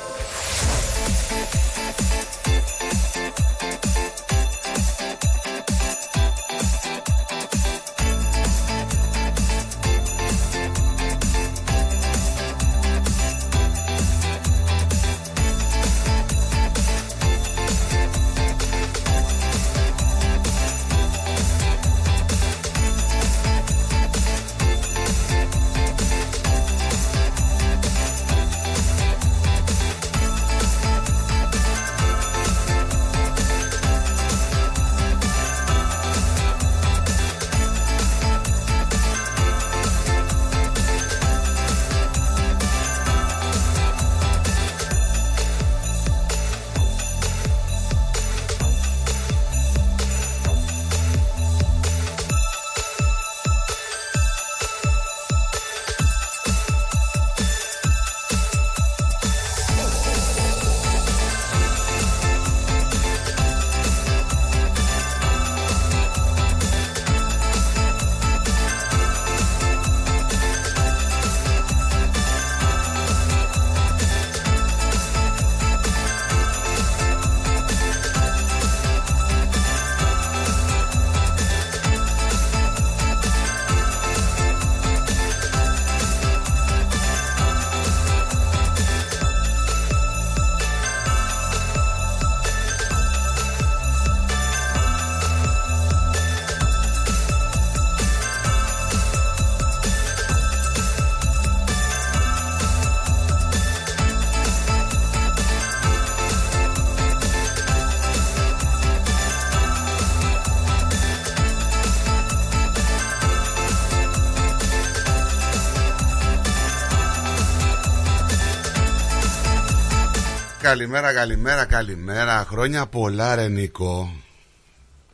Καλημέρα, καλημέρα, καλημέρα. Χρόνια πολλά, ρε Νίκο.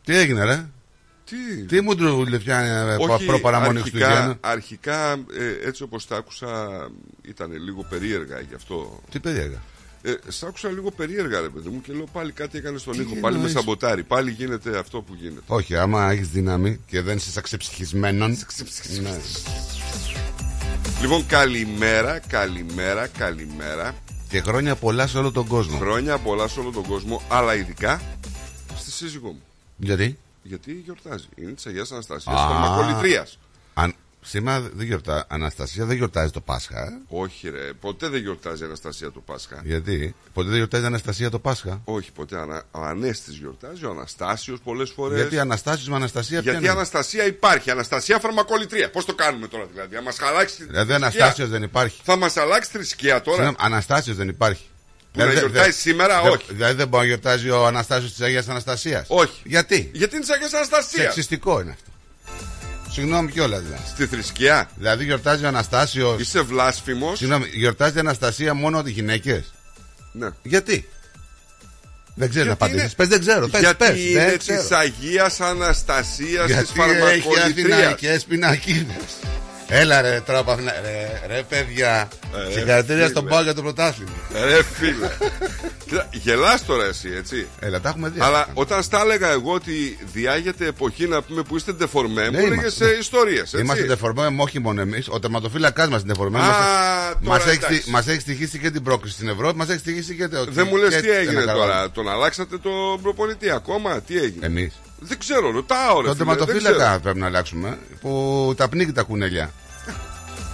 Τι έγινε, ρε; Τι, Τι μου δουλεύει προπαραμονή αρχικά, Χριστουγέννα. αρχικά ε, έτσι όπως τα άκουσα ήταν λίγο περίεργα γι' αυτό. Τι περίεργα; Ε, σ' άκουσα λίγο περίεργα ρε παιδί μου και λέω πάλι κάτι έκανες στον Τι ήχο. Πάλι με εννοείς; σαμποτάρει. Πάλι γίνεται αυτό που γίνεται. Όχι, άμα έχεις δύναμη και δεν είσαι αξεψυχισμένον. Ναι. Λοιπόν, καλημέρα, καλημέρα, καλημέρα. Και χρόνια πολλά σε όλο τον κόσμο. Χρόνια πολλά σε όλο τον κόσμο, αλλά ειδικά στη σύζυγό μου. Γιατί; Γιατί γιορτάζει. Είναι της Αγίας Αναστασίας Α. Φαρμακολητρία. Αν... Σήμερα δεν γιορτάζει. Αναστασία δεν γιορτάζει το Πάσχα. ε. Όχι, ρε. Ποτέ δεν γιορτάζει η Αναστασία το Πάσχα. Γιατί; Ποτέ δεν γιορτάζει Αναστασία το Πάσχα; Όχι, ποτέ. Ανα... Ο Ανέστης γιορτάζει, ο Αναστάσιος πολλές φορές. Γιατί Αναστάσιος με Αναστασία ποια Γιατί είναι; Αναστασία υπάρχει. Αναστασία φαρμακολητρία. Πώς το κάνουμε τώρα δηλαδή; Θα μας αλλάξει τη Δηλαδή θρησκεία. Αναστάσιος δεν υπάρχει. Θα μας αλλάξει θρησκεία τώρα; Συγγνώμη, Αναστάσιος δεν υπάρχει. Που να γιορτάζει σήμερα, δεν- όχι. Δηλαδή δεν μπορεί να γιορτάζει ο Αναστάσιος της Αγίας Αναστασίας; Όχι. Γιατί; Γιατί είναι της Αγίας Αναστασίας; Σεξιστικό είναι αυτό. Συγγνώμη κιόλας δηλαδή. Στη θρησκεία. Δηλαδή γιορτάζει ο Αναστάσιο. Είσαι βλάσφημος. Συγγνώμη, γιορτάζει η Αναστασία μόνο οι γυναίκες; Ναι. Γιατί; Δεν ξέρω να Γιατί απαντήσεις. είναι- Πες δεν ξέρω. Πες, Γιατί πες, είναι δεν της ξέρω. Αγίας Αναστασίας της Γιατί έχει φαρμακολητρία. αθηναϊκές πινακίδες. Έλα ρε τρόπα, ρε, ρε παιδιά. Ε, Συγχαρητήρια φίλε. στον Πάο για το πρωτάθλημα. Ρε φίλε. Κοίτα, Γελάς τώρα εσύ, έτσι. Έλα, τα έχουμε δει. Αλλά αυτά. όταν στα έλεγα εγώ ότι διάγεται εποχή να πούμε που είστε ντεφορμέ, Ναι, μου έλεγες είμαστε. ιστορίες. Είμαστε τεφορμέ, όχι μόνο εμείς. Ο τερματοφύλακα μας είναι τεφορμέ. Α, Μα τώρα έχει, εντάξει. στοιχ- μας έχει στοιχήσει και την πρόκληση στην Ευρώπη, μας έχει στοιχήσει και το. Δεν μου λες και τι έγινε ένα τώρα. καράβι. Τον αλλάξατε τον προπονητή ακόμα. Τι έγινε; Εμείς. Δεν ξέρω, ρωτάω ρε Το φίλε, δεν τερματοφύλακα ξέρω. πρέπει να αλλάξουμε. Που τα πνίγει τα κουνέλια.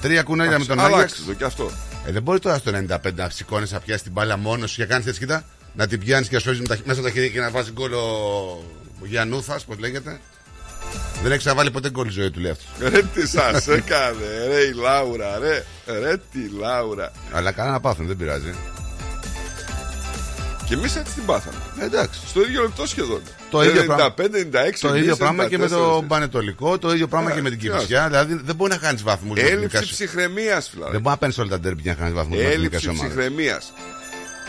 Τρία κουνέλια με τον Αλλάξτε Άγιαξ. το κι αυτό. Ε, δεν μπορεί τώρα στο 95 να σηκώνεις να πιάσεις την μπάλα μόνος σου και κάνεις έτσι κοίτα. Να την πιάνεις και να σώζεις μέσα από τα χέρια και να βάζεις γκολ ο, ο Γιανούθα, πώς λέγεται. Δεν έχει ξαναβάλει ποτέ γκολ η ζωή του, λέει αυτός. Ρε τι σας έκανε, ρε η Λάουρα, ρε. Ρε τη Λάουρα. Αλλά καλά να πάθουν, δεν πειράζει. Και εμείς έτσι την πάθαμε. Εντάξει. Στο ίδιο λεπτό σχεδόν. Το ίδιο 95, πράγμα. 96, Το ίδιο 90, πράγμα και με 94. το Πανετολικό, το ίδιο πράγμα Α, και με την τι Κυφσιά. Δηλαδή δεν μπορεί να χάνεις βαθμούς. Έλλειψη ψυχραιμίας, Δεν δηλαδή. μπορεί να παίρνεις όλα τα ντέρμπι για να χάνεις βαθμούς. Έλλειψη ψυχραιμίας.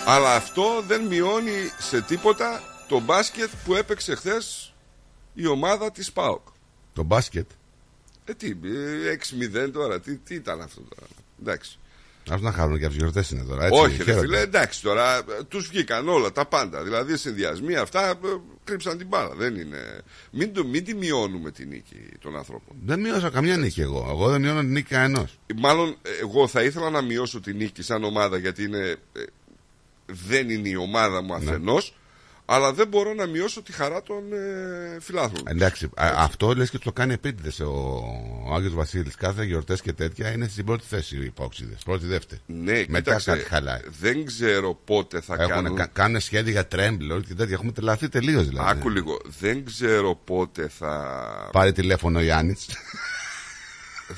Αλλά αυτό δεν μειώνει σε τίποτα το μπάσκετ που έπαιξε χθες η ομάδα της ΠΑΟΚ. Το μπάσκετ; Ε, τι, ε, 6-0 τώρα, τι, τι ήταν αυτό τώρα. Εντάξει. Α να χάρουν και από τις γιορτές είναι τώρα. Έτσι, Όχι, ρε χαίρονται. φίλε, εντάξει τώρα, τους βγήκαν όλα τα πάντα. Δηλαδή, οι συνδυασμοί αυτά ε, κρύψαν την μπάλα. Δεν είναι. Μην, το, μην τη μειώνουμε τη νίκη των ανθρώπων. Δεν μείωσα καμιά νίκη εγώ. Εγώ δεν μειώνω την νίκη κανενό. Μάλλον, ε, εγώ θα ήθελα να μειώσω τη νίκη σαν ομάδα γιατί είναι, ε, δεν είναι η ομάδα μου Ναι. Αφενός αλλά δεν μπορώ να μειώσω τη χαρά των ε, φιλάθλων. Εντάξει, α, αυτό λες και το κάνει επίτηδες ο, ο Άγιος Βασίλης. Κάθε γιορτές και τέτοια είναι στην πρώτη θέση οι υπόξιδε. Πρώτη, δεύτερη. Ναι, Μετά κοίταξε, κάτι χαλάει. δεν ξέρω πότε θα Έχουν, κάνουν... κα, κάνουν σχέδια για τρέμπλ όλη και τέτοια. Έχουμε τρελαθεί τελείως δηλαδή. Άκου λίγο, δεν ξέρω πότε θα... Πάρε τηλέφωνο ο Γιάννης.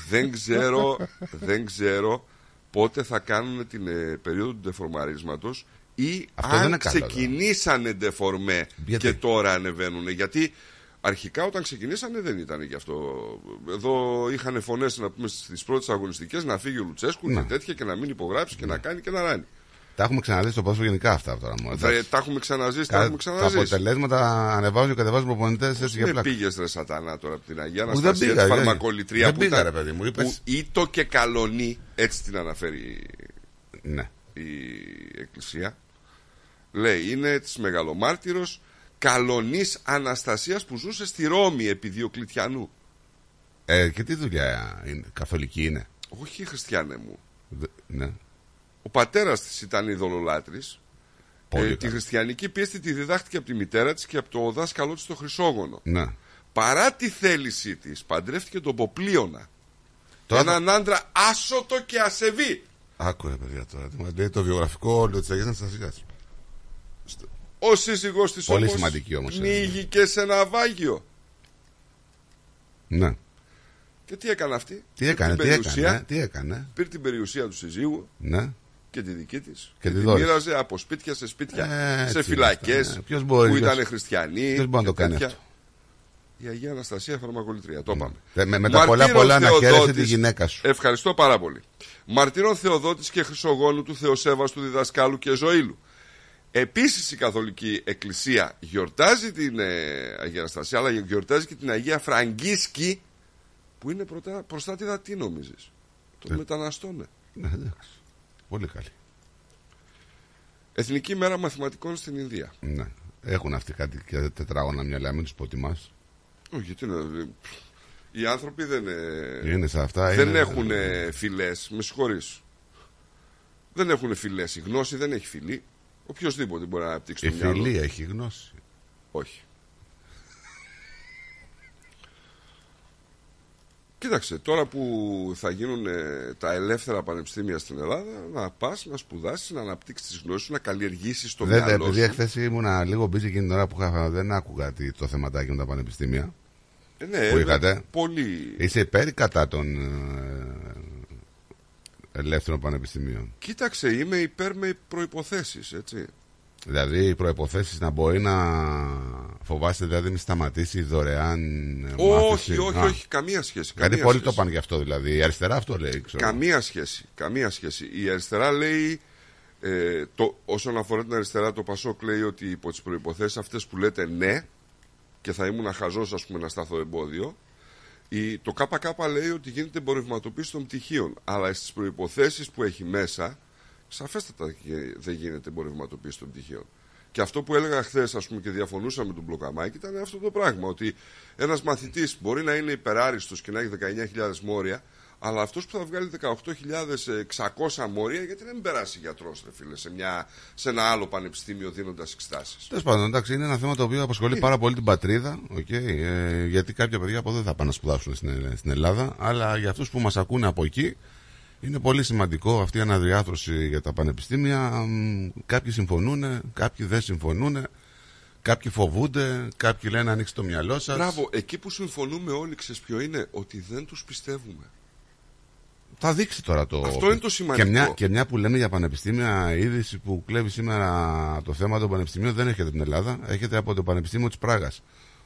δεν ξέρω, δεν ξέρω πότε θα κάνουν την ε, περίοδο του ντεφορμαρίσματος ή Αυτό δεν αν είναι καλό, ξεκινήσανε ντεφορμέ Γιατί; και τώρα ανεβαίνουν. Γιατί αρχικά όταν ξεκινήσανε δεν ήταν γι' αυτό. Εδώ είχαν φωνές να πούμε στις πρώτες αγωνιστικές να φύγει ο Λουτσέσκου Να. και τέτοια και να μην υπογράψει και να κάνει και να ράνει. Τα έχουμε ξαναδεί στο ποδόσφαιρο γενικά αυτά τώρα. Μόνο, Βρε, τα έχουμε ξαναζήσει, τα Κα- έχουμε τα ξαναζήσει. αποτελέσματα ανεβάζουν και κατεβάζουν προπονητές έτσι για Δεν πλάκα. πήγες ρε σατανά τώρα από την Αγία Που δεν Αναστασία πήγα, της δεν- φαρμακολητρία δεν που, πήγα, ήταν- ρε παιδί μου, είπες. που ήτο και καλονί, έτσι την αναφέρει Ναι. η Εκκλησία. Λέει, είναι της μεγαλομάρτυρος καλονής Αναστασίας που ζούσε στη Ρώμη επί Διοκλητιανού. Ε, και τι δουλειά είναι, καθολική είναι; Όχι χριστιανέ μου. Δε- ναι. Ο πατέρας της ήταν ειδωλολάτρης. Πολύ Ε, τη καλά. χριστιανική πίστη τη διδάχτηκε από τη μητέρα της και από το δάσκαλό της το Χρυσόγονο. ναι. Παρά τη θέλησή της παντρεύτηκε τον Ποπλίωνα. Τώρα Έναν άντρα άσωτο και ασεβή. Άκου ρε παιδιά τώρα. τι μου λέει το βιογραφικό όλο της Αγίας Αναστασίας. Ο σύζυγός της Πολύ όμως σημαντική όμως, ε. πνίγηκε σε ναυάγιο. Ναι. Και τι έκανε αυτή; Τι Πήρε έκανε, την τι περιουσία, έκανε, τι έκανε. Πήρε την περιουσία του συζύγου Ναι. και τη δική της Και τη τη δώρισε. μοίραζε από σπίτια σε σπίτια. Ε, έτσι σε είναι φυλακές αυτά, ναι. Ποιος μπορεί, που ποιος- ήταν χριστιανοί. ποιος μπορεί να και το κάνει τέτοια. αυτό. Η Αγία Αναστασία Φαρμακολητρία. Το είπαμε. Ε, με- με τα πολλά πολλά να χαίρεσαι τη γυναίκα σου. Ευχαριστώ πάρα πολύ. Μαρτυρών Θεοδότης και Χρυσογόνου του Θεοσέβαστου Διδασκάλου και Ζωήλου. Επίσης η Καθολική Εκκλησία γιορτάζει την ε, Αγία Αναστασία αλλά γιορτάζει και την Αγία Φραγκίσκη που είναι πρωτά, προστάτηδα τι νομίζεις; Των Ε. μεταναστών. ε. Ναι, εντάξει. Πολύ καλή. Εθνική μέρα μαθηματικών στην Ινδία. Ναι. Έχουν αυτοί κάτι και τετράγωνα μυαλά, μην τους υποτιμά. Όχι, γιατί να. Οι άνθρωποι δεν, ε, Είναι σε αυτά. δεν είναι... έχουν φυλές. Με συγχωρείς. Δεν έχουν φυλές. Η γνώση δεν έχει φυλή. Οποιοδήποτε μπορεί να αναπτύξει Η το μυαλό. φιλία έχει γνώση. Όχι. Κοίταξε, τώρα που θα γίνουν ε, τα ελεύθερα πανεπιστήμια στην Ελλάδα, να πας να σπουδάσεις, να αναπτύξεις τις γνώσεις σου, να καλλιεργήσεις το Δεν, μυαλό επειδή σου. εχθές ήμουνα λίγο busy εκείνη την ώρα που είχα, δεν άκουγα τι- το θεματάκι με τα πανεπιστήμια. Ε, ναι, που ε, είχατε. Πολύ. Είσαι υπέρ ή κατά των ε, ελεύθερων πανεπιστημίων. Κοίταξε, είμαι υπέρ με προποθέσει, έτσι. Δηλαδή οι προποθέσει να μπορεί να φοβάστε, δηλαδή μην σταματήσει δωρεάν ε, Όχι, μάθηση. όχι, Α, όχι, καμία σχέση. Γιατί καμία πολλοί σχέση. το πάνε γι' αυτό δηλαδή. Η αριστερά αυτό λέει, ξέρω. Καμία σχέση. Καμία σχέση. Η αριστερά λέει. Ε, το, όσον αφορά την αριστερά, το Πασόκ λέει ότι υπό τις προποθέσει αυτές που λέτε ναι, και θα ήμουν χαζός, ας πούμε, να σταθώ εμπόδιο. Η, το ΚΚ λέει ότι γίνεται εμπορευματοποίηση των πτυχίων. Αλλά στις προποθέσει που έχει μέσα, σαφέστατα γε- δεν γίνεται εμπορευματοποίηση των πτυχίων. Και αυτό που έλεγα χθες, ας πούμε, και διαφωνούσα με τον Μπλοκαμάκη, ήταν αυτό το πράγμα. Ότι ένας μαθητής μπορεί να είναι υπεράριστος και να έχει 19.000 μόρια, αλλά αυτός που θα βγάλει 18.600 μόρια, γιατί δεν περάσει γιατρός, ρε φίλε, σε, μια, σε ένα άλλο πανεπιστήμιο δίνοντας εξετάσεις. Τέλος πάντων, εντάξει, είναι ένα θέμα το οποίο απασχολεί πάρα πολύ την πατρίδα. Okay, ε, γιατί κάποια παιδιά από εδώ δεν θα πάνε να σπουδάσουν στην, στην Ελλάδα. Αλλά για αυτούς που μας ακούνε από εκεί, είναι πολύ σημαντικό αυτή η αναδιάθρωση για τα πανεπιστήμια. Μ, Κάποιοι συμφωνούν, κάποιοι δεν συμφωνούν. Κάποιοι φοβούνται, κάποιοι λένε ανοίξει το μυαλό σας. Μπράβο, εκεί που συμφωνούμε όλοι, ξέρεις ποιο είναι, ότι δεν τους πιστεύουμε. Θα δείξει τώρα το. Αυτό είναι το σημαντικό. Και μια, και μια που λέμε για πανεπιστήμια, η είδηση που κλέβει σήμερα το θέμα των πανεπιστημίων δεν έρχεται από την Ελλάδα, έρχεται από το Πανεπιστήμιο της Πράγας.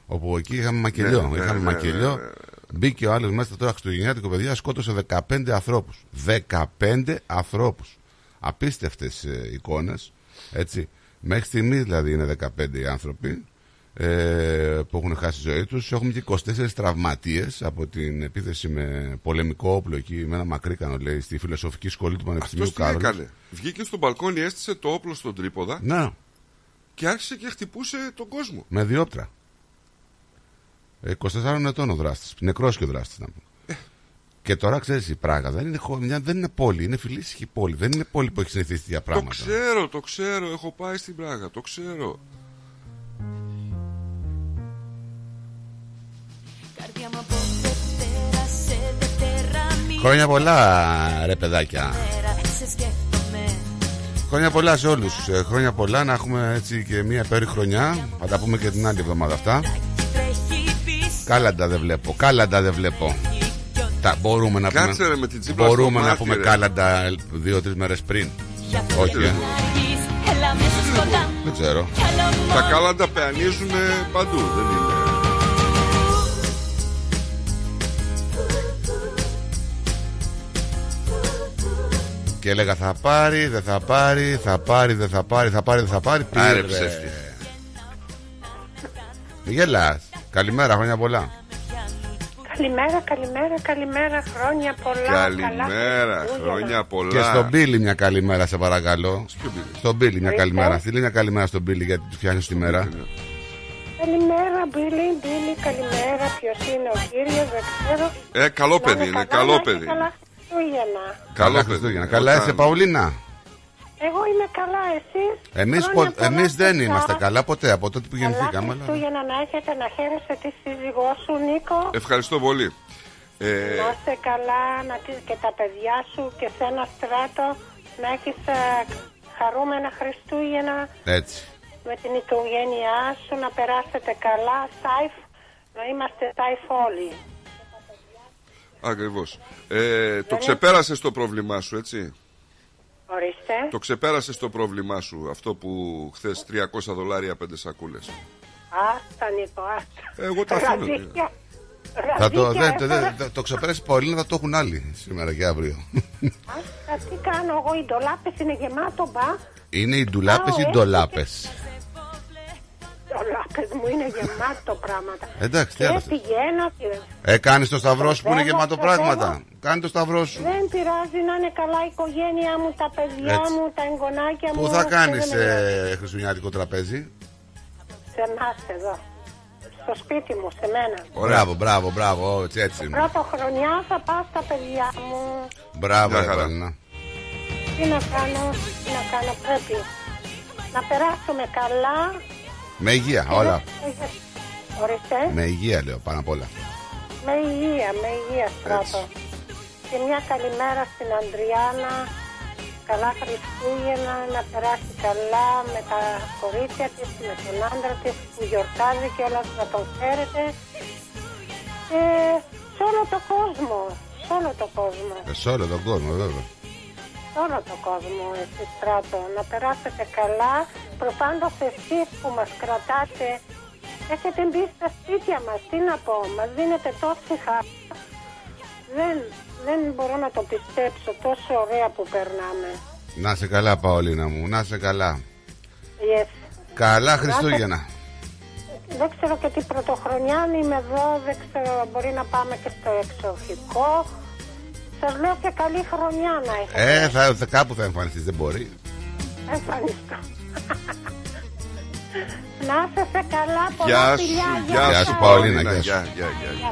Όπου εκεί είχαμε μακελιό. Ναι, ναι, είχαμε ναι, μακελιό. ναι, ναι. Μπήκε ο άλλος μέσα τώρα Χριστουγεννιάτικο παιδιά, σκότωσε 15 ανθρώπους. 15 ανθρώπους. Απίστευτες ε, εικόνες. Έτσι. Μέχρι στιγμής δηλαδή είναι 15 οι άνθρωποι ε, που έχουν χάσει τη ζωή τους. Έχουμε και 24 τραυματίες από την επίθεση με πολεμικό όπλο εκεί, με ένα μακρύκανο λέει, στη φιλοσοφική σχολή του Πανεπιστημίου Αυτός τι Κάρολου. έκανε; Βγήκε στο μπαλκόνι, έστησε το όπλο στον τρίποδα Ναι, και άρχισε και χτυπούσε τον κόσμο. με διόπτρα. Ε, 24 ετών ο δράστης. Νεκρός και ο δράστης να πούμε. Και τώρα ξέρεις η Πράγα δεν είναι, χω- μια, δεν είναι πόλη, είναι φιλήσυχη πόλη. Δεν είναι πόλη που έχει συνηθίσει τέτοια Το πράγματα. ξέρω, το ξέρω. Έχω πάει στην Πράγα, το ξέρω. Χρόνια πολλά, ρε παιδάκια. μέρα σε σκέφτομαι Χρόνια πολλά σε όλους. Χρόνια πολλά να έχουμε έτσι και μια υπέροχη χρονιά. Θα τα πούμε και την άλλη εβδομάδα αυτά. Κι τρέχει πίσω Κάλαντα δεν βλέπω. Κάλαντα δεν βλέπω. κι ό,τι Τα, μπορούμε να Κάτσε, πούμε. ρε, με την τσίπρα μπορούμε στο να μάτι, πούμε ρε. κάλαντα δύο-τρεις μέρες πριν. για αυτό Όχι, δεν ε. αργείς Έλα μέσα σκοτά Δεν ξέρω. Κι άλλο Τα μόνο κάλαντα πεανίζουν παντού, δεν είναι. Και έλεγα θα πάρει, δεν θα πάρει, θα πάρει, δεν θα πάρει, θα πάρει, δεν θα πάρει. Άρε Πήρε. ψεύτη. Μη γελάς. Καλημέρα, χρόνια πολλά. Καλημέρα, καλημέρα, καλημέρα. Χρόνια πολλά. καλά Καλημέρα, Χριστούγεννα. χρόνια πολλά. Και στον Μπίλι μια καλημέρα, σε παρακαλώ. Ποιο πήρε; Στον Μπίλι μια Ορίστε. καλημέρα. Στείλει μια καλημέρα στον Μπίλι γιατί του φτιάχνεις τη μέρα. Καλημέρα, Μπίλι, Μπίλι, καλημέρα. Ποιος είναι ο κύριος, δεν ξέρω. Ε, καλό παιδί Να είναι, καλά, καλό να είστε παιδί. Καλά Χριστούγεννα. Καλό παιδί. Χριστούγεννα. Καλά Όταν- είσαι, Παουλίνα. Εγώ είμαι καλά, εσείς; Εμείς, πο- εμείς δεν είμαστε καλά ποτέ από τότε που Καλά γεννηθήκαμε. αλλά- Χριστούγεννα να έχετε, να χαίρεσαι τη σύζυγό σου, Νίκο. Ευχαριστώ πολύ. Ε, Να είστε καλά, να τις και τα παιδιά σου και σε ένα στράτο να έχεις ε, χαρούμενα Χριστούγεννα Έτσι. με την οικογένειά σου, να περάσετε καλά, σάιφ, να είμαστε σάιφ όλοι. Ακριβώς. Ε, το ξεπέρασες το πρόβλημά σου, έτσι; Ορίστε. Το ξεπέρασες το πρόβλημά σου, αυτό που χθες 300 δολάρια πέντε σακούλες. Άστα, Νίκο, άστα. Εγώ τα αφήνω, Ραζίκια. Θα το, Ραζίκια δεν, έφερα. δεν- δεν- το ξεπεράσει Παουλίνα, θα το έχουν άλλοι σήμερα και αύριο. Άστα, τι κάνω εγώ, οι ντολάπες είναι γεμάτο, μπα. Είναι οι ντουλάπες ή οι ε. Ντολάπες. Ντολάπες μου είναι γεμάτο πράγματα. Εντάξει, τι Και άλλο θες. πηγαίνω και Ε, κάνεις το σταυρό σου που είναι Βέβαια, γεμάτο βέβαια. πράγματα. Κάνει το σταυρό σου. δεν πειράζει να είναι καλά η οικογένειά μου, τα παιδιά Έτσι. μου, τα εγγονάκια μου. Πού θα και κάνεις δεν με- ε, χριστουγεννιάτικο τραπέζι; Σε εμάς εδώ. Στο σπίτι μου, σε μένα. Μπράβο, μπράβο, μπράβο. Έτσι, έτσι. είναι. Πρώτο χρονιά θα πάω στα παιδιά μου. Μπράβο, Μια ρε χαρά. Παουλίνα. Τι να κάνω, τι να κάνω, πρέπει να περάσουμε καλά. Με υγεία, όλα. Ορίστε. Με υγεία λέω πάνω απ' όλα. Με υγεία, με υγεία στράτο. Και μια καλημέρα στην Αντριάννα. Καλά Χριστούγεννα, να περάσει καλά με τα κορίτσια της, με τον άντρα της που γιορτάζει και όλα να τον ξέρετε. Και σε όλο το κόσμο, σε όλο το κόσμο, Ε, Σε όλο τον κόσμο, βέβαια. Σε όλο το κόσμο εσείς στράτο. Να περάσετε καλά, προφάντως εσείς που μας κρατάτε Έχετε μπει στα σπίτια μας, τι να πω, μας δίνετε τόση χαρά. Δεν, δεν μπορώ να το πιστέψω, τόσο ωραία που περνάμε. Να σε καλά, Παολίνα μου, να σε καλά. Yes. Καλά Χριστούγεννα. Δεν ξέρω και τι πρωτοχρονιά αν είμαι εδώ, δεν ξέρω, μπορεί να πάμε και στο εξοχικό. Σας λέω και καλή χρονιά να έχετε. Ε, θα, θα- κάπου θα εμφανιστείς, δεν μπορεί. Εμφανιστώ. να είστε καλά, πολλά Γεια σου, φιλιά. γεια Γεια σου, σου, σας. Παολίνα, Παολίνα. γεια σου. Γεια, γεια, γεια.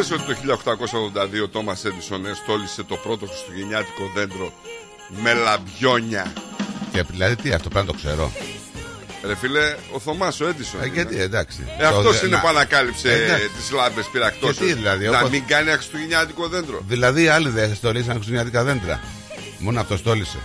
Ξέρεις ξέρεις ότι το 1882 ο Τόμας Έντισον εστόλισε το πρώτο χριστουγεννιάτικο δέντρο με λαμπιόνια. Και δηλαδή τι, αυτό πρέπει να το ξέρω. Ρε φίλε, ο Θωμάς ο Έντισον. Ε, είναι. γιατί, εντάξει. Ε, αυτός Το- είναι να- που ανακάλυψε Εντάξει. τις λάμπες πυρακτώσεως. Γιατί δηλαδή, Να όπως- μην κάνει ένα χριστουγεννιάτικο δέντρο. Δηλαδή οι άλλοι δεν στολίσαν χριστουγεννιάτικα δέντρα. Μόνο αυτό στόλισε.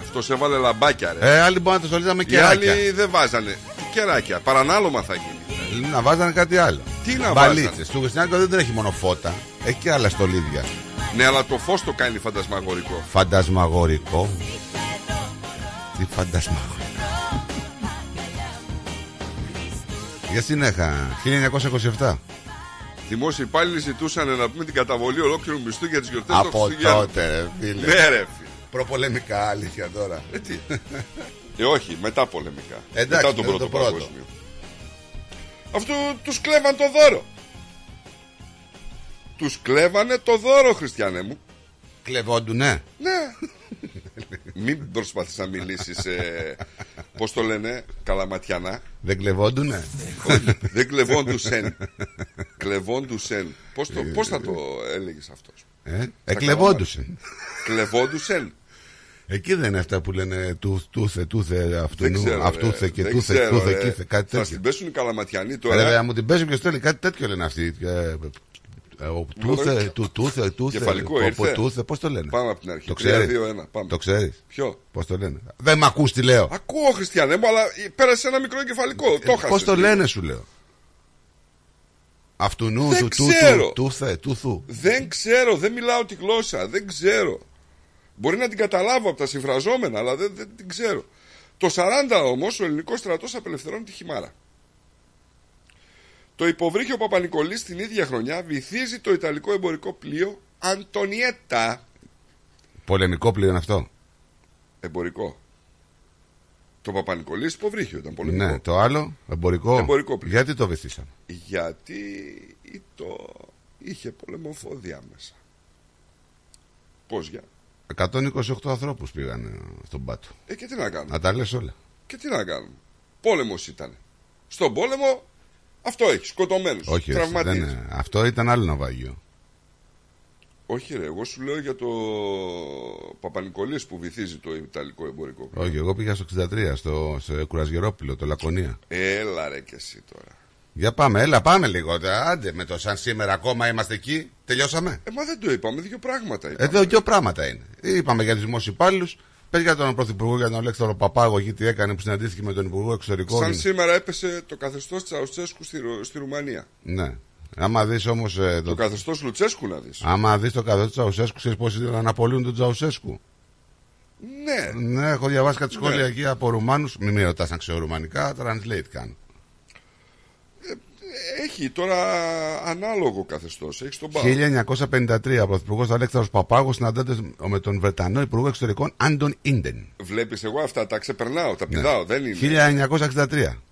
Αυτός έβαλε λαμπάκια ρε. Ε, άλλοι μπορεί να το στολίσαμε Οι κεράκια. άλλοι δεν βάζανε. Τι κεράκια, παρανάλωμα θα γίνει. Να βάζανε κάτι άλλο. Τι να Μπαλίτσες. βάζανε; Στο χριστουγεννιάτικο δεν έχει μόνο φώτα. Έχει και άλλα στολίδια. Ναι, αλλά το φως το κάνει φαντασμαγορικό. Φαντασμαγορικό. Τι φαντασμαγορικό. Για συνέχα. 1927. Δημόσιοι υπάλληλοι ζητούσαν να πούμε την καταβολή ολόκληρου μισθού για τις γιορτές των Από Χριστουγέννων. τότε, ρε φίλε. Ναι, ρε φίλε. Προπολεμικά αλήθεια τώρα. Ε, τι. Ε, όχι, μετά πολεμικά. Εντάξει, μετά τον μετά πρώτο, το πρώτο. παγκόσμιο. Αυτό τους κλέβαν το δώρο. Τους κλέβανε το δώρο, Χριστιανέ μου. Κλεβόντουνε. Ναι. Μην προσπαθείς να μιλήσεις ε, Πώς το λένε Καλαματιανά Δεν κλεβόντουνε. Όχι, Δεν κλεβόντουσεν Κλεβόντουσεν πώς, το, πώς θα το έλεγες αυτός; Ε, εκλεβόντουσαν. Κλεβόντουσεν Εκεί δεν είναι αυτά που λένε του- τούθε, τούθε, αυτού, Δεν ξέρω, αυτούθε ρε. και Δεν τούθε, ξέρω, τούθε, ρε. κήθε, κάτι Θα τέτοιο. στην πέσουν οι καλαματιανοί Ρε, τώρα βέβαια, μου την παίζει ποιος θέλει, κάτι τέτοιο λένε αυτοί. Ε, ε, ο Τούθε, του, τούθε, τούθε. Κεφαλικό ο- ο ήρθε. Τούθε, πώς το λένε; Πάμε από την αρχή Το 3, ξέρεις; 2, 1 πάμε. Το ξέρεις; Ποιο; Πώς το λένε; Δεν μ' ακούς τι λέω. Ακούω Χριστιανέ μου αλλά πέρασε ένα μικρό κεφαλικό Το Ε, χάσες Πώς το λίγο. λένε σου λέω; Αυτού νου, Δεν του, του, ξέρω. του, τούθε, τούθου. Δεν ξέρω, δεν μιλάω τη γλώσσα, δεν ξέρω. Μπορεί να την καταλάβω από τα συμφραζόμενα, αλλά δεν, δεν την ξέρω. Το 40 όμως ο ελληνικός στρατός απελευθερώνει τη χυμάρα. Το υποβρύχιο Παπα-Νικολής την ίδια χρονιά βυθίζει το ιταλικό εμπορικό πλοίο Αντωνιέτα. Πολεμικό πλοίο είναι αυτό; Εμπορικό. Το Παπα-Νικολής υποβρύχιο ήταν πολεμικό. Ναι, το άλλο, εμπορικό. Εμπορικό πλοίο. Γιατί το βυθίσαμε; Γιατί το είχε πολεμοφόδια μέσα. Πώς για; 128 ανθρώπους πήγαν στον πάτο. Ε, και τι να κάνουμε; Να τα λες όλα. Και τι να κάνουμε; Πόλεμος ήταν. Στον πόλεμο αυτό έχει. Σκοτωμένους. Όχι, έτσι, τραυματίες. δεν, είναι. αυτό ήταν άλλο ναυάγιο. Όχι ρε, εγώ σου λέω για το Παπα-Νικολής που βυθίζει το Ιταλικό εμπορικό. πλοίο. Όχι, εγώ πήγα στο 63, στο, στο Κουρασγερόπουλο, το Λακωνία. Έλα ρε και εσύ τώρα. Για πάμε, έλα, πάμε λίγο. Άντε με το σαν σήμερα ακόμα είμαστε εκεί. Τελειώσαμε; Ε, μα δεν το είπαμε, δύο πράγματα είπαμε. Εδώ δύο πράγματα είναι. Είπαμε για τους δημόσιους υπάλληλους. Πε για τον Πρωθυπουργό, για τον Αλέξανδρο Παπάγο, εκεί τι έκανε που συναντήθηκε με τον Υπουργό Εξωτερικών. Σαν σήμερα έπεσε το καθεστώς της Αουστσέσκου στη, Ρο- στη Ρουμανία. Ναι. Άμα δεις όμως. Το το... καθεστώς Λουτσέσκου να δεις. Άμα δεις το καθεστώς του Τσαουσέσκου, ξέρεις πώς ήταν να απολύουν τον Τσαουσέσκου. Ναι. Ναι, έχω διαβάσει κάτι σχόλια Ναι. εκεί από Ρουμάνους. Μην με ρωτάς αν ξέρω ρουμανικά, translate κάνω. Έχει τώρα ανάλογο καθεστώς. Έχει τον πάο. 1953 ο Πρωθυπουργός Αλέξανδρος Παπάγος συναντάται με τον Βρετανό Υπουργό Εξωτερικών Άντων Ίντεν. Βλέπεις εγώ αυτά τα ξεπερνάω, τα πηδάω. Δεν είναι. 1963.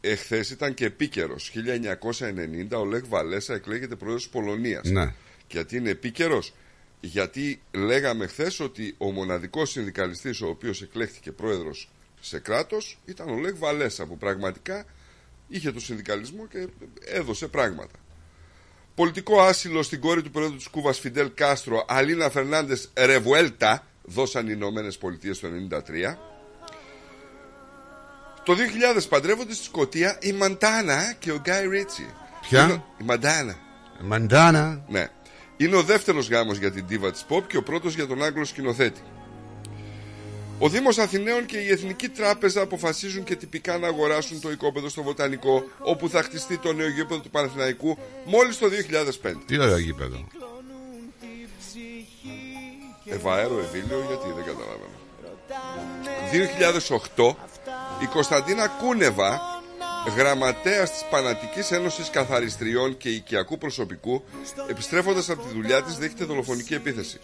Εχθές ήταν και επίκαιρος. 1990 ο Λεκ Βαλέσα εκλέγεται πρόεδρος της Πολωνίας. Ναι. Γιατί είναι επίκαιρος, γιατί λέγαμε χθες ότι ο μοναδικός συνδικαλιστής ο οποίος εκλέχθηκε πρόεδρος σε κράτος ήταν ο Λεκ Βαλέσα που πραγματικά είχε το συνδικαλισμό και έδωσε πράγματα. Πολιτικό άσυλο στην κόρη του πρόεδρου της Κούβας Φιντέλ Κάστρο, Αλίνα Φερνάντες Ρεβουέλτα, δώσαν οι Ηνωμένες Πολιτείες το 1993. Το 2000 παντρεύονται στη Σκωτία η Μαντάνα και ο Γκάι Ρίτσι. Ποια; Είναι- Η Μαντάνα. Μαντάνα. Ναι. Είναι ο δεύτερος γάμος για την τίβα της Pop και ο πρώτος για τον Άγγλο σκηνοθέτη. Ο Δήμος Αθηναίων και η Εθνική Τράπεζα αποφασίζουν και τυπικά να αγοράσουν το οικόπεδο στο Βοτανικό, όπου θα χτιστεί το νέο γήπεδο του Παναθηναϊκού μόλις το 2005. Τι ωραίο γήπεδο. Ευαέρο Ευήλιο, γιατί δεν καταλαβαίνω. 2008 η Κωνσταντίνα Κούνεβα, γραμματέας της Πανατικής Ένωσης Καθαριστριών και Οικιακού Προσωπικού, επιστρέφοντας από τη δουλειά της δέχεται δολοφονική επίθεση.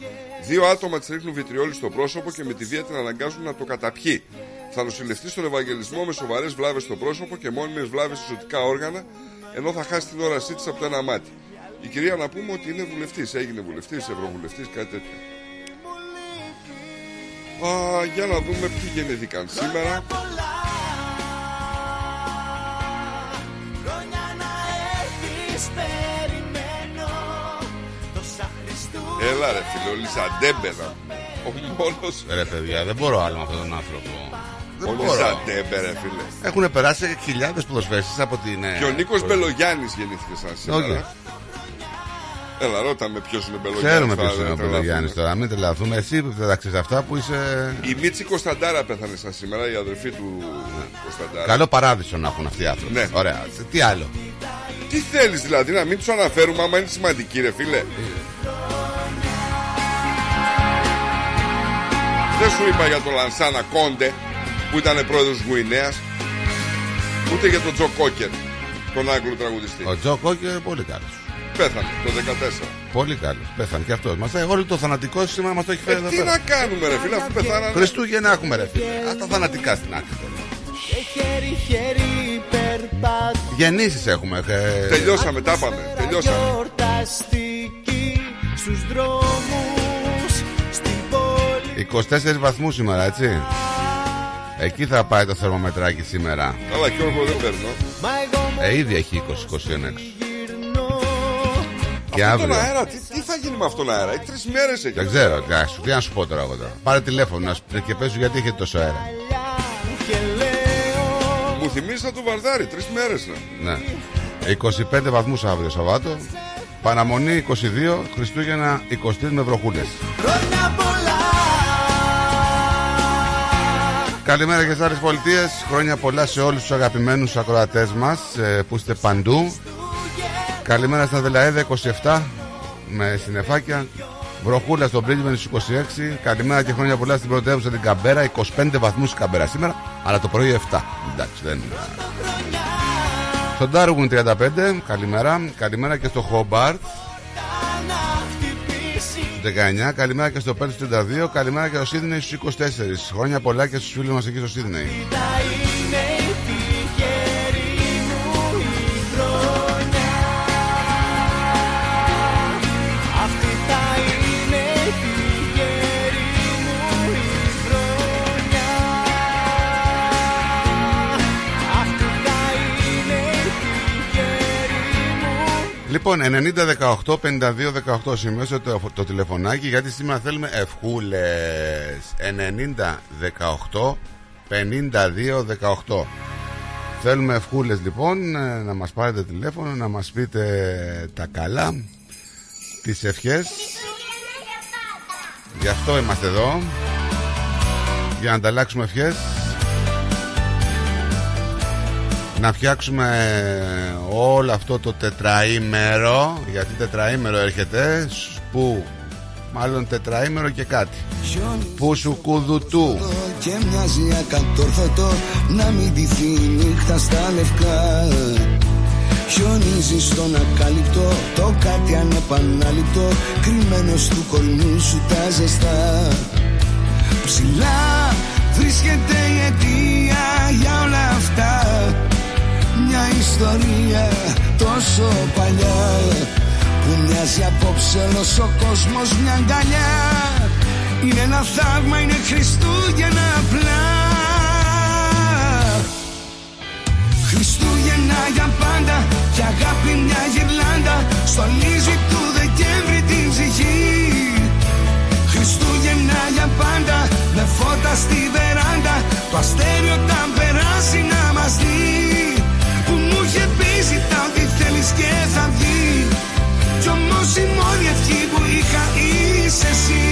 Δύο άτομα της ρίχνουν βιτριόλι στο πρόσωπο και με τη βία την αναγκάζουν να το καταπιεί. Θα νοσηλευτεί στον Ευαγγελισμό με σοβαρές βλάβες στο πρόσωπο και μόνιμες βλάβες σε ζωτικά όργανα, ενώ θα χάσει την όρασή της από το ένα μάτι. Η κυρία να πούμε ότι είναι βουλευτής, έγινε βουλευτής, ευρωβουλευτής, κάτι τέτοιο. Α, για να δούμε ποιοι γεννήθηκαν σήμερα. Έλα ρε φίλε, ο Λισαντέμπε να πούμε. Ο μόνος... Ρε παιδιά, δεν μπορώ άλλο με αυτόν τον άνθρωπο. Δεν Ο μπορώ. Λισαντέμπε ρε φίλε. Έχουν περάσει χιλιάδες ποδοσφαίριστες από την. ε, Και ο Νίκος Μπελογιάννης γεννήθηκε σαν σήμερα. Όχι. Έλα, ρώτα με ποιος είναι Μπελογιάννης. Ξέρουμε τώρα, ποιο είναι δεν ο τρελαθούμε. Μπελογιάννης τώρα, μην τρελαθούμε. Εσύ που δεν τα ξέρεις αυτά που είσαι. Η Μίτση Κωνσταντάρα πέθανε σαν σήμερα, η αδερφή του Κωνσταντάρα. Καλό παράδεισο να έχουν αυτοί οι άνθρωποι. Ναι. Ωραία. Τι άλλο; Τι θέλεις δηλαδή, να μην τους αναφέρουμε άμα είναι σημαντικοί ρε φίλε. Δεν σου είπα για τον Λανσάνα Κόντε που ήταν πρόεδρος της Γουινέας ούτε για τον Τζο Κόκερ τον Άγγλο τραγουδιστή. Ο Τζο Κόκερ πολύ καλός. Πέθανε το 14. Πολύ καλός. Πέθανε και αυτός. Μας, όλο το θανατικό σήμερα μας το έχει Ε, φέρει εδώ τι πέρα. να κάνουμε ρε φίλε αφού πεθάνανε. Χριστούγεννα έχουμε ρε φίλε. Α, τα θανατικά στην άκρη τώρα. χέρι-χέρι περπατά Γεννήσεις έχουμε. ε, Τελειώσαμε, τα πάμε. Τελειώσαμε. Γιορταστική στους δρόμους Στην πόλη 24 βαθμούς σήμερα, έτσι. Εκεί θα πάει το θερμομετράκι σήμερα. Καλά και όρκο δεν παίρνω. Μα εγώ μου Ε, ήδη έχει 20-21 έξω. γυρνώ Και Αυτόν τον αύριο. αέρα, τι, τι θα γίνει με αυτόν τον αέρα. Έχει τρεις μέρες έχει. Δεν ξέρω, εντάξει, τι να σου πω τώρα εγώ τώρα. Πάρε τηλέφωνο να σου πει και πες σου γιατί έχετε τόσο αέρα. Παλιά και λέω Μου θυμίζει να του βαρδάρει, τρεις μέρες να. Ναι. 25 βαθμούς αύριο Σαββάτο. Παραμονή 22, Χριστούγεννα 23 με βροχούλες. Καλημέρα και στις άλλες πολιτείες. Χρόνια πολλά σε όλους τους αγαπημένους ακροατές μας ε, που είστε παντού. Καλημέρα στα Δελαέδα 27 με συννεφάκια. Βροχούλα στον Πρίσβεν στους 26. Καλημέρα και χρόνια πολλά στην πρωτεύουσα την Καμπέρα. 25 βαθμούς Καμπέρα σήμερα, αλλά το πρωί 7. Εντάξει, δεν είναι. Στον Ντάργουν 35, καλημέρα. Καλημέρα και στο Χόμπαρτ. Να χτυπήσει 19. Καλημέρα και στο Πέρτ 32. Καλημέρα και στο Σίδνεϊ στους 24. Χρόνια πολλά και στους φίλους μας εκεί στο Σίδνεϊ. Λοιπόν, 90-18-52-18 σημειώστε το, το τηλεφωνάκι γιατί σήμερα θέλουμε ευχούλες. 90-18-52-18. Θέλουμε ευχούλες λοιπόν ε, να μας πάρετε τηλέφωνο να μας πείτε τα καλά τις ευχές γι' αυτό είμαστε εδώ για να ανταλλάξουμε ευχές να φτιάξουμε όλο αυτό το τετραήμερο. Γιατί τετραήμερο έρχεται σ- που μάλλον τετραήμερο και κάτι. Που σου κουδουτού. Και μοιάζει ακατόρθωτο να μην τυθεί η νύχτα στα λευκά. Χιονίζει στον ακάλυπτο το κάτι ανεπανάληπτο. Κρυμμένος του κορμιού σου τα ζεστά. Ψηλά βρίσκεται η αιτία για όλα αυτά Μια ιστορία τόσο παλιά Που μοιάζει απόψε όλος ο κόσμος μια αγκαλιά. Είναι ένα θαύμα, είναι Χριστούγεννα απλά. Χριστούγεννα για πάντα και αγάπη μια γυρλάντα Στολίζει του Δεκέμβρη την ψυχή. Χριστούγεννα για πάντα με φώτα στη βεράντα Το αστέρι όταν περάσει να μας δει και θα βγει Κι όμως η μόνη ευχή που είχα είσαι εσύ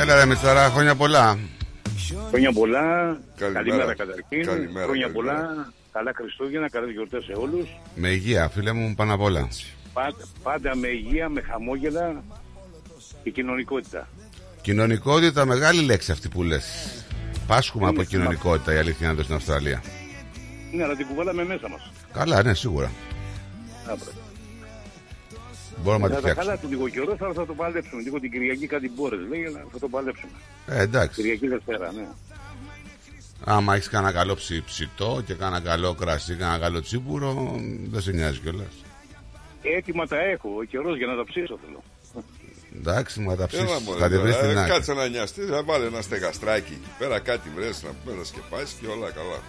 Έλα ρε Μητσαρά, χρόνια πολλά Χρόνια πολλά. Καλημέρα. Καλημέρα καταρχήν. Καλημέρα, Χρόνια καλημέρα. πολλά. Καλά Χριστούγεννα, καλές γιορτές σε όλους. Με υγεία φίλε μου πάνω απ' όλα Πάντα, πάντα με υγεία, με χαμόγελα και κοινωνικότητα. Κοινωνικότητα μεγάλη λέξη αυτή που λες Πάσχουμε από Είναι κοινωνικότητα η αλήθεια είναι εδώ στην Αυστραλία Ναι, αλλά την κουβάλαμε μέσα μας. Καλά ναι σίγουρα Άπρα. Μπορούμε να Θα τη τα φτιάξουμε καλά του λίγο καιρό, θα, θα το παλέψουμε. Λίγο την Κυριακή κάτι μπόρες λέει, αλλά θα το παλέψουμε. ε, Εντάξει Κυριακή Δευτέρα, ναι. Άμα έχεις κανένα καλό ψι- ψητό και κανένα καλό κρασί, κανένα καλό τσίπουρο, δεν σε νοιάζει κιόλας. Έτοιμα τα έχω, ο καιρός για να τα ψήσω θέλω. Εντάξει, μα τα ψήσεις. Έλα μωρέ, Θα τη βρεις τώρα, στην ε, άκρη. Κάτσε να νοιαστεί, θα βάλει ένα στεγαστράκι εκεί πέρα, κάτι βρες να πούμε να σκεπάσεις και όλα καλά.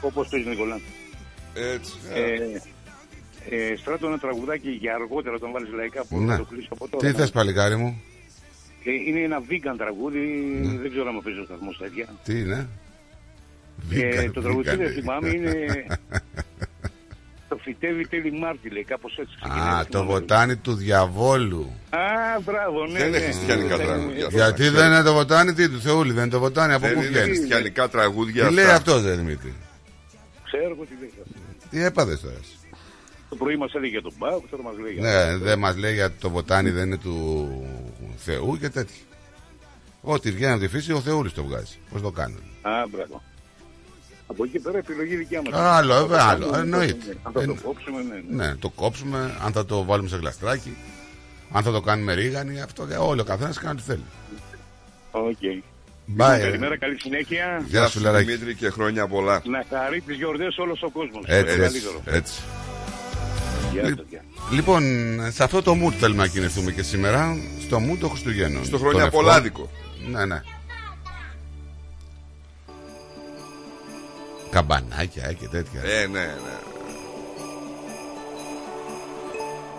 Όπως πες Νικολά. Έτσι. ε, Ε, Ε, στράτω ένα τραγουδάκι για αργότερα όταν βάλεις λαϊκά που Ναι. θα το κλείσω από τώρα. Τι θες παλικάρι μου, Ε, είναι ένα vegan τραγούδι, Ναι. δεν ξέρω αν παίζει ο σταθμός τέτοια. τι είναι; Ε, Vegan, το τραγουδί vegan. δεν θυμάμαι είναι... το φυτεύει τέλη Μάρτη, λέει, κάπως έτσι. ξεκινάει, Α, δεν το θυμάμαι. βοτάνι του διαβόλου. Α, μπράβο, ναι. Δεν είναι ναι. χριστιανικά Ναι, τραγούδια. ναι. Αυτό Γιατί να δεν ξέρεις. είναι το βοτάνι, τι του Θεούλη, δεν είναι το βοτάνι, από Δεν πού είναι βγαίνεις; χριστιανικά τραγούδια Τι λέει αυτά. αυτός, δεν Δημήτρη; Ξέρω εγώ τι λέει. Τι έπαθε τώρα. εσύ; Το πρωί μας έλεγε για τον Πάοκ, τώρα μας λέει για Ναι, δεν μας λέει γιατί το βοτάνι δεν είναι του Θεού και τέτοια. Ό,τι βγαίνει από τη φύση, ο Θεούλης το βγάζει. Πώς το κάνουν. Α, μπράβο. Από εκεί και πέρα επιλογή δικιά μας. Άλλο, Αν θα βέβαια, το άλλο, κάνουμε, εννοείται. Αν θα το Εν- κόψουμε, ναι. ναι. Ναι, το κόψουμε, αν θα το βάλουμε σε γλαστράκι, αν θα το κάνουμε ρίγανη, αυτό και όλοι ο καθένας κάνει ό,τι θέλει. OK. Bye. Καλημέρα, καλή συνέχεια. Γεια σου, Λεράκη. Δημήτρη και χρόνια πολλά. Να χαρεί τις γιορτές όλος ο κόσμος. Έτσι, Το έτσι, καλύτερο. έτσι. Γεια Λι- σας, γεια. Λοιπόν, σε αυτό το mood θέλουμε να κινηθούμε και σήμερα. Στο mood των Χριστουγέννων. Στο Των χρόνια ευχών. πολλάδικο. Ναι, ναι. Καμπανάκια ε, και τέτοια. Ε, ναι, ναι.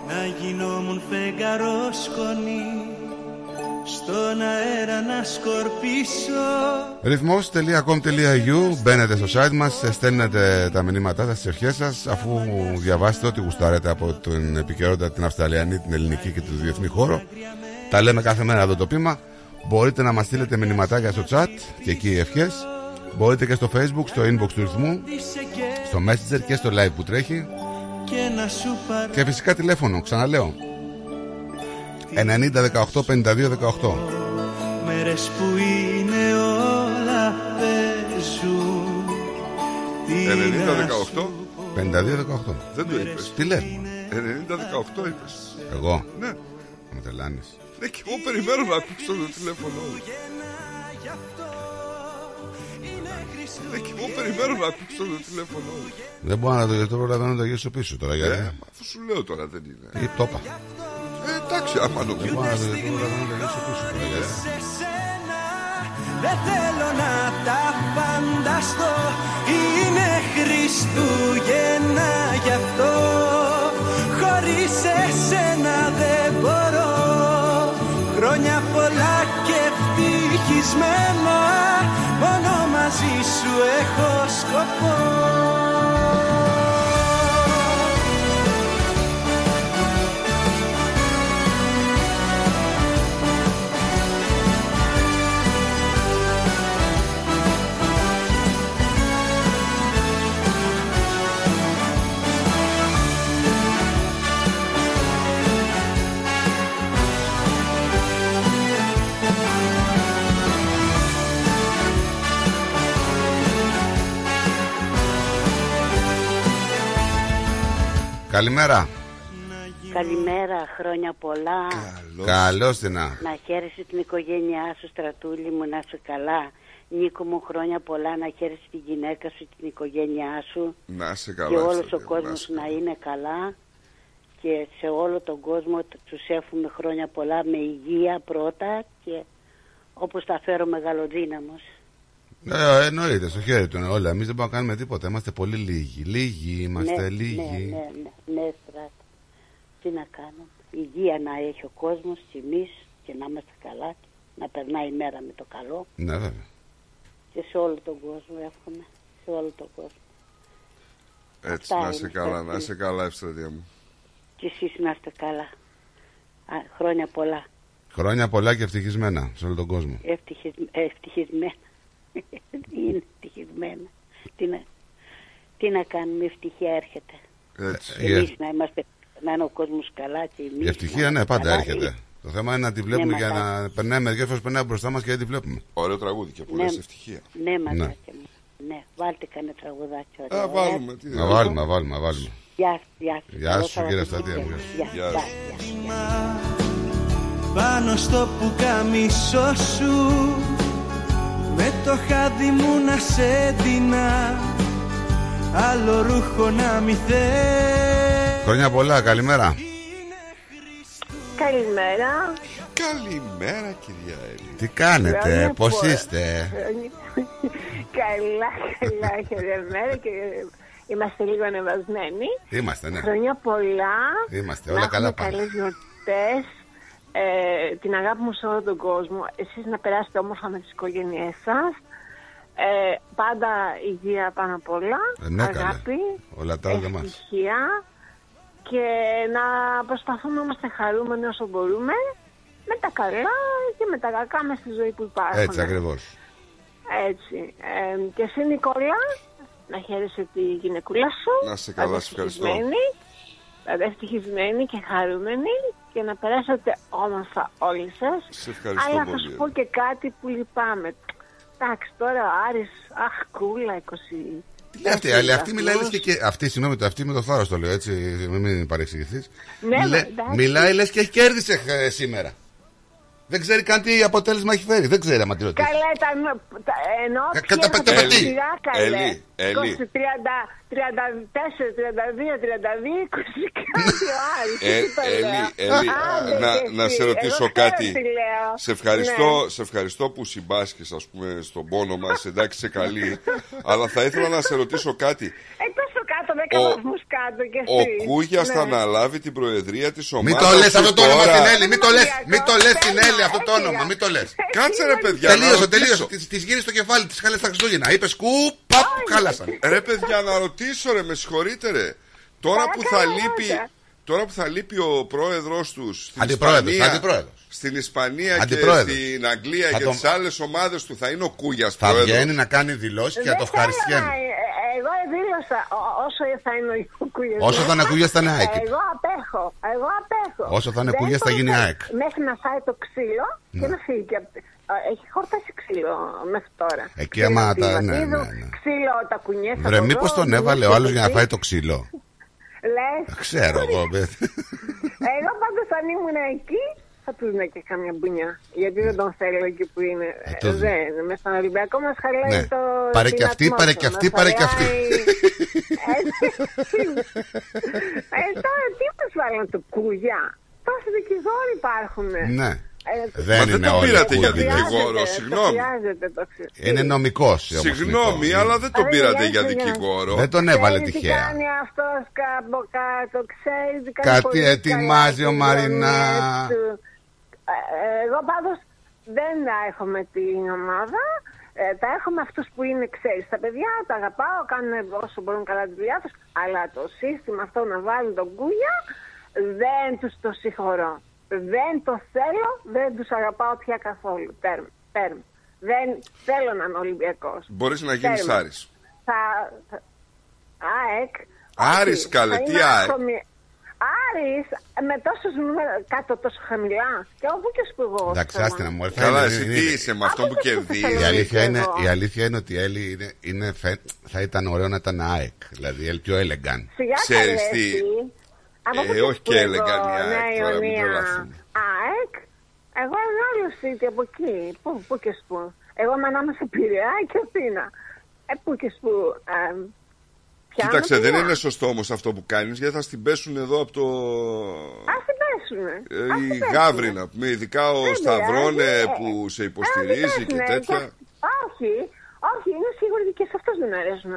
Να γινόμουν φεγγαρός σκονής Στον αέρα να σκορπίσω Ρυθμός.com.au Μπαίνετε στο site μας, στέλνετε τα μηνύματά σας, τις ευχές σας αφού διαβάσετε ό,τι γουστάρετε από την επικαιρότητα την Αυστραλιανή, την ελληνική και τον διεθνή χώρο. Τα λέμε κάθε μέρα εδώ το πείμα. Μπορείτε να μας στείλετε μηνυματάκια στο chat και εκεί οι ευχές. Μπορείτε και στο facebook, στο inbox του ρυθμού, Είσαι και, στο messenger και στο live που τρέχει. και να σου πάρω Και φυσικά τηλέφωνο, ξαναλέω. 90 18 52 18. Μέρες που είναι όλα παίζουν Τι να σου 90-18 52 18. δεν το είπες. Τι λέμε, 90-18 είπες. εγώ; Ναι. Με τρελάνεις. Ναι, και εγώ περιμένω να ακούσω το τηλέφωνο. Ναι, και εγώ περιμένω να ακούσω το τηλέφωνο. Δεν μπορώ να το γιατί το προλαβαίνω να το γυρίσω πίσω τώρα. Ε, Γιατί; μα αφού σου λέω τώρα δεν είναι. Ή το είπα. Ε, εντάξει, άμα το Δεν πει. μπορώ να το γιατί το προλαβαίνω να το γυρίσω πίσω τώρα. Γιατί. σε σένα Δεν θέλω να τα φανταστώ Είναι Χριστούγεννα γι' αυτό Χωρίς εσένα δεν μπορώ Χρόνια πολλά και ευτυχισμένα Μόνο μαζί σου έχω σκοπό Καλημέρα. Καλημέρα, χρόνια πολλά. Καλώς την να. Να χαίρεσαι την οικογένειά σου, στρατούλη μου, να είσαι καλά. Νίκο μου, χρόνια πολλά να χαίρεσαι την γυναίκα σου, την οικογένειά σου Να σε καλά. και όλος Ευσταθία ο μου, κόσμος σε να καλά. είναι καλά και σε όλο τον κόσμο τ- τους εύχομαι χρόνια πολλά με υγεία πρώτα και όπως τα φέρω μεγαλοδύναμος. Ε, εννοείται, στο χέρι του είναι όλα. Εμείς δεν μπορούμε να κάνουμε τίποτα. Είμαστε πολύ λίγοι. Λίγοι είμαστε, ναι, λίγοι. Ναι, ναι, ναι, ναι, στράτα. Τι να κάνω. Υγεία να έχει ο κόσμος και εμείς και να είμαστε καλά να περνάει η μέρα με το καλό Ναι, βέβαια. και σε όλο τον κόσμο εύχομαι. Σε όλο τον κόσμο. Έτσι, Αυτά να σε είναι, καλά, ευχαριστώ. να σε καλά, Ευστρατεία μου. Και εσείς να είστε καλά. Α, χρόνια πολλά. Χρόνια πολλά και ευτυχισμένα σε όλο τον κόσμο. Ευτυχισ, ευτυχισμένα. Είναι ευτυχισμένα. Τι να, τι να κάνουμε, η ευτυχία έρχεται. Έτσι. Ε, Εμείς να είμαστε, να είναι ο κόσμος καλά και εμείς Η να ευτυχία, είμαστε ναι, πάντα καλά. έρχεται. Το θέμα είναι να τη βλέπουμε Ναι, και μακάρι. να περνάει μερικέ φορές περνάει μπροστά μας και δεν τη βλέπουμε. Ωραίο τραγούδι και πολλές Ναι. ευτυχία. Ναι, μαγάκια μου. Ναι, βάλτε κανένα τραγουδάκι. ωραίο, Α, ε. βάλουμε. Τι Να βάλουμε, να βάλουμε, να βάλουμε. Γεια σου, γεια σου. Γεια Καλό σου, κύριε Σαββατοκύριακο. Στρατία μου. Γεια, Γεια γεια, σου. γεια. Πάνω στο πουκαμισό σου Με το χάδι μου να σε δίνα Άλλο ρούχο να μη θες Χρόνια πολλά, καλημέρα. Καλημέρα. Καλημέρα, κυρία Έλλη. Τι κάνετε, Χρόνια πώς πολλά. είστε; καλά, καλά, χαιρεμένα και Είμαστε λίγο ανεβασμένοι. Είμαστε, ναι. Χρόνια πολλά. Είμαστε, Να όλα καλά έχουμε πάνε. καλές γιορτές. Ε, την αγάπη μου σε όλο τον κόσμο. Εσείς να περάσετε όμορφα με τις οικογένειές σας. Ε, πάντα υγεία πάνω απ' όλα. Ε, ναι, καλέ. αγάπη. Όλα τα άλλα μας. ευτυχία. Και να προσπαθούμε να είμαστε χαρούμενοι όσο μπορούμε. Με τα καλά και με τα κακά μέσα στη ζωή που υπάρχουν. Έτσι ακριβώς. Έτσι. Ε, και εσύ Νικόλα, να χαίρεσαι τη γυναικούλα σου. Να είσαι καλά, Πάντα σε ευχαριστώ. Ευτυχισμένη, Πάντα ευτυχισμένη και χαρούμενη και να περάσετε όμορφα όλοι σας. Σε ευχαριστώ Αλλά θα πολύ. σου πω και κάτι που λυπάμαι. Εντάξει, τώρα ο Άρης, αχ, κούλα, 20. Λέει αυτή, αλλά αυτή μιλάει λες και, και αυτή, συγγνώμη, το αυτή με το θάρρος το λέω έτσι, μην, μην παρεξηγηθείς. Ναι, εντάξει. μιλάει λες και κέρδισε ε, σήμερα. Δεν ξέρει καν τι αποτέλεσμα έχει φέρει. Δεν ξέρει άμα τη ρωτήσει. Καλά ήταν, τα- ενώ Κα- ποια κατά- θα κατά- τα σιγά, καλέ. Έλλη, Έλλη. 20, 30, 34, 32, 32, 20 κάτι ο Άρης. Ε, τι το Έλλη, λέω. Έλλη, Άντε να, και να εσύ. σε ρωτήσω Εγώ ξέρω κάτι. τι λέω. Σε ευχαριστώ, Ναι. σε ευχαριστώ που συμπάσχεις ας πούμε στον πόνο μας, εντάξει σε καλή. αλλά θα ήθελα να σε ρωτήσω κάτι. Ε, βαθμούς κάτω και Ο εσύ. Κούγιας Ναι. θα αναλάβει την προεδρία της ομάδας Μην το λες αυτό το όνομα τώρα. στην Έλλη, μην το λες. Μανιακό, Μην το λες στην πες Έλλη να, αυτό το έφυγα. όνομα, μην το λες. Κάτσε ρε παιδιά, να Τελείωσε, ρωτήσω. τελείωσε. Τη γύρισε το κεφάλι, τη χάλες τα Χριστούγεννα. Είπες σκου, παπ, χάλασαν. Ρε παιδιά να ρωτήσω ρε, με συγχωρείτε ρε. Τώρα που θα Παρακαλώ, λείπει, ρώτα. τώρα που θα λείπει ο πρόεδρος τους στην Αντιπρόεδρος, Ισπανία, αντιπρόεδρος. στην Ισπανία και Αντιπρόεδρος. στην Αγγλία Θα και τον- τις άλλες ομάδες του θα είναι ο Κούγιας Θα πρόεδρος. βγαίνει να κάνει δηλώσεις και θα το Δεν θέλω ευχαριστιέμαι. Να- ε, Εγώ δήλωσα ό- όσο θα είναι ο Κούγιας. Όσο θα είναι Κούγιας θα είναι ΑΕΚ. Εγώ απέχω. Εγώ απέχω. Όσο θα είναι Δεν Κούγιας θα γίνει μπορώ- ΑΕΚ. Μέχρι να φάει το ξύλο και Ναι. να φύγει. και απ' ε, Έχει χορτάσει ξύλο μέχρι τώρα. Εκεί Ξύλο άμα από της τα- ναι, Βατίδου, ναι, ναι. Ξύλο τα κουνιές Βρε, από μήπως εδώ, τον έβαλε ο δουλειές άλλος για να εκεί. φάει το ξύλο; Λες. Ξέρω εγώ. μπε. Εγώ πάντως αν ήμουν εκεί θα του δίνα και κάμια μπουνιά. Γιατί δεν τον θέλω εκεί που είναι. Ε, Ε, το δι- δεν, με στον Ολυμπιακό μας χαλάει Ναι. το. Πάρε την και αυτή, πάρε και αυτή, ατμόσφαιρα, πάρε και μας αυτή. χαλάει. Ε, τώρα τι μας βάλουν το κούγια. Τόσοι δικηγόροι υπάρχουν. Ναι. Ε, Δεν Μα δεν είναι το όλοι πήρατε για κούγιες. δικηγόρο, χρειάζεται, συγγνώμη. το χρειάζεται το ξε- Είναι νομικός. Συγγνώμη, αλλά δεν τον Άρα, πήρατε για για να- δικηγόρο. Δεν τον έβαλε Ξέρεις τι τυχαία. κάνει αυτός κάπου κάτω, ξέρεις τι κάνει Κάτι πολύ ετοιμάζει καλά ο τις Μαρινά. Γωνίες του. Ε, Εγώ πάντως δεν τα έχω με την ομάδα. Ε, τα έχω με αυτούς που είναι, ξέρεις, τα παιδιά τα αγαπάω, κάνουν όσο μπορούν καλά τη δουλειά τους, αλλά το σύστημα αυτό να βάλουν τον κούγια δεν τους το συγχωρώ. Δεν το θέλω, δεν τους αγαπάω πια καθόλου. Τέρμ, τέρμ. Δεν θέλω να είμαι Ολυμπιακός. Μπορείς να γίνεις Τέρμα. Άρης. Θα, θα- ΑΕΚ. Άρης, όχι, καλέ, θα τι είμαι ΑΕΚ; Άχρωμη. Άρης με τόσους νούμερα κάτω τόσο χαμηλά. Και όπου και σου εγώ. Εντάξει, θέλω. άστι να μου έρθει. Καλά, Είναι- εσύ είναι- τι είσαι με αυτό Από που πού το κερδίζεις. θέλω. Η αλήθεια, είναι, εγώ. η αλήθεια είναι ότι η Έλλη είναι, είναι φε- θα ήταν ωραίο να ήταν ΑΕΚ. Δηλαδή η Έλλη πιο elegant. Σιγά Ξέρεις καλέ, τι, εσύ. Από ε, πού και όχι σου και εγώ, έλεγαν η ΑΕΚ Νέα τώρα, μην Ιωνία. τρελαθούμε. ΑΕΚ. Εγώ είμαι άλλο σπίτι από εκεί. Πού, πού και σπου. Εγώ είμαι ανάμεσα Πειραιά και Αθήνα. Ε, πού και σπου. Ε, πιάνω Κοίταξε, δεν παιδιά. είναι σωστό όμω αυτό που κάνει γιατί θα στην πέσουν εδώ από το. Ας την πέσουνε. Ε, Ας η την πέσουνε. Γάβρη να πούμε, ειδικά ο Δεν Σταυρώνε πειράζει, ε, που σε ε, υποστηρίζει δεν και πέσουνε, τέτοια. και- Όχι, όχι, είναι σίγουρη ότι και σε αυτούς δεν, αρέσουν,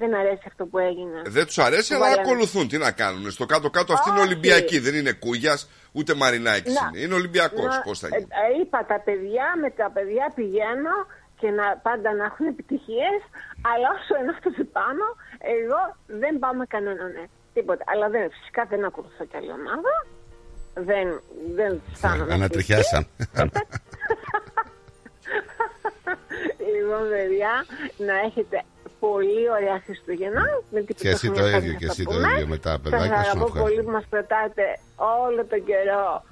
δεν αρέσει αυτό που έγινε. Δεν του αρέσει, αλλά Βάλανε. ακολουθούν. Τι να κάνουν. Στο κάτω-κάτω αυτή είναι Όχι. Ολυμπιακή. Δεν είναι Κούγια, ούτε Μαρινάκη Να. είναι. Είναι Ολυμπιακό. Να- Πώ θα ε, γίνει. ε, είπα τα παιδιά, με τα παιδιά πηγαίνω και να, πάντα να έχουν επιτυχίες, αλλά όσο είναι αυτός πάνω, εγώ δεν πάω με κανέναν ναι. Τίποτα. Αλλά δεν, φυσικά δεν ακολουθώ κι άλλη ομάδα. Δεν, δεν αισθάνομαι. Ανατριχιάσαν. Λοιπόν, παιδιά, να έχετε πολύ ωραία Χριστούγεννα. Με τίποτα Και εσύ το χρόνια ίδιο, θα και τα εσύ το πούμε. ίδιο με τα παιδάκια Σας σου, αγαπώ ευχαριστώ. πολύ που μας κρατάτε όλο τον καιρό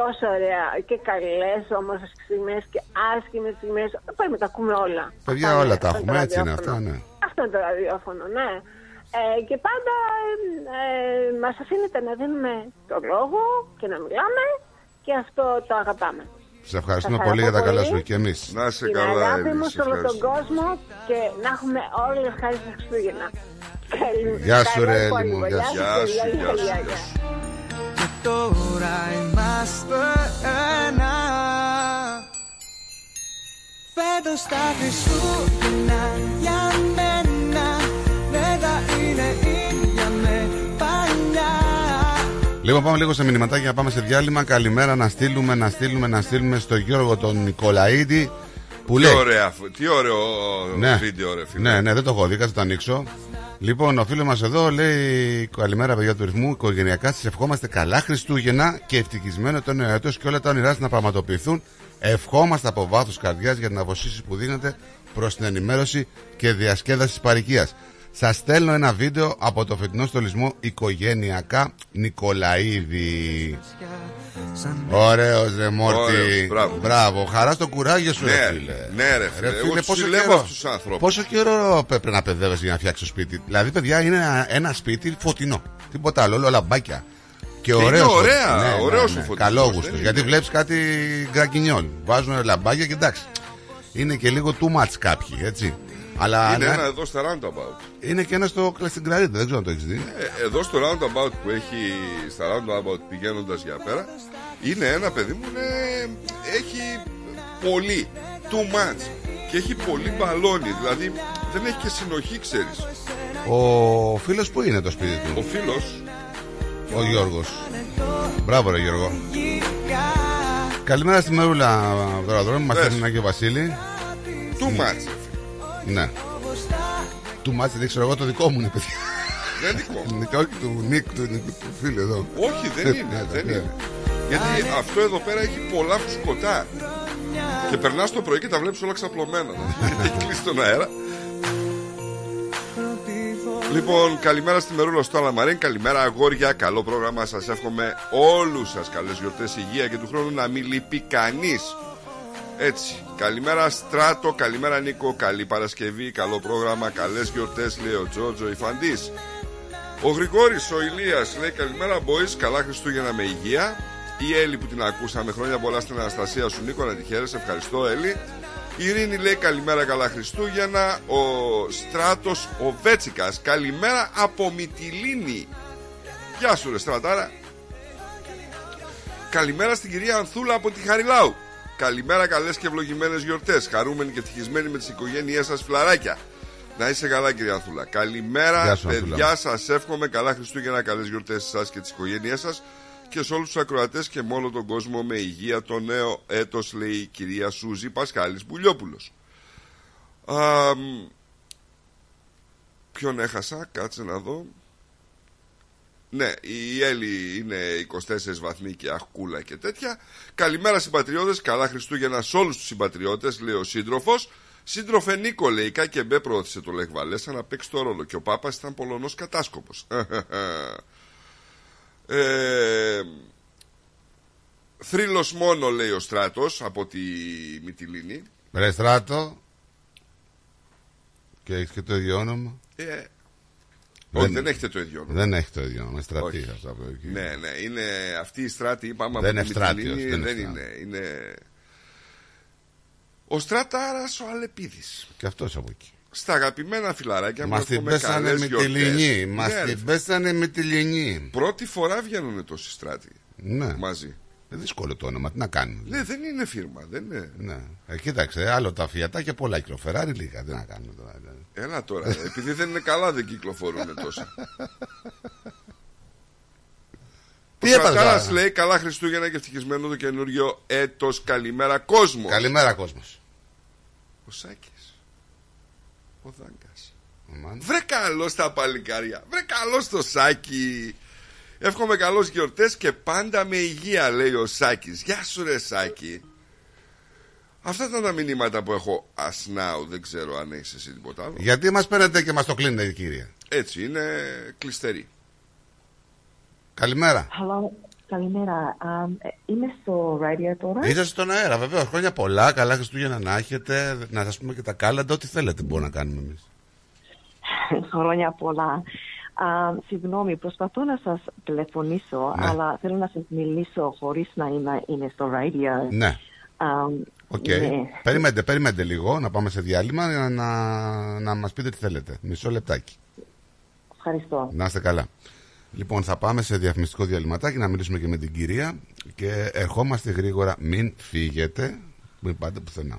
τόσο ωραία και καλές όμορφες στιγμές και άσχημες στιγμές. Πρέπει να τα ακούμε όλα. Παιδιά, Αυτά όλα είναι- τα αυτό έχουμε, το έτσι είναι ραδιόφωνο. αυτά, ναι. Αυτό είναι το ραδιόφωνο, ναι. Ε, και πάντα ε, ε, μας αφήνετε να δίνουμε το λόγο και να μιλάμε και αυτό το αγαπάμε. Σε ευχαριστούμε Σας πολύ για τα αγαπώ καλά πολύ. σου και εμείς. Να είσαι Την καλά, αγάπη Έλλη, μου σε σε όλο τον ευχαριστώ. κόσμο και να έχουμε όλοι ευχάριστα Χριστούγεννα. Καλή- Γεια σου, καλό ρε, Έλλη απόγευμα. μου, γεια Γεια σου. Γεια σου, τώρα είμαστε ένα. Φέτος τα Χριστούγεννα για μένα Δεν θα είναι ίδια με παλιά. Λοιπόν πάμε λίγο σε μηνυματάκια, πάμε σε διάλειμμα. Καλημέρα να στείλουμε, να στείλουμε, να στείλουμε στο Γιώργο τον Νικολαίδη που Τι, λέει. ωραία, τι ωραίο Ναι. βίντεο, ρε φίλε. Ναι, ναι, δεν το έχω δει, κάτσε το ανοίξω. Λοιπόν, ο φίλος μας εδώ λέει: Καλημέρα, παιδιά του ρυθμού. Οικογενειακά σας ευχόμαστε καλά Χριστούγεννα και ευτυχισμένο το νέο έτος και όλα τα όνειρά σας να πραγματοποιηθούν. Ευχόμαστε από βάθος καρδιάς για την αφοσίωση που δίνετε προς την ενημέρωση και διασκέδαση της παροικία. Σα στέλνω ένα βίντεο από το φετινό στολισμό Οικογενειακά Νικολαίδη. Ωραίος, ρε Μόρτι. Ωραίος, μπράβο. μπράβο. Χαρά στο κουράγιο σου, Ναι, ρε φίλε. ναι, ρε φίλε. Εγώ τους πόσο ζηλεύω καιρό- αυτούς τους ανθρώπους. Πόσο καιρό πρέπει να παιδεύεσαι για να φτιάξεις το σπίτι; Δηλαδή, παιδιά, είναι ένα, ένα σπίτι φωτεινό. Τίποτα άλλο, όλα λαμπάκια. Και είναι ωραίος. ωραία, ωραίος ο φωτισμός, Καλό δεν γούστο. είναι. Γιατί βλέπεις κάτι γκρακινιόλ. Βάζουν λαμπάκια και εντάξει. Είναι και λίγο too much κάποιοι, έτσι. Αλλά Είναι ναι, ένα εδώ στα Roundabout. είναι και ένα στο Κλαστιγκραδίτα, δεν ξέρω αν το έχεις δει. Ε, εδώ στο Roundabout που έχει στα Roundabout πηγαίνοντας για πέρα, είναι ένα παιδί μου, είναι, έχει πολύ, too much. Και έχει πολύ μπαλόνι, δηλαδή δεν έχει και συνοχή, ξέρεις. Ο φίλος που είναι το σπίτι Ο του, φίλος, ο Γιώργος. Μπράβο, ρε Γιώργο. Καλημέρα στη Μερούλα, τώρα δρόμο. Μας Πες. στέλνει ένα και ο Βασίλη. too much. Ναι. Του μάτσε, δεν ξέρω εγώ το δικό μου είναι παιδιά. Δεν δικό μου. Είναι και όχι του Νίκ, του, του, του φίλου εδώ. Όχι, δεν είναι, Ναι, δεν ναι. είναι. Γιατί αυτό εδώ πέρα έχει πολλά φουσκωτά. Και περνάς το πρωί και τα βλέπεις όλα ξαπλωμένα. Γιατί έχει κλείσει τον αέρα. Λοιπόν, καλημέρα στη Μερούλα στο Αλαμαρίν. Καλημέρα, αγόρια. Καλό πρόγραμμα. Σας εύχομαι όλους σας καλές γιορτές, υγεία και του χρόνου να μην λείπει κανείς. Έτσι. Καλημέρα, Στράτο. Καλημέρα, Νίκο. Καλή Παρασκευή. Καλό πρόγραμμα. Καλές γιορτές, λέει ο Τζότζο Ιφαντής. Ο Γρηγόρης, ο Ηλίας λέει καλημέρα boys, καλά Χριστούγεννα με υγεία. Η Έλλη που την ακούσαμε χρόνια πολλά στην Αναστασία σου Νίκο να τη χαίρεσαι, ευχαριστώ Έλλη. Η Ειρήνη λέει καλημέρα καλά Χριστούγεννα. Ο Στράτος, ο Βέτσικας, καλημέρα από Μυτιλίνη. Γεια σου ρε Στρατάρα. Καλημέρα στην κυρία Ανθούλα από τη Χαριλάου. Καλημέρα, καλές και ευλογημένες γιορτές. Χαρούμενοι και ευτυχισμένοι με τις οικογένειές σας φλαράκια. Να είσαι καλά, κυρία Ανθούλα. Καλημέρα, Γεια σου, Ανθούλα. παιδιά. Σας εύχομαι καλά Χριστούγεννα, καλές γιορτές εσά και τις οικογένειές σας και σε όλους τους ακροατές και με όλο τον κόσμο με υγεία το νέο έτος, λέει η κυρία Σούζη Πασχάλης Μπουλιόπουλος. Ποιον έχασα, κάτσε να δω. Ναι, η Έλλη είναι 24 βαθμοί και αχκούλα και τέτοια. Καλημέρα συμπατριώτες, καλά Χριστούγεννα σε όλους τους συμπατριώτες, λέει ο σύντροφος. Σύντροφε Νίκο, λέει, η και μπέ προώθησε το Λεχ Βαλέσσα να παίξει το ρόλο και ο Πάπας ήταν Πολωνός κατάσκοπος. ε, θρύλος μόνο, λέει ο Στράτος, από τη Μυτιλίνη. Ρε Στράτο. Και έχεις και το ίδιο όνομα. Ε, όχι, δεν έχετε το ίδιο. όνομα. Δεν έχει το ίδιο όνομα. Στρατή Όχι. αυτό από εκεί. Ναι, ναι, είναι αυτή η στράτη, είπαμε Δεν από είναι τη Μυτιλίνη, Στράτιος, δεν δεν, είναι είναι, είναι. Ο Στράταρας ο Αλεπίδης. Και αυτός από εκεί. Στα αγαπημένα φιλαράκια μου Μα την εύχομαι πέσανε καλές με τη γιορτές. λινή. Μας Ναι, ρε, την πέσανε με τη λινή. Πρώτη φορά βγαίνουν τόσοι στράτοι Ναι. μαζί. Ε, Δύσκολο το όνομα. Τι να κάνουμε. Ναι, δεν είναι φίρμα, δεν είναι. Ναι. Ε, κοίταξε, άλλο τα φιατά και πολλά κιλοφεράρι λίγα. Τι να κάνουμε τώρα. δηλαδή. Έλα τώρα, επειδή δεν είναι καλά δεν κυκλοφορούν τόσα. Τι Ο έπαθες Στράταρας τώρα; λέει καλά Χριστούγεννα και ευτυχισμένο το καινούριο έτος. Καλημέρα κόσμος. Καλημέρα κόσμος. Ο Σάκης. Ο Δάγκας. Μαν. Βρε καλός στα παλικάρια. Βρε καλός στο Σάκη. Εύχομαι καλώς γιορτές και πάντα με υγεία λέει ο Σάκης. Γεια σου ρε Σάκη. Αυτά ήταν τα μηνύματα που έχω as now. Δεν ξέρω αν έχεις εσύ τίποτα άλλο. Γιατί μας παίρνετε και μας το κλείνετε, κύριε. Έτσι είναι κλειστερή. Καλημέρα. Hello. Καλημέρα. Um, ε, είμαι στο radio τώρα. Είσαστε στον αέρα, βεβαίως. Χρόνια πολλά. Καλά Χριστούγεννα να έχετε. Να σας πούμε και τα κάλαντα. Ό,τι θέλετε μπορούμε να κάνουμε εμείς. Χρόνια πολλά. Α, συγγνώμη, προσπαθώ να σας τηλεφωνήσω, Ναι. αλλά θέλω να σας μιλήσω χωρίς να είμαι, είναι στο radio. Ναι. Α, Οκ. ναι. Περιμένετε, περιμένετε λίγο να πάμε σε διάλειμμα για να, να μας πείτε τι θέλετε. Μισό λεπτάκι. Ευχαριστώ. Να είστε καλά. Λοιπόν, θα πάμε σε διαφημιστικό διαλειμματάκι να μιλήσουμε και με την κυρία και ερχόμαστε γρήγορα. Μην φύγετε, μην πάτε πουθενά.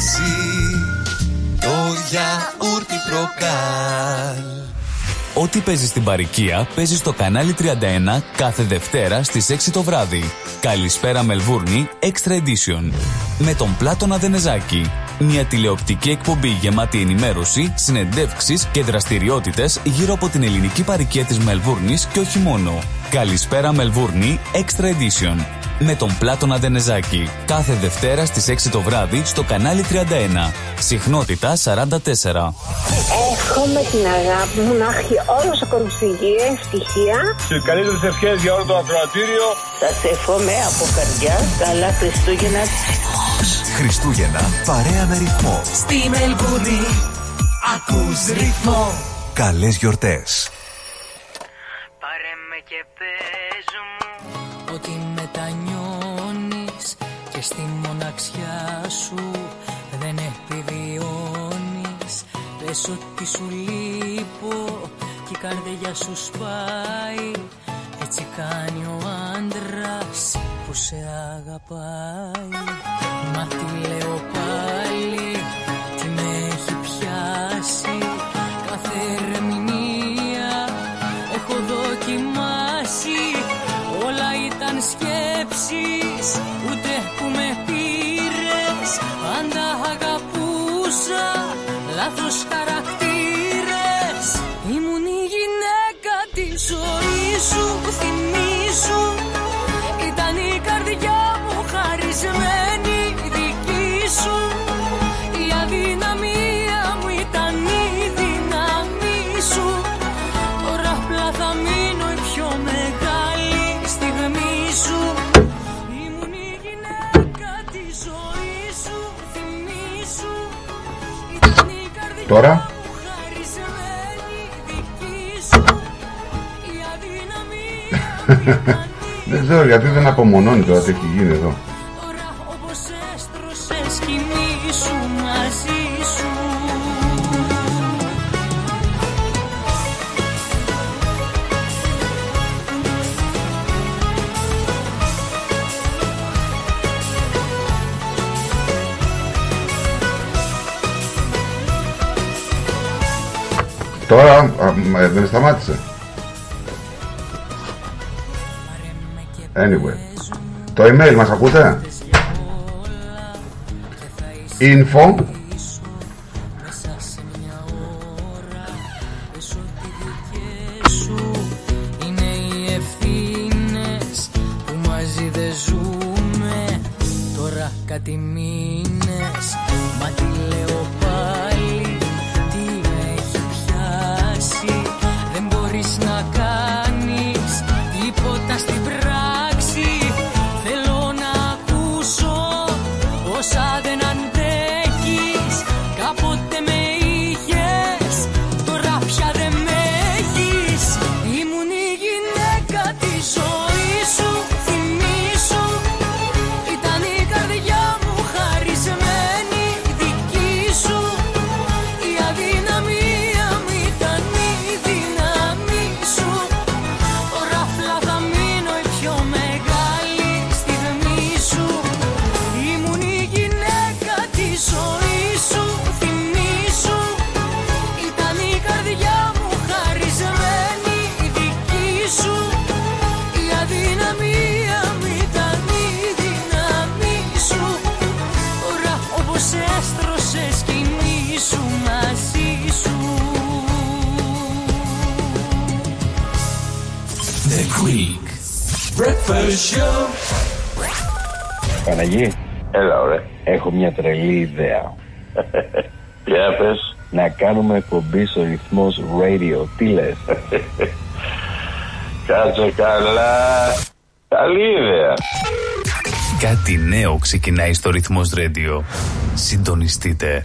μ' αρέσει Το γιαούρτι προκάλ Ό,τι παίζεις στην παροικία παίζεις στο κανάλι 31 κάθε Δευτέρα στις 6 το βράδυ. Καλησπέρα Μελβούρνη Extra Edition. Με τον Πλάτωνα Δενεζάκη. Μια τηλεοπτική εκπομπή γεμάτη ενημέρωση, συνεντεύξεις και δραστηριότητες γύρω από την ελληνική παροικία της Μελβούρνης και όχι μόνο. Καλησπέρα Μελβούρνη Extra Edition. Με τον Πλάτωνα Δενεζάκη. Κάθε Δευτέρα στις 6 το βράδυ στο κανάλι 31. Συχνότητα 44. Εύχομαι την αγάπη μου να έχει όλος ο κορμός υγεία, ευτυχία. Και καλύτερες ευχές για όλο το ακροατήριο. Σα εύχομαι από καρδιά καλά Χριστούγεννα. Χριστούγεννα παρέα με ρυθμό. Στη Μελβούνι ακούς ρυθμό Καλές γιορτές. Πες ότι σου λείπω και η καρδιά σου σπάει. Έτσι κάνει ο άντρας που σε αγαπάει. Μα τι λέω πάλι, ζωή σου, θυμίσου Ήταν η καρδιά μου χαρισμένη δική σου. Η αδυναμία μου ήταν η δύναμή σου. Τώρα απλά θα μείνω η πιο μεγάλη στιγμή σου. Ήμουν η γυναίκα της ζωής σου, θυμίσου Ήταν η καρδιά Τώρα; Δεν ξέρω γιατί δεν απομονώνει τώρα τι έχει γίνει εδώ. όπως έστρωσες κοιμήσου μαζί σου Τώρα α, μ, ε, δεν σταμάτησε. Anyway. Το email μας ακούτε? Info Παναγί. Έλα, ωραία. Έχω μια τρελή ιδέα. Για πες. Να κάνουμε εκπομπή στο ρυθμός radio. Τι λες; Κάτσε καλά. Καλή ιδέα. Κάτι νέο ξεκινάει στο ρυθμός Radio. Συντονιστείτε.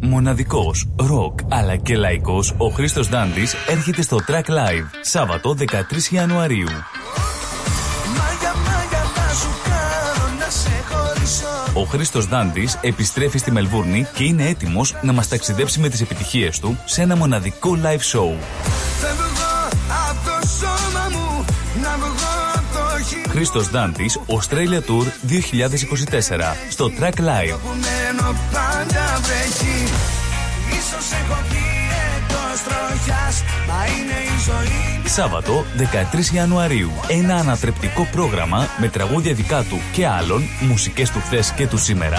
Μοναδικός, ροκ αλλά και λαϊκός, ο Χρήστος Δάντης έρχεται στο Track Live, Σάββατο 13 Ιανουαρίου. Ο Χρήστος Δάντης επιστρέφει στη Μελβούρνη και είναι έτοιμος να μας ταξιδέψει με τις επιτυχίες του σε ένα μοναδικό live show. Χρήστος Δάντης, Australia Tour 2024 στο Track Live. Σάββατο 13 Ιανουαρίου. Ένα ανατρεπτικό πρόγραμμα με τραγούδια δικά του και άλλων, μουσικές του χθες και του σήμερα.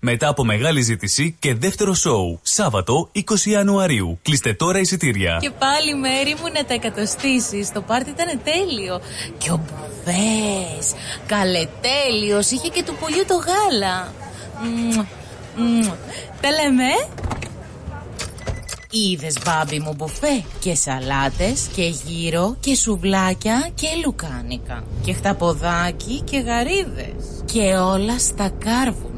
Μετά από μεγάλη ζήτηση και δεύτερο σοου. Σάββατο 20 Ιανουαρίου. Κλείστε τώρα εισιτήρια. Και πάλι μέρη μου να τα εκατοστήσεις. Το πάρτι ήταν τέλειο. Και ο Μπουβές. Καλετέλειος. Είχε και του πολύ το γάλα. Μμμ, μμμ. Τα λέμε. Είδες μπάμπι μου μπουφέ και σαλάτες και γύρο και σουβλάκια και λουκάνικα και χταποδάκι και γαρίδες και όλα στα κάρβουνα.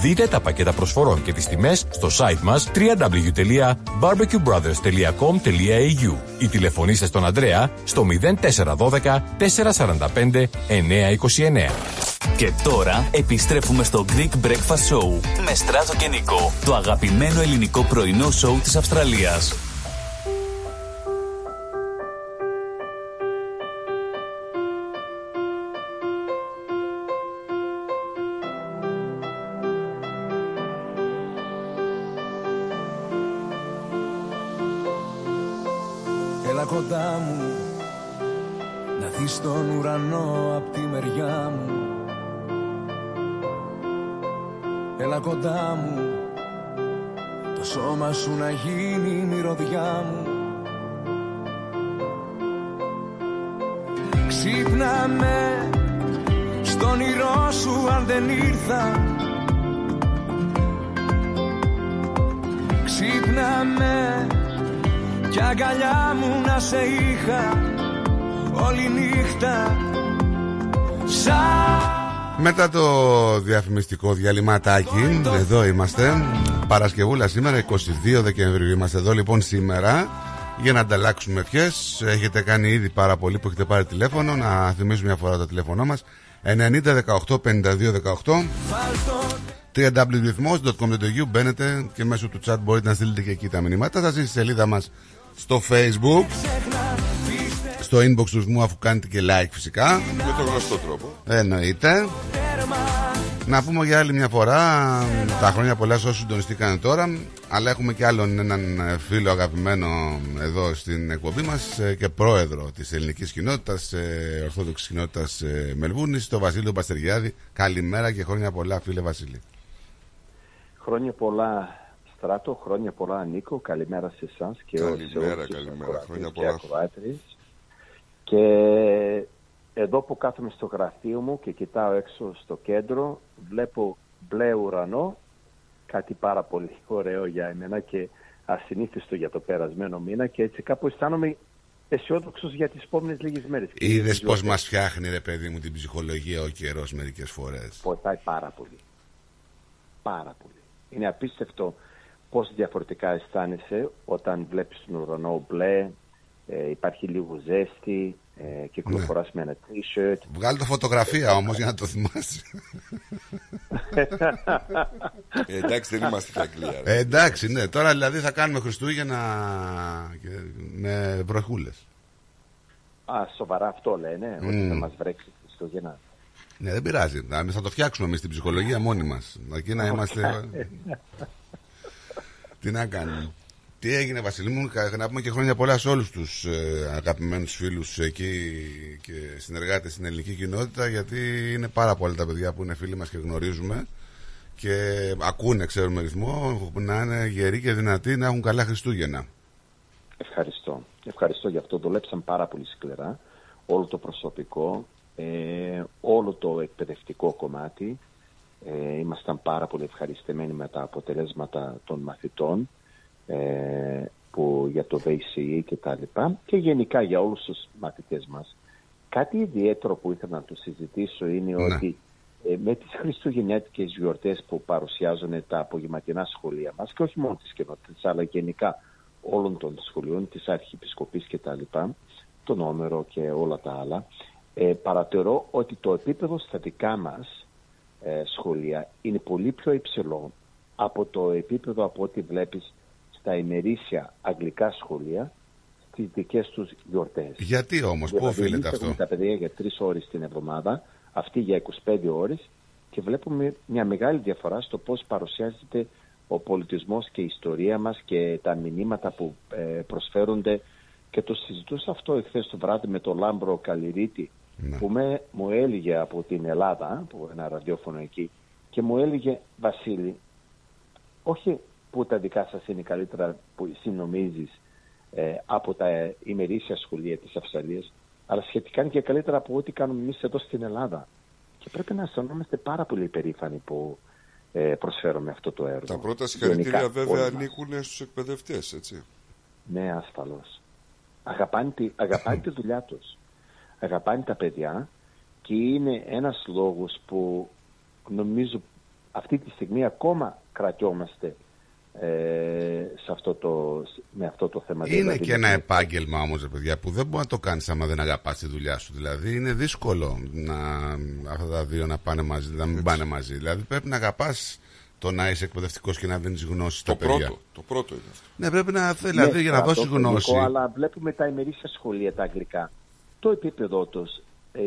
Δείτε τα πακέτα προσφορών και τις τιμές στο site μας www.barbecuebrothers.com.au ή τηλεφωνήστε στον Ανδρέα στο 0412 445 929. Και τώρα επιστρέφουμε στο Greek Breakfast Show με Στράτο και Νικό, το αγαπημένο ελληνικό πρωινό σοου της Αυστραλίας. Κοντά μου. Το σώμα σου να γίνει η μυρωδιά μου. Ξύπνα με Στον όνειρό σου αν δεν ήρθα. Ξύπνα με κι αγκαλιά μου να σε είχα όλη νύχτα. Σαν Μετά το διαφημιστικό διαλυματάκι, εδώ είμαστε. Παρασκευούλα σήμερα, 22 Δεκεμβρίου. Είμαστε εδώ λοιπόν σήμερα για να ανταλλάξουμε ευχές. Έχετε κάνει ήδη πάρα πολύ που έχετε πάρει τηλέφωνο. Να θυμίσουμε μια φορά το τηλέφωνό μας. 90 18 52 18 www.rhythmos.com.au Μπαίνετε και μέσω του chat μπορείτε να στείλετε και εκεί τα μηνύματα σας στη σελίδα μας στο facebook στο inbox τους μου αφού κάνετε και like φυσικά Με τον γνωστό τρόπο. εννοείται να πούμε για άλλη μια φορά τα χρόνια πολλά σε όσους συντονιστήκαν τώρα αλλά έχουμε και άλλον έναν φίλο αγαπημένο εδώ στην εκπομπή μας ε, και πρόεδρο της ελληνικής κοινότητας ε, ορθόδοξης κοινότητας ε, Μελβούνης το Βασίλειο Παστεργιάδη καλημέρα και χρόνια πολλά φίλε Βασίλη Χρόνια πολλά Στράτο, χρόνια πολλά Νίκο, καλημέρα σε εσάς και Καλημέρα, σε όλους τους καλημέρα. ακροατές Χρόνια και πολλά. Ακροάτριες. Και εδώ που κάθομαι στο γραφείο μου και κοιτάω έξω στο κέντρο, βλέπω μπλε ουρανό κάτι πάρα πολύ ωραίο για εμένα και ασυνήθιστο για το περασμένο μήνα και έτσι κάπου αισθάνομαι αισιόδοξος για τις επόμενες λίγες μέρες. Είδες πώς Γιορτές. μας φτιάχνει, ρε παιδί μου, την ψυχολογία ο καιρός μερικές φορές; Βοηθάει πάρα πολύ. Πάρα πολύ. Είναι απίστευτο πώς διαφορετικά αισθάνεσαι όταν βλέπεις τον ουρανό μπλε, ε, υπάρχει λίγο ζέστη, ε, κυκλοφοράς με ένα t-shirt. Βγάλει το φωτογραφία όμως για να το θυμάσαι. Ε, εντάξει, δεν είμαστε και Αγγλία. ρε. Ε, εντάξει, ναι. Τώρα δηλαδή θα κάνουμε Χριστούγεννα και με βροχούλες. Α, σοβαρά αυτό λένε, ότι Μμμ. θα μας βρέξει Χριστούγεννα. Ναι, δεν πειράζει. Να- Θα το φτιάξουμε εμείς την ψυχολογία μόνοι μας. Εκεί να είμαστε. Τι να κάνουμε. Τι έγινε, Βασίλη μου, κα- να πούμε και χρόνια πολλά σε όλους τους ε, αγαπημένους φίλους εκεί και συνεργάτες στην ελληνική κοινότητα, γιατί είναι πάρα πολλά τα παιδιά που είναι φίλοι μας και γνωρίζουμε και ακούνε, ξέρουμε ρυθμό, να είναι γεροί και δυνατοί, να έχουν καλά Χριστούγεννα. Ευχαριστώ. Ευχαριστώ για αυτό. Δουλέψαν πάρα πολύ σκληρά. Όλο το προσωπικό, ε, όλο το εκπαιδευτικό κομμάτι. Ε, ήμασταν πάρα πολύ ευχαριστημένοι με τα αποτελέσματα των μαθητών ε, που για το VCE και τα λοιπά και γενικά για όλους τους μαθητές μας. Κάτι ιδιαίτερο που ήθελα να το συζητήσω είναι Ναι. ότι ε, με τις χριστουγεννιάτικες γιορτές που παρουσιάζουν τα απογευματινά σχολεία μας και όχι μόνο τις κοινότητες αλλά γενικά όλων των σχολείων, της Αρχιεπισκοπής και τα λοιπά, το νόμερο και όλα τα άλλα, ε, παρατηρώ ότι το επίπεδο στα δικά μας ε, σχολεία είναι πολύ πιο υψηλό από το επίπεδο από ό,τι βλέπεις στα ημερήσια αγγλικά σχολεία στις δικές τους γιορτές. Γιατί όμως, πού Δηλαδή, οφείλεται εμείς αυτό; έχουμε τα παιδιά για τρεις ώρες την εβδομάδα, αυτοί για 25 ώρες και βλέπουμε μια μεγάλη διαφορά στο πώς παρουσιάζεται ο πολιτισμός και η ιστορία μας και τα μηνύματα που ε, προσφέρονται. Και το συζητούσα αυτό εχθές το βράδυ με τον Λάμπρο Καλλιρίτη, που με, μου έλεγε από την Ελλάδα, από ένα ραδιόφωνο εκεί, και μου έλεγε Βασίλη, όχι που τα δικά σας είναι καλύτερα που εσύ νομίζεις ε, από τα ε, ημερήσια σχολεία της Αυστραλίας, αλλά σχετικά είναι και καλύτερα από ό,τι κάνουμε εμείς εδώ στην Ελλάδα. Και πρέπει να αισθανόμαστε πάρα πολύ περήφανοι που ε, προσφέρουμε αυτό το έργο. Τα πρώτα συγχαρητήρια Γενικά, βέβαια όλοι μας. ανήκουν στους εκπαιδευτές, έτσι. Ναι, ασφαλώς. Αγαπάνε τη, αγαπάνε τη δουλειά τους. Αγαπάνε τα παιδιά και είναι ένας λόγος που νομίζω αυτή τη στιγμή ακόμα κρατιόμαστε ε, σε αυτό το, με αυτό το θέμα. Είναι Δηλαδή, και ένα επάγγελμα όμως, παιδιά, που δεν μπορεί να το κάνεις άμα δεν αγαπάς τη δουλειά σου. Δηλαδή, είναι δύσκολο να, αυτά τα δύο να πάνε μαζί, να μην πάνε μαζί. Δηλαδή, πρέπει να αγαπάς το να είσαι εκπαιδευτικός και να δίνεις γνώση στα Το παιδιά. πρώτο, το πρώτο είναι αυτό. Ναι, πρέπει να θέλει, δηλαδή, Ναι, για να αυτό δώσεις το γνώση. λογικό, αλλά βλέπουμε τα ημερήσια σχολεία τα αγγλικά. Το επίπεδό τους, ε,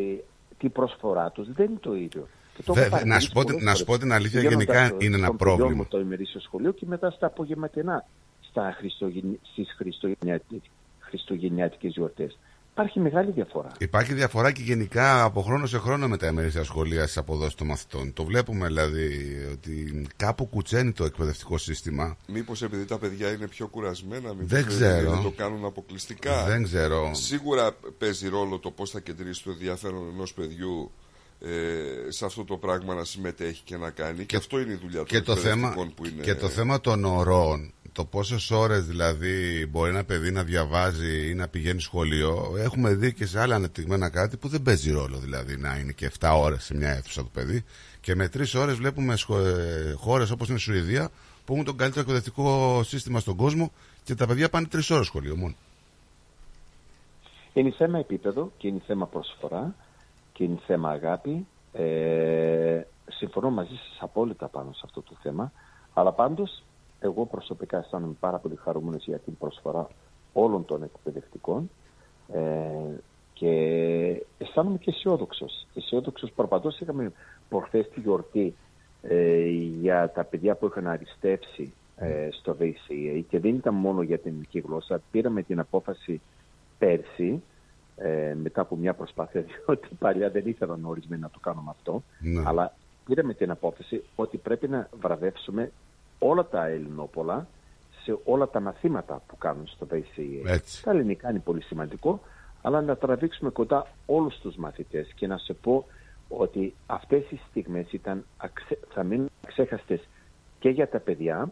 την προσφορά τους δεν είναι το ίδιο. Και το Δε- έχω δε- να σου πω παρατηρήσει την- να σου πολλές πω την αλήθεια, φορές. γενικά Πηγαίνοντας είναι ένα στον παιδιό πρόβλημα. μου το ημερήσιο σχολείο και μετά στα απογευματινά, στα Χριστουγεν... στις Χριστουγεννιάτικες, Χριστουγεννιάτικες γιορτές. Υπάρχει μεγάλη διαφορά. Υπάρχει διαφορά και γενικά από χρόνο σε χρόνο με τα ημερήσια σχολεία στις αποδόσεις των μαθητών. Το βλέπουμε δηλαδή ότι κάπου κουτσένει το εκπαιδευτικό σύστημα. Μήπως επειδή τα παιδιά είναι πιο κουρασμένα, μήπως Δεν ξέρω. δεν το κάνουν αποκλειστικά. Δεν ξέρω. Σίγουρα παίζει ρόλο το πώς θα κεντρήσει το ενδιαφέρον ενός παιδιού ε, σε αυτό το πράγμα να συμμετέχει και να κάνει. Και, αυτό είναι η δουλειά των Και το, θέμα, εκπαιδευτικών που είναι... και το θέμα των ωρών, το πόσες ώρες δηλαδή μπορεί ένα παιδί να διαβάζει ή να πηγαίνει σχολείο, έχουμε δει και σε άλλα ανεπτυγμένα κράτη που δεν παίζει ρόλο δηλαδή να είναι και 7 ώρες σε μια αίθουσα το παιδί. Και με 3 ώρες βλέπουμε χώρες όπως είναι η Σουηδία που έχουν το καλύτερο εκπαιδευτικό σύστημα στον κόσμο και τα παιδιά πάνε 3 ώρες σχολείο μόνο. Είναι θέμα επίπεδο και είναι θέμα προσφορά και είναι θέμα αγάπη. Ε, συμφωνώ μαζί σας απόλυτα πάνω σε αυτό το θέμα. Αλλά πάντως, εγώ προσωπικά αισθάνομαι πάρα πολύ χαρούμενος για την προσφορά όλων των εκπαιδευτικών ε, και αισθάνομαι και αισιόδοξος. Αισιόδοξος προπαντός είχαμε προχθές τη γιορτή ε, για τα παιδιά που είχαν αριστεύσει ε, στο VCA και δεν ήταν μόνο για την ελληνική γλώσσα. Πήραμε την απόφαση πέρσι ε, μετά από μια προσπάθεια, διότι παλιά δεν ήθελαν ορισμένοι να το κάνουμε αυτό. Ναι. Αλλά πήραμε την απόφαση ότι πρέπει να βραβεύσουμε όλα τα ελληνόπολα σε όλα τα μαθήματα που κάνουν στο VCA. Έτσι. Τα ελληνικά είναι πολύ σημαντικό, αλλά να τραβήξουμε κοντά όλους τους μαθητές και να σε πω ότι αυτές οι στιγμές ήταν, αξε- θα μείνουν αξέχαστες και για τα παιδιά,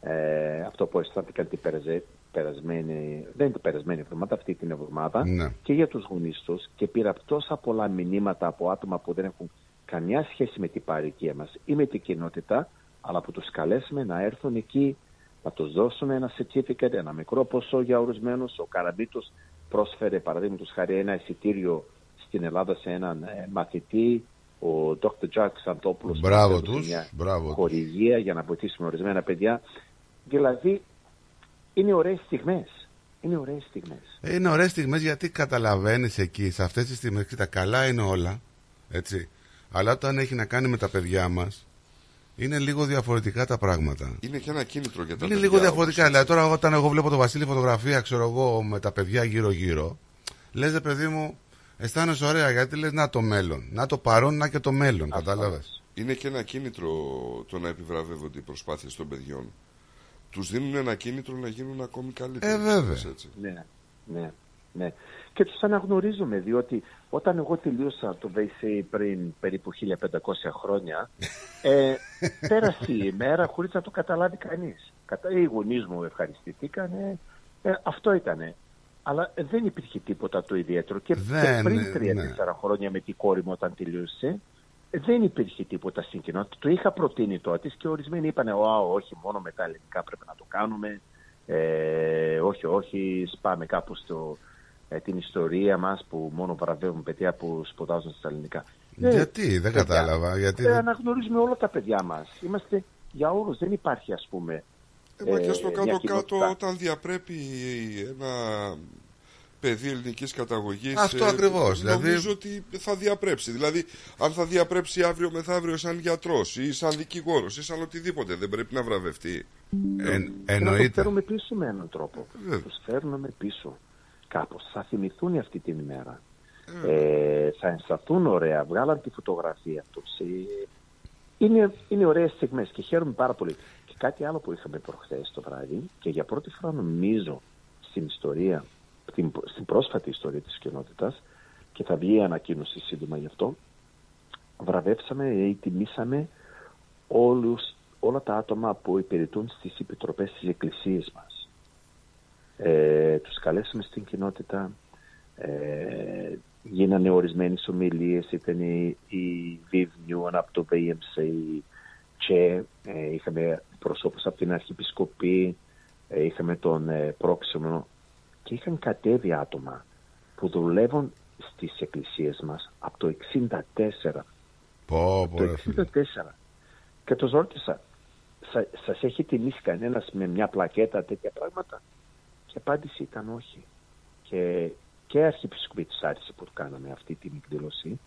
ε, αυτό που αισθάνθηκαν την περαζε- περασμένη, δεν είναι την περασμένη εβδομάδα, αυτή την εβδομάδα, Ναι. και για τους γονείς τους και πήρα τόσα πολλά μηνύματα από άτομα που δεν έχουν καμιά σχέση με την παροικία μας ή με την κοινότητα, αλλά που τους καλέσουμε να έρθουν εκεί, να τους δώσουμε ένα certificate, ένα μικρό ποσό για ορισμένους. Ο Καραμπίτος πρόσφερε παραδείγματος χάρη ένα εισιτήριο στην Ελλάδα σε έναν ε, μαθητή, ο Dr. Jack Σαντόπουλος Μπράβο μας έδωσε τους, μια μπράβο τους. χορηγία για να βοηθήσουμε ορισμένα παιδιά. Δηλαδή, είναι ωραίες στιγμές. Είναι ωραίες στιγμές. Είναι ωραίες στιγμές γιατί καταλαβαίνεις εκεί, σε αυτές τις στιγμές, τα καλά είναι όλα. Έτσι. Αλλά όταν έχει να κάνει με τα παιδιά μας, είναι λίγο διαφορετικά τα πράγματα. Είναι και ένα κίνητρο για τα Είναι παιδιά. λίγο διαφορετικά. Δηλαδή, τώρα όταν εγώ βλέπω τον Βασίλη φωτογραφία, ξέρω εγώ, με τα παιδιά γύρω-γύρω, λες, ρε παιδί μου, αισθάνεσαι ωραία γιατί λες να το μέλλον. Να το παρόν, να και το μέλλον. Κατάλαβες. Είναι και ένα κίνητρο το να επιβραβεύονται οι προσπάθειες των παιδιών. Τους δίνουν ένα κίνητρο να γίνουν ακόμη καλύτεροι. Ε, βέβαια. Έτσι. Ναι, ναι, ναι. Και τους αναγνωρίζουμε, διότι όταν εγώ τελείωσα το VC πριν περίπου 1500 χρόνια, ε, πέρασε η ημέρα χωρίς να το καταλάβει κανείς. Κατά, οι γονείς μου ευχαριστηθήκανε, ε, αυτό ήτανε. Αλλά δεν υπήρχε τίποτα το ιδιαίτερο. Και, και Δεν, πριν ναι. τρία-τέσσερα χρόνια με την κόρη μου όταν τελείωσε, ε, δεν υπήρχε τίποτα στην κοινότητα. Το είχα προτείνει τότε και ορισμένοι είπαν: όχι, μόνο με τα ελληνικά πρέπει να το κάνουμε. Ε, όχι, όχι, σπάμε κάπου στο, ε, την ιστορία μας που μόνο βραβεύουν παιδιά που σπουδάζουν στα ελληνικά. Γιατί, δεν παιδιά, κατάλαβα. Γιατί Ε, δεν- αναγνωρίζουμε όλα τα παιδιά μας. Είμαστε για όλους. Δεν υπάρχει ας πούμε Ε, μα και στο μια κάτω-κάτω κοινότητα. όταν διαπρέπει ένα παιδί ελληνικής καταγωγής. Αυτό ακριβώς, δηλαδή- Νομίζω ότι θα διαπρέψει. Δηλαδή, αν θα διαπρέψει αύριο μεθαύριο σαν γιατρός ή σαν δικηγόρος ή σαν οτιδήποτε, δεν πρέπει να βραβευτεί. Ε, Και να τους εννοείται. φέρουμε πίσω με έναν τρόπο. Τους φέρνουμε πίσω. Κάπως. Θα θυμηθούν αυτή την ημέρα. Ε, θα ενσταθούν ωραία. Βγάλαν τη φωτογραφία τους. Ε, είναι, είναι ωραίες στιγμές και χαίρομαι πάρα πολύ. Και κάτι άλλο που είχαμε προχθές το βράδυ και για πρώτη φορά νομίζω στην ιστορία, στην, στην πρόσφατη ιστορία της κοινότητας και θα βγει η ανακοίνωση σύντομα γι' αυτό, βραβεύσαμε ή τιμήσαμε όλους, όλα τα άτομα που υπηρετούν στις επιτροπές της εκκλησίας μας. Ε, τους καλέσαμε στην κοινότητα, ε, γίνανε ορισμένες ομιλίες, ήταν η, η Viv Newman από το VMC και ε, είχαμε προσώπους από την Αρχιεπισκοπή, ε, είχαμε τον ε, Πρόξενο και είχαν κατέβει άτομα που δουλεύουν στις εκκλησίες μας από το 64 Πω, πω, το ρε φίλε. 64. Και τους ρώτησα, «Σα- σας έχει τιμήσει κανένας με μια πλακέτα τέτοια πράγματα; Και η απάντηση ήταν όχι. Και, και η Αρχιεπισκοπή της άρεσε που κάναμε αυτή την εκδήλωση.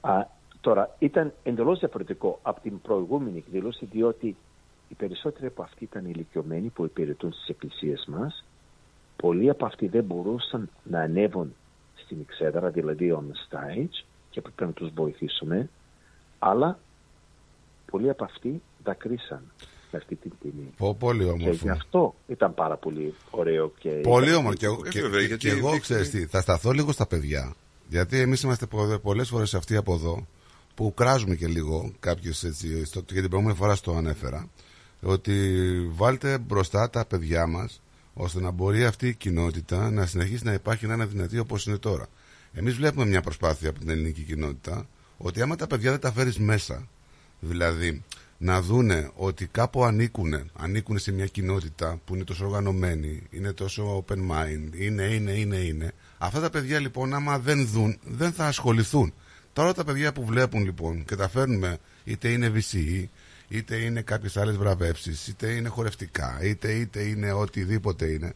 Α, τώρα, ήταν εντελώς διαφορετικό από την προηγούμενη εκδήλωση, διότι οι περισσότεροι από αυτοί ήταν ηλικιωμένοι που υπηρετούν στις εκκλησίες μας. Πολλοί από αυτοί δεν μπορούσαν να ανέβουν στην εξέδρα, δηλαδή on the stage, και πρέπει να τους βοηθήσουμε αλλά πολλοί από αυτοί δακρύσαν με αυτή την τιμή. Πω, πολύ Και όμορφο. γι' αυτό ήταν πάρα πολύ ωραίο και... Πολύ όμορφο. Και, εγώ- Ε, και, βέβαια, και- γιατί και εγώ, δείχνει- ξέρεις τι, θα σταθώ λίγο στα παιδιά. Γιατί εμείς είμαστε πολλές φορές αυτοί από εδώ που κράζουμε και λίγο κάποιες έτσι, στο, και την προηγούμενη φορά στο ανέφερα, ότι βάλτε μπροστά τα παιδιά μας ώστε να μπορεί αυτή η κοινότητα να συνεχίσει να υπάρχει να είναι δυνατή όπως είναι τώρα. Εμείς βλέπουμε μια προσπάθεια από την ελληνική κοινότητα ότι άμα τα παιδιά δεν τα φέρεις μέσα, δηλαδή να δούνε ότι κάπου ανήκουν, ανήκουν σε μια κοινότητα που είναι τόσο οργανωμένη, είναι τόσο open mind, είναι, είναι, είναι, είναι. Αυτά τα παιδιά λοιπόν άμα δεν δουν, δεν θα ασχοληθούν. Τώρα τα παιδιά που βλέπουν λοιπόν και τα φέρνουμε είτε είναι VCE, είτε είναι κάποιες άλλες βραβεύσεις, είτε είναι χορευτικά, είτε, είτε είναι οτιδήποτε είναι.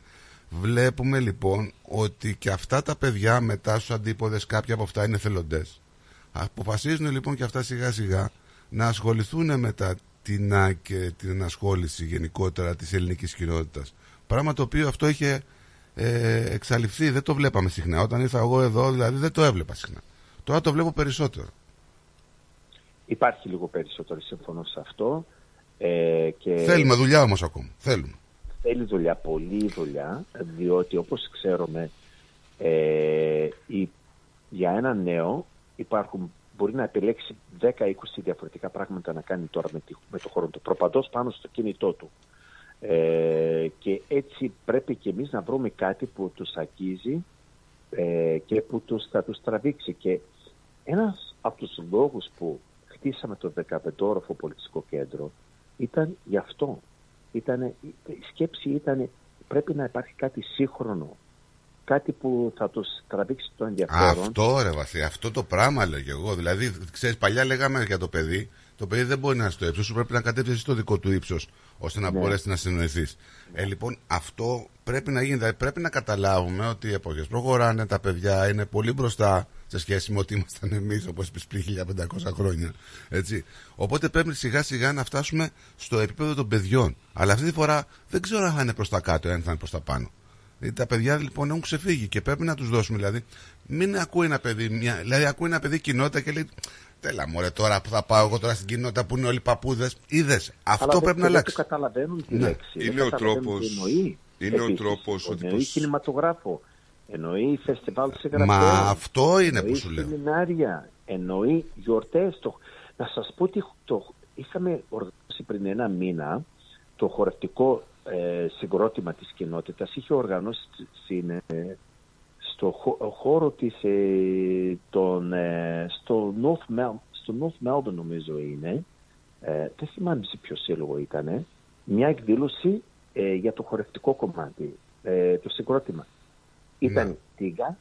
Βλέπουμε λοιπόν ότι και αυτά τα παιδιά μετά στους αντίποδες κάποια από αυτά είναι θελοντές. Αποφασίζουν λοιπόν και αυτά σιγά σιγά να ασχοληθούν με τα τεινά και την ασχόληση γενικότερα της ελληνικής κοινότητας. Πράγμα το οποίο αυτό είχε ε, εξαλειφθεί, δεν το βλέπαμε συχνά. Όταν ήρθα εγώ εδώ δηλαδή δεν το έβλεπα συχνά. Τώρα το βλέπω περισσότερο. Υπάρχει λίγο περισσότερο, συμφωνώ σε αυτό. Ε, και Θέλουμε δουλειά όμως ακόμα. Θέλουμε. Θέλει δουλειά, πολλή δουλειά, διότι όπως ξέρουμε, ε, η- για ένα νέο υπάρχουν μπορεί να επιλέξει 10-20 διαφορετικά πράγματα να κάνει τώρα με, τη- με το χρόνο του. Προπαντός πάνω στο κινητό του. Ε, και έτσι πρέπει και εμείς να βρούμε κάτι που τους αγγίζει ε, και που τους, θα τους τραβήξει. Και ένας από τους λόγους που χτίσαμε το 15όροφο πολιτιστικό κέντρο ήταν γι' αυτό. Ήτανε, η σκέψη ήταν πρέπει να υπάρχει κάτι σύγχρονο, κάτι που θα τους τραβήξει το ενδιαφέρον. Αυτό ρε Βασίλη, αυτό το πράγμα λέω και εγώ. Δηλαδή, ξέρεις, παλιά λέγαμε για το παιδί, το παιδί δεν μπορεί να είναι στο ύψος σου, πρέπει να κατέβεις εσύ στο δικό του ύψος, ώστε να Ναι. μπορέσεις να συνοηθείς. Ε, λοιπόν, αυτό πρέπει να γίνει. Δηλαδή, πρέπει να καταλάβουμε ότι οι εποχές προχωράνε, τα παιδιά είναι πολύ μπροστά σε σχέση με ότι ήμασταν εμείς, όπως είπες πριν 1500 χρόνια. Έτσι. Οπότε πρέπει σιγά σιγά να φτάσουμε στο επίπεδο των παιδιών. Αλλά αυτή τη φορά δεν ξέρω αν θα είναι προς τα κάτω ή αν θα είναι προς τα πάνω. Δηλαδή, τα παιδιά λοιπόν έχουν ξεφύγει και πρέπει να τους δώσουμε. Δηλαδή, μην ακούει ένα παιδί, μια, δηλαδή ακούει ένα παιδί κοινότητα και λέει Τέλα μωρέ τώρα που θα πάω εγώ τώρα στην κοινότητα που είναι όλοι παππούδες. Είδες. Αυτό Αλλά πρέπει δεν- να δεν αλλάξει. το καταλαβαίνουν τη Ναι. λέξη. Είναι δεν ο καταλαβαίνουν τρόπος- τι εννοεί. είναι ο Επίσης, τρόπος ότι Εννοεί πως- κινηματογράφο. Εννοεί φεστιβάλ συγγραφέων. Μα αυτό είναι εννοεί που σου λέω. σεμινάρια. Εννοεί γιορτές. Το... Να σας πω ότι το... είχαμε οργανώσει πριν ένα μήνα το χορευτικό ε, συγκρότημα της κοινότητας είχε οργανώσει στην, ε, στο χω- χώρο της, ε, των, ε, στο, North Mel, στο North Melbourne νομίζω είναι, ε, δεν θυμάμαι σε ποιο σύλλογο ήταν, μια εκδήλωση ε, για το χορευτικό κομμάτι, ε, το συγκρότημα. Ήταν τίγα,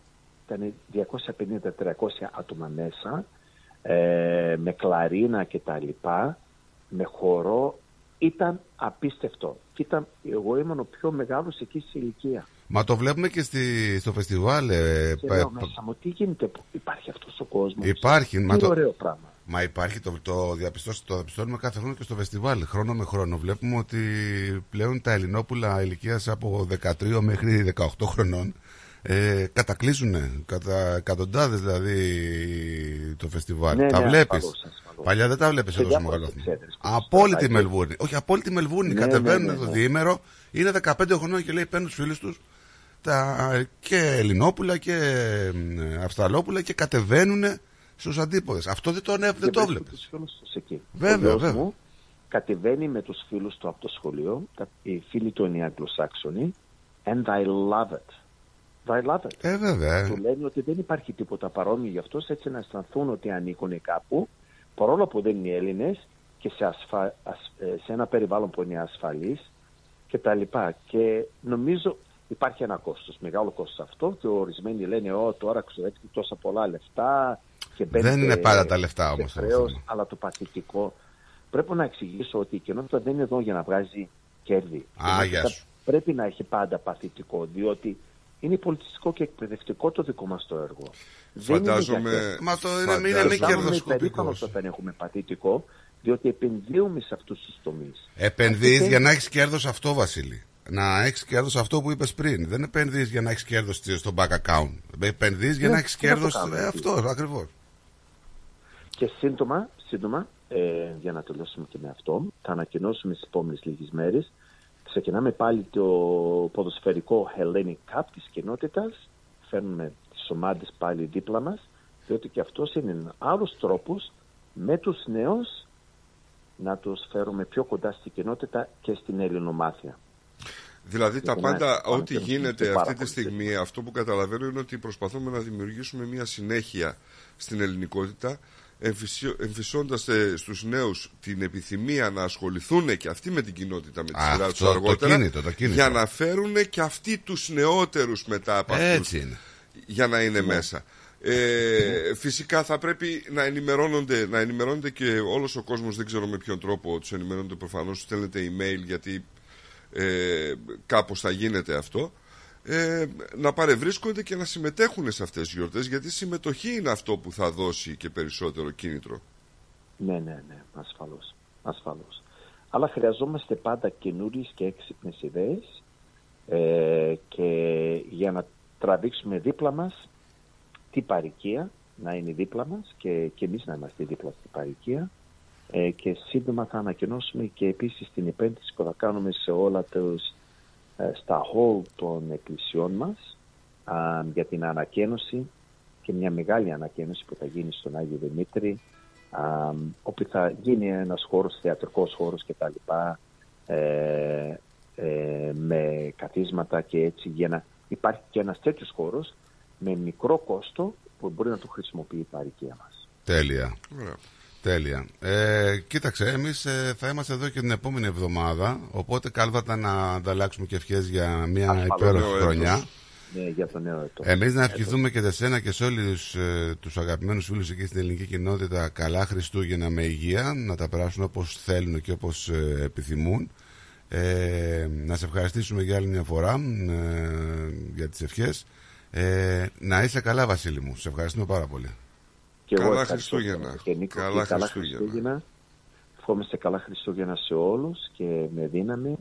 ήταν 250-300 άτομα μέσα, ε, με κλαρίνα και τα λοιπά, με χορό, ήταν απίστευτο. Και ήταν, εγώ ήμουν ο πιο μεγάλος εκεί σε ηλικία. Μα το βλέπουμε και στη, στο φεστιβάλ. ε, Και πα- λέω πα- μέσα μου, τι γίνεται, που υπάρχει αυτός ο κόσμος; Υπάρχει. Τι Μα το, ωραίο πράγμα. Μα υπάρχει, το, το, διαπιστώσει- το διαπιστώνουμε κάθε χρόνο και στο φεστιβάλ. Χρόνο με χρόνο. Βλέπουμε ότι πλέον τα Ελληνόπουλα ηλικίας από 13 μέχρι 18 χρονών ε, κατακλείζουν κατά εκατοντάδες δηλαδή το φεστιβάλ. Ναι, τα ναι, βλέπεις; ασφαλώς, ασφαλώς. Παλιά δεν τα βλέπεις Σε εδώ σε διάφορες μεγάλο βαθμό. εξέδρες, Απόλυτη σωστά, Μελβούρνη. Όχι, απόλυτη Μελβούρνη. Ναι, Κατεβαίνουν ναι, ναι, το ναι. διήμερο. Είναι 15 χρονών και λέει παίρνουν τους φίλους τους τα, και Ελληνόπουλα και ε, Αυστραλόπουλα και κατεβαίνουν στους αντίποδες. Αυτό δεν, τον, δεν Και το βρίσκω βλέπεις. τους φίλους τους εκεί. Βέβαια, ο γιος βέβαια. μου κατεβαίνει με τους φίλους του από το σχολείο, τα, οι φίλοι του είναι οι Αγγλοσάξονοι, and I love it. I love it. Ε, βέβαια. Του λένε ότι δεν υπάρχει τίποτα παρόμοιο γι' αυτός, έτσι να αισθανθούν ότι ανήκουν κάπου, παρόλο που δεν είναι Έλληνες και σε, ασφα... ασ- ε, σε ένα περιβάλλον που είναι ασφαλής και τα λοιπά. Και νομίζω υπάρχει ένα κόστος, μεγάλο κόστος αυτό και ορισμένοι λένε «Ω, τώρα ξοδεύετε τόσα πολλά λεφτά και Δεν μπαίνετε είναι πάντα τα λεφτά σε όμως, το χρέος, θέμα. αλλά το παθητικό. Πρέπει να εξηγήσω ότι η κοινότητα δεν είναι εδώ για να βγάζει κέρδη. Η Α, κοινότητα γεια σου. Πρέπει να έχει πάντα παθητικό, διότι είναι πολιτιστικό και εκπαιδευτικό το δικό μας το έργο. Δεν είναι Φαντάζομαι- για κέρδη. Μα αυτό είναι, Φαντάζομαι- είναι μη Αισθάνομαι κερδοσκοπικός. περήφανος όταν έχουμε παθητικό, διότι επενδύουμε σε αυτούς τους τομείς. Επενδύεις Αυτή για να έχεις κέρδος αυτό, Βασίλη. Να έχεις κέρδος αυτό που είπες πριν. Δεν επενδύεις για να έχεις κέρδος στο bank account. Επενδύεις για Ναι, να έχεις τι να το κέρδος. κάνουμε, Ε, έτσι. αυτό ακριβώς. Και σύντομα, σύντομα ε, για να τελειώσουμε και με αυτό, θα ανακοινώσουμε στις επόμενες λίγες μέρες. Ξεκινάμε πάλι το ποδοσφαιρικό Hellenic Cup της κοινότητας. Φέρνουμε τις ομάδες πάλι δίπλα μας, διότι και αυτός είναι ένας άλλος τρόπος με τους νέους να τους φέρουμε πιο κοντά στην κοινότητα και στην ελληνομάθεια. Δηλαδή τα Και πάντα, να- ό,τι να- γίνεται πάρα αυτή τη πολύ στιγμή, αυτό που καταλαβαίνω είναι ότι προσπαθούμε να δημιουργήσουμε μια συνέχεια στην ελληνικότητα, εμφυσιο- εμφυσώντας ε, στους νέους την επιθυμία να ασχοληθούν και αυτοί με την κοινότητα με τη Α, σειρά αυτό, τους το αργότερα, κίνητο, το κίνητο. για να φέρουν και αυτοί τους νεότερους μετά από αυτούς, Έτσι είναι. για να Ναι. είναι μέσα. Ε, φυσικά θα πρέπει να ενημερώνονται, να ενημερώνονται και όλος ο κόσμος, δεν ξέρω με ποιον τρόπο τους ενημερώνονται προφανώς, τους στέλνετε email γιατί ε, κάπως θα γίνεται αυτό ε, να παρευρίσκονται και να συμμετέχουν σε αυτές τις γιορτές γιατί η συμμετοχή είναι αυτό που θα δώσει και περισσότερο κίνητρο. Ναι, ναι, ναι, ασφαλώς. ασφαλώς. Αλλά χρειαζόμαστε πάντα καινούριες και έξυπνες ιδέες ε, και για να τραβήξουμε δίπλα μας την παροικία, να είναι δίπλα μας και, και εμείς να είμαστε δίπλα στην παροικία ε, και σύντομα θα ανακοινώσουμε και επίσης την επένδυση που θα κάνουμε σε όλα τους, ε, στα hall των εκκλησιών μας α, για την ανακαίνωση και και μια μεγάλη ανακοίνωση που θα γίνει στον Άγιο Δημήτρη α, όπου θα γίνει ένας χώρος, θεατρικός χώρος και τα λοιπά ε, ε, με καθίσματα και έτσι για να υπάρχει και ένας τέτοιος χώρος με μικρό κόστο που μπορεί να το χρησιμοποιεί η παροικία μας. Τέλεια. Τέλεια. Ε, κοίταξε, εμείς θα είμαστε εδώ και την επόμενη εβδομάδα. Οπότε καλό θα ήταν να ανταλλάξουμε και ευχές για μια Ασφαλώς. υπέροχη Νέο χρονιά. έτος. Ναι, για το νέο έτος. Εμείς να ευχηθούμε και σε σένα και σε όλους ε, τους αγαπημένους φίλους εκεί στην ελληνική κοινότητα καλά Χριστούγεννα με υγεία, να τα περάσουν όπως θέλουν και όπως επιθυμούν. Ε, να σε ευχαριστήσουμε για άλλη μια φορά ε, για τις ευχές. Ε, να είσαι καλά Βασίλη μου. Σε ευχαριστούμε πάρα πολύ. Και εγώ Καλά ευχαριστώ Χριστούγεννα. και Νίκο, Καλά και καλά Χριστούγεννα. Χριστούγεννα. Ευχόμαστε καλά Χριστούγεννα σε όλους και με δύναμη,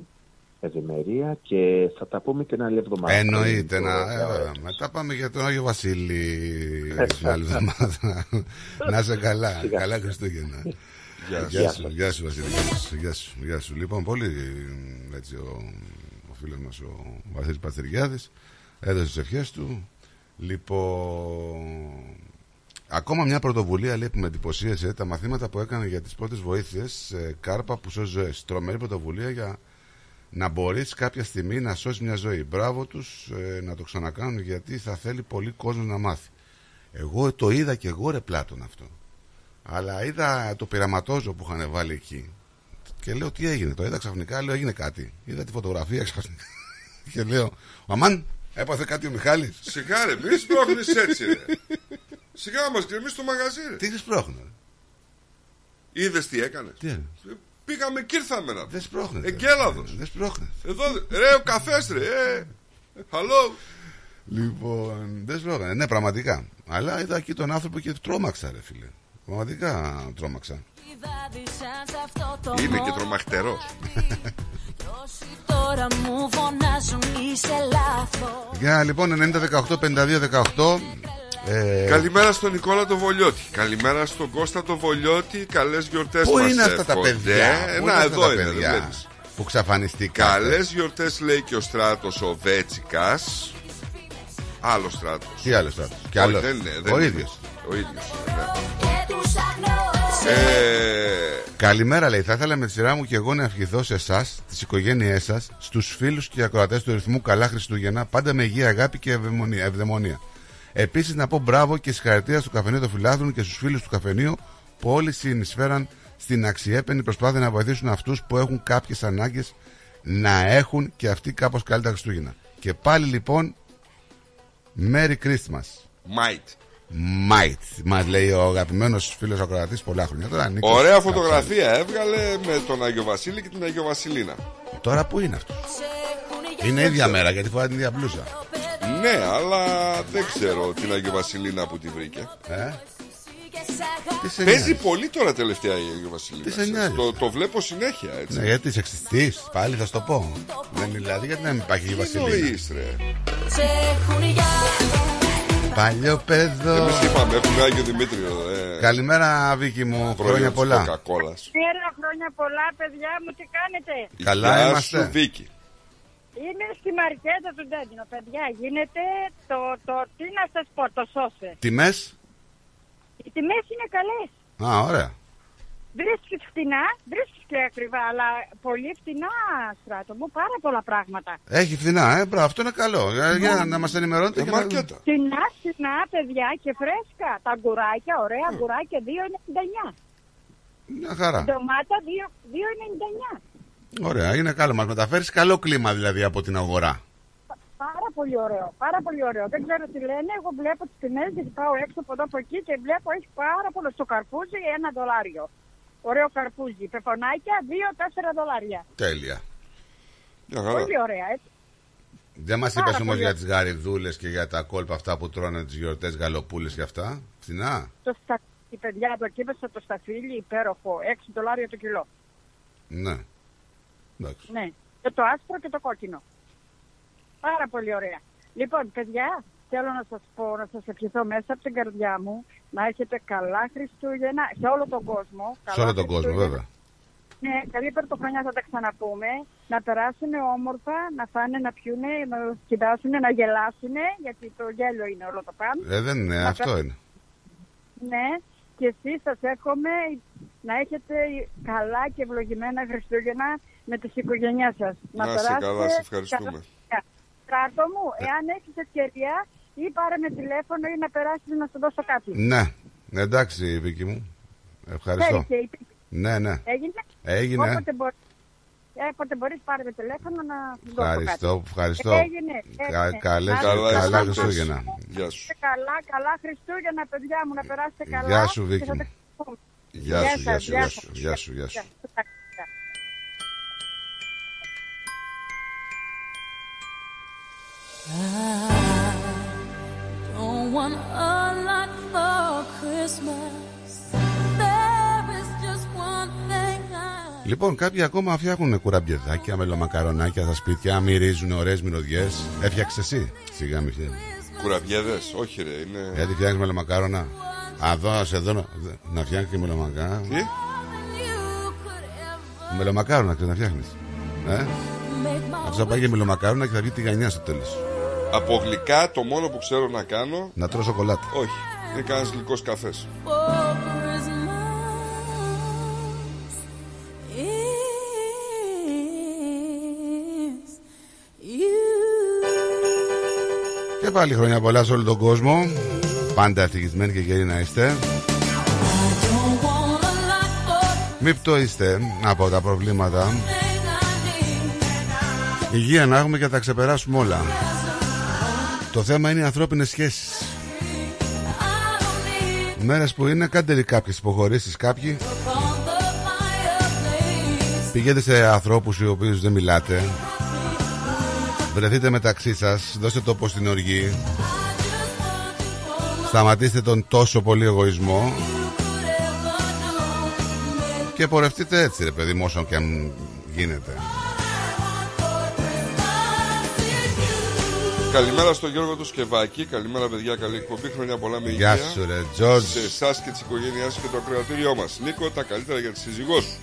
ευημερία και θα τα πούμε και την άλλη εβδομάδα. Εννοείται. Πριν Να, το ε, νέο βέβαια. έτος. μετά πάμε για τον Άγιο Βασίλη την άλλη εβδομάδα. να είσαι καλά. Σιγά. καλά Χριστούγεννα. Γεια Γεια σας. σου, γεια σου Βασίλη. Γεια σου, Γεια σου, γεια σου. Λοιπόν, πολύ έτσι ο, ο φίλος μας ο Βασίλης Πατσεριάδης έδωσε τις ευχές του. Λοιπόν, ακόμα μια πρωτοβουλία λέει που με εντυπωσίασε τα μαθήματα που έκανε για τις πρώτες βοήθειες ε, κάρπα που σώζει ζωές. Τρομερή πρωτοβουλία για να μπορείς κάποια στιγμή να σώσεις μια ζωή. Μπράβο τους ε, να το ξανακάνουν γιατί θα θέλει πολύ κόσμο να μάθει. Εγώ το είδα και εγώ ρε Πλάτων αυτό. Αλλά είδα το πειραματόζω που είχαν βάλει εκεί. Και λέω τι έγινε. Το είδα ξαφνικά, λέω έγινε κάτι. Είδα τη φωτογραφία ξαφνικά. και λέω, Αμάν, έπαθε κάτι ο Μιχάλης. Σιγά ρε, μη σπρώχνεις έτσι ρε. Σιγά μας γκρεμείς το μαγαζί ρε. Τι σπρώχνω. Είδες τι έκανες. Τι είναι. Πήγαμε και ήρθαμε να Δεν σπρώχνετε. Εγκέλαδος. Δεν σπρώχνετε. Εδώ ρε ο καφές ρε. Ε. Hello. Λοιπόν, δεν σπρώχνετε. Ναι, πραγματικά. Αλλά είδα εκεί τον άνθρωπο και τρόμαξα, ρε φίλε. Πραγματικά τρόμαξα. Είναι και τρομαχτερός. Τώρα μου φωνάζουν είσαι λάθος Για λοιπόν 90-18-52-18. Ε, Καλημέρα στον Νικόλα το Βολιώτη. Καλημέρα στον Κώστα το Βολιώτη. Καλές γιορτές Πού μας είναι αυτά τα εύχονται. παιδιά; Ε, Πού Να είναι αυτά εδώ τα είναι. δεν παιδιά βλέπεις. Που ξαφανιστικά. Καλές γιορτές λέει και ο Στράτος ο Βέτσικας. Άλλο Στράτος. Τι άλλο στράτος; Και Όχι, άλλο. δεν είναι, δεν Ο είναι. ίδιος. Ο ίδιος. ναι. Ε, Καλημέρα, λέει. Θα ήθελα με τη σειρά μου και εγώ να ευχηθώ σε εσάς, τις οικογένειές σας, στους φίλους και ακροατές του ρυθμού Καλά Χριστούγεννα, πάντα με υγεία, αγάπη και ευδαιμονία. Ευδαιμονία. Επίσης, να πω μπράβο και συγχαρητήρια στο καφενείο των Φιλάθλων και στους φίλους του καφενείου που όλοι συνεισφέραν στην αξιέπαινη προσπάθεια να βοηθήσουν αυτούς που έχουν κάποιες ανάγκες να έχουν και αυτοί κάπως καλύτερα Χριστούγεννα. Και πάλι λοιπόν, Merry Christmas. Might. Might, μας λέει ο αγαπημένος φίλος ακροατής πολλά χρόνια. Τώρα, Νίκος, Ωραία κάτσε. φωτογραφία έβγαλε με τον Άγιο Βασίλη και την Αγιο Βασιλίνα. Τώρα που είναι αυτός; Είναι ίδια μέρα γιατί φοράει την ίδια μπλούζα. Ναι, αλλά δεν ξέρω την Αγιο Βασιλίνα που τη βρήκε. Ε; Τι σε Παίζει νοιάζει; πολύ τώρα τελευταία η Αγιο Βασιλίνα. Τι σε νοιάζει; Το, το βλέπω συνέχεια έτσι. Ναι, γιατί σεξιστή, πάλι θα σου το πω. Δεν δηλαδή, γιατί να μην υπάρχει η Τι Βασιλίνα; εννοείς, ρε; Παλιό παιδό. Εμείς είπαμε, έχουμε Άγιο Δημήτριο. Ε, Καλημέρα, Βίκυ μου. προϊόν Χρόνια της πολλά. Coca-Colas. Πέρα χρόνια πολλά, παιδιά μου, τι κάνετε; Καλά Γεια είμαστε. σου, Βίκη. Είμαι στη μαρκέτα του Ντέντινο, παιδιά. Γίνεται το, το, τι να σας πω, το σώσε. Τιμές; Οι τιμές είναι καλές. Α, ωραία. Βρίσκεις φτηνά, βρίσκεις και ακριβά, αλλά πολύ φτηνά, στράτο μου, πάρα πολλά πράγματα. Έχει φθηνά, ε, μπράβο, αυτό είναι καλό. Για, για να μας ενημερώνετε. Ε, και να- μαρκέτα. Φτηνά, φτηνά, παιδιά, και φρέσκα. Τα αγκουράκια, ωραία αγκουράκια, 2,99. Μια χαρά. Ντομάτα, 2 2,99. Ωραία, είναι καλό. Μας μεταφέρεις καλό κλίμα δηλαδή από την αγορά. Πάρα πολύ ωραίο, πάρα πολύ ωραίο. Δεν ξέρω τι λένε. Εγώ βλέπω τις τιμές γιατί πάω έξω από εδώ από εκεί και βλέπω έχει πάρα πολύ. Στο καρπούζι ένα δολάριο. Ωραίο καρπούζι. Πεπονάκια 2-4 δολάρια. Τέλεια. Μια χαρά. Πολύ ωραία, έτσι. Δεν μας Πάρα είπες όμως πολύ για ωραία. τις γαριδούλες και για τα κόλπα αυτά που τρώνε τις γιορτές γαλοπούλες και αυτά; Φθηνά. Το στα... Η παιδιά το κύπεσα το σταφύλι υπέροχο. 6 δολάρια το κιλό. Ναι. Εντάξει. Ναι. Και το άσπρο και το κόκκινο. Πάρα πολύ ωραία. Λοιπόν, παιδιά, θέλω να σας πω, να σας ευχηθώ μέσα από την καρδιά μου να έχετε καλά Χριστούγεννα σε όλο τον κόσμο. Σε Καλά όλο τον κόσμο, Χριστούγεννα. βέβαια. Ναι, καλή πρωτοχρονιά θα τα ξαναπούμε. Να περάσουν όμορφα, να φάνε, να πιούνε, να σκυδάσουν, να γελάσουν, γιατί το γέλιο είναι όλο το πάνω. Ε, δεν είναι, Να αυτό περάσουν- είναι. Ναι, και εσείς σας εύχομαι να έχετε καλά και ευλογημένα Χριστούγεννα με τις οικογένειές σας. Να είσαι καλά, σε ευχαριστούμε. καλά. Στράτο μου, εάν έχεις ευκαιρία ή πάρε με τηλέφωνο ή να περάσεις να σου δώσω κάτι. Ναι, εντάξει, Βίκυ μου. Ευχαριστώ. Θέλει και η- Ναι, ναι. Έγινε; Έγινε. Όποτε, μπορείς, όποτε μπορείς πάρε με τηλέφωνο να σου δώσω Ευχαριστώ, κάτι. ευχαριστώ. Έγινε. Κα, έγινε. καλές, Να Καλά, καλά ευχαριστώ. Χριστούγεννα. Γεια σου. είστε καλά, καλά Χριστούγεννα παιδιά μου, να περάσετε καλά. Γεια σου, και Βίκυ θα μου. τα ξαναπούμε. Γεια σου, γεια σας, σου, γεια σου, γεια σου, Λοιπόν, κάποιοι ακόμα φτιάχνουν κουραμπιεδάκια, μελομακαρονάκια στα σπίτια, μυρίζουν ωραίες μυρωδιές. Έφτιαξες εσύ; Σιγά μη φτιάχνει. Κουραμπιέδες, όχι ρε, είναι. Γιατί φτιάχνεις μελομακάρονα; Α, εδώ, σε εδώ, να, να φτιάχνεις και μελομακάρονα. Τι; Μελομακάρονα ξέρεις να φτιάχνεις. Ε; Αυτό θα πάει για μελομακάρονα και θα βγει τη γανιά στο τέλος. Από γλυκά το μόνο που ξέρω να κάνω. Να τρώω σοκολάτα. Όχι. Είναι κανένας γλυκός καφές. for Christmas is you. Και πάλι χρόνια πολλά σε όλο τον κόσμο. Πάντα ευτυχισμένοι και γεροί να είστε. Don't want a lot for Μην πτωείστε από τα προβλήματα. Υγεία να έχουμε και θα τα ξεπεράσουμε όλα. Το θέμα είναι οι ανθρώπινες σχέσεις. Μέρες που είναι κάντε κάποιες υποχωρήσεις κάποιοι. Πηγαίνετε σε ανθρώπους οι οποίους δεν μιλάτε. Βρεθείτε μεταξύ σας, δώστε τόπο στην οργή. Σταματήστε τον τόσο πολύ εγωισμό. Και πορευτείτε έτσι ρε παιδί μου όσο και αν γίνεται. Καλημέρα στον Γιώργο του Σκευάκη. Καλημέρα, παιδιά. Καλή εκπομπή. Χρόνια πολλά με Γεια υγεία. σου ρε Τζορτζ. Σε εσάς και τις οικογένειέ σα και το ακροατήριό μας. Νίκο, τα καλύτερα για τη σύζυγός σου.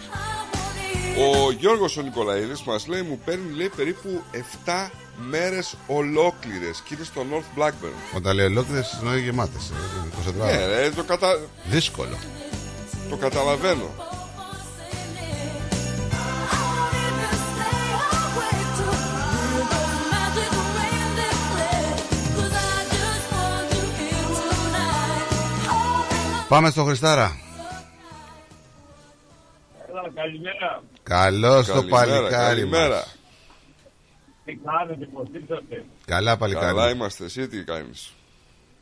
Ο Γιώργος ο Νικολαίδης μας λέει: Μου παίρνει λέει, περίπου 7 μέρες ολόκληρες και είναι στο North Blackburn. Όταν λέει ολόκληρες εννοεί γεμάτες. ε, 24 Ναι, ρε, το, κατα... Δύσκολο. το καταλαβαίνω. Πάμε στο Χριστάρα. Έλα, καλημέρα. Καλώς το Καλημέρα, παλικάρι καλημέρα. μας. Τι κάνετε, πώς ήρθατε. Καλά παλικάρι. Καλά είμαστε, εσύ τι κάνεις;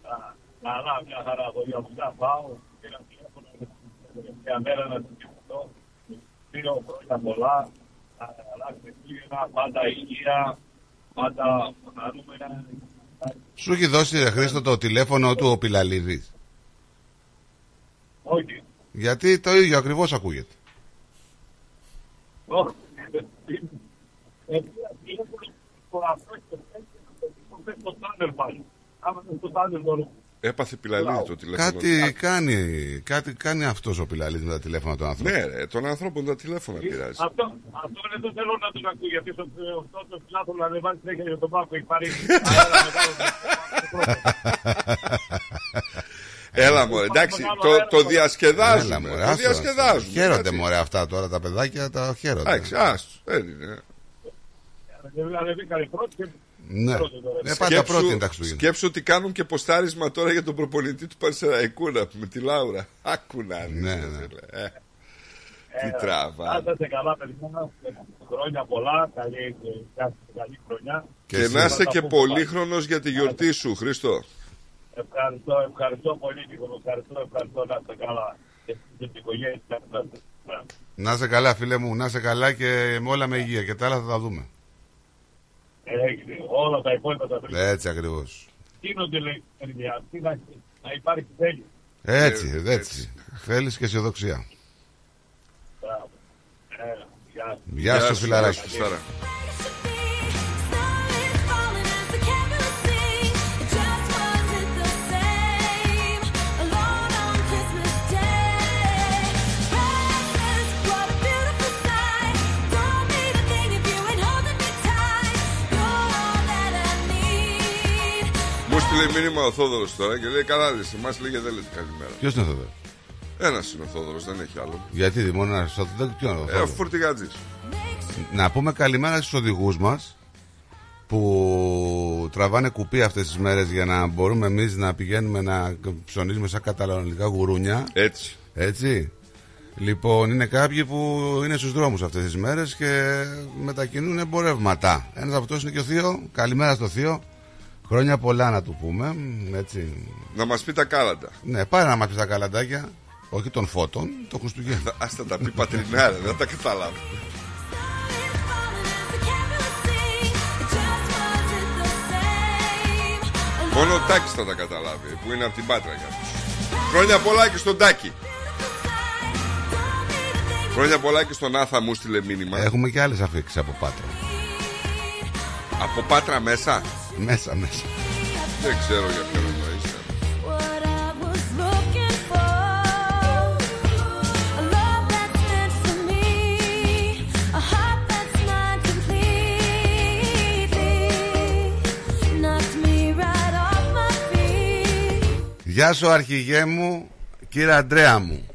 Α, Καλά, μια χαρά εδώ για δουλειά πάω. Πήρα τηλέφωνο μια μέρα να την κοιμηθώ. Δύο χρόνια πολλά. Να καλά Χριστούγεννα, πάντα υγεία, πάντα χαρούμενα. Σου έχει δώσει ρε Χρήστο το τηλέφωνο του ο Πιλαλίδης. Όχι. Γιατί το ίδιο ακριβώς ακούγεται. Όχι. Ε, τηλέφωνο που αυτό και το πες στο τάνερ πάλι. Άμα είναι στο τάνερ το Έπαθε πιλαλίδι το τηλέφωνο. Κάτι κάνει, κάτι κάνει αυτός ο Πιλαλίδης με τα τηλέφωνα των ανθρώπων. Ναι, ρε, των ανθρώπων τα τηλέφωνα πειράζει. Αυτό, αυτό δεν το θέλω να τον ακούω γιατί στο αυτό το φιλάθλο να ανεβάζει συνέχεια για τον Πάκο έχει πάρει Έλα μου, εντάξει, το, το διασκεδάζουμε. Έλα, μωρέ, το άστο. διασκεδάζουμε. Χαίρονται έτσι. μωρέ αυτά τώρα τα παιδάκια, τα χαίρονται. Εντάξει, άστο, δεν είναι. Ανεβήκανε πρώτοι και Ναι. Ε, πάντα πρώτη είναι τα Χριστούγεννα. σκέψου ότι κάνουν και ποστάρισμα τώρα για τον προπονητή του Πανσεραϊκού να πούμε, τη Λάουρα. Άκου να δεις, Ναι, ρε, ναι. φίλε. Ε, Τι τραβά. Να είστε καλά παιδιά, χρόνια πολλά, καλή, καλή χρονιά. Και εσύ. να είστε Θα και τα πούμε πολύχρονος για τη γιορτή σου, Χρήστο. Ευχαριστώ, ευχαριστώ πολύ Νίκο, ευχαριστώ, ευχαριστώ να είστε καλά. Και στην οικογένεια σας. Να είσαι καλά φίλε μου, να είσαι καλά και με όλα με υγεία και τα άλλα θα τα δούμε. Έχετε όλα τα υπόλοιπα τα τρία. Έτσι ακριβώς. Γίνονται λέει, παιδιά, τι να, να υπάρχει θέλει. Έτσι, έτσι. Θέλεις και αισιοδοξία. Μπράβο. Ε, γεια σας. Γεια σου φιλαράκι. Χριστάρα. Alone Μου στείλε μήνυμα ο Θόδωρος τώρα και λέει: Καλά, λε, εμάς λέγε δεν λέτε καλημέρα. Ποιος είναι αυτό εδώ. Ένας είναι ο Θόδωρος, δεν έχει άλλο. Γιατί μόνο ένας στο δεν ποιο είναι ο Ε, ο Θόδωρος; φορτηγάτζη. Να πούμε καλημέρα στους οδηγούς μας που τραβάνε κουπί αυτές τις μέρες για να μπορούμε εμείς να πηγαίνουμε να ψωνίζουμε σαν καταλανικά γουρούνια. Έτσι. Έτσι. Λοιπόν, είναι κάποιοι που είναι στους δρόμους αυτές τις μέρες και μετακινούν εμπορεύματα. Ένας από αυτούς είναι και ο Θείο. Καλημέρα στο Θείο. Χρόνια πολλά να του πούμε. Έτσι. Να μας πει τα κάλαντα. Ναι, πάρε να μας πει τα καλαντάκια. Όχι των φώτων, των Χριστουγέννων. Α τα πει πατρινάρα, δεν τα καταλάβω. Μόνο ο Τάκης θα τα καταλάβει, που είναι από την Πάτρα για αυτούς. Χρόνια πολλά και στον Τάκη. Χρόνια πολλά και στον Άθα μου στείλε μήνυμα. Έχουμε και άλλες αφήξεις από Πάτρα. Από Πάτρα μέσα. Μέσα, μέσα. Δεν ξέρω για ποιον εννοείς. Γεια σου αρχηγέ μου, κύριε Αντρέα μου.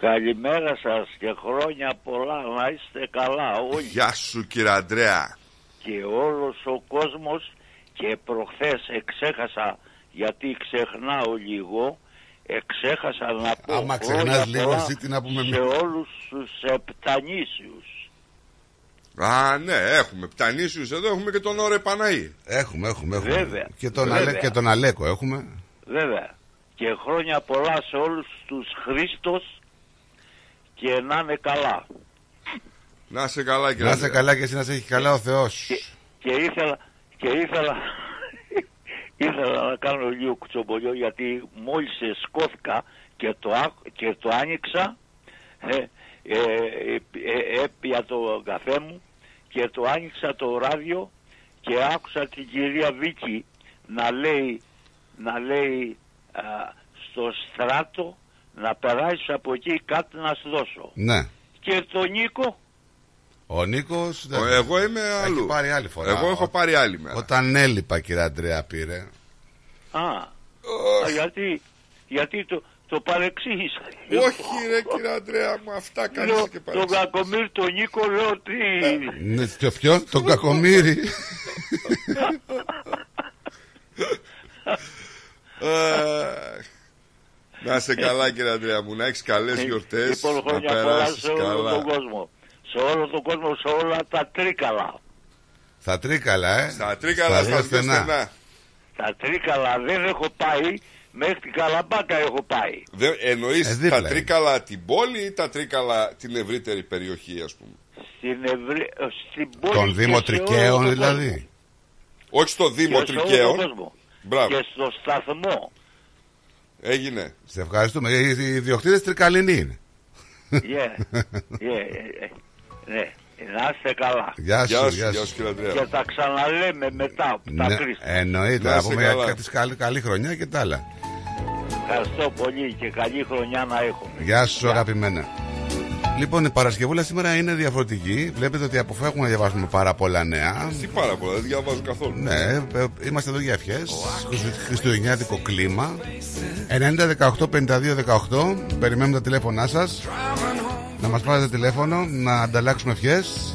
Καλημέρα σας και χρόνια πολλά να είστε καλά όλοι Γεια σου κύριε Αντρέα. Και όλος ο κόσμος και προχθές εξέχασα γιατί ξεχνάω λίγο εξέχασα να πω Άμα χρόνια ξεχνάς λίγο, πολλά εσύ τι να πούμε σε εμείς. όλους τους επτανήσιους Α, ναι, έχουμε πτανήσιους εδώ, έχουμε και τον Ωρε Παναή. Έχουμε, έχουμε, έχουμε. Βέβαια. Και τον, Βέβαια. Αλέ, και τον Αλέκο έχουμε. βέβαια και χρόνια πολλά σε όλους τους Χρήστος και να είναι καλά Να είσαι καλά κύριε Να είσαι Αντρέα. καλά και εσύ να σε έχει καλά ο Θεός. και ήθελα, και ήθελα, ήθελα να κάνω λίγο κουτσομπολιό γιατί μόλις σκόθηκα και το, άκ- και το άνοιξα ε, ε, ε, έπια το καφέ μου και το άνοιξα το ράδιο και άκουσα την κυρία Βίκη να λέει, να λέει α, στο στράτο να περάσεις από εκεί κάτι να σου δώσω. Ναι. Και τον Νίκο Ο Νίκος δεν- Ο- Εγώ είμαι αλλού. Έχει πάρει άλλη φορά. Εγώ έχω Ο- πάρει άλλη μέρα. Όταν έλειπα κύριε Αντρέα πήρε. Α, α, γιατί, γιατί το, το παρεξήγησα. Όχι ρε κύριε Αντρέα μου, αυτά κάνεις Λέω, και τον παρεξηγήσεις. Κακομίρ, τον Νίκο, λέω τι... Ναι, το ποιον, τον Κακομύρη. Αχ. Να είσαι καλά κύριε Αντρέα μου, να έχεις καλές γιορτές, Λοιπόν, να χρόνια πολλά περάσεις σε όλο τον καλά. κόσμο. Σε όλο τον κόσμο, σε όλα τα τρίκαλα. Στα τρίκαλα, ε. Στα τρίκαλα, στα δύο δύο στενά. Τα τρίκαλα δεν έχω πάει, μέχρι την Καλαμπάκα έχω πάει. Δεν, εννοείς Ε, δίπλα τα είναι. τρίκαλα την πόλη ή τα τρίκαλα την ευρύτερη περιοχή ας πούμε; Στην, ευρύ... στην πόλη Των και Δήμο σε όλο Τρικαίων τον δηλαδή. κόσμο. Όχι στο Δήμο Και σε όλο τον Τρικαίων. κόσμο. Μπράβο. Και στο σταθμό. Έγινε. Σε ευχαριστούμε. Οι οι ιδιοκτήτες τρικαλινοί είναι. Yeah. yeah, yeah, yeah. Ναι, να είστε καλά. Γεια Γεια σου, σου, γεια γεια σου. σου κύριε Αντρέα. Και τα ξαναλέμε μετά από τα Ναι, Κρίστα. εννοείται. Να Να είσαι πούμε καλά. για τη καλή, καλή χρονιά και τα άλλα. Ευχαριστώ πολύ και καλή χρονιά να έχουμε. Γεια σου, αγαπημένα. Λοιπόν, η Παρασκευούλα σήμερα είναι διαφορετική. Βλέπετε ότι αποφεύγουμε να διαβάσουμε πάρα πολλά νέα. Τι πάρα πολλά, δεν διαβάζω καθόλου. Ναι, ε, είμαστε εδώ για ευχές. Χριστουγεννιάτικο κλίμα. 90-18-52-18. Περιμένουμε τα τηλέφωνά σας. Να μας πάρετε τηλέφωνο, να ανταλλάξουμε ευχές.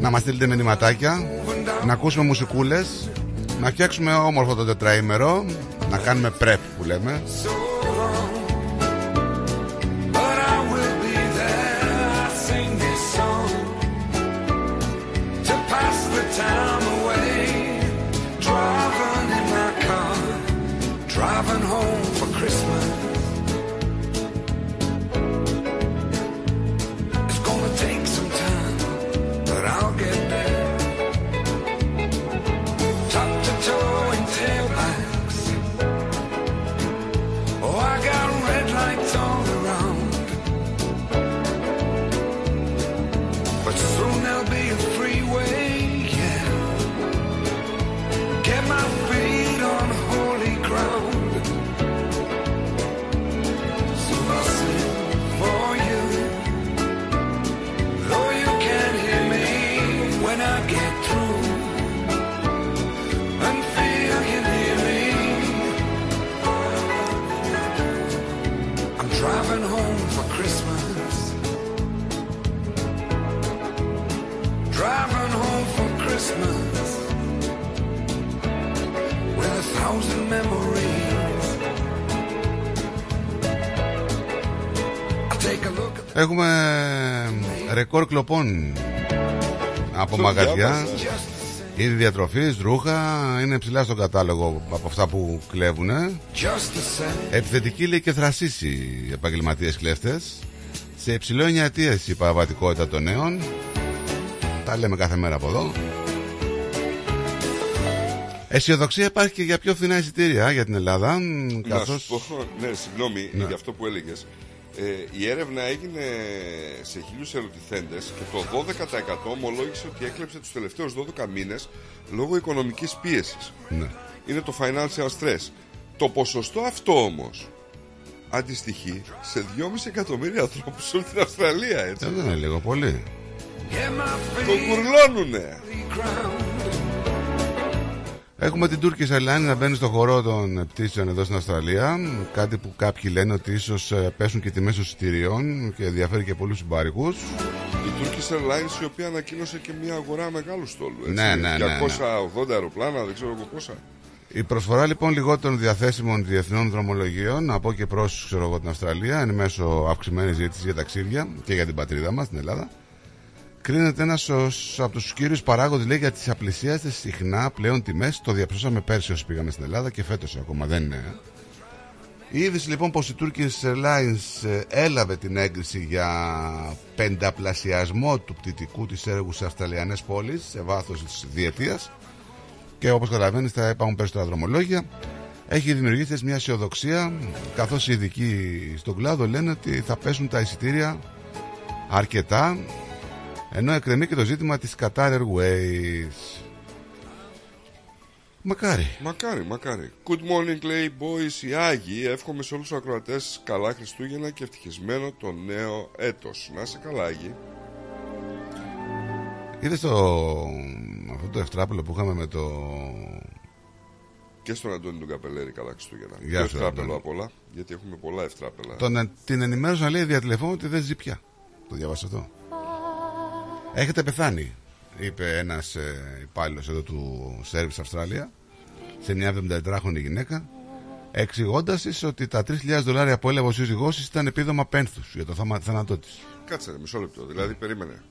Να μας στείλετε μηνυματάκια. Να ακούσουμε μουσικούλες. Να φτιάξουμε όμορφο το τετραήμερο. Να κάνουμε prep που λέμε. But I will be Έχουμε ρεκόρ κλοπών από Το μαγαζιά. διάβασα. Είδη διατροφής, ρούχα, είναι ψηλά στον κατάλογο από αυτά που κλέβουν. just the same. Επιθετική λέει και θρασίσει οι επαγγελματίες κλέφτες. Σε υψηλό εννιατίες η παραβατικότητα των νέων. Τα λέμε κάθε μέρα από εδώ. Αισιοδοξία υπάρχει και για πιο φθηνά εισιτήρια για την Ελλάδα. Να Καθώς... σου πω, ναι, συγγνώμη Ναι. για αυτό που έλεγες. Ε, η έρευνα έγινε σε χίλιους ερωτηθέντες και το 12% ομολόγησε ότι έκλεψε τους τελευταίους 12 μήνες λόγω οικονομικής πίεσης. Ναι. Είναι το financial stress. Το ποσοστό αυτό όμως αντιστοιχεί σε 2,5 εκατομμύρια ανθρώπους σε όλη την Αυστραλία, έτσι. Ε, δεν είναι λίγο πολύ. Το κουρλώνουνε. Έχουμε την Turkish Airlines να μπαίνει στο χώρο των πτήσεων εδώ στην Αυστραλία. Κάτι που κάποιοι λένε ότι ίσως πέσουν και τιμές εισιτηρίων και ενδιαφέρει και πολλούς συμπαρικού. Η Turkish Airlines η οποία ανακοίνωσε και μια αγορά μεγάλου στόλου. Έτσι, Ναι, ναι, ναι, ναι. 280 αεροπλάνα, δεν ξέρω εγώ πόσα. Η προσφορά λοιπόν λιγότερων διαθέσιμων διεθνών δρομολογίων από και προς την Αυστραλία είναι μέσω αυξημένη ζήτηση για ταξίδια και για την πατρίδα μας, την Ελλάδα. Κρίνεται ένας από τους κύριους παράγοντες λέει για τις απλησίαστε συχνά πλέον τιμές. Το διαψώσαμε πέρσι όσοι πήγαμε στην Ελλάδα και φέτος ακόμα δεν είναι. Η είδηση λοιπόν πως η Turkish Airlines ε, έλαβε την έγκριση για πενταπλασιασμό του πτυτικού της έργου σε Αυστραλιανές πόλεις σε βάθος της διετίας και όπως καταλαβαίνεις θα υπάρχουν περισσότερα δρομολόγια έχει δημιουργήσει έτσι μια αισιοδοξία καθώς οι ειδικοί στον κλάδο λένε ότι θα πέσουν τα εισιτήρια αρκετά ενώ εκκρεμεί και το ζήτημα της Qatar Airways Μακάρι Μακάρι, μακάρι. Good morning, λέει boys, οι Άγιοι. Εύχομαι σε όλους τους ακροατές καλά Χριστούγεννα και ευτυχισμένο το νέο έτος. Να είσαι καλά, Άγιοι. Είδες το αυτό το ευτράπελο που είχαμε με το Και στον Αντώνη τον Καπελέρη καλά Χριστούγεννα. Γεια και σου, ευτράπελο Αντώνη. απ' όλα, γιατί έχουμε πολλά ευτράπελα. Τον, την ενημέρωση να λέει διατηλεφώνω ότι δεν ζει πια. Το διάβασα αυτό; Έχετε πεθάνει, είπε ένας ε, υπάλληλος εδώ του Service Αυστραλία σε μια 74χρονη γυναίκα, εξηγώντας της ότι τα 3.000 δολάρια που έλαβε ο σύζυγός της ήταν επίδομα πένθους για το θάμα- θάνατό της. Κάτσε ρε, μισό λεπτό. Δηλαδή, περίμενε.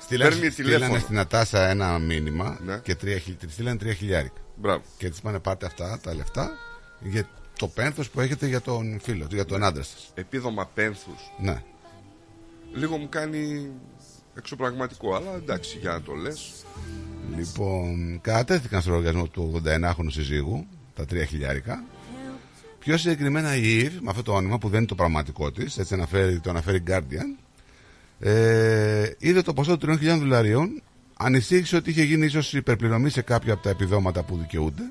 Στείλανε, Παίρνει στείλανε τηλέφωνο. στην Ατάσα ένα μήνυμα Ναι. και τρία, χι- της στείλανε τρία χιλιάρικα. Μπράβο. Και της πάνε πάρτε αυτά τα λεφτά για το πένθος που έχετε για τον φίλο, για τον άντρα σας. Επίδομα πένθους. Ναι. Λίγο μου κάνει εξωπραγματικό, αλλά εντάξει, για να το λες. Λοιπόν, κατατέθηκαν στο λογαριασμό του 81χρονου συζύγου τα 3 χιλιάρικα. Πιο συγκεκριμένα η Eve, με αυτό το όνομα που δεν είναι το πραγματικό της, έτσι αναφέρει, το αναφέρει Guardian, ε, είδε το ποσό των 3.000 δολαρίων, ανησύχησε ότι είχε γίνει ίσως υπερπληρωμή σε κάποια από τα επιδόματα που δικαιούνται.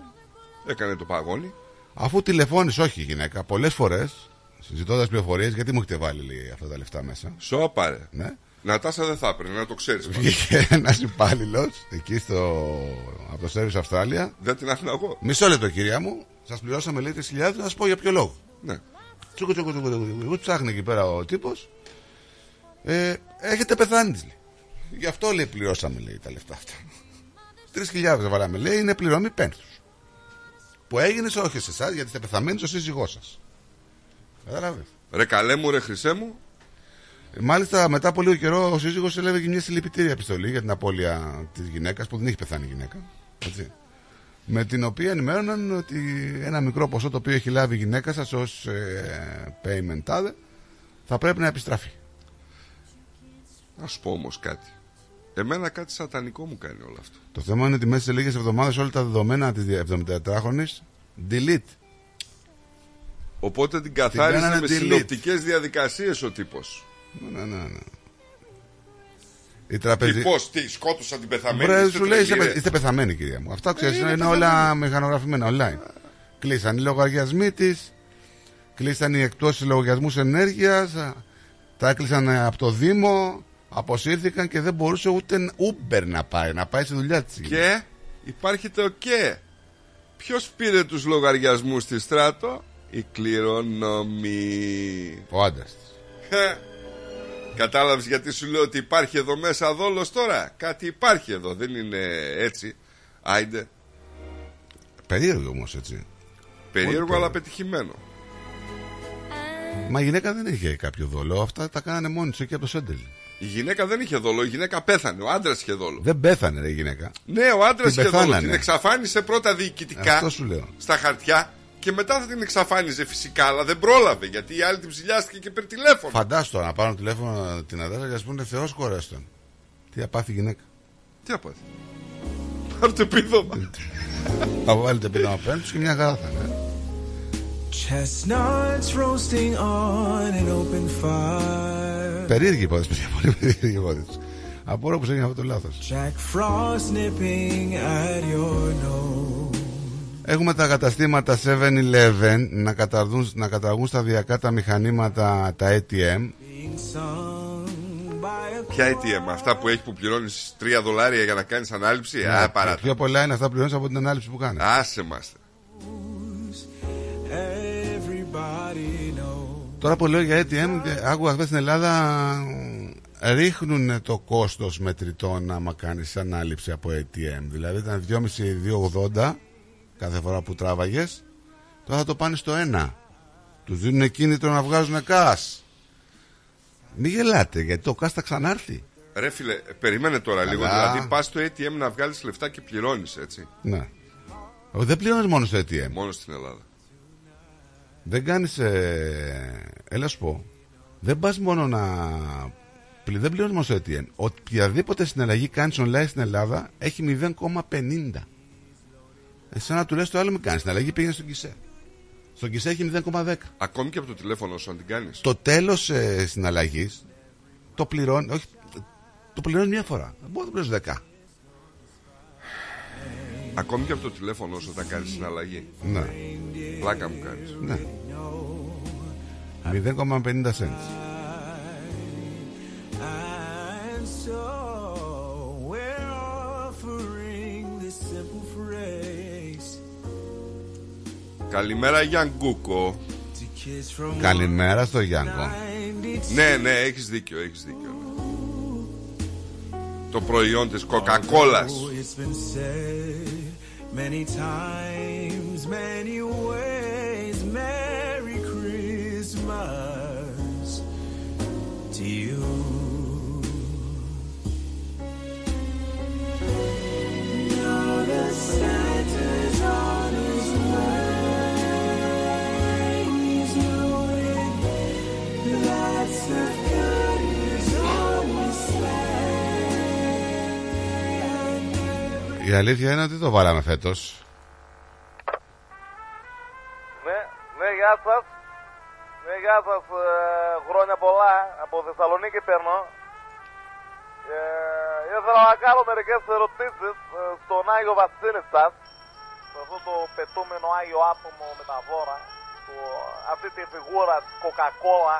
Έκανε το παγόνι. Αφού τηλεφώνησε, όχι η γυναίκα, πολλές φορές, συζητώντας πληροφορίες, γιατί μου έχετε βάλει λέει, αυτά τα λεφτά μέσα. Σώπα ρε. Ναι. Νατάσα δεν θα έπαιρνε, να το ξέρεις. πάντως. Βγήκε ένας υπάλληλος εκεί στο, από το Service Αυστράλια. Δεν την άφηνα εγώ. Μισό λεπτό, κυρία μου. Σας πληρώσαμε λέει 3.000, να σας πω για ποιο λόγο. Ναι. Τσούκο, τσούκο, τσούκο, τσούκο. Εγώ ψάχνει εκεί πέρα ο τύπος. Ε, έχετε πεθάνεις, της, λέει. Γι' αυτό λέει πληρώσαμε λέει, τα λεφτά αυτά. 3.000 βάλαμε, λέει, είναι πληρωμή πένθους. Που έγινες σε όχι σε εσάς, γιατί είστε πεθαμένοι στο σύζυγό σας. Κατάλαβε. Ρε καλέ μου, ρε χρυσέ μου. Μάλιστα, μετά από λίγο καιρό, ο σύζυγος έλαβε και μια συλληπιτήρια επιστολή για την απώλεια της γυναίκας, που δεν έχει πεθάνει η γυναίκα. Έτσι. Με την οποία ενημέρωναν ότι ένα μικρό ποσό το οποίο έχει λάβει η γυναίκα σας ως ε, payment τάδε θα πρέπει να επιστραφεί. Να σου πω όμως κάτι. Εμένα κάτι σατανικό μου κάνει όλο αυτό. Το θέμα είναι ότι μέσα σε λίγες εβδομάδες όλα τα δεδομένα της 74χρονη delete. Οπότε την καθάρισε κάνανε με delete. συνοπτικές διαδικασίες ο τύπος. Ναι, ναι, ναι. Η τραπεζι... Τι πώς, τι, σκότωσαν την πεθαμένη. Μπρε, είστε σου λέει τρελοί, είστε, ρε. είστε πεθαμένοι, κυρία μου. Αυτά ξέρεις, Ε, είναι, είναι όλα μηχανογραφημένα online. Κλείσαν οι λογαριασμοί της, κλείσαν οι εκτό λογαριασμούς ενέργειας, τα έκλεισαν ε, από το Δήμο, αποσύρθηκαν και δεν μπορούσε ούτε Uber να πάει, να πάει στη δουλειά της. Και υπάρχει το και. Ποιος πήρε τους λογαριασμούς στη Στράτο; Η κληρονομη. Ο άντρας της. Κατάλαβες γιατί σου λέω ότι υπάρχει εδώ μέσα δόλος τώρα; Κάτι υπάρχει εδώ, δεν είναι έτσι. Άιντε. Περίεργο όμως έτσι. Περίεργο αλλά πετυχημένο. Μα η γυναίκα δεν είχε κάποιο δόλο. Αυτά τα κάνανε μόνοι του εκεί από το Σέντελ. Η γυναίκα δεν είχε δόλο, η γυναίκα πέθανε. Ο άντρας είχε δόλο. Δεν πέθανε ρε, η γυναίκα. Ναι, ο άντρας Την είχε δόλο. πεθάνανε. Την εξαφάνισε πρώτα διοικητικά Αυτό σου λέω. στα χαρτιά και μετά θα την εξαφάνιζε φυσικά, αλλά δεν πρόλαβε γιατί η άλλη την ψηλιάστηκε και πήρε τηλέφωνο. Φαντάστο να πάρουν τηλέφωνο την αδέρφια και α πούνε Θεός κορέστον. Τι απάθη η γυναίκα. Τι απάθη. Πάρ' το επίδομα. Θα βάλει το επίδομα απέναντι τους και μια χαρά θα είναι. Chestnuts roasting on an open fire. Περίεργη υπόθεση, παιδιά. Πολύ περίεργη υπόθεση. Απορώ που έγινε αυτό το λάθος. Jack Frost nipping at your nose. Έχουμε τα καταστήματα 7-Eleven να, καταργούν, να καταργούν σταδιακά τα μηχανήματα, τα ATM. Being sung by a Ποια ATM, αυτά που έχει που πληρώνεις 3 δολάρια για να κάνεις ανάληψη; Α, Ναι, παρά. Πιο πολλά είναι αυτά που πληρώνεις από την ανάλυση που κάνεις. Άσε μας. everybody knows. Τώρα που λέω για ATM, και άκουγα χθες στην Ελλάδα ρίχνουν το κόστος μετρητών άμα κάνεις ανάληψη από ATM. Δηλαδή ήταν 2,5-2,80 κάθε φορά που τράβαγες. Τώρα θα το πάνε στο 1. Τους δίνουν κίνητρο να βγάζουν cash. Μην γελάτε γιατί το cash θα ξανάρθει. Ρε φίλε, περίμενε τώρα λίγο. Καλά. Δηλαδή πας στο ATM να βγάλεις λεφτά και πληρώνεις, έτσι. Ναι. Δεν πληρώνεις μόνο στο ATM. Μόνο στην Ελλάδα. Δεν κάνεις ε... Έλα σου πω Δεν πας μόνο να πλη- Δεν πληρώνεις μόνο στο ATM Οποιαδήποτε συναλλαγή κάνεις online στην Ελλάδα Έχει 0,50 Εσένα του λες το άλλο μην κάνεις Συναλλαγή πήγαινε στον Κισέ. Στον Κισέ έχει 0,10 Ακόμη και από το τηλέφωνο σου, αν την κάνεις. Το τέλος ε, συναλλαγής Το πληρώνει Όχι Το πληρώνει μια φορά. Δεν μπορεί να το πληρώνεις 10 Ακόμη και από το τηλέφωνο σου όταν κάνεις συναλλαγή. Ναι. Πλάκα μου κάνεις. Ναι. 0,50 cents Καλημέρα, Γιάνκούκο. Καλημέρα στο Γιάν. Ναι, ναι, έχεις δίκιο, έχεις δίκιο. Το προϊόν της κοκακόλα. Η αλήθεια είναι ότι το βάλαμε φέτος Ναι, ναι, γεια σας. Ναι, γεια σας. χρόνια πολλά. Από Θεσσαλονίκη παίρνω. Ε, ήθελα να κάνω μερικές ερωτήσεις στον Άγιο Βασίλη σας. Σε αυτό το πετούμενο Άγιο άτομο με τα δώρα. Το, αυτή τη φιγούρα τη Coca-Cola.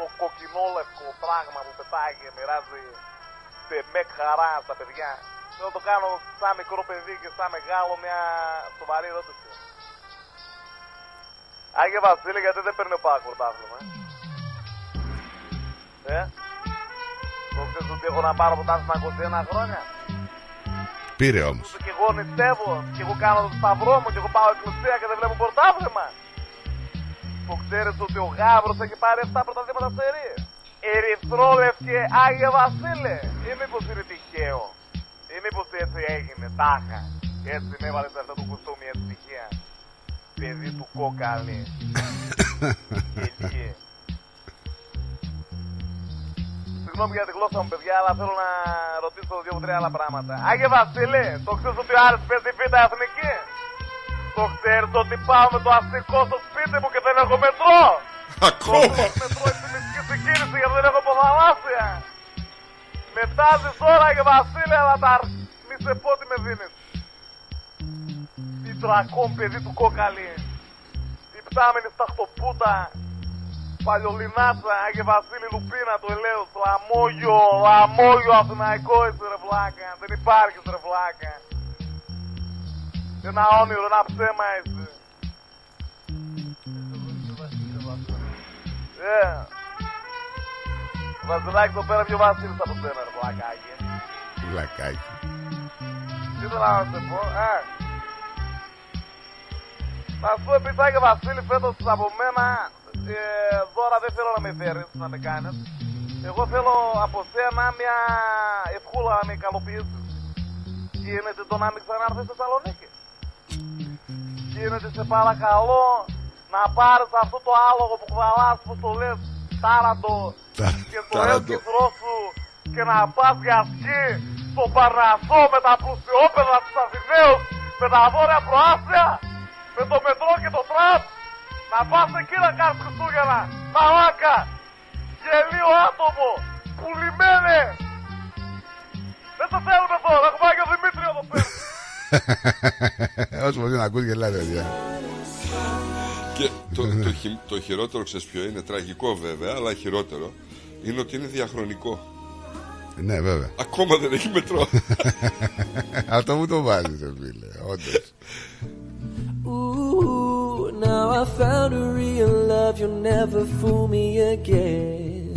Αυτό το κοκκινόλευκο πράγμα που πετάει και μοιράζει σε μεκ χαράς στα παιδιά. Θέλω να το κάνω σαν μικρό παιδί και σαν μεγάλο μια σοβαρή ερώτηση. Άγιε Βασίλη, γιατί δεν παίρνει ο Πάκο πρωτάθλημα. Ε; ε; Το ξέρεις ότι έχω να πάρω πρωτάθλημα 21 χρόνια; Πήρε όμως Και εγώ νηστεύω και εγώ κάνω το σταυρό μου και εγώ πάω εκκλησία και δεν βλέπω πρωτάθλημα. Το ξέρεις ότι ο Γάβρος έχει πάρει 7 πρωταθλήματα σε ρί. Ερυθρόλευκε Άγιε Βασίλη. Ή μήπως είναι τυχαίο; Ή μήπως έτσι έγινε τάχα. Και έτσι με έβαλες σε αυτό το κουστούμι έτσι τυχαία. Παιδί του κόκαλη. Γελίε. Συγγνώμη για τη γλώσσα μου, παιδιά, αλλά θέλω να ρωτήσω δύο-τρία άλλα πράγματα. Άγιε Βασίλη, το ξέρεις ότι ο Άρης παίζει β' εθνική; Το ξέρεις ότι πάω με το αστικό στο σπίτι μου και δεν έχω μετρό. Ακόμα. Το μετρό έχει μυστική συγκίνηση γιατί δεν έχω ποδαλάσια. Μετάζεις τώρα, Άγιε Βασίλη, αλλά τα αρ- μη σε πω τι με δίνεις. Η τρακόν παιδί του κόκαλη. Η πτάμενη σταχτοπούτα. Παλιολινάτσα, Άγιε Βασίλη Λουπίνα, το ελέος, λαμόγιο, λαμόγιο αθηναϊκός είσαι ρε βλάκα. Δεν υπάρχει ρε βλάκα. Ένα όνειρο, ένα ψέμα είσαι. Ε. Βασιλάκι εδώ πέρα πιο Βασίλης από σένα ρε βλακάκι. Βλακάκι Τι ήθελα να σε πω, ε. Θα σου πω επιτάγει Βασίλη φέτος από μένα ε, δώρα δεν θέλω να με φέρεις να με κάνεις. Εγώ θέλω από σένα μια ευχούλα να με ικανοποιήσεις. Γίνεται το να μην ξανάρθεις στη Θεσσαλονίκη. Γίνεται σε παρακαλώ να πάρεις αυτό το άλογο που κουβαλάς που το λες τάραντο και το έλκυθρό σου και να πας για σκι στο Παρνασό με τα πλουσιόπεδα τους Αθηναίους με τα βόρεια προάστια με το μετρό και το τραμ να πας εκεί να κάνεις Χριστούγεννα μαλάκα γελίο άτομο πουλημένες. Δεν το θέλουμε εδώ να έχουμε και ο Δημήτρη εδώ πέρα Όσο μπορεί να ακούς γελάτε, παιδιά. Και το, το, χει- το χειρότερο, ξέρεις ποιο είναι, τραγικό βέβαια, αλλά χειρότερο, είναι ότι είναι διαχρονικό. Ναι, βέβαια. Ακόμα δεν έχει μετρό. Αυτό μου το βάζεις, ρε φίλε. Όντως. Ooh, now I found a real love, you'll never fool me again.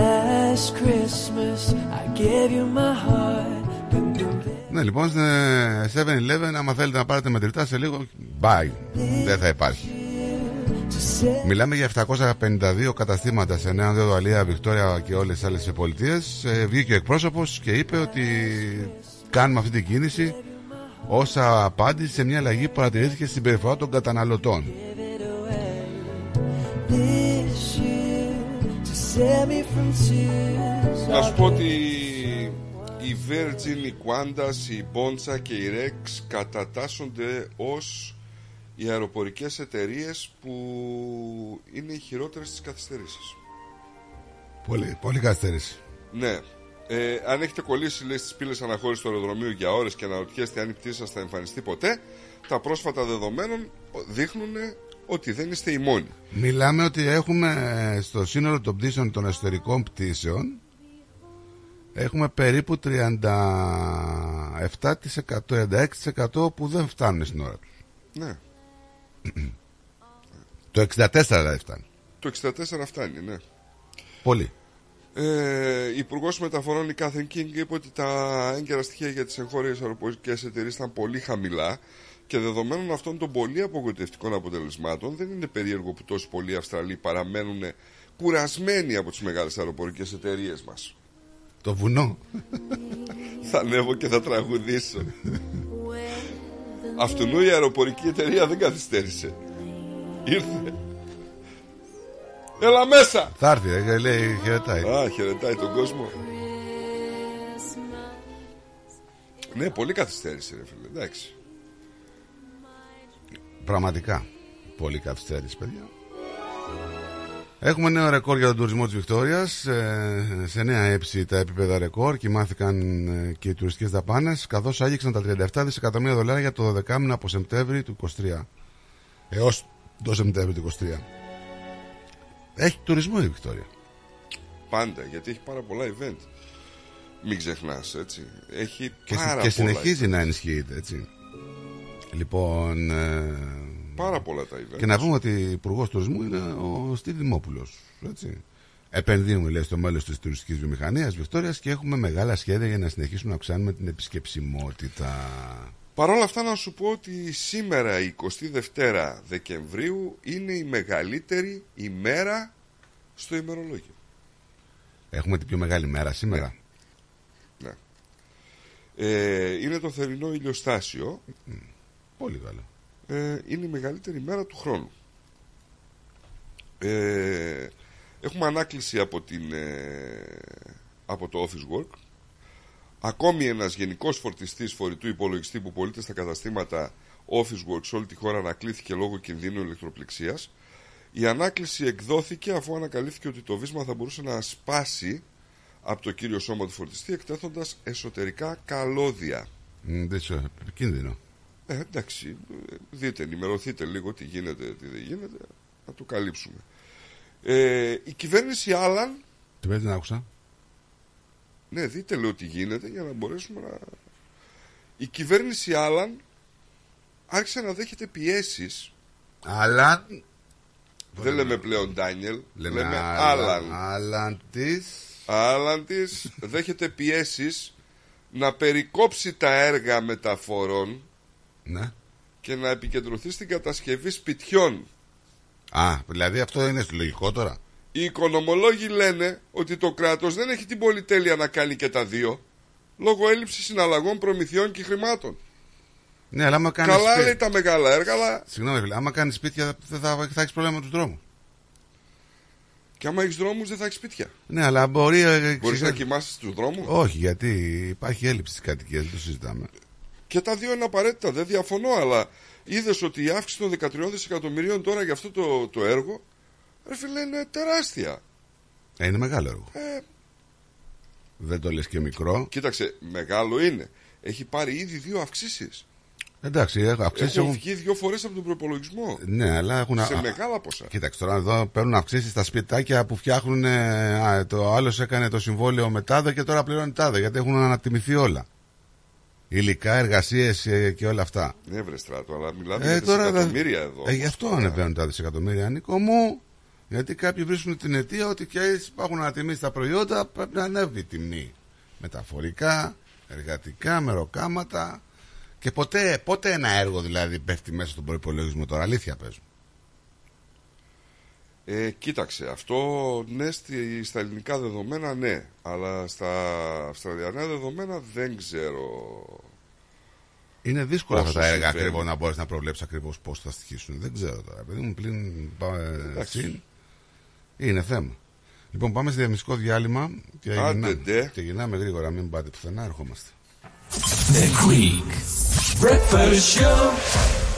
Last Christmas, I gave you my heart. Dum, dum, Ναι, λοιπόν, στην ε, 7-Eleven, άμα θέλετε να πάρετε μετρητά σε λίγο, bye. Δεν θα υπάρχει. Μιλάμε για 752 καταστήματα σε Νέα Οδό, Αλία, Βικτόρια και όλες τις άλλες πολιτείες. Ε, βγήκε ο εκπρόσωπος και είπε ότι κάνουμε αυτή την κίνηση όσα απάντηση σε μια αλλαγή που παρατηρήθηκε στην περιφορά των καταναλωτών. this year to save me from tears. Να σου πω ότι η Virgin, η Qantas, η Bonza και η Rex κατατάσσονται ως οι αεροπορικές εταιρείες που είναι οι χειρότερες στις καθυστερήσεις. Πολύ, πολύ καθυστέρηση. Ναι. Ε, αν έχετε κολλήσει λέει, στις πύλες αναχώρησης του αεροδρομίου για ώρες και αναρωτιέστε αν η πτήση σας θα εμφανιστεί ποτέ, τα πρόσφατα δεδομένων δείχνουν ότι δεν είστε οι μόνοι. Μιλάμε ότι έχουμε ε, στο σύνολο των πτήσεων των εσωτερικών πτήσεων έχουμε περίπου 37%, 36% που δεν φτάνουν στην ώρα τους. Ναι. Το 64% δηλαδή φτάνει. Το 64 φτάνει, ναι. Πολύ. Ε, Υπουργός Μεταφορών η Κάθεν Κίνγκ είπε ότι τα έγκαιρα στοιχεία για τις εγχώριες αεροπορικές εταιρείες ήταν πολύ χαμηλά και δεδομένων αυτών των πολύ απογοητευτικών αποτελεσμάτων, δεν είναι περίεργο που τόσοι πολλοί Αυστραλοί παραμένουν κουρασμένοι από τις μεγάλες αεροπορικές εταιρείες μας. Το βουνό. θα ανέβω και θα τραγουδήσω. Αυτού η αεροπορική εταιρεία δεν καθυστέρησε. Ήρθε. Έλα μέσα! Θα έρθει, ε, λέει χαιρετάει. Α, χαιρετάει τον κόσμο. Ναι, πολύ καθυστέρησε, ρε φίλε. Εντάξει. Πραγματικά. Πολύ καθυστέρηση, παιδιά. Έχουμε νέο ρεκόρ για τον τουρισμό της Βικτόριας Ε, Σε νέα έψη τα επίπεδα ρεκόρ Κοιμάθηκαν ε, και οι τουριστικές δαπάνες Καθώς άγγιξαν τα 37 δισεκατομμύρια δολάρια Για το 12 μήνα από Σεπτέμβρη του 23 Έως το Σεπτέμβρη του 23 Έχει τουρισμό η Βικτόρια Πάντα, γιατί έχει πάρα πολλά event. Μην ξεχνάς, έτσι. Έχει Και, πάρα συ- πολλά και συνεχίζει event. να ενισχύεται έτσι Λοιπόν ε, Πάρα πολλά τα event. Και να πούμε ότι υπουργός τουρισμού είναι ο Στίβ Δημόπουλο. Επενδύουμε λέει, στο μέλλον της τουριστικής βιομηχανίας Βικτόριας και έχουμε μεγάλα σχέδια για να συνεχίσουμε να αυξάνουμε την επισκεψιμότητα. Παρ' όλα αυτά να σου πω ότι σήμερα η 22 Δεκεμβρίου είναι η μεγαλύτερη ημέρα στο ημερολόγιο. Έχουμε την πιο μεγάλη μέρα σήμερα. Ναι. Ε, είναι το θερινό ηλιοστάσιο. Πολύ καλό. Ε, είναι η μεγαλύτερη μέρα του χρόνου. Ε, έχουμε ανάκληση από, την, ε, από το Office Work. Ακόμη ένας γενικός φορτιστής φορητού υπολογιστή που πωλείται στα καταστήματα Office Work σε όλη τη χώρα ανακλήθηκε λόγω κινδύνου ηλεκτροπληξίας. Η ανάκληση εκδόθηκε αφού ανακαλύφθηκε ότι το βίσμα θα μπορούσε να σπάσει από το κύριο σώμα του φορτιστή εκτέθοντας εσωτερικά καλώδια. Μ, Δεν ξέρω, επικίνδυνο. Ε, εντάξει, ε, δείτε, ενημερωθείτε λίγο τι γίνεται, τι δεν γίνεται, να το καλύψουμε. Ε, η κυβέρνηση Άλαν, Τι πες, δεν άκουσα. ναι, δείτε λέω τι γίνεται για να μπορέσουμε να... Η κυβέρνηση Άλαν άρχισε να δέχεται πιέσεις. Άλαν. Δεν λέμε πλέον Ντάνιελ, Λέμε λέμε Άλαν. Άλαν. Άλαν της. Άλαν της δέχεται πιέσεις να περικόψει τα έργα μεταφορών Ναι. και να επικεντρωθεί στην κατασκευή σπιτιών. Α, δηλαδή αυτό είναι λογικό τώρα. Οι οικονομολόγοι λένε ότι το κράτος δεν έχει την πολυτέλεια να κάνει και τα δύο λόγω έλλειψης συναλλαγών προμηθειών και χρημάτων. Ναι, αλλά άμα κάνεις. Καλά λέει τα μεγάλα έργα, αλλά Συγγνώμη, φίλε, άμα κάνεις σπίτια δεν θα, θα έχεις πρόβλημα με τους δρόμους. και άμα έχεις δρόμους δεν θα έχεις σπίτια. Ναι, αλλά μπορεί. ε, Μπορείς ξε- να κοιμάσαι στου δρόμους; Όχι, γιατί υπάρχει έλλειψη τη κατοικία, δεν το συζητάμε. Και τα δύο είναι απαραίτητα, δεν διαφωνώ, αλλά είδες ότι η αύξηση των 13 δισεκατομμυρίων τώρα για αυτό το, το έργο, ρε φίλε, είναι τεράστια. Ε, είναι μεγάλο έργο. Ε, Δεν το λες και μικρό. κοίταξε, μεγάλο είναι. Έχει πάρει ήδη δύο αυξήσεις. Εντάξει, έχω αυξήσεις. Έχουν Έχουν... βγει δύο φορές από τον προπολογισμό. Ναι, αλλά έχουν. Σε α- μεγάλα ποσά. Κοίταξε τώρα εδώ παίρνουν αυξήσεις στα σπιτάκια που φτιάχνουν. ε, Α, το άλλος έκανε το συμβόλαιο με τάδε και τώρα πληρώνει τάδε γιατί έχουν ανατιμηθεί όλα. Υλικά, εργασίες και όλα αυτά. Ναι, βρε στράτο, αλλά μιλάμε Ε, για τώρα δεν- δισεκατομμύρια εδώ. Ε, γι' αυτό ανεβαίνουν τα δισεκατομμύρια, Νίκο μου. Γιατί κάποιοι βρίσκουν την αιτία ότι και έτσι υπάρχουν ανατιμήσει τα προϊόντα, πρέπει να ανέβει η τιμή. Μεταφορικά, εργατικά, μεροκάματα. Και ποτέ, πότε ένα έργο δηλαδή πέφτει μέσα στον προπολογισμό τώρα, αλήθεια παίζουν. Ε, κοίταξε, αυτό ναι στη, στα ελληνικά δεδομένα ναι, αλλά στα αυστραλιανά δεδομένα δεν ξέρω. Είναι δύσκολο αυτά Πόσο τα έργα συμβαίνει. ακριβώς να μπορείς να προβλέψεις ακριβώς πώς θα στοιχήσουν. Δεν ξέρω τώρα. Παιδί μου, πλην πάμε Εντάξει. συν. Είναι θέμα. Λοιπόν, πάμε σε διαμιστικό διάλειμμα και, Άντε, γυρνάμε, ντε. και γυρνάμε γρήγορα. Μην πάτε πουθενά, ερχόμαστε. The Greek Breakfast Show.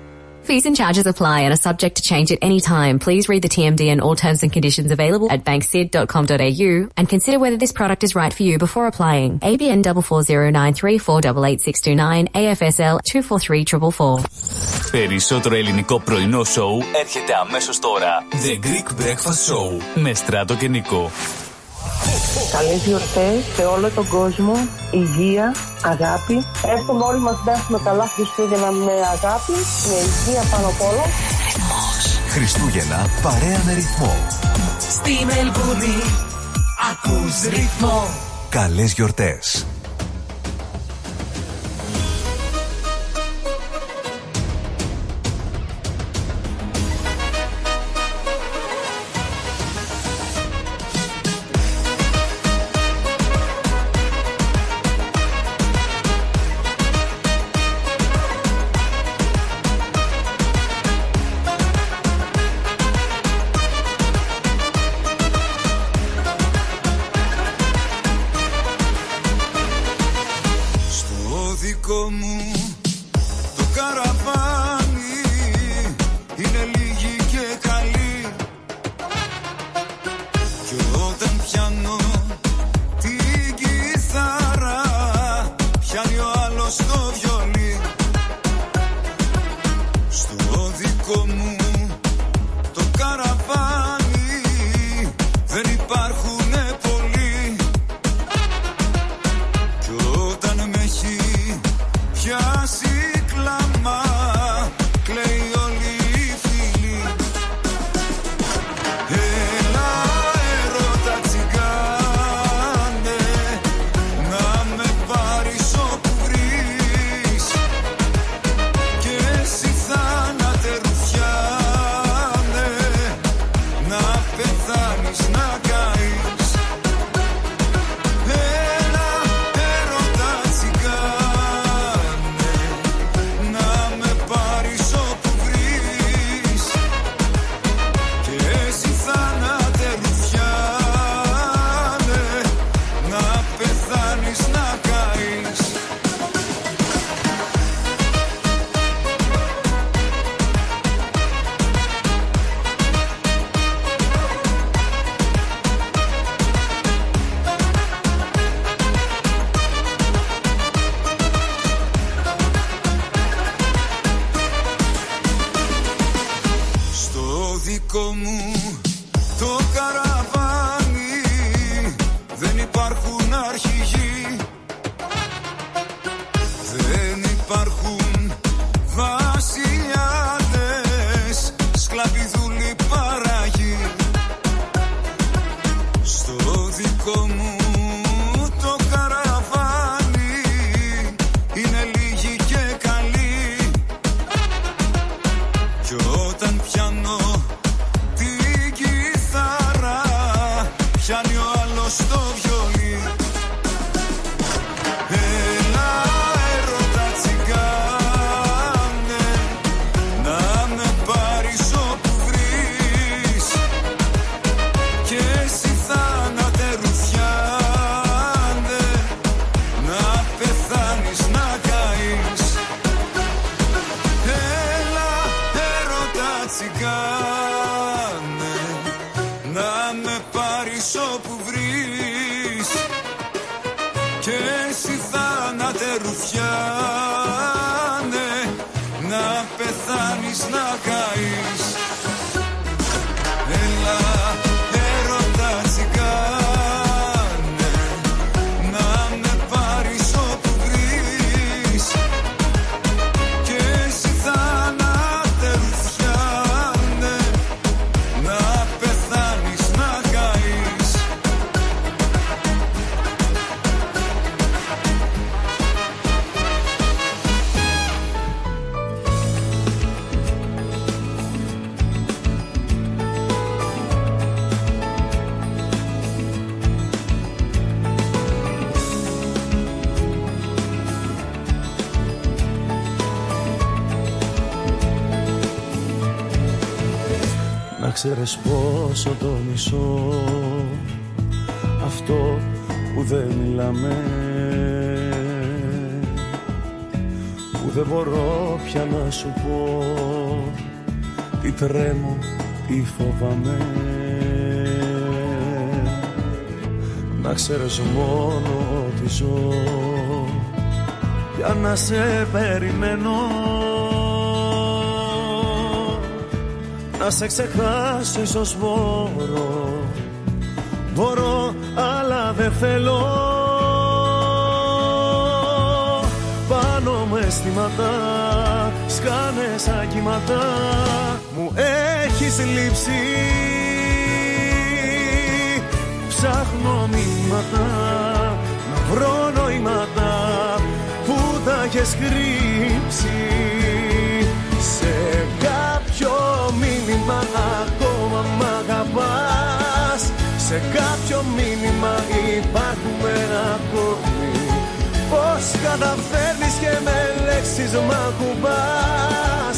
Fees and charges apply and are subject to change at any time. Please read the TMD and all terms and conditions available at banksid.com.au and consider whether this product is right for you before applying. ABN 44093488629 AFSL 243444. Περισσότερο ελληνικό πρωινό σοου έρχεται αμέσως τώρα. The Greek Breakfast Show με Στράτο και Νικό. Καλές γιορτές σε όλο τον κόσμο, υγεία, αγάπη. Εύχομαι όλοι μας να έχουμε καλά Χριστούγεννα με αγάπη, με υγεία πάνω απ' όλα. Χριστούγεννα παρέα με ρυθμό. Στη Μελβούρνη ακούς ρυθμό Καλές γιορτές. Το μισό Αυτό που δεν μιλάμε. Που δεν μπορώ πια να σου πω Τι τρέμω, τι φοβάμαι. Να ξέρεις μόνο ότι ζω Για να σε περιμένω. Να σε ξεχάσω ίσως μπορώ Μπορώ αλλά δεν θέλω. Πάνω μου αισθήματα σκάνε σαν κύματα. Μου έχεις λείψει. Ψάχνω μηνύματα Να βρω νοήματα Που τα έχεις κρύψει. Σε κάποιο μήνυμα ακόμα μ' αγαπάς Σε κάποιο μήνυμα υπάρχουμε ακόμη Πώς καταφέρνεις και με λέξεις μ' ακουμπάς.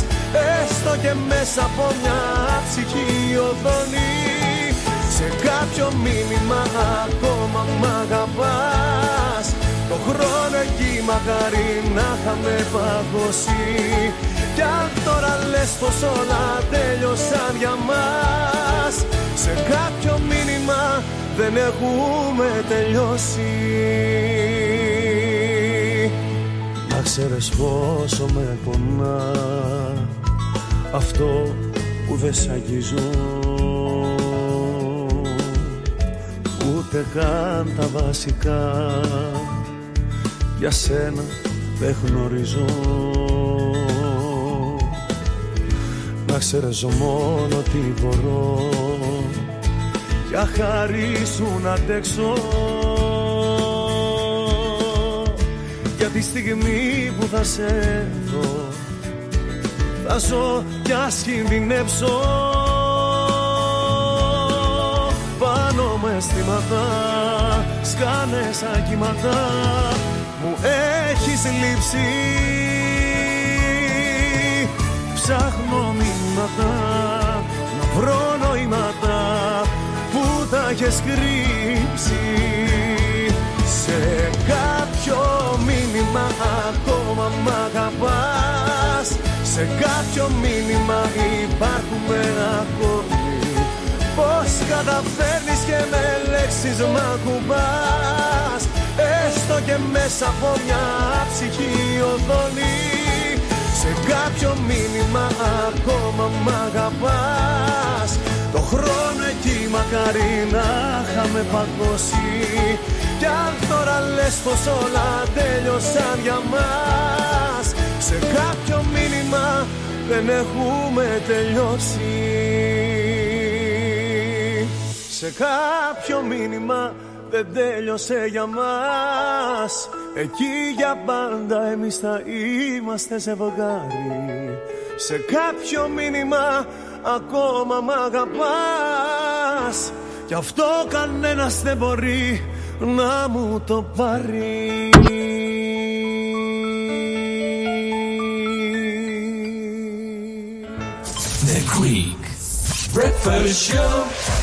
Έστω και μέσα από μια ψυχή οδόνη. Σε κάποιο μήνυμα ακόμα μ' αγαπάς. Το χρόνο εκεί μακάρι να είχαμε παγώσει. Κι αν τώρα λες πως όλα τέλειωσαν για μας. Σε κάποιο μήνυμα δεν έχουμε τελειώσει. Να ξέρεις πόσο με πονά Αυτό που δεν σ' αγγίζω. Ούτε καν τα βασικά Για σένα δεν γνωρίζω. Να ξέρεις μόνο τι μπορώ Για χάρη σου να αντέξω. Για τη στιγμή που θα σε δω Θα ζω κι ας κινδυνεύσω Πάνω μες αισθήματα σκάνες σαν κύματα Μου έχεις λείψει. Ψάχνω μηνύματα Να βρω νοήματα. που τα έχεις κρύψει Σε κάποιο μήνυμα ακόμα μ' αγαπάς. Σε κάποιο μήνυμα υπάρχουμε ακόμη. Πώς καταφέρνεις και με λέξεις μ' ακουμπάς. Έστω και μέσα από μια ψυχή οδόνη σε κάποιο μήνυμα ακόμα μ' αγαπάς Το χρόνο εκεί μακάρι να είχαμε παγώσει. Κι αν τώρα λες πως όλα τέλειωσαν για μας Σε κάποιο μήνυμα δεν έχουμε τελειώσει. Σε κάποιο μήνυμα δεν τέλειωσε για μας. Εκεί για πάντα εμείς θα είμαστε ζευγάρι. Σε κάποιο μήνυμα ακόμα μ' αγαπάς Κι αυτό κανένας δεν μπορεί να μου το πάρει The Greek Breakfast Show.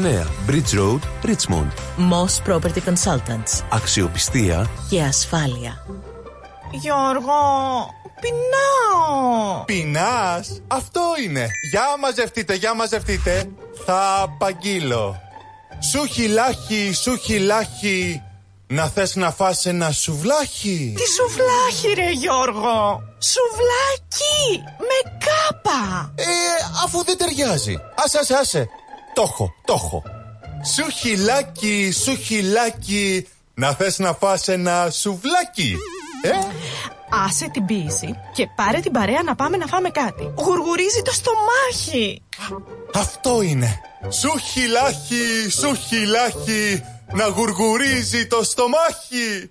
Bridge Road, Richmond. Moss Property Consultants. Αξιοπιστία Και ασφάλεια. Γιώργο, πεινάω. Πεινάς, αυτό είναι. Για μαζευτείτε, για μαζευτείτε. Θα απαγγείλω. Σου χιλάχι, σου χιλάχι. Να θες να φας ένα σουβλάχι. Τι σουβλάχι ρε Γιώργο. Σουβλάκι με κάπα. Ε, αφού δεν ταιριάζει. Άσε, άσε, άσε. Το έχω, το έχω. Σου χιλάκι, σου χιλάκι. Να θες να φας ένα σουβλάκι. Ε, Άσε την πίεση και πάρε την παρέα να πάμε να φάμε κάτι. Γουργουρίζει το στομάχι. αυτό είναι. Σου χιλάχι, σου χιλάχι. Να γουργουρίζει το στομάχι.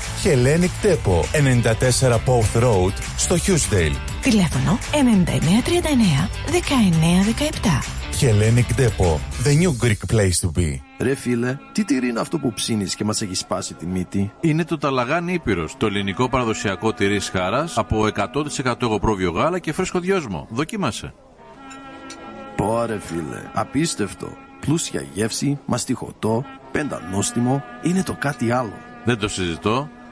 Hellenic Depot, 94 Pouth Road, στο Hughesdale. Τηλέφωνο 9939 1917. Hellenic Depot, the new Greek place to be. Ρε φίλε, τι τυρί είναι αυτό που ψήνεις και μας έχει σπάσει τη μύτη; Είναι το Ταλαγάνι Ήπειρος, το ελληνικό παραδοσιακό τυρί σχάρας από 100% εγωπρόβιο γάλα και φρέσκο δυόσμο. Δοκίμασε. Πόρε φίλε, απίστευτο. Πλούσια γεύση, μαστιχωτό, πεντανόστιμο, είναι το κάτι άλλο. Δεν το συζητώ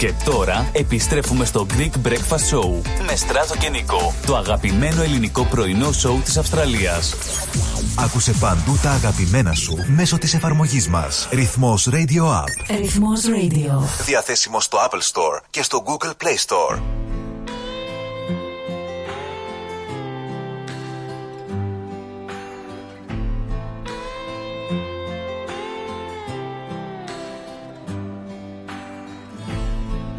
Και τώρα επιστρέφουμε στο Greek Breakfast Show με Στράτο και Νικό, το αγαπημένο ελληνικό πρωινό σοου της Αυστραλίας. Άκουσε παντού τα αγαπημένα σου μέσω της εφαρμογής μας. Ρυθμός Radio App. Ρυθμός Radio. Διαθέσιμο στο Apple Store και στο Google Play Store.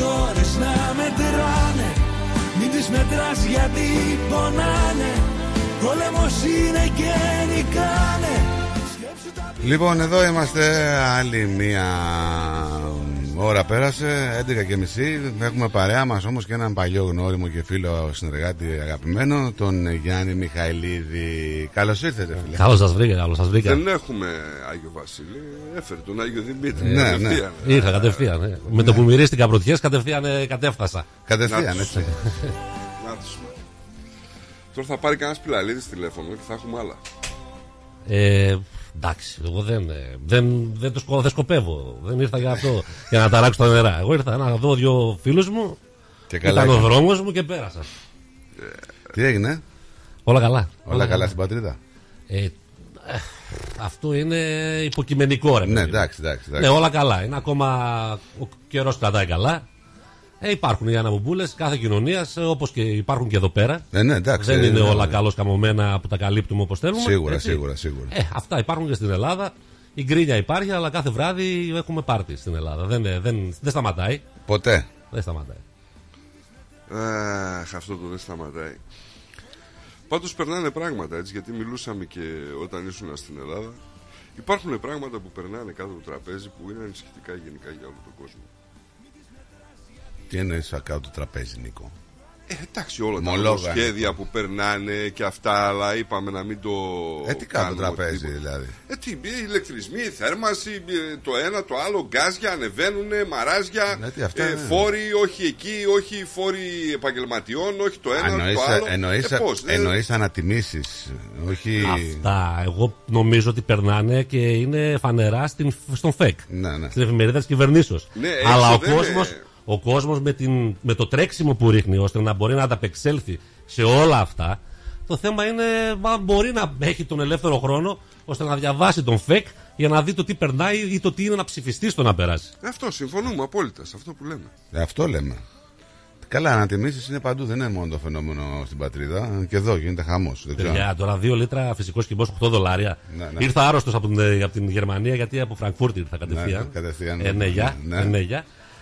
ώρες να μετράνε Μην τις μετράς γιατί πονάνε Πόλεμος είναι και νικάνε Λοιπόν, εδώ είμαστε. Άλλη μία ώρα πέρασε, 11 και μισή. Έχουμε παρέα μας όμως και έναν παλιό γνώριμο και φίλο συνεργάτη αγαπημένο, τον Γιάννη Μιχαηλίδη. Καλώς ήρθατε, φίλε. Καλώς σας βρήκα, καλώς σας βρήκα. Δεν έχουμε Άγιο Βασίλη. Έφερε τον Άγιο Δημήτρη. Ναι, κατευθείαν. Ήρθα κατευθείαν. ε. Με το που μυρίστηκα πρωτιές, κατευθείαν ε, κατέφτασα. Κατευθείαν, Να τους. έτσι. Να τους. Τώρα θα πάρει κανένας πιλαλίδη τηλέφωνο και θα έχουμε άλλα. Ε, εντάξει, εγώ δεν, ε, δεν, δεν, το σκο, δεν σκοπεύω. Δεν ήρθα για αυτό, για να ταράξω τα νερά. Εγώ ήρθα να δω δύο φίλους μου. Και καλά Ήταν ο έκανες. δρόμος μου και πέρασα. Τι έγινε, Όλα καλά. Όλα καλά στην πατρίδα; Ε, ε, αυτό είναι υποκειμενικό ρε Ναι, παιδί μου. εντάξει, εντάξει, εντάξει. Ναι, όλα καλά. Είναι ακόμα ο καιρός κρατάει καλά. Ε, υπάρχουν οι αναμπομπούλες κάθε κοινωνίας όπως και υπάρχουν και εδώ πέρα. Ε, ναι, εντάξει, Δεν ε, είναι ναι, όλα ναι. καλώς καμωμένα που τα καλύπτουμε όπως θέλουμε. Σίγουρα, έτσι. σίγουρα, σίγουρα. Ε, αυτά υπάρχουν και στην Ελλάδα. Η γκρίνια υπάρχει, αλλά κάθε βράδυ έχουμε πάρτι στην Ελλάδα. Δεν, δεν, δεν σταματάει. Ποτέ. Δεν σταματάει. Αχ, αυτό το δεν σταματάει. Πάντως περνάνε πράγματα έτσι, γιατί μιλούσαμε και όταν ήσουν στην Ελλάδα. Υπάρχουν πράγματα που περνάνε κάτω από το τραπέζι που είναι ανησυχητικά γενικά για όλο τον κόσμο. Τι εννοείς κάτω το τραπέζι, Νίκο; Ε, εντάξει, όλα τα Μολόγα, σχέδια που περνάνε και αυτά, αλλά είπαμε να μην το. Ε, τι κάτω κάνουμε τραπέζι, τίποτα. δηλαδή. Ε, τι, ε, ηλεκτρισμοί, θέρμανση, ε, το ένα, το άλλο, γκάζια, ανεβαίνουν, μαράζια, Ναι, τι, αυτά ε, είναι. φόροι, όχι εκεί, όχι φόροι επαγγελματιών, όχι το ένα, Εννοείς, το άλλο. εννοείς, ε, πώς, ε, εννοείς ανατιμήσεις, όχι... Αυτά. Εγώ νομίζω ότι περνάνε και είναι φανερά στην, στον ΦΕΚ. Ναι, ναι. Στην εφημερίδα της κυβερνήσεως. Ναι, έξω Αλλά ο δεν είναι- κόσμο ο κόσμος με, την, με το τρέξιμο που ρίχνει ώστε να μπορεί να ανταπεξέλθει σε όλα αυτά. Το θέμα είναι αν μπορεί να έχει τον ελεύθερο χρόνο ώστε να διαβάσει τον ΦΕΚ για να δει το τι περνάει ή το τι είναι να ψηφιστεί στο να περάσει. Αυτό, συμφωνούμε απόλυτα σε αυτό που λέμε. Ε, Αυτό λέμε. Καλά, ανατιμήσεις είναι παντού, δεν είναι μόνο το φαινόμενο στην πατρίδα. Και εδώ γίνεται χαμός. Δεν ξέρω. Παιδιά, τώρα 2 λίτρα φυσικός κυμπό 8 δολάρια. Ναι, ναι. Ήρθα άρρωστος από, την- από την Γερμανία γιατί από Φραγκφούρτη ήρθα κατευθείαν. Ναι, κατευθείαν. Ε, ναι, γεια. Ναι.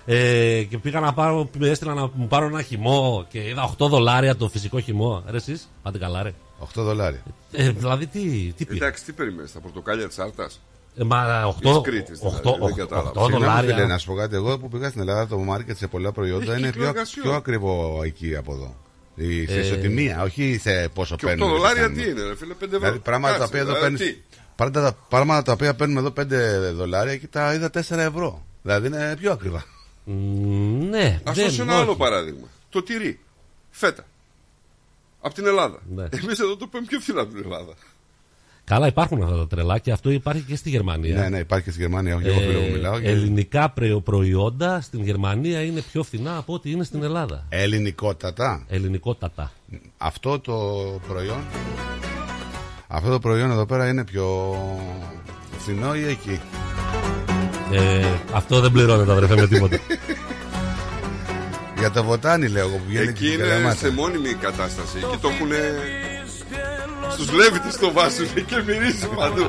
Ε, ναι, γεια. Ε, και πήγα να πάρω, με έστειλα να μου πάρω ένα χυμό και είδα 8 δολάρια το φυσικό χυμό. Ρε εσείς, πάτε καλά ρε. 8 δολάρια. Ε, δηλαδή τι, τι πήρε; Εντάξει, τι περιμένεις, τα πορτοκάλια της Άρτας; Ε, μα 8, Της Κρήτης, δηλαδή, 8, δεν κατάλαβα. 8 Συγγνώμη, δολάρια. φίλε, να σου πω κάτι. Εγώ που πήγα στην Ελλάδα, το μάρκετ σε πολλά προϊόντα Έχει είναι κύκλο πιο, εργασιών. πιο ακριβό εκεί από εδώ. Η, σε Ε, ισοτιμία, όχι σε πόσο Και 8 παίρνουν. δολάρια τι είναι, ρε φίλε, 5 ευρώ. Δηλαδή πράγματα τα Κάτσε, οποία εδώ δηλαδή, παίρνεις τι; Πράγματα, πράγματα τα οποία παίρνουμε εδώ 5 δολάρια και τα είδα 4 ευρώ. Δηλαδή είναι πιο ακριβά. Μ, ναι, Ας δεν, δώσω ένα όχι. άλλο παράδειγμα. Το τυρί. Φέτα. Από την Ελλάδα. Ναι. Εμείς εδώ το παίρνουμε πιο φθηνά από την Ελλάδα. Καλά υπάρχουν αυτά τα τρελά και αυτό υπάρχει και στη Γερμανία. Ναι, ναι, υπάρχει και στη Γερμανία. Όχι, εγώ φίλο μου μιλάω. και- Ελληνικά πρε- προϊόντα στην Γερμανία είναι πιο φθηνά από ό,τι είναι στην Ελλάδα. Ελληνικότατα. Ελληνικότατα. Αυτό το προϊόν. Αυτό το προϊόν εδώ πέρα είναι πιο φθηνό ή εκεί; Ε, αυτό δεν πληρώνεται, αδερφέ, με τίποτα. Για το βοτάνι λέω εγώ που βγαίνει Εκεί και είναι καλαμάτα. σε μόνιμη κατάσταση. Εκεί το έχουν. Στους λέβητες το βάζουν και μυρίζει παντού.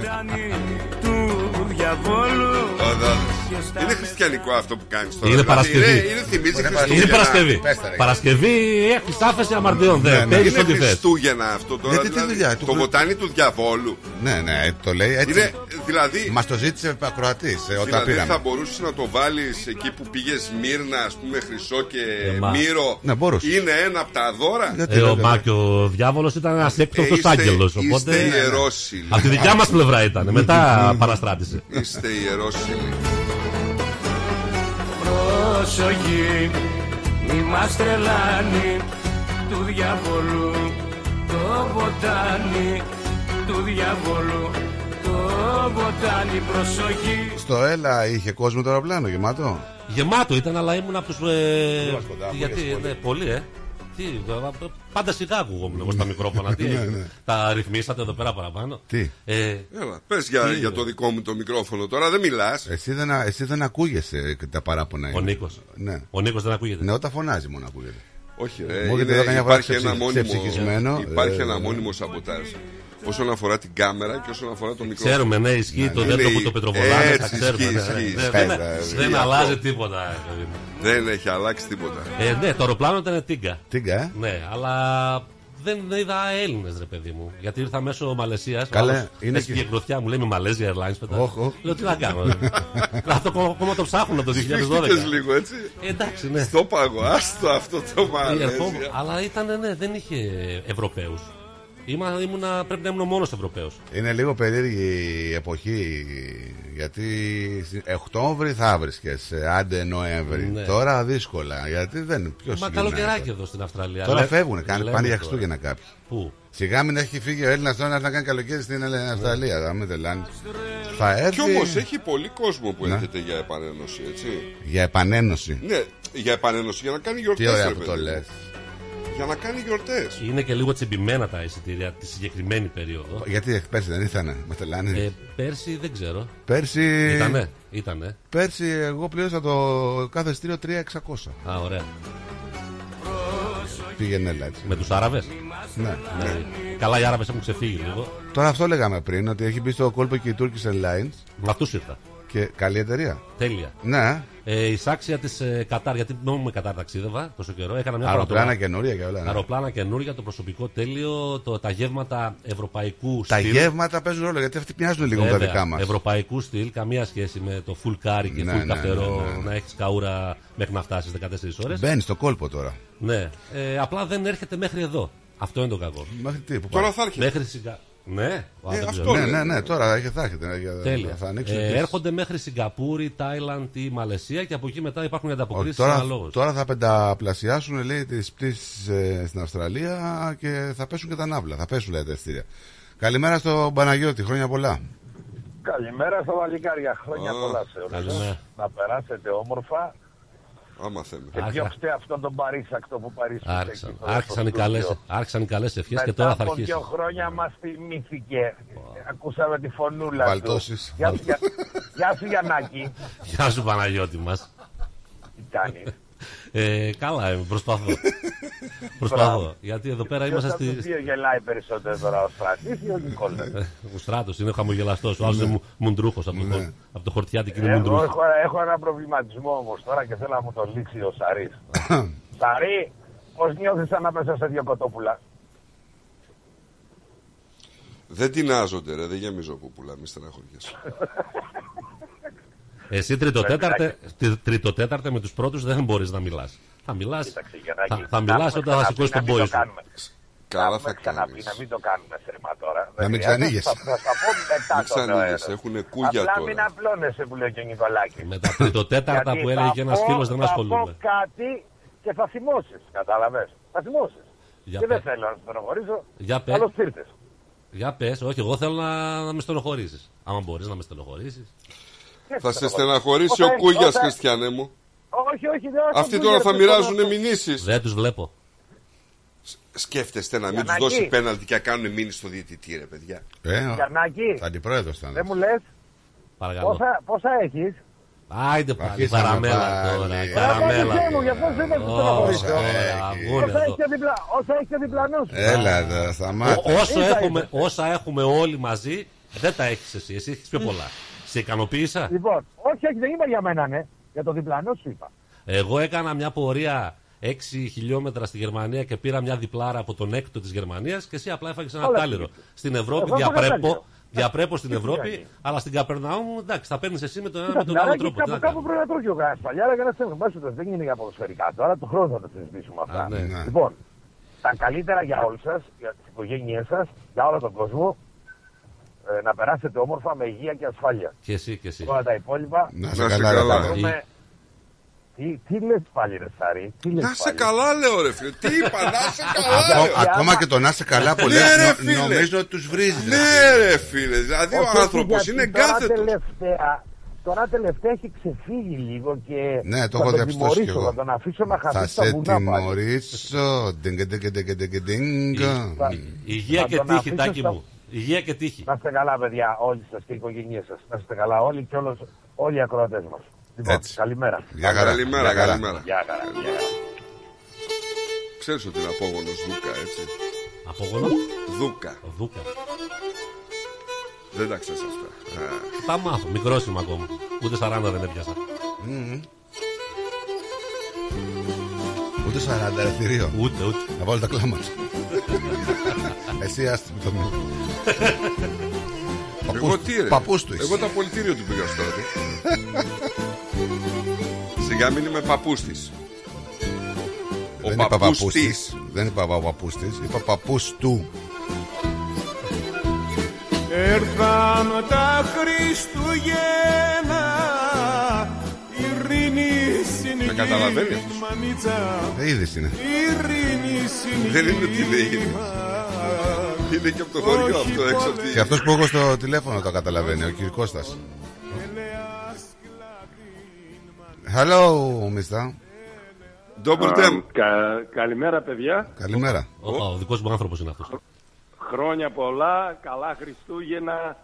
του διαβόλου Οδόντως. Είναι χριστιανικό αυτό που κάνεις τώρα. Είναι Δηλαδή, Παρασκευή. ρε, Είναι θυμίζεις Είναι Χριστούγεννα. Παρασκευή. Πες τα, ρε. Παρασκευή έχεις άφεση αμαρτιών. Ναι, Δεν ναι. παίρνεις Είναι ό,τι θες. Χριστούγεννα αυτό τώρα. Γιατί τι δηλαδή. δουλειά, του Το Χριστ- βοτάνι του διαβόλου. Ναι, ναι, το λέει έτσι. Είναι, δηλαδή, Μας το ζήτησε ο ακροατής όταν δηλαδή πήραμε. θα μπορούσες να το βάλεις εκεί που πήγες Μύρνα, ας πούμε, Χρυσό και Ε, μα. Μύρο. Ναι, μπορούσες. Είναι ένα από τα δώρα. Γιατί Ε, ο, λέτε, μα και ο διάβολος ήταν ένας έκπτωτο είστε- άγγελος. είστε Οπότε. ιερόσιλοι. Από τη δικιά μας πλευρά ήταν. Μετά παραστράτησε. Είστε ιερόσιλοι. Προσοχή μη μας τρελάνει του διαβολού το βοτάνι του διαβολού το βοτάνι προσοχή Στο Έλα είχε κόσμο το αεροπλάνο γεμάτο. Γεμάτο ήταν, αλλά ήμουν από τους. Ε... μας κοντά, μου γιατί, λες πολύ. ναι, πολύ, ε. Τι, ε, πάντα σιγά ακουγόμουν εγώ στα μικρόφωνα. Τι Ναι, έγινε. ναι. Τα ρυθμίσατε εδώ πέρα παραπάνω. Τι; Ε, Έλα, πες για, Τι για είναι. το δικό μου το μικρόφωνο τώρα, δεν μιλάς. Εσύ δεν, εσύ δεν ακούγεσαι και τα παράπονα. ο είναι. Νίκος. Ναι. Ο Νίκος δεν ακούγεται. Ναι, όταν φωνάζει μόνο ακούγεται. Όχι, ρε, Μου έρχεται είναι- εδώ καμιά φορά υπάρχει, ένα ξεψυχ- μόνιμο, ξεψυχισμένο, υπάρχει ε, ένα ε, μόνιμο σαμποτάζ. Όσον αφορά την κάμερα και όσον αφορά το μικρόφωνο. Ξέρουμε, ναι, ισχύει το ναι. δέντρο Είναι που το η- πετροβολάμε. Τα έτσι, ξέρουμε. ισχύει, ναι, ισχύει, ναι. ισχύει. Δεν- Ισχύει Δεν αυτό. αλλάζει τίποτα. ε, παιδί μου. Δεν έχει αλλάξει τίποτα. Ε, ναι, το αεροπλάνο ήταν τίγκα. Τίγκα, ε; Ναι, αλλά δεν είδα Έλληνες, ρε παιδί μου. Γιατί ήρθα μέσω Μαλαισίας. Καλέ, είναι Έχει και- και γροθιά μου λέει με Malaysia Airlines πετά. Όχ, όχ. Λέω τι να κάνω. ρε. Αυτό ακόμα- ακόμα το ψάχνουν από το 2012. Σφίχτηκες λίγο έτσι. Ε, εντάξει, ναι. Στο πάγο, άστο αυτό το Ε, Μαλέζια. ερχόμουν- αλλά ήταν, ναι, δεν είχε Ευρωπαίους. Ήμουνα, πρέπει να ήμουν μόνος Ευρωπαίος. Είναι λίγο περίεργη η εποχή γιατί στη- Οκτώβρη θα βρίσκεσαι, άντε Νοέμβρη. Ναι. Τώρα δύσκολα γιατί δεν. Ποιος Μα γυρνάει καλοκαιράκι τώρα; εδώ στην Αυστραλία. Τώρα Λέ- φεύγουν, κάνε, λέμε πάνε για τώρα. Χριστούγεννα κάποιοι. Πού; Σιγά μην έχει φύγει ο Έλληνας τώρα να κάνει καλοκαίρι στην Ελλ- Αυστραλία. Θα μην τελάνε. Θα έρθει Κι όμως έχει πολύ κόσμο που Ναι. έρχεται για επανένωση, έτσι. για επανένωση. Ναι, για επανένωση, για να κάνει Τι γιορτές ωραία ρε που το παιδί. λες. Για να κάνει γιορτές. Είναι και λίγο τσιμπημένα τα εισιτήρια τη συγκεκριμένη περίοδο. Γιατί πέρσι δεν ήτανε, με τελάνε. Ε, πέρσι δεν ξέρω. Πέρσι. Ήτανε, ήτανε. Πέρσι εγώ πλήρωσα το κάθε ειστήριο 3.600. Α, ωραία. Πήγαινε έλα έτσι. Με τους Άραβες; Ναι. Ναι. Καλά, οι Άραβες έχουν ξεφύγει λίγο. Τώρα αυτό λέγαμε πριν, ότι έχει μπει στο κόλπο και η Turkish Airlines. Με αυτούς ήρθα. Και καλή εταιρεία. Τέλεια. Ναι. Ε, η σάξια της ε, Κατάρ, γιατί νόμιμο με Κατάρ ταξίδευα τόσο καιρό. Έκανα μια Αεροπλάνα φορά το- καινούρια και όλα. ναι. Αεροπλάνα καινούρια, το προσωπικό τέλειο, το, τα γεύματα ευρωπαϊκού Τα στυλ. γεύματα παίζουν ρόλο γιατί αυτοί μοιάζουν λίγο με τα Βέβαια, δικά μας. Ευρωπαϊκού στυλ, καμία σχέση με το full curry και Ναι, full ναι, καυτερό ναι, ναι, ναι. να έχεις καούρα μέχρι να φτάσεις 14 ώρες. Μπαίνει στο κόλπο τώρα. Ναι. Ε, απλά δεν έρχεται μέχρι εδώ. Αυτό είναι το κακό. Μέχρι τι, που Τώρα πάει; θα έρχεται. Μέχρι Σιγκα... Ναι, Α, δεν αυτό ξέρω. Ναι, ναι, ναι, τώρα έχει- θα έρχεται. ναι, για- Τέλεια. Θα ανοίξουν. Ε, τις- έρχονται μέχρι Σιγκαπούρη, Τάιλαντ ή Μαλαισία και από εκεί μετά υπάρχουν οι Όχι, ανταποκρίσεις τώρα, αναλόγως. τώρα θα πενταπλασιάσουν λέει τις πτήσεις ε, στην Αυστραλία και θα πέσουν και τα ναύλα. Θα πέσουν λέει τα ειστήρια. Καλημέρα στον Παναγιώτη, χρόνια πολλά. Καλημέρα στα βαλικάρια. Χρόνια Α, πολλά σε όλους. καλημέρα. Να περάσετε όμορφα. Άμα θέλει. Και Άρχα. πιο χτε αυτόν τον Παρίσακτο που παρήσατε. Άρχισαν, εκεί στο- άρχισαν, οι στο καλές, στούντιο. άρχισαν οι καλές ευχές και Μετά τώρα θα από αρχίσει. δύο χρόνια μας θυμήθηκε. Ακούσαμε τη φωνούλα Βαλτώσεις. του. Γεια σου, γεια, γεια σου Γιαννάκη. Γεια σου Παναγιώτη μας. Τι κάνεις; Ε, καλά είμαι, προσπαθώ. προσπαθώ. Γιατί εδώ πέρα Ποιος είμαστε από τους στη... δύο γελάει περισσότερο τώρα, ο Στρατής ή ο Νικόλας; Ε, Ο στράτος είναι χαμογελαστός, ο άλλος είναι μου- μουντρούχος από, το, από το χορτιάτικο είναι Εγώ μουντρούχος. έχω, έχω ένα προβληματισμό όμως τώρα και θέλω να μου το λύσει ο Σαρής. Σαρή, πώς νιώθεις σαν να πέσα σε δύο κοτόπουλα; Δεν τεινάζονται, ρε, δεν γεμίζω που πουλά, μη στεναχωριέσαι. Εσύ τριτοτέταρτε, τρι- τριτοτέταρτε με τους πρώτους δεν μπορείς να μιλάς. Θα μιλάς, Κοίταξε, Γιαννάκη, θα, θα να μιλάς έχουμε όταν θα ξαναπεί σηκώσεις να τον μην πόη το σου. κάνουμε. Καλά Να θα έχουμε ξαναπεί κάνεις. να μην το κάνουμε σέρμα τώρα. Να μην Δεν ξανοίγεσαι. χρειάζεται, Θα, θα στα πω μετά Μην τον ξανοίγεσαι, αέρα. έχουνε κούγια Απλά τώρα. μην απλώνεσαι που λέει και ο Νικολάκης. Με τα τριτοτέταρτα Γιατί που θα έλεγε ένας πω- φίλος δεν Θα ασχολούμαι. πω κάτι και θα θυμώσεις, κατάλαβες; Θα θυμώσεις. Για Και δεν πες. θέλω να στενοχωρήσω. Για πες. Καλώς ήρθες. Για πες, όχι, εγώ θέλω να, να με στενοχωρήσεις. Άμα μπορείς να με στενοχωρήσεις. Θα σε στεναχωρήσει Όσα- ο Κούγιας, όσα- Χριστιανέ μου. Όχι, όχι, δεν Αυτοί τώρα θα μοιράζουν μηνύσεις. Δεν τους βλέπω. Σκέφτεστε να μην τους Γιαννάκη. δώσει πέναλτι και να κάνουν μήνυση στο διαιτητή, ρε παιδιά. Ε, Γιαννάκη, αντιπρόεδρος ήταν. δεν μου λες; Παρακαλώ. πόσα, πόσα έχεις; Άιντε πάλι, Αρχίσαμε καραμέλα πάλι. τώρα, Ε, καραμέλα. Ρε, μου, γι' αυτό δεν με στενοχωρήσω. Ωραία, βγούνε Όσα εδώ. έχεις και διπλα- Όσα έχεις και διπλανό σου. Έλα τώρα, σταμάτα. Ό- Όσο Ίσα έχουμε, ίσα. όσα έχουμε όλοι μαζί, δεν τα έχεις εσύ. Εσύ έχεις πιο πολλά. Σε ικανοποίησα. Λοιπόν, όχι, όχι, δεν είπα για μένα, ναι. Για το διπλανό σου είπα. Εγώ έκανα μια πορεία 6 χιλιόμετρα στη Γερμανία και πήρα μια διπλάρα από τον έκτο της Γερμανίας και εσύ απλά έφαγες ένα Όλα τάλιρο. Στην Ευρώπη Εγώ έχω διαπρέπω, κατάληρο. διαπρέπω στην Τι Ευρώπη, κάνει. αλλά στην Καπερνάου εντάξει, θα παίρνεις εσύ με τον ένα Κοίτα, με τον άλλο φιλαράκι, τρόπο. Τι κάπου, να κάπου κάνω. πρέπει να τρώει ο γράς παλιά, για να σε εμβάσουν. Δεν είναι για ποδοσφαιρικά τώρα, το χρόνο θα τα συζητήσουμε αυτά. Α, ναι. Ναι. Λοιπόν, τα καλύτερα για όλους σας, για τις οικογένειές σας, για όλο τον κόσμο, ε, να περάσετε όμορφα με υγεία και ασφάλεια. Και εσύ και εσύ. Όλα τα υπόλοιπα, Να Να σε σε καλά, ρε καλά. Παύλο. βρούμε... Τι, τι λες πάλι ρε Σάρη, τι λες Να σε πάλι. καλά, λέω ρε φίλε. Τι είπα, να σε καλά. Ακό- λέω. Ακόμα και το να είσαι καλά που Ναι, λες, ρε, νο- φίλε. νομίζω ότι τους βρίζεις. Ναι, ρε φίλε. Δηλαδή ο Όχι, όχι, άνθρωπος γιατί είναι τώρα κάθετος. τελευταία, τώρα τελευταία έχει ξεφύγει λίγο και Ναι, το θα έχω τον διαπιστώσει κι τιμωρήσω, εγώ. Θα τον αφήσω να Θα χαθεί στα σε βουνά πάλι. τιμωρήσω. Ντιγκ, ντιγκ, ντιγκ, ντιγκ, ντιγκ. Θα- Υγεία θα και τον τύχη, αφήσω τάκι στα- μου. Υγεία και τύχη. Να είστε καλά, παιδιά, όλοι σας και οι οικογένειές σας. Να είστε καλά, όλοι και όλος, όλοι οι ακροατές μας. Λοιπόν, Έτσι. καλημέρα. Γεια χαρά. Καλημέρα, Γεια χαρά. καλημέρα. Γεια χαρά. γεια χαρά. Ξέρεις ότι είναι απόγονος Δούκα, έτσι. Απόγονος; Δούκα. Δούκα. Δεν τα ξέρεις αυτά. Α, Τα μάθω. Μικρός είμαι ακόμα. Ούτε 40 δεν έπιασα. Μμμ. Ούτε 40 ρε θηρίο. Ούτε, ούτε. Να βάλω τα κλάματα. Εσύ άστι με το μυαλό. Εγώ τι ρε. Παππούς του είσαι. Εγώ το απολυτήριο του πήγα στο τότε. Σιγά μην είμαι παππούς της. Ο Δεν είπα παππούς παππούς της. της. Δεν είπα ο παππούς της. Είπα παππούς του. Έρθαν τα Χριστούγεννα Ειρήνη Με καταλαβαίνεις αυτός. μαμίτσα Δεν είδες είναι. Ειρήνη Δεν είναι ότι δεν είναι. Είναι και από το χωριό αυτό έξω από τη... Και αυτός που έχω στο τηλέφωνο το καταλαβαίνει, ο κύριος Κώστας. Hello, mister. Double Α, Tem. κα- καλημέρα, παιδιά. Καλημέρα. Ο, ο δικός μου άνθρωπος είναι αυτός. Χρόνια πολλά, καλά Χριστούγεννα,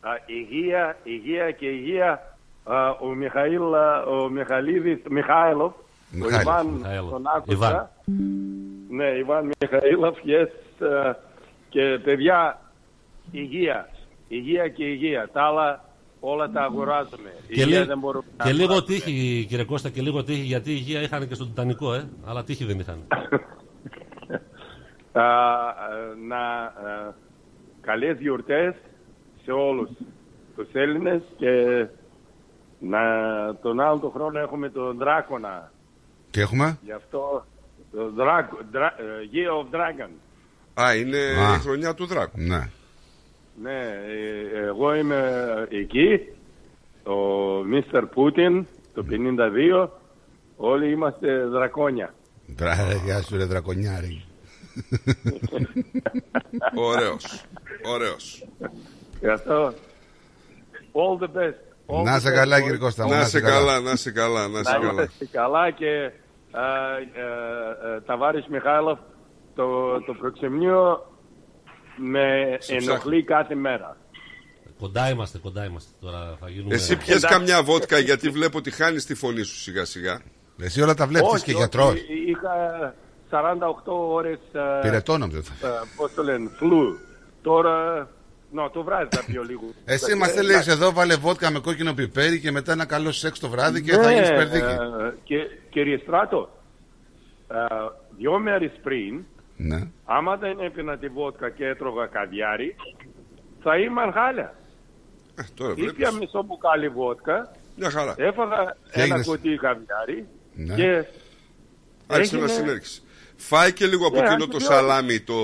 α, υγεία, υγεία και υγεία. Α, ο Μιχαήλ, α, ο Μιχαλίδης, Μιχάηλοφ, ο Μιχάηλοφ, Ιβάν, Μιχαήλοφ. τον άκουσα. Ιβάν. Ναι, Ιβάν Μιχαήλοφ, yes. α, και παιδιά, υγεία, υγεία και υγεία. Τα άλλα όλα τα αγοράζουμε. Και, Υγεία λί- δεν μπορούμε να και λίγο αγοράσουμε. τύχη, κύριε Κώστα, και λίγο τύχη γιατί υγεία είχαν και στον Τιτανικό, ε. Αλλά τύχη δεν είχαν. Α, α, να α, καλές γιορτές σε όλους τους Έλληνες και να τον άλλο τον χρόνο έχουμε τον Δράκονα. Τι έχουμε; Γι' αυτό το Δράκο, δρα, ε, Year of Dragon. Α, είναι Α. η χρονιά του Δράκου. Ναι. Ναι, ε, εγώ είμαι εκεί, ο Μίστερ Πούτιν, το 52, όλοι είμαστε δρακόνια. Μπράβο, γεια σου, ρε δρακονιάρη. Ωραίος. Ωραίος. Γι' αυτό, all the best. All Να the σε best, καλά, boys. κύριε Κώστα. μου, Να σε καλά, να σε καλά, να σε Να καλά. είστε καλά και ε, ε, ε, Ταβάρης Μιχάλοφ το, το προξενείο με Σε ενοχλεί κάθε μέρα. κοντά είμαστε, κοντά είμαστε. Τώρα θα γίνουμε. Εσύ πιες καμιά βότκα γιατί βλέπω ότι χάνεις τη φωνή σου σιγά σιγά. Εσύ όλα τα βλέπεις Όχι, και όχι, γιατρός. Είχα 48 ώρες ε, Πυρετό νόμιζα. ε, πώς το λένε, φλου. Τώρα, νο, το βράδυ θα πιω λίγος. Εσύ μας Ε, θέλεις εντάξει. εδώ, βάλε βότκα με κόκκινο πιπέρι και μετά ένα καλό σεξ το βράδυ και Ναι, θα γίνεις περδίκη. ε, και, κύριε Στράτο, ε, δυο μέρες πριν, Ναι. άμα δεν έπινα τη βότκα και έτρωγα καβιάρι, θα ήμουν χάλια. Ε, Τώρα Ήπια βλέπεις. μισό μπουκάλι βότκα, Μια χαρά. έφαγα Και ένα έγινες- κουτί καβιάρι Ναι. και Άρχισε να έγινε- συνέρχεσαι. Φάει και λίγο από Ναι, εκείνο άρχισε το πιο- σαλάμι το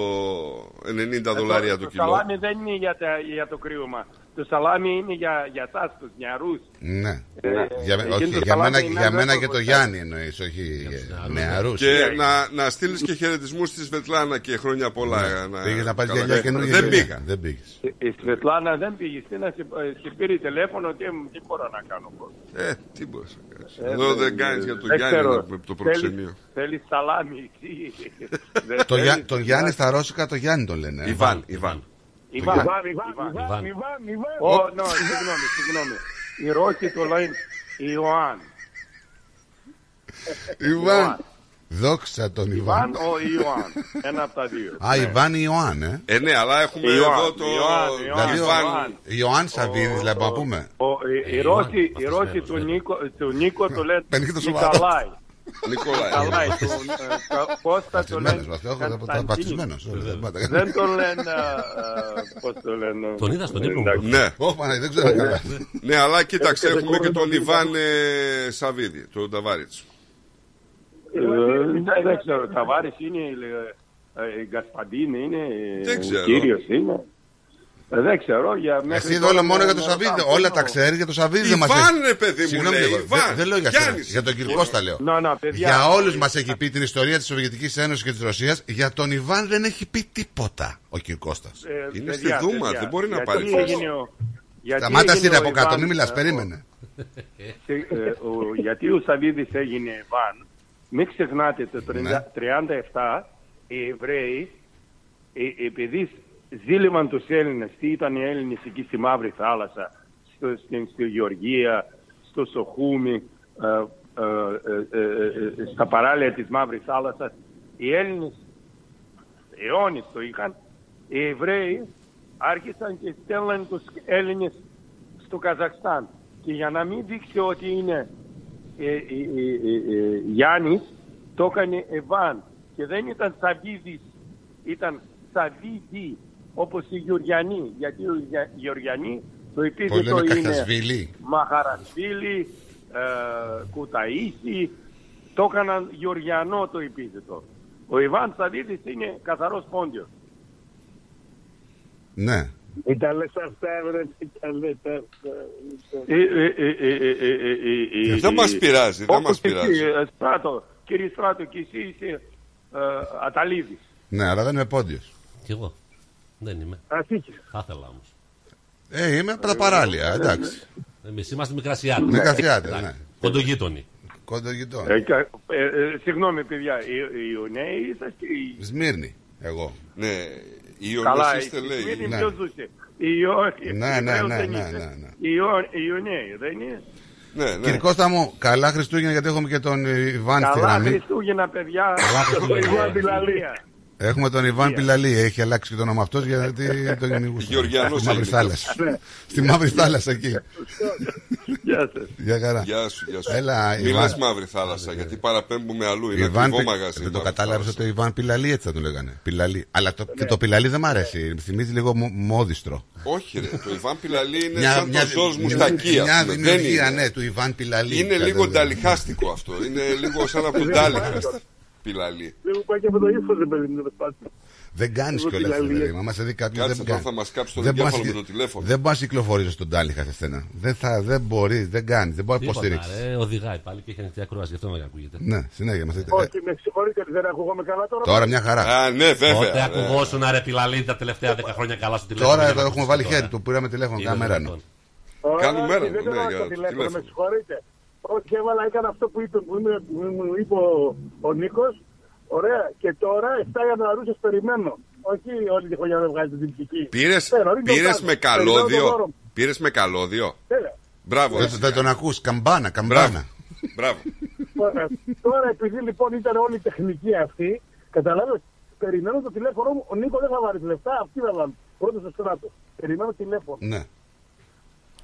90 δολάρια το, το το κιλό. σαλάμι δεν είναι για, τα, για το κρύωμα. Το σαλάμι είναι για, για εσάς, τους νεαρούς. Ναι. Ε, Για, εκείνο όχι, το για σαλάμι μένα, είναι για ένας μένα δεύτερο και το βοηθάει. Γιάννη εννοείς, όχι για νεαρούς. Και να, να στείλεις και χαιρετισμούς στη Σβετλάνα και χρόνια πολλά. Ναι. Πήγες να πάρεις καλά. γυαλιά καινούργια Δεν γυαλιά. πήγα. Δεν πήγες. Η Σβετλάνα δεν πήγε στην να σε, σε πήρε τηλέφωνο και μου, τι μπορώ να κάνω. πώς. Ε, τι μπορείς να κάνεις. Ε, Εδώ δεν- δεν κάνεις για τον δεν Γιάννη ξέρω. να- το προξενείο. Θέλεις- Θέλεις σαλάμι εκεί. Δεν Το θέλεις- Γιά- Τον Γιάννη στα Ρώσικα το Γιάννη τον λένε. ε. Ιβάν, Ιβάν. Ιβάν. Ιβάν, Ιβάν, Ιβάν. Ιβάν, Ιβάν, Ιβάν. Ω, ναι, συγγνώμη, συγγνώμη. Οι Ρώσοι το λένε Ιωάνν. Ιβάν. Δόξα τον Ιβάν Ιβάν. ο Ιωάνν. Ένα από τα δύο. Α, Ιβάν ή Ιωάνν, ε. Ε, ναι, αλλά έχουμε Ιωάνν, εδώ το. Ιωάνν, Ιωάνν. Δηλαδή, Ιβάν. Ιωάνν. Ιωάνν Σαββίδης, δηλαδή, να πούμε. Ο- οι- Οι Ε, Ρώσοι, Ιωάνν, οι Ρώσοι αυτός του μένος, Νίκο, του Νίκο το λένε Παίρνει και το σοβαρό. Νικολάη. Νικολάη. Νικολάη. του, ε, Κα- Κώστα το λένε Βαθισμένος, αυτό έχω Κωνσταντίνη. βαθισμένος. όλα, δεν πάτε. Δεν τον λένε, ε, ε, πώς το λένε. Τον είδα στον ύπνο μου. Εντάξει. Ναι. Ω, Παναγία, δεν ξέρω καλά. Ναι, αλλά κοίταξε, Έρχεται έχουμε και τον κόρη, Ιβάν ε, Σαββίδη, τον Ταβάριτς. Ε, δεν- Δεν ξέρω, Ταβάρης είναι, ε, ε, Γκασπαντίνη είναι, ε, Δεν ξέρω. Κύριος είναι. Ε, Δεν ξέρω, για μέχρι Εσύ εδώ τώρα όλα μόνο με- για το με Σαββίδη. ρωτάνε. Όλα τα ξέρεις για το Σαββίδη δεν μας Ιβάν, έχεις. ρε παιδί μου, Συγγνώμη λέει, λίγο. Ιβάν. Δεν- Δεν λέω για σένα. Γιάννης. Για τον κύριο Κώστα λέω. Να, να, παιδιά. Για όλους μας έχει πει την ιστορία της Σοβιετικής Ένωσης και της Ρωσίας. Για τον Ιβάν δεν έχει πει τίποτα ο κύριος Κώστας. Ε, Είναι παιδιά, στη Δούμα, παιδιά, δεν μπορεί να γιατί πάρει θέση. έγινε ο- γιατί Σταμάτα έγινε στην ο από κάτω, Ιβάν, μην μιλάς, ε, περίμενε. ε, ε, ο- γιατί ο Σαββίδης έγινε Ιβάν, μην ξεχνάτε το 30 Ναι. 37 οι Εβραίοι, ε, επειδή ζήλευαν τους Έλληνες, τι ήταν οι Έλληνες εκεί στη Μαύρη Θάλασσα, στο, στην, στη Γεωργία, στο Σοχούμι, ε, ε, ε, ε, ε, στα παράλια της Μαύρης Θάλασσας, οι Έλληνες αιώνες το είχαν, οι Εβραίοι άρχισαν και στέλναν τους Έλληνες στο Καζακστάν. Και για να μην δείξει ότι είναι ε, ε, ε, ε, ε, Γιάννης, το έκανε Εβάν. Και δεν ήταν Σαβίδης, ήταν Σαβίδη, όπως οι Γεωργιανοί. Γιατί οι Γεια- Γεωργιανοί το Το επίθετο λένε είναι Καχασβίλη. Μαχαρασβίλη, ε, Κουταΐση, το έκαναν Γεωργιανό το επίθετο. Ο Ιβάν Σαβίδης είναι καθαρός πόντιος. Ναι. Μην τα λες αυτά, βρε, μην τα λες αυτά. Ε, ε, ε, ε, ε, ε, ε, ε, Ε, δεν μας πειράζει, δεν όπως μας και εσύ, πειράζει. ε, Στράτο, κύριε Στράτο, και εσύ είσαι ε, Αταλίδης. Ναι, αλλά δεν είμαι πόντιος. Κι εγώ. Δεν είμαι. Αθήκη. Θα ήθελα όμως. Ε, είμαι από τα παράλια, εντάξει. Εμείς είμαστε μικρασιάτες. Μικρασιάτες, ναι. Κοντογείτονοι. Κοντογητών. Ε, και, ε, ε, συγγνώμη, παιδιά, οι, οι Ιωναίοι είσαστε οι... Σμύρνη, εγώ. Ναι, οι Καλά, Ιωνές είστε η λέει. Σμύρνη Ναι. ποιος ζούσε. Οι Ιω- Ναι, ναι, Εβραίος ναι, δεν ναι, είστε. ναι, ναι. Οι Ιω- οι Ιωναίοι, δεν είναι; Ναι, Κύριε Κώστα μου, καλά Χριστούγεννα γιατί έχουμε και τον Ιβάν στη Καλά γραμμή. Χριστούγεννα, παιδιά. Καλά Χριστούγεννα. Εγώ αντιλαλία. Έχουμε τον Ιβάν Πιλαλή. Έχει αλλάξει και το όνομα αυτός γιατί τον κυνηγούσε. Γεωργιανός Στη Μαύρη Ελληνικός. θάλασσα. Ναι. Στη Μαύρη θάλασσα εκεί. Γεια σας. Γεια χαρά. Γεια σου, γεια σου. Έλα, Μη Ιβάν. λες μαύρη θάλασσα, γιατί παραπέμπουμε αλλού. Είναι Ιβάν ακριβό Πι- μαγαζί. Δεν το μαύρη κατάλαβες θάλασσα. ότι το Ιβάν Πιλαλή έτσι θα το λέγανε. Πιλαλή. Αλλά το, και το Πιλαλή δεν μ' αρέσει. Θυμίζει λίγο μο- μόδιστρο. Όχι, ρε. Το Ιβάν Πιλαλή είναι Μια- σαν μια- το ζώος μια- μουστακή. μια ας πούμε. Δεν δημιουργία, είναι. ναι, του Ιβάν Πιλαλή. Είναι Κατά- λίγο νταλιχάστικο αυτό. Είναι λίγο σαν από τον ντάλιχαστ. Πιλαλή. Λίγο πάει και από το ύφος, δεν παιδί μου, τέλος πάντων. Δεν κάνεις Εγώ κιόλας. Πιλαλή. Μα σε δει κάποιος Κάτσε δεν τώρα κάνει. θα μας κάψεις τον Δεν εγκέφαλο μπορείς- με το τηλέφωνο. Δεν μπορεί να κυκλοφορήσει στον Τάλιχα σε στένα. Δεν, θα, δεν μπορεί, δεν κάνει, δεν μπορεί να Τίποτα, υποστηρίξεις. ρε, οδηγάει πάλι και έχει ανοιχτή ακρόαση, γι' αυτό δεν ακούγεται. Ναι, συνέχεια μα δείτε. Όχι, με συγχωρείτε, δεν ακούγομαι καλά τώρα. Τώρα μια χαρά. Α, ναι, Πότε βέβαια. ακουγόσουν ρε πιλαλή τα τελευταία 10 χρόνια καλά στο τηλέφωνο. Τώρα για εδώ να έχουμε ακούσεις βάλει τώρα. χέρι του, πήραμε τηλέφωνο Είναι κάμερα. δυνατόν. Κάνουμε Όχι, μέρα, δεν ναι, έβαλα για το τηλέφωνο, με τηλέφωνο. συγχωρείτε. Όχι, έβαλα, έκανα αυτό που, είπε, που, είμαι- που μου είπε ο, ο Νίκος. Ωραία, και τώρα 7 Ιανουαρίου σας περιμένω. Όχι όλη τη χρονιά να βγάζετε την ψυχή. Πήρε Θέλω, μην το πήρες κάνω. με Περιμένω το δώρο καλώδιο. μου. Πήρες με καλώδιο; Τέλεια. Μπράβο. Δεν, εσύ. δεν τον ακούς, καμπάνα, Μπράβο. καμπάνα. Μπράβο. Τώρα, τώρα, επειδή λοιπόν ήταν όλη η τεχνική αυτή, καταλάβες, περιμένω το τηλέφωνο μου. Ο Νίκος δεν θα βάλει λεφτά, αυτοί θα βάλουν. Πρώτος στο στράτος. Περιμένω τηλέφωνο. Ναι.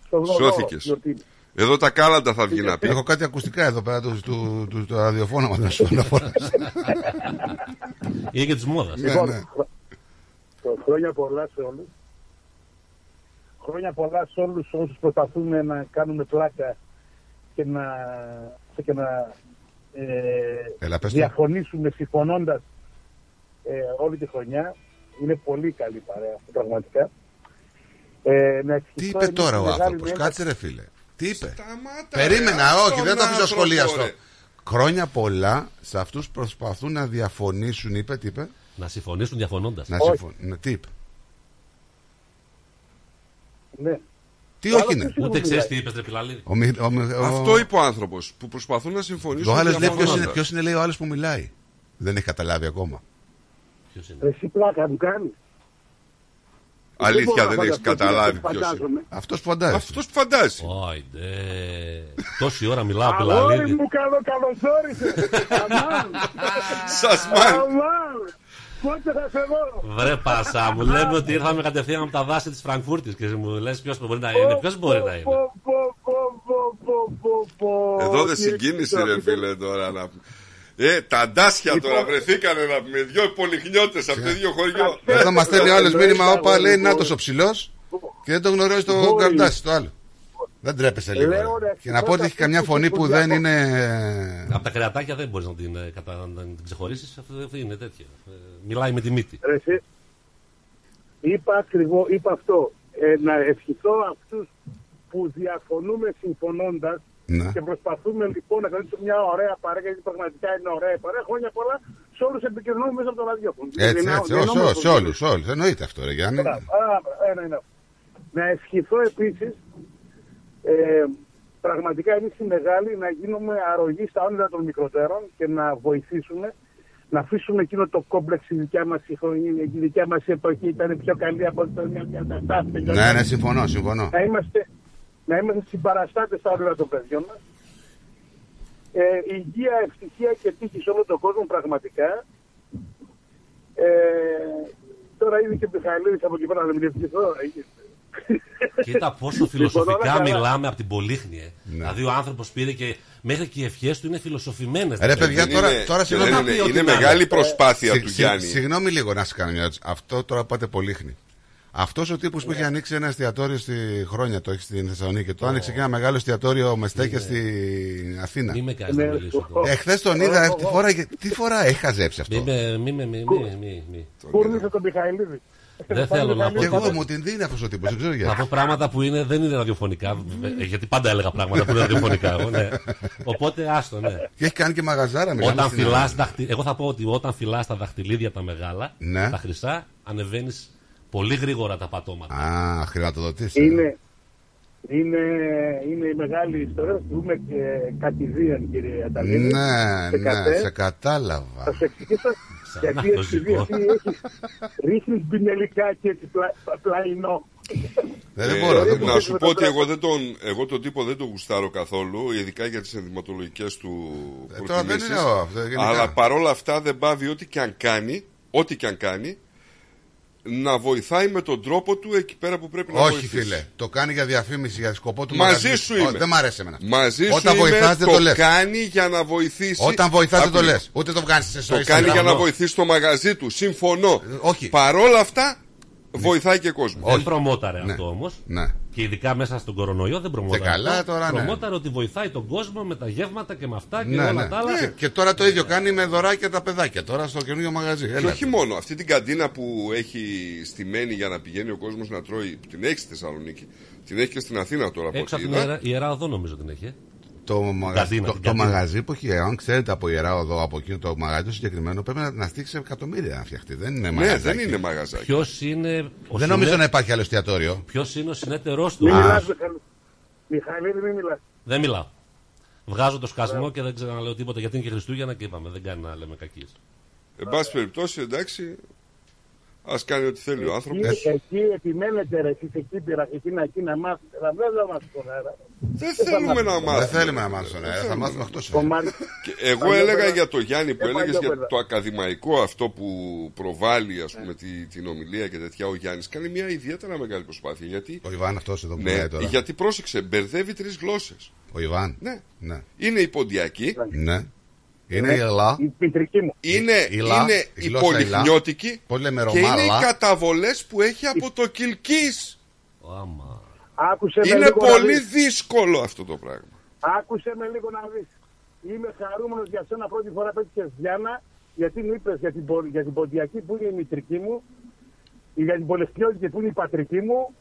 Στο δώρο, Σώθηκες. γιορτή. Εδώ τα κάλαντα θα βγει να πει. Έχω κάτι ακουστικά εδώ πέρα του, του, του, του ραδιοφώνου μα να σου αναφορά. Είναι και της μόδας. Λοιπόν, ναι. χρο- χρόνια πολλά σε όλους. Χρόνια πολλά σε όλους όσους προσπαθούμε να κάνουμε πλάκα και να, και να ε, Έλα, πες το. διαφωνήσουμε συμφωνώντας ε, όλη τη χρονιά. Είναι πολύ καλή παρέα αυτό πραγματικά. Ε, να Τι ευχηθώ είπε εμείς τώρα τη ο μεγάλη άνθρωπος, νέα- κάτσε ρε φίλε. Τι είπε; Σταμάτα, Περίμενα, ρε, όχι, αυτόν δεν το αφήσω άνθρωπο, σχολιαστό. ρε. Χρόνια πολλά σε αυτούς που προσπαθούν να διαφωνήσουν, είπε, τι είπε; Να συμφωνήσουν διαφωνώντας. Να Όχι. συμφωνήσουν. Τι είπε; Ναι. Τι όχι είναι; Ούτε ξέρεις τι είπες, ρε πιλαλή. Ο, Μι- ο, Μι- ο, Αυτό είπε ο άνθρωπος που προσπαθούν να συμφωνήσουν. ο άλλος λέει ποιος είναι, διαφωνώντας. ποιος είναι λέει ο άλλος που μιλάει. Δεν έχει καταλάβει ακόμα. Ποιος είναι; Εσύ πλάκα μου κάνεις. Αλήθεια, μπορώ δεν να έχεις φανταστώ τι καταλάβει αυτός ποιος είναι. φαντάζομαι. Αυτός που φαντάζει. Αυτός που φαντάζει. Άιντε. Τόση ώρα μιλάω Αγόρι πιλαλή. μου καλό καλώς όρισες. Αμάν. Σας μάλλον. Αμάν. Πότε θα σε δω; Βρε πάσα μου, λέμε ότι ήρθαμε κατευθείαν από τα δάση της Φραγκφούρτης και μου λες ποιος μπορεί να είναι. Ποιος μπορεί να είναι. Πω, πω, πω, πω, πω, πω, πω. Εδώ δεν Κύριε συγκίνησε ρε Χριστόφιλε. φίλε τώρα να πούμε. Ε, τα αντάσια Λοιπόν. τώρα βρεθήκανε να πούμε. Δυο πολυχνιώτες από το ίδιο χωριό. Εδώ μας στέλνει ο άλλος Εννοείται, μήνυμα, όπα αγόρι λέει μου. Νάτος ο ψηλός και δεν τον γνωρίζει το Μπορεί. καρδάσι το άλλο. Δεν τρέπεσαι λίγο. Λέω, ρε. ρε, Και να πω ότι έχει καμιά αυτούς φωνή που που δεν διακο- είναι. Από τα κρεατάκια δεν μπορείς να την, ε, κατα... να την ξεχωρίσεις. Αυτό είναι τέτοιο. Ε, Μιλάει με τη μύτη. Ρε, εσύ. Είπα ακριβώ, είπα αυτό. Ε, να ευχηθώ αυτούς που διαφωνούμε συμφωνώντας Ναι. και προσπαθούμε λοιπόν να κάνουμε μια ωραία παρέα, γιατί πραγματικά είναι ωραία η παρέα. Χρόνια πολλά σε όλους επικοινωνούμε μέσα από το ραδιόφωνο. Έτσι, Γεννάω- έτσι, γεννάω όχι, με όχι, σε αυτό. όλους, όλους. Εννοείται αυτό, ρε Γιάννη. Μπράβο. Α, μπράβο. Ένα είναι αυτό. Να ευχηθώ επίσης ε, πραγματικά εμείς οι μεγάλοι να γίνουμε αρρωγοί στα όνειρα των μικροτέρων και να βοηθήσουμε να αφήσουμε εκείνο το κόμπλεξ η δικιά μας η, χρονιά- η δικιά μας εποχή ήταν πιο καλή από ό,τι ήταν μια κατάσταση. Ναι, ναι, συμφωνώ, συμφωνώ. Να είμαστε, να είμαστε συμπαραστάτες στα όνειρα των παιδιών μας. Ε, υγεία, ευτυχία και τύχη σε όλο τον κόσμο πραγματικά. Ε, τώρα ήδη και ο Μιχαηλίδης από εκεί πέρα να μην ευχηθώ. Κοίτα πόσο Λοιπόν, φιλοσοφικά όλα καλά. μιλάμε από την Πολύχνη. Ε. Δηλαδή ο άνθρωπος πήρε και μέχρι και οι ευχές του είναι φιλοσοφημένες. Ρε παιδιά, Δεν τώρα, είναι- τώρα και δεν συγγνώμη. είναι- ό,τι Είναι να μεγάλη είναι. προσπάθεια Συ- του συ- Γιάννη. Συγγνώμη λίγο να σα κάνω μια ερώτηση. Αυτό τώρα πάτε πολύχνη. Αυτός ο τύπος που είχε ανοίξει ένα εστιατόριο στη χρόνια, το έχει στην Θεσσαλονίκη, το άνοιξε και ένα μεγάλο εστιατόριο με στέκια στην Αθήνα. Μην με κάνει να Ναι, μιλήσω τώρα. Εχθέ τον είδα, τι φορά, τι φορά έχει χαζέψει αυτό; Μη με- μη με- μη- μη- μη- μη. Κούρνησε τον Μιχαηλίδη. Δεν θέλω να πω. Και εγώ μου την δίνει αυτός ο τύπος, δεν ξέρω Να γιατί. πω πράγματα που είναι, δεν είναι ραδιοφωνικά. ε, Γιατί πάντα έλεγα πράγματα που είναι ραδιοφωνικά. εγώ, ναι. Οπότε άστο, ναι. Και έχει κάνει και μαγαζάρα μεγάλη Όταν στην φυλάς Ελλάδα. δαχτι... Εγώ θα πω ότι όταν φυλάς τα δαχτυλίδια τα μεγάλα, Ναι. τα χρυσά, ανεβαίνεις πολύ γρήγορα τα πατώματα. Α, χρηματοδοτήσει. Είναι, Είναι, είναι η μεγάλη ιστορία. Θα πούμε και κατηδίαν, κύριε Αταλίδη. Ναι, Σε ναι, κατέ. σε κατάλαβα. Θα σου εξηγήσω γιατί το επειδή ζυγό. εσύ έχεις ρίχνεις μπινελικά και έτσι πλα, πλαϊνό. Ε, δεν Ε, μπορώ, δεν να μπορώ. σου πω ότι εγώ, δεν τον, εγώ τον τύπο δεν τον γουστάρω καθόλου, ειδικά για τις ενδυματολογικές του Ε, τώρα δεν προτιμήσεις. είναι ο- αυτό, γενικά. Αλλά παρόλα αυτά δεν πάβει ό,τι και αν κάνει, ό,τι και αν κάνει, να βοηθάει με τον τρόπο του εκεί πέρα που πρέπει να Όχι, βοηθήσει. φίλε. Το κάνει για διαφήμιση, για σκοπό του Μαζί μαγαζιού. σου Ω, είμαι. Δεν μ' αρέσει εμένα. Μαζί σου Όταν είμαι, βοηθάς, δεν το το λες. κάνει για να βοηθήσει. Όταν βοηθάς, δεν το Άκου λίγο. λες. Ούτε το βγάζεις σε Το story κάνει Instagram. για να Αυτό. βοηθήσει το μαγαζί του. Συμφωνώ. όχι. Παρόλα αυτά, βοηθάει και κόσμο. Δεν προμόταρε Ναι. αυτό όμως. Ναι. Και ειδικά μέσα στον κορονοϊό δεν προμόταρε. Και καλά αυτό. τώρα, ναι. Προμόταρε ότι βοηθάει τον κόσμο με τα γεύματα και με αυτά και Ναι, όλα ναι. τα άλλα. Και, και τώρα το ίδιο κάνει με δωράκια τα παιδάκια. Τώρα στο καινούργιο μαγαζί. Και Έλα. όχι μόνο, αυτή την καντίνα που έχει στημένη για να πηγαίνει ο κόσμος να τρώει, που την έχει στη Θεσσαλονίκη, την έχει και στην Αθήνα τώρα από Έξω ό,τι από την είδα. ιερά, ιερά οδό νομίζω την έχει. ε. Το, μαγαζί, Καντίνα, το, την το καντίνα. μαγαζί που έχει, αν ξέρετε από ιερά οδό, από εκείνο το μαγαζί το συγκεκριμένο, πρέπει να, να στήξει εκατομμύρια να φτιαχτεί. Δεν είναι Ναι, μαγαζάκι. δεν είναι μαγαζάκι. Ποιος είναι. ο Δεν νομίζω συνέ- να υπάρχει άλλο εστιατόριο. Ποιος είναι ο συνέτερός του; Μην Α, μιλάς, Μιχαλή. Μιχαλίδη, μην μιλάς. Δεν μιλάω. Βγάζω το σκασμό και δεν ξέρω να λέω τίποτα γιατί είναι και Χριστούγεννα και είπαμε. Δεν κάνει να λέμε κακίες. Εν πάση περιπτώσει, εντάξει, ας κάνει ό,τι θέλει ο άνθρωπος. Εκεί, εκεί επιμένετε ρε, εσείς εκεί πήρα, εκεί να, εκεί να μάθετε. Θα δεν θα μάθετε τον αέρα. Δεν θέλουμε να μάθουμε. Δεν θέλουμε να μάθουμε στον αέρα, θα μάθουμε εκτό Και εγώ Παλιό έλεγα παιδά. για το Γιάννη που Ε, έλεγες παλιό για παιδά. το ακαδημαϊκό αυτό που προβάλλει ας πούμε, τη, την ομιλία και τέτοια. Ο Γιάννης κάνει μια ιδιαίτερα μεγάλη προσπάθεια. Γιατί, Ο Ιβάν αυτός εδώ που ναι, μιλάει τώρα. γιατί πρόσεξε, μπερδεύει τρεις γλώσσες. Ο Ιβάν. Ναι. ναι. Είναι η ποντιακή, Ναι. Είναι η Ελλάδα. Η πιτρική μου. είναι, Η Λα, είναι η η γλώσσα η Λα. πολυχνιώτικη Πώς λέμε και είναι οι Ρωμάλα. καταβολές που έχει από το Κιλκής. Άκουσε με Είναι λίγο να πολύ δεις. δύσκολο αυτό το πράγμα. Άκουσε με λίγο να δεις. Είμαι χαρούμενος για σένα πρώτη φορά που έτυχες Διάννα, γιατί μου είπες για την, πο- για την Ποντιακή που είναι η μητρική μου, για την Πολεστιώτικη που είναι η πατρική μου,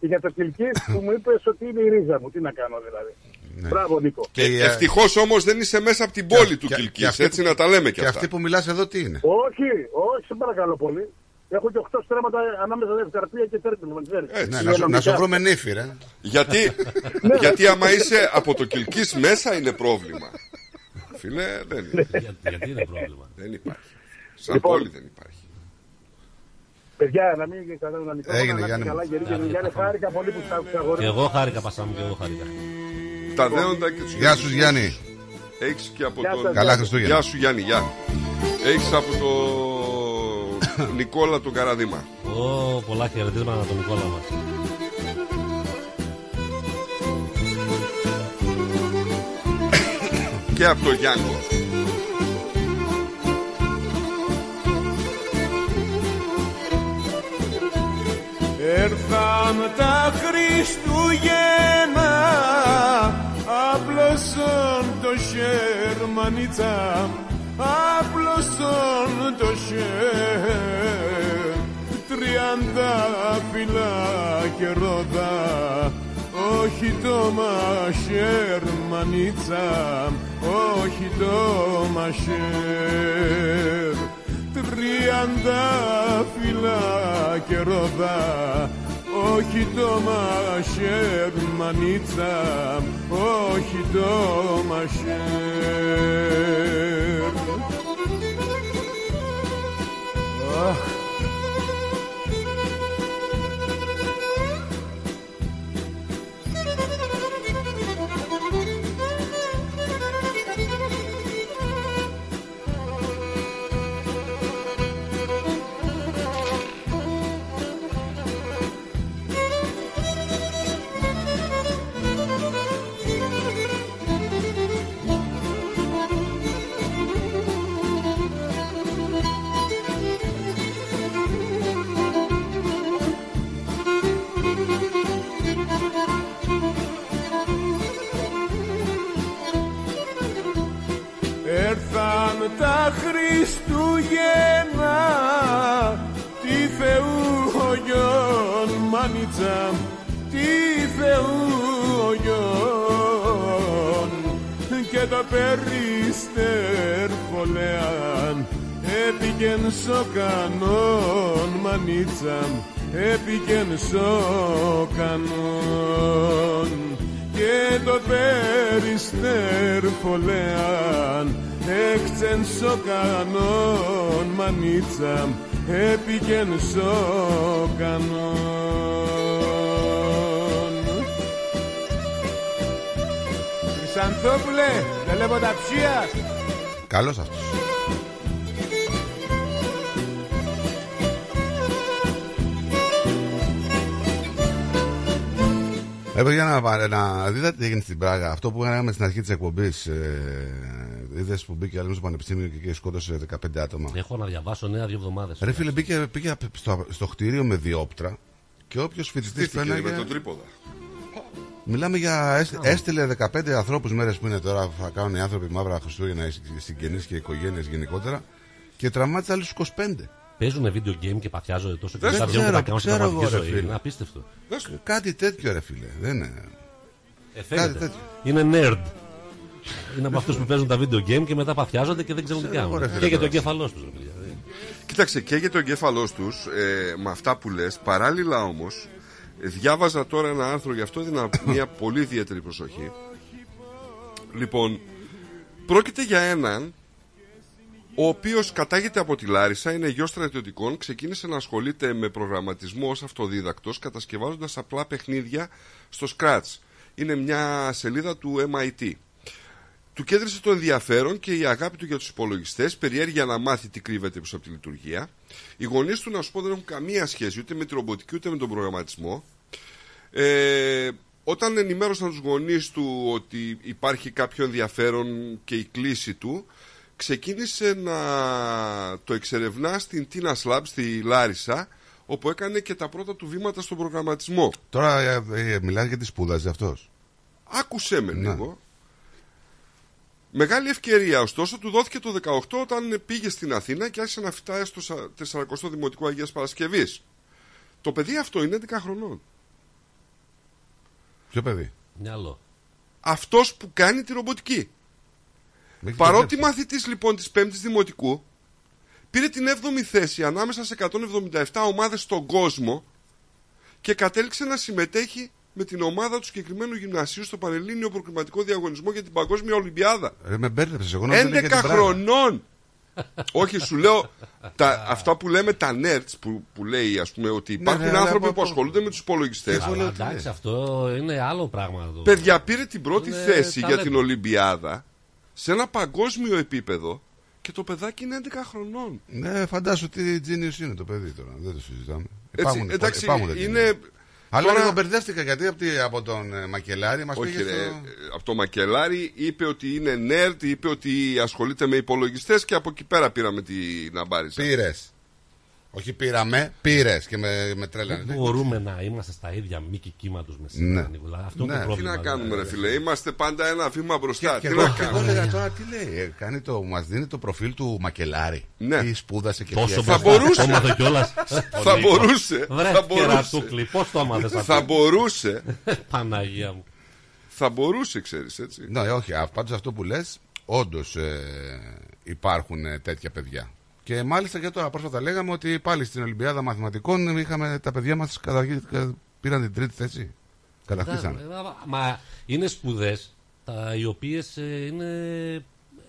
και για το Κιλκής που μου είπες ότι είναι η ρίζα μου. Τι να κάνω δηλαδή. Μπράβο Νίκο. Και η, ε, Ευτυχώς όμως δεν είσαι μέσα από την πόλη του και- και Κιλκής, αυτή έτσι που- να τα λέμε κι Και αυτά. αυτή που μιλάς εδώ τι είναι; Όχι, όχι, σε παρακαλώ πολύ. Έχω και 8 στρέμματα ανάμεσα σε Ευκαρπία και Τέρπινο, με ξέρεις. Ναι, να, σου, Υγειονομικά. να σου βρούμε νύφη, ρε. Γιατί, γιατί άμα είσαι από το Κιλκής μέσα είναι πρόβλημα. Φίλε, δεν είναι. γιατί, γιατί είναι πρόβλημα; Δεν υπάρχει. Σαν Λοιπόν. πόλη δεν υπάρχει. Παιδιά, να μην κρατάμε ένα μικρό. Έγινε, να είστε Γιάννη μου. καλά, γεροί και Γιάννη, χάρηκα πολύ που σας άκουσα, αγόρι Και μου. εγώ χάρηκα, Πασάμου, και εγώ χάρηκα. Τα δέοντα και τους Γεια σου Γιάννη. Έχεις και από Γεια τον. σας, Καλά Χριστούγεννα. Γεια σου Γιάννη, γεια. Έχεις από τον Νικόλα τον Καραδίμα. Ω, πολλά χαιρετίσματα από τον Νικόλα μας. Και από τον Γιάννη. Έρθαν τα Χριστούγεννα Απλώσον το Σερμανίτσα Απλώσον το Σέρ. Τριάντα φύλλα και ρόδα όχι το μασέρ μανίτσα, όχι το μασέρ Τριάντα φύλλα και ρόδα όχι το μασέρ μανίτσα, όχι το μασέρ Αχ, τα Χριστούγεννα Τι Θεού ο γιον μάνιτσα Τι Θεού ο γιον Και το περίστερ φωλέαν Έπηγεν στο κανόν μανίτσα έπηγεν στο κανόν και το περιστέρ φωλέαν έκτσεν στο κανόν μανίτσα έπηγεν στο κανόν Χρυσανθόπουλε, δεν λέγω τα ψία Καλός αυτός. Ε, παιδιά, να, να δείτε τι έγινε στην Πράγα. Αυτό που έκαναμε στην αρχή της εκπομπής. Ε, Είδες που μπήκε άλλο στο πανεπιστήμιο και, και σκότωσε 15 άτομα. Έχω να διαβάσω νέα δύο εβδομάδες. Ρε φίλε, μπήκε, πήγε στο, στο κτίριο με διόπτρα και όποιος φοιτητής Στήθηκε φαίνεται. με τον τρίποδα. Μιλάμε για. έσ- Έστειλε 15 ανθρώπους μέρες που είναι τώρα. Θα κάνουν οι άνθρωποι μαύρα Χριστούγεννα, οι συγγενείς και οι οικογένειες γενικότερα. Και τραυμάτισε άλλους 25. Παίζουν βίντεο game και παθιάζονται τόσο Δεν και μετά ξέρω, βγαίνουν τα κάνουν στην ξέρω πραγματική εγώ, ρε ζωή. φίλε. Είναι απίστευτο. Κάτι τέτοιο, ρε φίλε. Δεν είναι. Ε, Κάτι φαίνεται. τέτοιο. Είναι nerd. Είναι από αυτούς που παίζουν τα βίντεο game και μετά παθιάζονται και δεν ξέρουν τι Ξέρω εγώ, κάνουν. ρε φίλε, Και για το τώρα. εγκέφαλός τους. Κοίταξε και για το εγκέφαλός τους, ε, με αυτά που λες, παράλληλα όμως, διάβαζα τώρα ένα άρθρο, γι' αυτό έδινα μια πολύ ιδιαίτερη προσοχή. Λοιπόν, πρόκειται για έναν ο οποίος κατάγεται από τη Λάρισα, είναι γιος στρατιωτικών, ξεκίνησε να ασχολείται με προγραμματισμό ως αυτοδίδακτος, κατασκευάζοντας απλά παιχνίδια στο Scratch. Είναι μια σελίδα του MIT. Του κέντρισε το ενδιαφέρον και η αγάπη του για τους υπολογιστές, περιέργεια να μάθει τι κρύβεται πίσω από τη λειτουργία. Οι γονείς του, να σου πω, δεν έχουν καμία σχέση ούτε με τη ρομποτική ούτε με τον προγραμματισμό. Ε, όταν ενημέρωσαν τους γονείς του ότι υπάρχει κάποιο ενδιαφέρον και η κλίση του, ξεκίνησε να το εξερευνά στην Tina Lab στη Λάρισα, όπου έκανε και τα πρώτα του βήματα στον προγραμματισμό. Τώρα ε, ε, μιλάει για τη σπούδαζε αυτός; Άκουσέ με Ναι. λίγο. Μεγάλη ευκαιρία, ωστόσο, του δόθηκε το 18 όταν πήγε στην Αθήνα και άρχισε να φυτάει στο σα- 40ο Δημοτικό Αγίας Παρασκευής. Το παιδί αυτό είναι 11 χρονών. Ποιο παιδί; Μυαλό. Αυτός που κάνει τη ρομποτική. Παρότι μαθητής λοιπόν της 5ης Δημοτικού, πήρε την 7η θέση ανάμεσα σε 177 ομάδες στον κόσμο και κατέληξε να συμμετέχει με την ομάδα του συγκεκριμένου γυμνασίου στο Πανελλήνιο Προκριματικό Διαγωνισμό για την Παγκόσμια Ολυμπιάδα. Ρε, με μπέρδεψες. Εγώ νόμιζα 11 για την Πράγα. χρονών! Όχι, σου λέω τα, αυτά που λέμε τα nerds που, που λέει ας πούμε ότι υπάρχουν ναι, αλλά άνθρωποι από- που ασχολούνται με τους υπολογιστές. Αλλά εντάξει, αυτό είναι άλλο πράγμα. Το... Παιδιά, πήρε την πρώτη Είναι θέση για ταλέντο. την Ολυμπιάδα σε ένα παγκόσμιο επίπεδο και το παιδάκι είναι 11 χρονών. Ναι, φαντάσου τι genius είναι το παιδί τώρα. Δεν το συζητάμε. Έτσι, Υπάρχουν- εντάξει, υπάρχουν τέτοια. είναι. Αλλά τώρα- λίγο μπερδεύτηκα γιατί από, τη- από τον ε, Μακελάρη μας Όχι, πήγε ρε, στο... από το Μακελάρι είπε ότι είναι nerd, είπε ότι ασχολείται με υπολογιστές και από εκεί πέρα πήραμε την αμπάρισα. Πήρες. Όχι πήραμε, πήρες και με, με τρέλανε. Δεν μπορούμε να είμαστε στα ίδια μήκη κύματος με Ναι. σήμερα. Νικόλα; Αυτό είναι Ναι. το Τι πρόβλημα. να κάνουμε, ρε δηλαδή. φίλε, είμαστε πάντα ένα βήμα μπροστά. Και Τι εγώ, να και εγώ κάνουμε; έλεγα τώρα τι λέει; Ε, κάνει το, μας δίνει το προφίλ του Μακελάρη. Ναι. Τι σπούδασε και Πόσο τι μπροστά, Θα μπορούσε. το έμαθε κιόλας. Θα Ο Νίκος. μπορούσε. Βρε, Θα μπορούσε. κερατούκλι, πώς το έμαθες αυτό; Θα μπορούσε. Παναγία μου. Θα μπορούσε, ξέρεις έτσι. Ναι, όχι, πάντως αυτό που λες, όντως ε, υπάρχουν ε, τέτοια παιδιά. Και μάλιστα και τώρα πρόσφατα λέγαμε ότι πάλι στην Ολυμπιάδα Μαθηματικών είχαμε τα παιδιά μας πήραν την τρίτη θέση. Κατακτήσαν. Ε, Μα είναι σπουδές οι οποίες είναι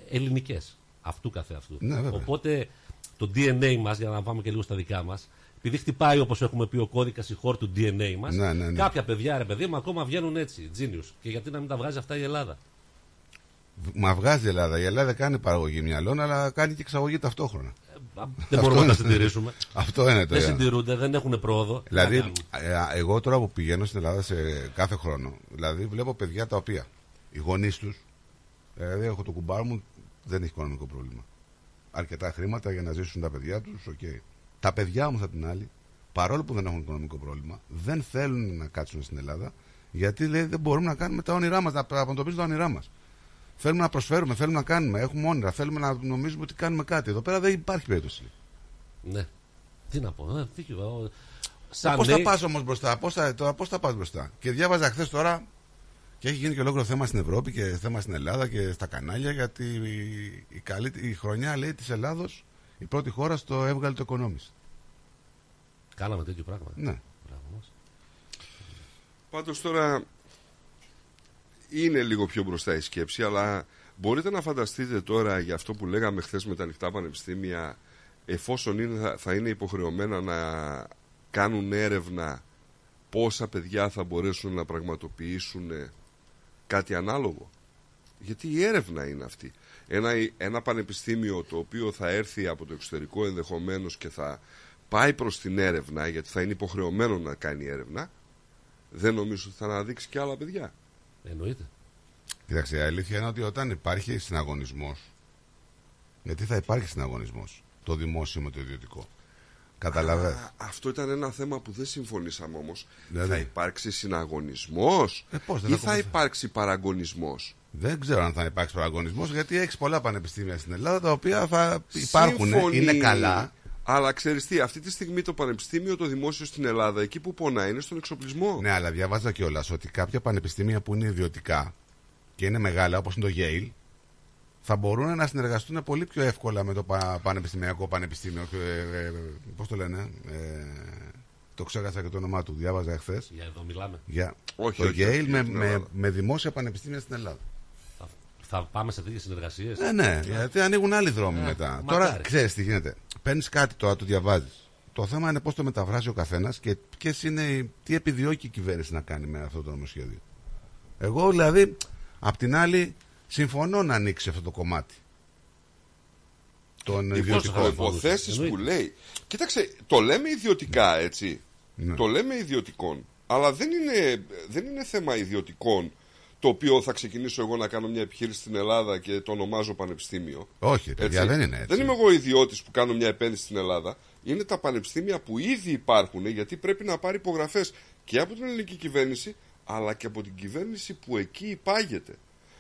ελληνικές. Αυτού καθεαυτού. Ναι, βέβαια. Οπότε το DNA μας, για να πάμε και λίγο στα δικά μας, επειδή χτυπάει όπως έχουμε πει ο κώδικας η χώρα του DNA μας, Ναι, ναι, ναι. κάποια παιδιά, ρε παιδί μου, ακόμα βγαίνουν έτσι, genius. Και γιατί να μην τα βγάζει αυτά η Ελλάδα; Μα βγάζει η Ελλάδα. Η Ελλάδα κάνει παραγωγή μυαλών, αλλά κάνει και εξαγωγή ταυτόχρονα. Δεν μπορούμε να τα συντηρήσουμε. Αυτό είναι το Δεν ένα. συντηρούνται, δεν έχουν πρόοδο. Τι να Δηλαδή, κάνουμε. ε, εγώ τώρα που πηγαίνω στην Ελλάδα σε κάθε χρόνο, δηλαδή βλέπω παιδιά τα οποία οι γονείς τους, δηλαδή έχω το κουμπάρο μου, δεν έχει οικονομικό πρόβλημα. Αρκετά χρήματα για να ζήσουν τα παιδιά τους, οκ. Τα παιδιά όμως απ' την άλλη, παρόλο που δεν έχουν οικονομικό πρόβλημα, δεν θέλουν να κάτσουν στην Ελλάδα, γιατί λέει δεν μπορούμε να κάνουμε τα όνειρά μας, να αντιμετωπίζουμε τα όνειρά μας. Θέλουμε να προσφέρουμε, θέλουμε να κάνουμε, έχουμε όνειρα, θέλουμε να νομίζουμε ότι κάνουμε κάτι. Εδώ πέρα δεν υπάρχει περίπτωση. Ναι. Τι να πω. ε, δίκιο, ε, Σαν Πώς θα νέοι- πας όμως μπροστά, πώς θα, τώρα, πώς θα πας μπροστά; Και διάβαζα χθες τώρα και έχει γίνει και ολόκληρο θέμα στην Ευρώπη και θέμα στην Ελλάδα και στα κανάλια γιατί η, η, καλή, η χρονιά λέει της Ελλάδος η πρώτη χώρα στο έβγαλε το Economist. Κάναμε τέτοιο πράγμα. Ναι. Μπράβο μας. Πάντως τώρα είναι λίγο πιο μπροστά η σκέψη, αλλά μπορείτε να φανταστείτε τώρα για αυτό που λέγαμε χθες με τα ανοιχτά πανεπιστήμια, εφόσον είναι, θα- θα είναι υποχρεωμένα να κάνουν έρευνα πόσα παιδιά θα μπορέσουν να πραγματοποιήσουν κάτι ανάλογο. Γιατί η έρευνα είναι αυτή. Ένα, ένα πανεπιστήμιο το οποίο θα έρθει από το εξωτερικό ενδεχομένως και θα πάει προς την έρευνα, γιατί θα είναι υποχρεωμένο να κάνει έρευνα, δεν νομίζω ότι θα αναδείξει και άλλα παιδιά. Εννοείται. Κοίταξε, η αλήθεια είναι ότι όταν υπάρχει συναγωνισμός. Γιατί θα υπάρχει συναγωνισμός. Το δημόσιο με το ιδιωτικό. Καταλαβαίνω. Α, αυτό ήταν ένα θέμα που δεν συμφωνήσαμε όμως. Δηλαδή; Θα υπάρξει συναγωνισμός Ε, πώς, δεν ή θα θα κομματικά. υπάρξει παραγωνισμός; Δεν ξέρω αν θα υπάρξει παραγωνισμός γιατί έχεις πολλά πανεπιστήμια στην Ελλάδα τα οποία θα υπάρχουν, Σύμφωνοι, είναι καλά. Αλλά ξέρεις τι, αυτή τη στιγμή το πανεπιστήμιο, το δημόσιο στην Ελλάδα, εκεί που πονάει είναι στον εξοπλισμό. Ναι, αλλά διαβάζα κιόλας ότι κάποια πανεπιστήμια που είναι ιδιωτικά και είναι μεγάλα, όπως είναι το Yale, θα μπορούν να συνεργαστούν πολύ πιο εύκολα με το πα- πανεπιστημιακό πανεπιστήμιο. Ε, ε, Πώς το λένε, ε, το ξέχασα και το όνομά του, διάβαζα εχθές. Για εδώ μιλάμε. Για Όχι, το όχι, Yale όχι, με, στην με, Ελλάδα. με δημόσια πανεπιστήμια στην Ελλάδα. Θα, θα πάμε σε τέτοιες συνεργασίες; Ναι, ναι, γιατί ανοίγουν άλλοι δρόμοι μετά. Τώρα μακάρι. ξέρεις τι γίνεται. Παίρνεις κάτι τώρα, το διαβάζεις. Το θέμα είναι πώς το μεταφράζει ο καθένας και ποιες είναι, οι- τι επιδιώκει η κυβέρνηση να κάνει με αυτό το νομοσχέδιο. Εγώ δηλαδή, απ' την άλλη, συμφωνώ να ανοίξει αυτό το κομμάτι. Τον Οι ιδιωτικό. προποθέσει που λέει. Κοίταξε, το λέμε ιδιωτικά έτσι. Ναι. Το λέμε ιδιωτικών. Αλλά δεν είναι, δεν είναι θέμα ιδιωτικών το οποίο θα ξεκινήσω εγώ να κάνω μια επιχείρηση στην Ελλάδα και το ονομάζω πανεπιστήμιο. Όχι, παιδιά, δεν είναι έτσι. Δεν είμαι εγώ ιδιώτης που κάνω μια επένδυση στην Ελλάδα. Είναι τα πανεπιστήμια που ήδη υπάρχουν γιατί πρέπει να πάρει υπογραφές και από την ελληνική κυβέρνηση αλλά και από την κυβέρνηση που εκεί υπάγεται.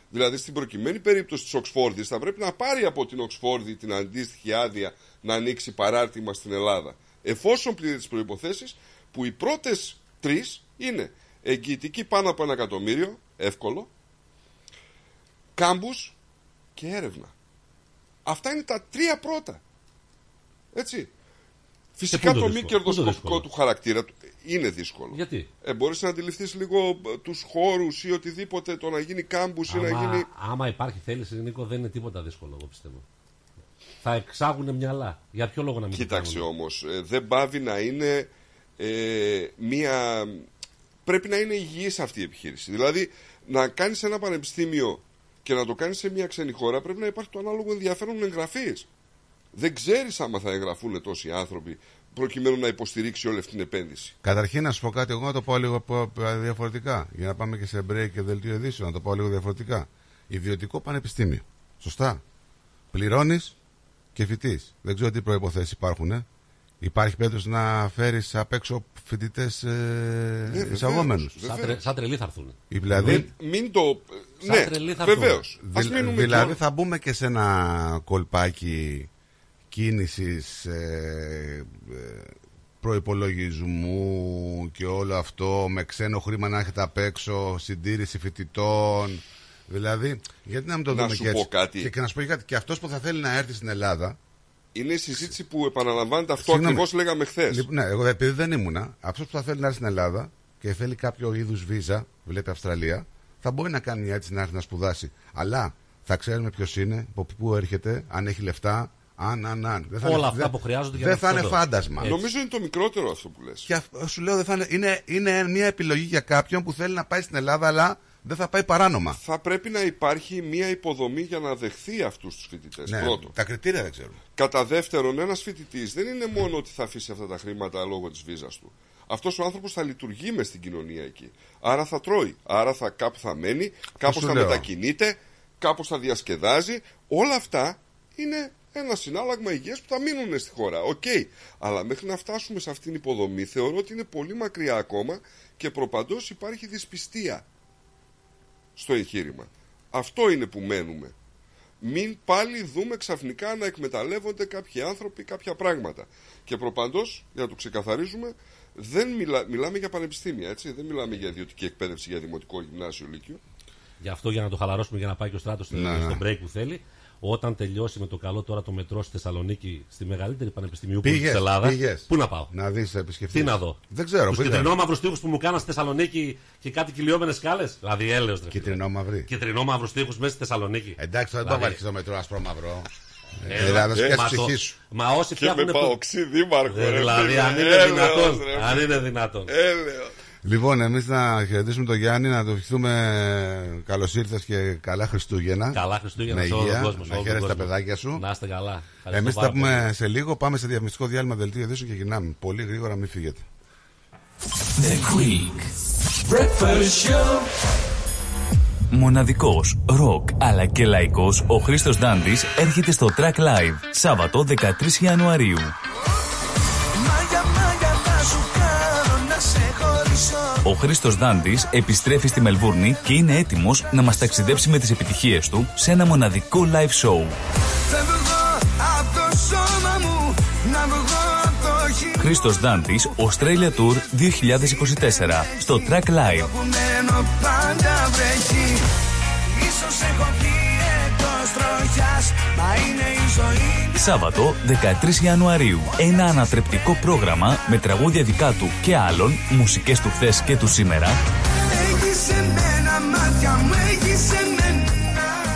Δηλαδή στην προκειμένη περίπτωση της Οξφόρδης θα πρέπει να πάρει από την Οξφόρδη την αντίστοιχη άδεια να ανοίξει παράρτημα στην Ελλάδα. Εφόσον πληρεί τις προποθέσει που οι πρώτες τρεις είναι εγγυητική πάνω από ένα εκατομμύριο, εύκολο, κάμπους και έρευνα. Αυτά είναι τα τρία πρώτα. Έτσι. Φυσικά πού το είναι μη δύσκολο, πού είναι κερδοσκοπικό δύσκολο; του χαρακτήρα του είναι δύσκολο. Γιατί; Ε, μπορείς να αντιληφθείς λίγο τους χώρους ή οτιδήποτε, το να γίνει κάμπους ή να Άμα, γίνει... άμα υπάρχει θέληση, Νίκο, δεν είναι τίποτα δύσκολο, εγώ πιστεύω. Θα εξάγουν μυαλά. Για ποιο λόγο να μην το Κοίταξε κάνουν; όμως, ε, δεν πάβει να είναι ε, μία... Πρέπει να είναι υγιής αυτή η επιχείρηση. Δηλαδή, να κάνεις ένα πανεπιστήμιο και να το κάνεις σε μια ξένη χώρα πρέπει να υπάρχει το ανάλογο ενδιαφέρον εγγραφής. Δεν ξέρεις άμα θα εγγραφούν τόσοι άνθρωποι προκειμένου να υποστηρίξει όλη αυτή την επένδυση. Καταρχήν να σου πω κάτι, εγώ να το πάω λίγο πο- πο- διαφορετικά. Για να πάμε και σε break και δελτίο ειδήσεων, να το πάω λίγο διαφορετικά. Ιδιωτικό πανεπιστήμιο. Σωστά. Πληρώνεις και φοιτή. Δεν ξέρω τι προποθέσει υπάρχουν. Ε. Υπάρχει περίπτωση να φέρεις απ' έξω φοιτητές ε, βεβαίως, εισαγόμενους. Σαν, τρε, σαν τρελοί θα έρθουν. Δηλαδή, Μην, μην το... Σαν ναι, τρελή θα έρθουν. βεβαίως. Ας Δηλ- μείνουμε δηλαδή εκεί. θα μπούμε και σε ένα κολπάκι κίνησης ε, ε, προϋπολογισμού και όλο αυτό με ξένο χρήμα να έχετε απ' έξω, συντήρηση φοιτητών. Δηλαδή, γιατί να μην το Να δούμε σου και έτσι; πω κάτι. Και, και να σου πω και κάτι. Και αυτός που θα θέλει να έρθει στην Ελλάδα. Είναι η συζήτηση που επαναλαμβάνεται αυτό Συγγνώμη. ακριβώς λέγαμε χθες. Λοιπόν, ναι, εγώ επειδή δεν ήμουνα, αυτός που θα θέλει να έρθει στην Ελλάδα και θέλει κάποιο είδους βίζα, βλέπει Αυστραλία, θα μπορεί να κάνει μια έτσι να έρθει να σπουδάσει. Αλλά θα ξέρουμε ποιος είναι, από πού έρχεται, αν έχει λεφτά, αν, αν, αν. Δεν θα Όλα είναι- αυτά δεν- που χρειάζονται για Δεν να θα είναι έρθει εδώ. φάντασμα. Έτσι. Νομίζω είναι το μικρότερο αυτό που λες. Και αυ- σου λέω, δεν θα είναι, είναι, είναι μια επιλογή για κάποιον που θέλει να πάει στην Ελλάδα, αλλά δεν θα πάει παράνομα. Θα πρέπει να υπάρχει μια υποδομή για να δεχθεί αυτούς τους φοιτητές. Ναι, Πρώτον. τα κριτήρια δεν ξέρουμε. Κατά δεύτερον, ένας φοιτητής δεν είναι μόνο ότι θα αφήσει αυτά τα χρήματα λόγω της βίζας του. Αυτός ο άνθρωπος θα λειτουργεί μες στην κοινωνία εκεί. Άρα θα τρώει. Άρα θα, κάπου θα μένει, κάπως σου θα λέω. μετακινείται, κάπως θα διασκεδάζει. Όλα αυτά είναι ένα συνάλλαγμα υγείας που θα μείνουν στη χώρα. Οκ. Αλλά μέχρι να φτάσουμε σε αυτήν την υποδομή θεωρώ ότι είναι πολύ μακριά ακόμα και προπαντός υπάρχει δυσπιστία στο εγχείρημα. Αυτό είναι που μένουμε. Μην πάλι δούμε ξαφνικά να εκμεταλλεύονται κάποιοι άνθρωποι κάποια πράγματα. Και προπαντός, για να το ξεκαθαρίζουμε, δεν μιλά, μιλάμε για πανεπιστήμια, έτσι. Δεν μιλάμε για ιδιωτική εκπαίδευση για δημοτικό γυμνάσιο λύκειο. Γι' αυτό για να το χαλαρώσουμε για να πάει και ο στράτος Ναι, ναι. στο break που θέλει. Όταν τελειώσει με το καλό τώρα το μετρό στη Θεσσαλονίκη, στη μεγαλύτερη πανεπιστημίου τη Πήγες, Ελλάδας. πήγες. Πού να πάω; Να δεις επισκεφτεί. Τι να δω; Δεν ξέρω. Τους πήγα. κυτρινόμαυρου τείχου που μου κάναν στη Θεσσαλονίκη και κάτι κυλιόμενες σκάλες. Δηλαδή έλεος ρε. Κυτρινόμαυρη. Κυτρινόμαυρου τείχου μέσα στη Θεσσαλονίκη. Εντάξει, τώρα δεν το Δηλαδή, βάλει στο μετρό άσπρο μαυρό. Ε, Ε, Δηλαδή, να σου ε, πιάσει μα τη το- ψυχής σου. Μα όσοι Και με φτιάχνουν. παοξή δήμαρχο, Ε, ρε Δηλαδή, φίλε. αν είναι Έλεος, δυνατόν. ρε Αν φίλε. είναι δυνατόν. Έλεος. Λοιπόν, εμείς να χαιρετήσουμε τον Γιάννη, να του ευχηθούμε καλώς ήρθες και καλά Χριστούγεννα. Καλά Χριστούγεννα με σε όλο τον υγεία, κόσμο, σε Να όλο τον χαίρεσαι τα κόσμο. παιδάκια σου. Να είστε καλά. Ευχαριστώ Εμείς θα πάρα πούμε πολύ. σε λίγο. Πάμε σε διαφημιστικό διάλειμμα δελτίο ειδήσεων και γυρνάμε. Πολύ γρήγορα, μην φύγετε. The Greek Breakfast show. Μοναδικός, ροκ αλλά και λαϊκός, ο Χρήστος Ντάντης έρχεται στο Track Live, Σάββατο 13 Ιανουαρίου. Ο Χρήστος Δάντης επιστρέφει στη Μελβούρνη και είναι έτοιμος να μας ταξιδέψει με τις επιτυχίες του σε ένα μοναδικό live show. Φεύγω από το σώμα μου Να βγω από το χείλο Χρήστος Δάντης, Australia Tour 2024, στο Track Live. Σάββατο 13 Ιανουαρίου. Ένα ανατρεπτικό πρόγραμμα με τραγούδια δικά του και άλλων, μουσικές του χθες και του σήμερα, Έχεις εμένα μάτια μου Έχεις εμένα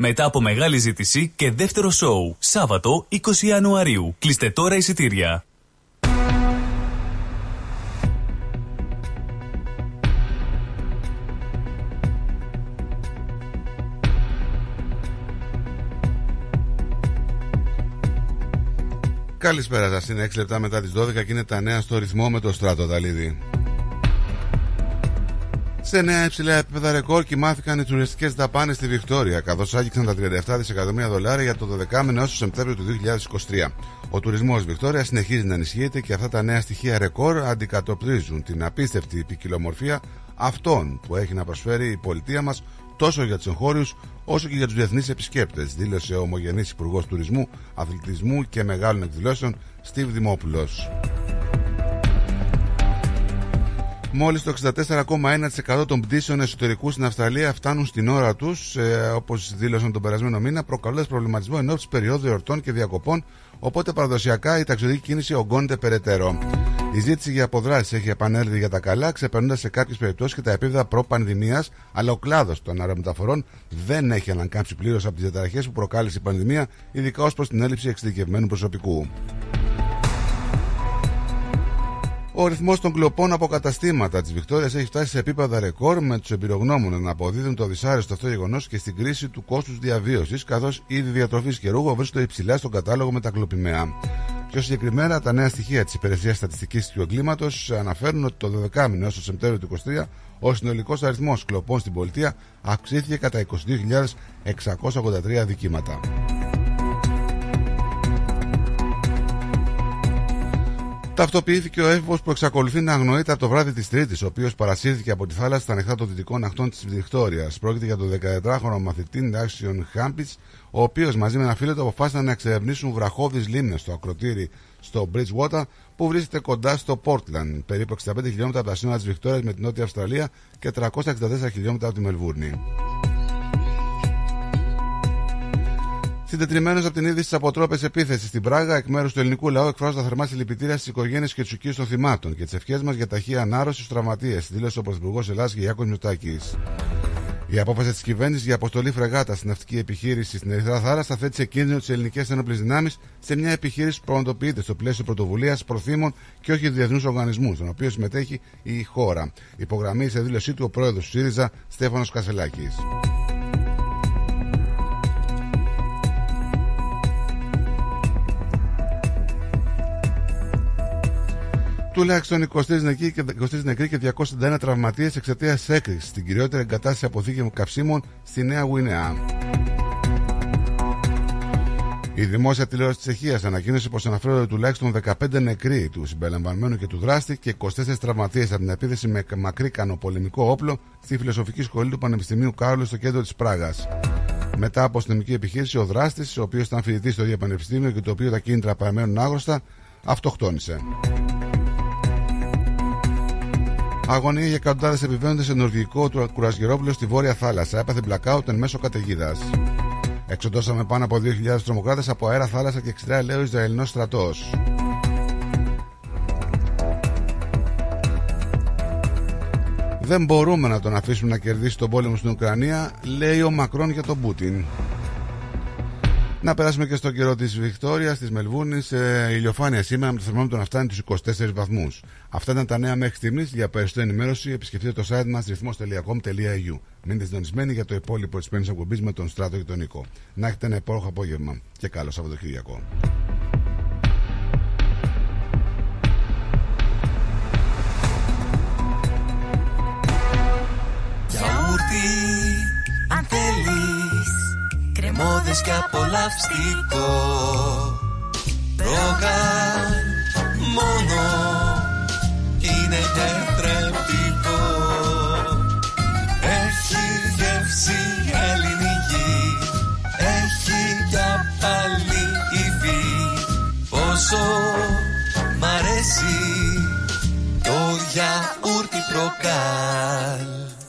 Μετά από μεγάλη ζήτηση και δεύτερο σοου. Σάββατο 20 Ιανουαρίου. Κλείστε τώρα εισιτήρια. Καλησπέρα σας. Είναι 6 λεπτά μετά τις 12 και είναι τα νέα στο ρυθμό με το στράτο Δαλίδη. Σε νέα υψηλά επίπεδα ρεκόρ κοιμάθηκαν οι τουριστικές δαπάνες στη Βικτόρια, καθώς άγγιξαν τα 37 δισεκατομμύρια δολάρια για το 12 μήνο έως το Σεπτέμβριο του 2023. Ο τουρισμός Βικτόρια συνεχίζει να ενισχύεται και αυτά τα νέα στοιχεία ρεκόρ αντικατοπτρίζουν την απίστευτη ποικιλομορφία αυτών που έχει να προσφέρει η πολιτεία μας τόσο για τους εγχώριους όσο και για τους διεθνείς επισκέπτες, δήλωσε ο ομογενής Υπουργός Τουρισμού, Αθλητισμού και Μεγάλων Εκδηλώσεων, Στίβ Δημόπουλος. Μόλις το 64,1% των πτήσεων εσωτερικού στην Αυστραλία φτάνουν στην ώρα τους, ε, όπως δήλωσαν τον περασμένο μήνα, προκαλώντας προβληματισμό εν ώψη περίοδου εορτών και διακοπών, οπότε παραδοσιακά η ταξιδιωτική κίνηση ογκώνεται περαιτέρω. Η ζήτηση για αποδράσεις έχει επανέλθει για τα καλά, ξεπερνώντας σε κάποιες περιπτώσεις και τα επίπεδα προ-πανδημίας, αλλά ο κλάδος των αερομεταφορών δεν έχει ανακάμψει πλήρως από τις διαταραχές που προκάλεσε η πανδημία, ειδικά ως προς την έλλειψη εξειδικευμένου προσωπικού. Ο ρυθμός των κλοπών από καταστήματα της Βικτόριας έχει φτάσει σε επίπεδα ρεκόρ, με τους εμπειρογνώμονες να αποδίδουν το δυσάρεστο αυτό γεγονός και στην κρίση του κόστους διαβίωσης, καθώς είδη διατροφής και ρούχο βρίσκονται υψηλά στον κατάλογο με τα κλοπημαία. Πιο συγκεκριμένα, τα νέα στοιχεία της Υπηρεσίας Στατιστικής του Εγκλήματος αναφέρουν ότι το 12 μήνο έως το Σεπτέμβριο του 2023 ο συνολικός αριθμός κλοπών στην πολιτεία αυξήθηκε κατά 22.683 δικήματα. Ταυτοποιήθηκε ο έφηβος που εξακολουθεί να αγνοείται από το βράδυ της Τρίτης, ο οποίος παρασύρθηκε από τη θάλασσα στα ανοιχτά των δυτικών ακτών της Βικτόριας. Πρόκειται για τον 14χρονο μαθητή Νάξιον Χάμπιτς, ο οποίος μαζί με ένα φίλο του αποφάσισαν να εξερευνήσουν βραχώδεις λίμνες στο ακροτήρι στο Bridgewater, που βρίσκεται κοντά στο Portland, περίπου 65 χιλιόμετρα από τα σύνορα της Βικτόριας με την Νότια Αυστραλία και 364 χιλιόμετρα από τη Μελβούρνη. Συντετριμένος από την είδηση της αποτρόπε επίθεσης στην Πράγα, εκ μέρους του ελληνικού λαού εκφράζω τα θερμά συλληπιτήρια στις οικογένειες και του οικείου των θυμάτων και τις ευχές μας για ταχεία ανάρρωση στους τραυματίες, δήλωσε ο Πρωθυπουργός Ελλάδα Γιάκο Μιωτάκη. Η απόφαση της κυβέρνησης για αποστολή φρεγάτα στην ναυτική επιχείρηση στην Ερυθρά Θάλασσα θέτει σε κίνδυνο τις ελληνικές ενόπλες δυνάμεις σε μια επιχείρηση που πραγματοποιείται στο πλαίσιο πρωτοβουλίας προθήμων και όχι διεθνούς οργανισμούς, στον οποίο συμμετέχει η χώρα. Υπογραμμίζει σε δήλωσή του ο πρόεδρος του ΣΥΡΙΖΑ Στέφανος Κασελάκης. Τουλάχιστον 23 νεκροί και, 23 νεκροί και 291 τραυματίες εξαιτίας έκρηξης στην κυριότερη εγκατάσταση αποθήκευου καυσίμων στη Νέα Γουινέα. Η δημόσια τηλεόραση της Τσεχία ανακοίνωσε πως αναφέρονται τουλάχιστον 15 νεκροί του συμπεριλαμβανομένου και του δράστη και 24 τραυματίες από την επίθεση με μακρύ κανοπολεμικό όπλο στη φιλοσοφική σχολή του Πανεπιστημίου Κάρολο στο κέντρο της Πράγας. Μετά από αστυνομική επιχείρηση, ο δράστης, ο οποίος ήταν φοιτητής στο ίδιο πανεπιστήμιο και το οποίο τα κίνητρα παραμένουν άγνωστα, αυτοκτόνησε. Αγωνία για εκατοντάδες επιβαίνοντες σε νορβηγικό του κουρασγερόπλαιο στη βόρεια θάλασσα. Έπαθε blackout εν μέσω καταιγίδας. Εξοντώσαμε πάνω από 2.000 τρομοκράτες από αέρα, θάλασσα και εξτρέα, λέει ο Ισραηλινό στρατός. Δεν μπορούμε να τον αφήσουμε να κερδίσει τον πόλεμο στην Ουκρανία, λέει ο Μακρόν για τον Πούτιν. Να περάσουμε και στο καιρό της Βικτόριας, της Μελβούρνη. Ε, ηλιοφάνεια σήμερα με το θερμόμετρο να φτάνει του 24 βαθμούς. Αυτά ήταν τα νέα μέχρι στιγμής. Για περισσότερη ενημέρωση, επισκεφτείτε το site μας ρυθμό.com.au. Μείνετε συντονισμένοι για το υπόλοιπο της πέμπτη εκπομπής με τον Στράτο και τον Νίκο. Να έχετε ένα υπόρροχο απόγευμα και καλό Σαββατοκύριακο. Γιαούρτι, αν θέλεις Κρεμόδες και απολαυστικό. Ρόγαν μόνο είναι τετρεπτικό. Έχει γεύση ελληνική Έχει για πάλι υφή. Πόσο μ' αρέσει το γιαούρτι προκάλ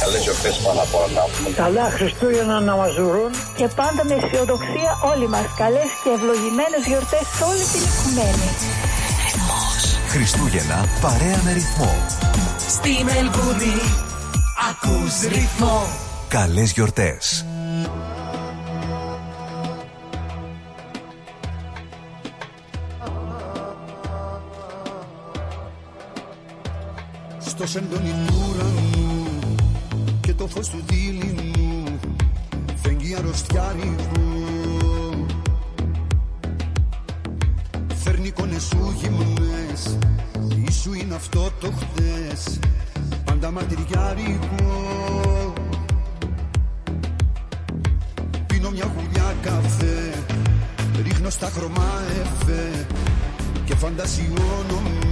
Καλές γιορτές πάνω απ' όλα. Καλά Χριστούγεννα να μας ζουρούν και πάντα με αισιοδοξία όλοι μας. Καλές και ευλογημένες γιορτές σε όλη την οικουμένη. Χριστούγεννα παρέα με ρυθμό. Στη Μελβούνι ακούς ρυθμό. Καλές γιορτές. Στο σεντόνι του ουρανού και το φως του δίληνου φεγγεί αρρωστιάρικο Φέρνει εικόνες σου γυμνές Ήσου είναι αυτό το χτες Πάντα μαρτυριάρικο. Πίνω μια γουλιά καφέ Ρίχνω στα χρώμα εφέ Και φαντασιώνομαι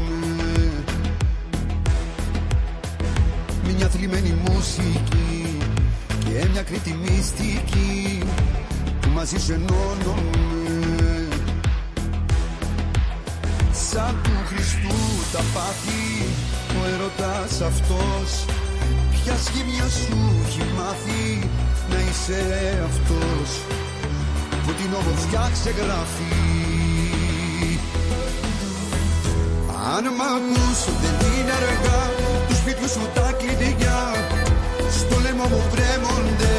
Μια θλιμμένη μουσική Και μια κρήτη μυστική Που μαζί σου ενώνομαι Σαν του Χριστού τα πάθη Ο ερωτάς αυτός Ποια σχήμια σου έχει μάθει Να είσαι αυτός Που την ομορφιά ξεγράφει. Αν μ' ακούς δεν είναι αργά Του σπίτιου σου τα κλειδιά. Στο λαιμό μου βρέμονται.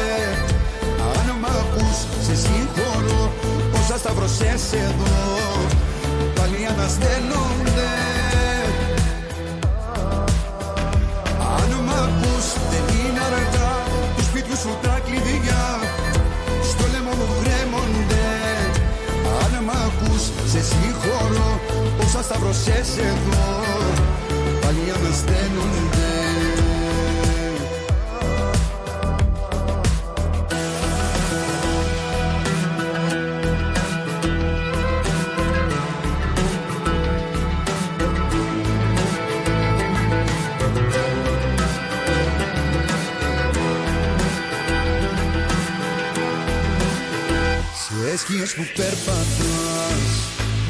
Αν μ' ακούς σε συγχωρώ. Όσα σταυρωσές εδώ Πάλι αναστέλλονται Αν μ' ακούς δεν είναι αργά. Του σπίτιου σου τα κλειδιά. Στο λαιμό μου βρέμονται. Αν μ' ακούς σε συγχωρώ. Σταυρωσές εδώ Πάλι ανασταίνονται Σε σκιές που περπατάς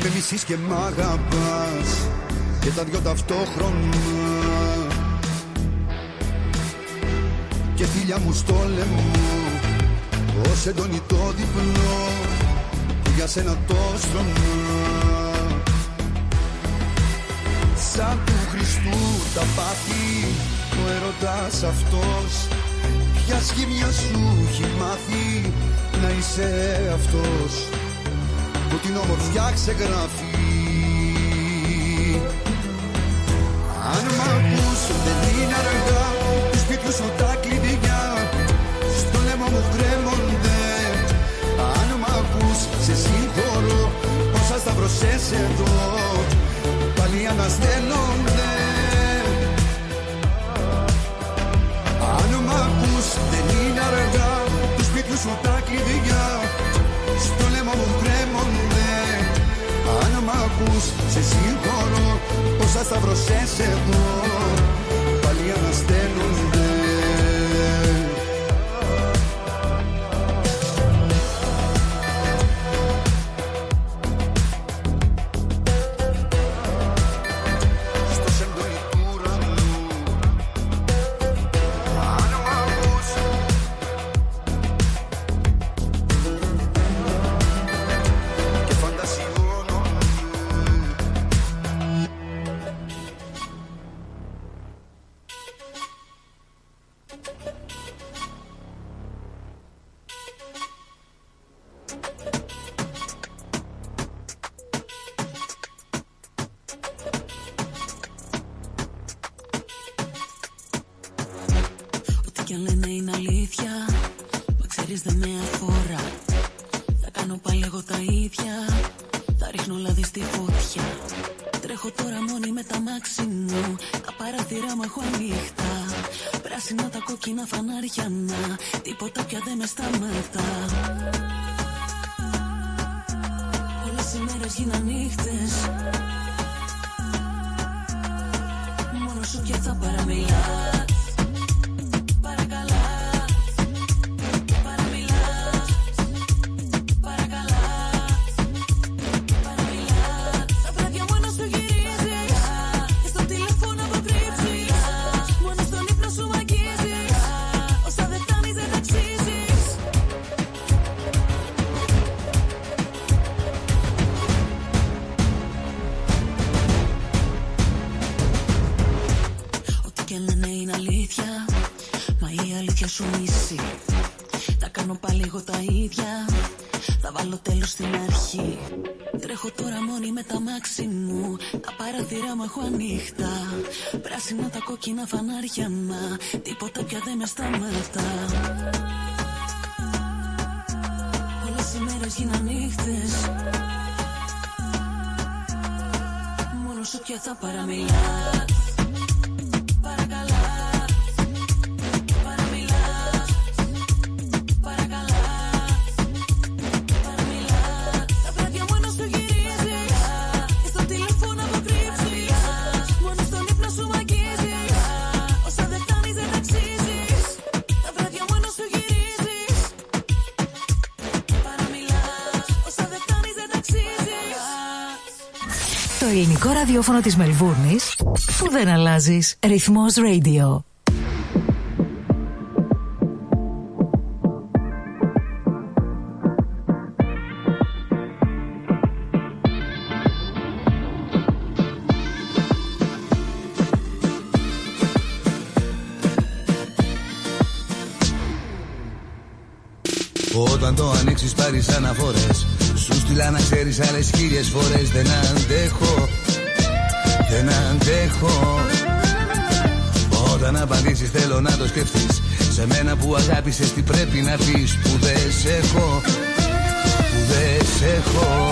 Με μισείς και μ' αγαπάς Και τα δυο ταυτόχρονα. Και φίλια μου στο λαιμό Ως έντονη το διπλό Που για σένα το στρώμα Σαν του Χριστού τα πάθη Ο έρωτας αυτός Ποια σχήμια σου έχει μάθει να είσαι αυτός. Που την ομορφιά ξεγράφει του σπίτιου σου τα κλειδιά. Στο λαιμό μου γκρέμονται Αν μ' ακούς σε συγχωρώ. Όσα σταυρωσές εδώ πάλι αναστέλλονται Αν μ' ακούς δεν είναι αργά. Του σπίτιου σου τα κλειδιά. Στο λαιμό μου κρέμονται Αν μ' ακούς σε συγχωρώ. Όσα σταυρωσές εδώ πάλι αναστέλλονται Πράσινα τα κόκκινα φανάρια μα Τίποτα πια δεν με σταματά. Όλες οι μέρες γίναν νύχτες. Μόνος σου πια θα παραμιλάς ραδιόφωνο της Μελβούρνης που δεν αλλάζεις. Ρυθμός Radio. Όταν το ανοίξεις πάρεις αναφορές Σου στείλα να ξέρεις άλλες χίλιες φορές Δεν μένα που αγάπησες τι πρέπει να πεις Που δεν σε έχω Που δεν σε έχω.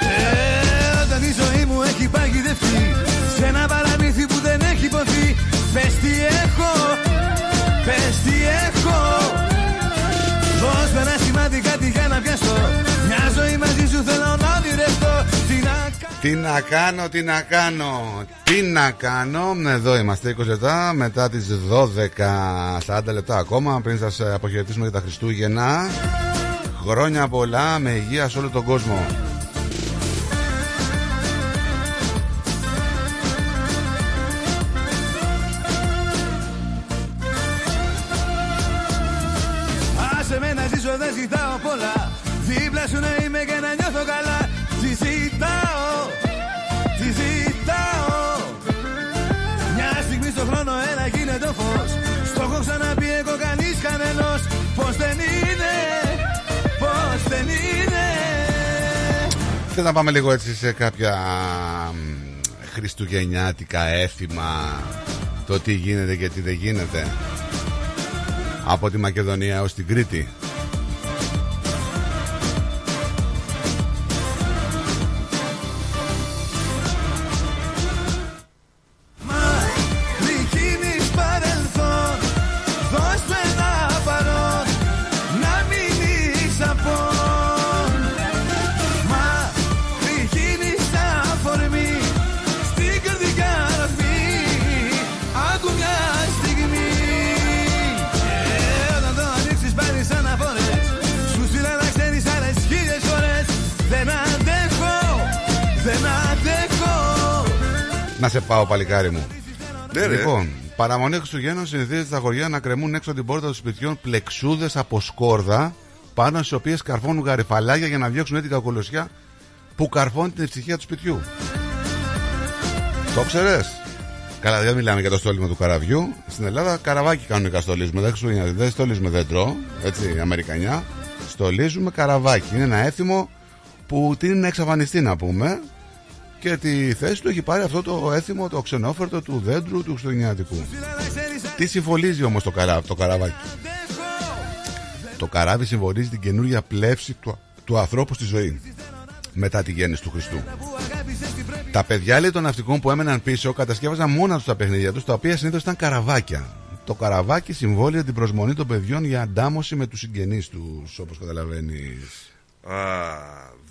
Ε, Όταν η ζωή μου έχει έχει παγιδευτεί σε ένα παραμύθι που δεν έχει ποθεί Πες τι έχω, πες τι έχω. Δώσ' με ένα σημάδι κάτι για να πιαστώ. Μια ζωή μαζί σου θέλω να ονειρευτώ Τι να Τι να κάνω, τι να κάνω, τι να κάνω. Εδώ είμαστε 20 λεπτά μετά τις 12, 40 λεπτά ακόμα πριν σας ε, αποχαιρετήσουμε για τα Χριστούγεννα. Χρόνια πολλά με υγεία σε όλο τον κόσμο. Πάμε λίγο έτσι σε κάποια μ, χριστουγεννιάτικα έθιμα το τι γίνεται και τι δεν γίνεται από τη Μακεδονία έως την Κρήτη. Πάω, παλικάρι μου. Ναι, ρε. λοιπόν, παραμονή Χριστουγέννων συνηθίζεται στα χωριά να κρεμούν έξω από την πόρτα των σπιτιών πλεξούδες από σκόρδα πάνω στις οποίες καρφώνουν γαριφαλάκια για να διώξουν την κακολοσιά που καρφώνει την ευτυχία του σπιτιού. Το ξέρες; Καλά, δεν μιλάμε για το στόλισμα του καραβιού. Στην Ελλάδα καραβάκι κανονικά στολίζουμε. Δεν, Χριστουγεννιάτικα. δεν στολίζουμε δέντρο, έτσι, Αμερικανιά. Στολίζουμε καραβάκι. Είναι ένα έθιμο που τίνει να εξαφανιστεί, να πούμε. Και τη θέση του έχει πάρει αυτό το έθιμο, το ξενόφερτο του δέντρου του Χριστουγεννιάτικου. Τι συμφωνίζει όμως το, καρά, το καραβάκι; Το καράβι συμβολίζει την καινούργια πλεύση του, του ανθρώπου στη ζωή. Μετά τη γέννηση του Χριστού. Τα παιδιά λέει των ναυτικών που έμεναν πίσω κατασκεύαζαν μόνα τους τα παιχνίδια τους, τα οποία συνήθως ήταν καραβάκια. Το καραβάκι συμβόλαια την προσμονή των παιδιών για αντάμωση με τους συγγενείς τους, όπως καταλαβαίνεις. Α,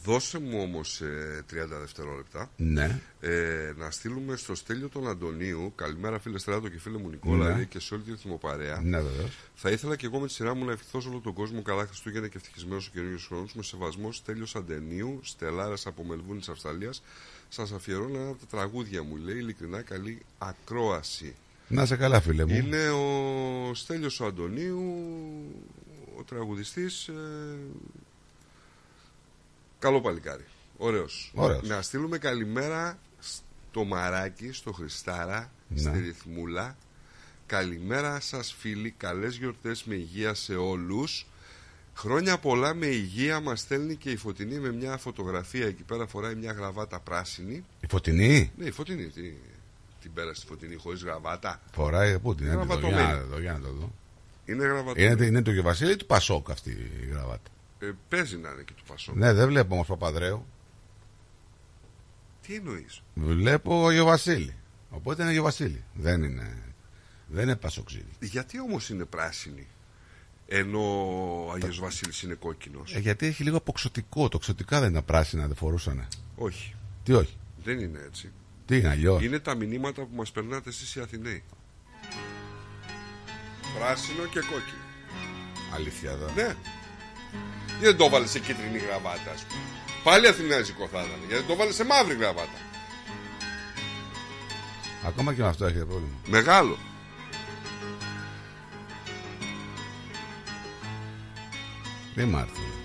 δώσε μου όμως ε, 30 δευτερόλεπτα Ναι. ε, να στείλουμε στο Στέλιο τον Αντωνίου καλημέρα φίλε Στράτο και φίλε μου Νικόλα Ναι. λέει, και σε όλη τη ρυθμοπαρέα Ναι, βεβαίως. θα ήθελα και εγώ με τη σειρά μου να ευχηθώ σε όλο τον κόσμο καλά Χριστούγεννα και ευτυχισμένους ο καινούριους χρόνους με σεβασμό Στέλιος Αντενίου, Στελάρας από Μελβούνη της Αυστραλίας. Σας αφιερώνω ένα από τα τραγούδια μου, λέει ειλικρινά καλή ακρόαση. Να σε καλά, φίλε μου. Είναι ο Στέλιος ο Αντωνίου, ο τραγουδιστής. Ε, καλό παλικάρι. Ωραίος. Ωραίος. Να στείλουμε καλημέρα στο Μαράκι, στο Χριστάρα, Ναι. στη Ρυθμούλα. Καλημέρα σας φίλοι, καλές γιορτές με υγεία σε όλους. Χρόνια πολλά με υγεία μας στέλνει και η Φωτεινή με μια φωτογραφία εκεί πέρα φοράει μια γραβάτα πράσινη. Η φωτεινή; Ναι, η Φωτεινή, τι, την πέρασε τη Φωτεινή χωρίς γραβάτα; φοράει πού την είναι, εδώ, Γραβατωμένη. για να δω, για να το δω. Είναι γραβατωμένη. Είναι, είναι του Γεβασίλη ή του Πασόκ αυτή η γραβάτα; Ε, παίζει να είναι και του Πασόκ. Ναι, δεν βλέπω όμως Παπαδρέου. Τι εννοείς; Βλέπω Γεβασίλη. Οπότε είναι Γεβασίλη. Δεν είναι. Δεν είναι Πασοξίδη. Γιατί όμως είναι πράσινη, ενώ ο Άγιος Βασίλης είναι κόκκινος; Ε, γιατί έχει λίγο αποξωτικό. Το ξωτικά δεν είναι πράσινα, δεν φορούσανε. Όχι. Τι όχι; Δεν είναι έτσι. Τι είναι αλλιώς; Είναι τα μηνύματα που μας περνάτε εσείς οι Αθηναίοι. Πράσινο και κόκκινο. Αλήθεια εδώ. Ναι. Γιατί δεν το βάλε σε κίτρινη γραβάτα, ας πούμε. Πάλι αθηνάζικο θα ήταν. Γιατί το βάλε σε μαύρη γραβάτα. Ακόμα και με αυτό έχετε πρόβλημα. Μεγάλο. Δεν μ' άρθει.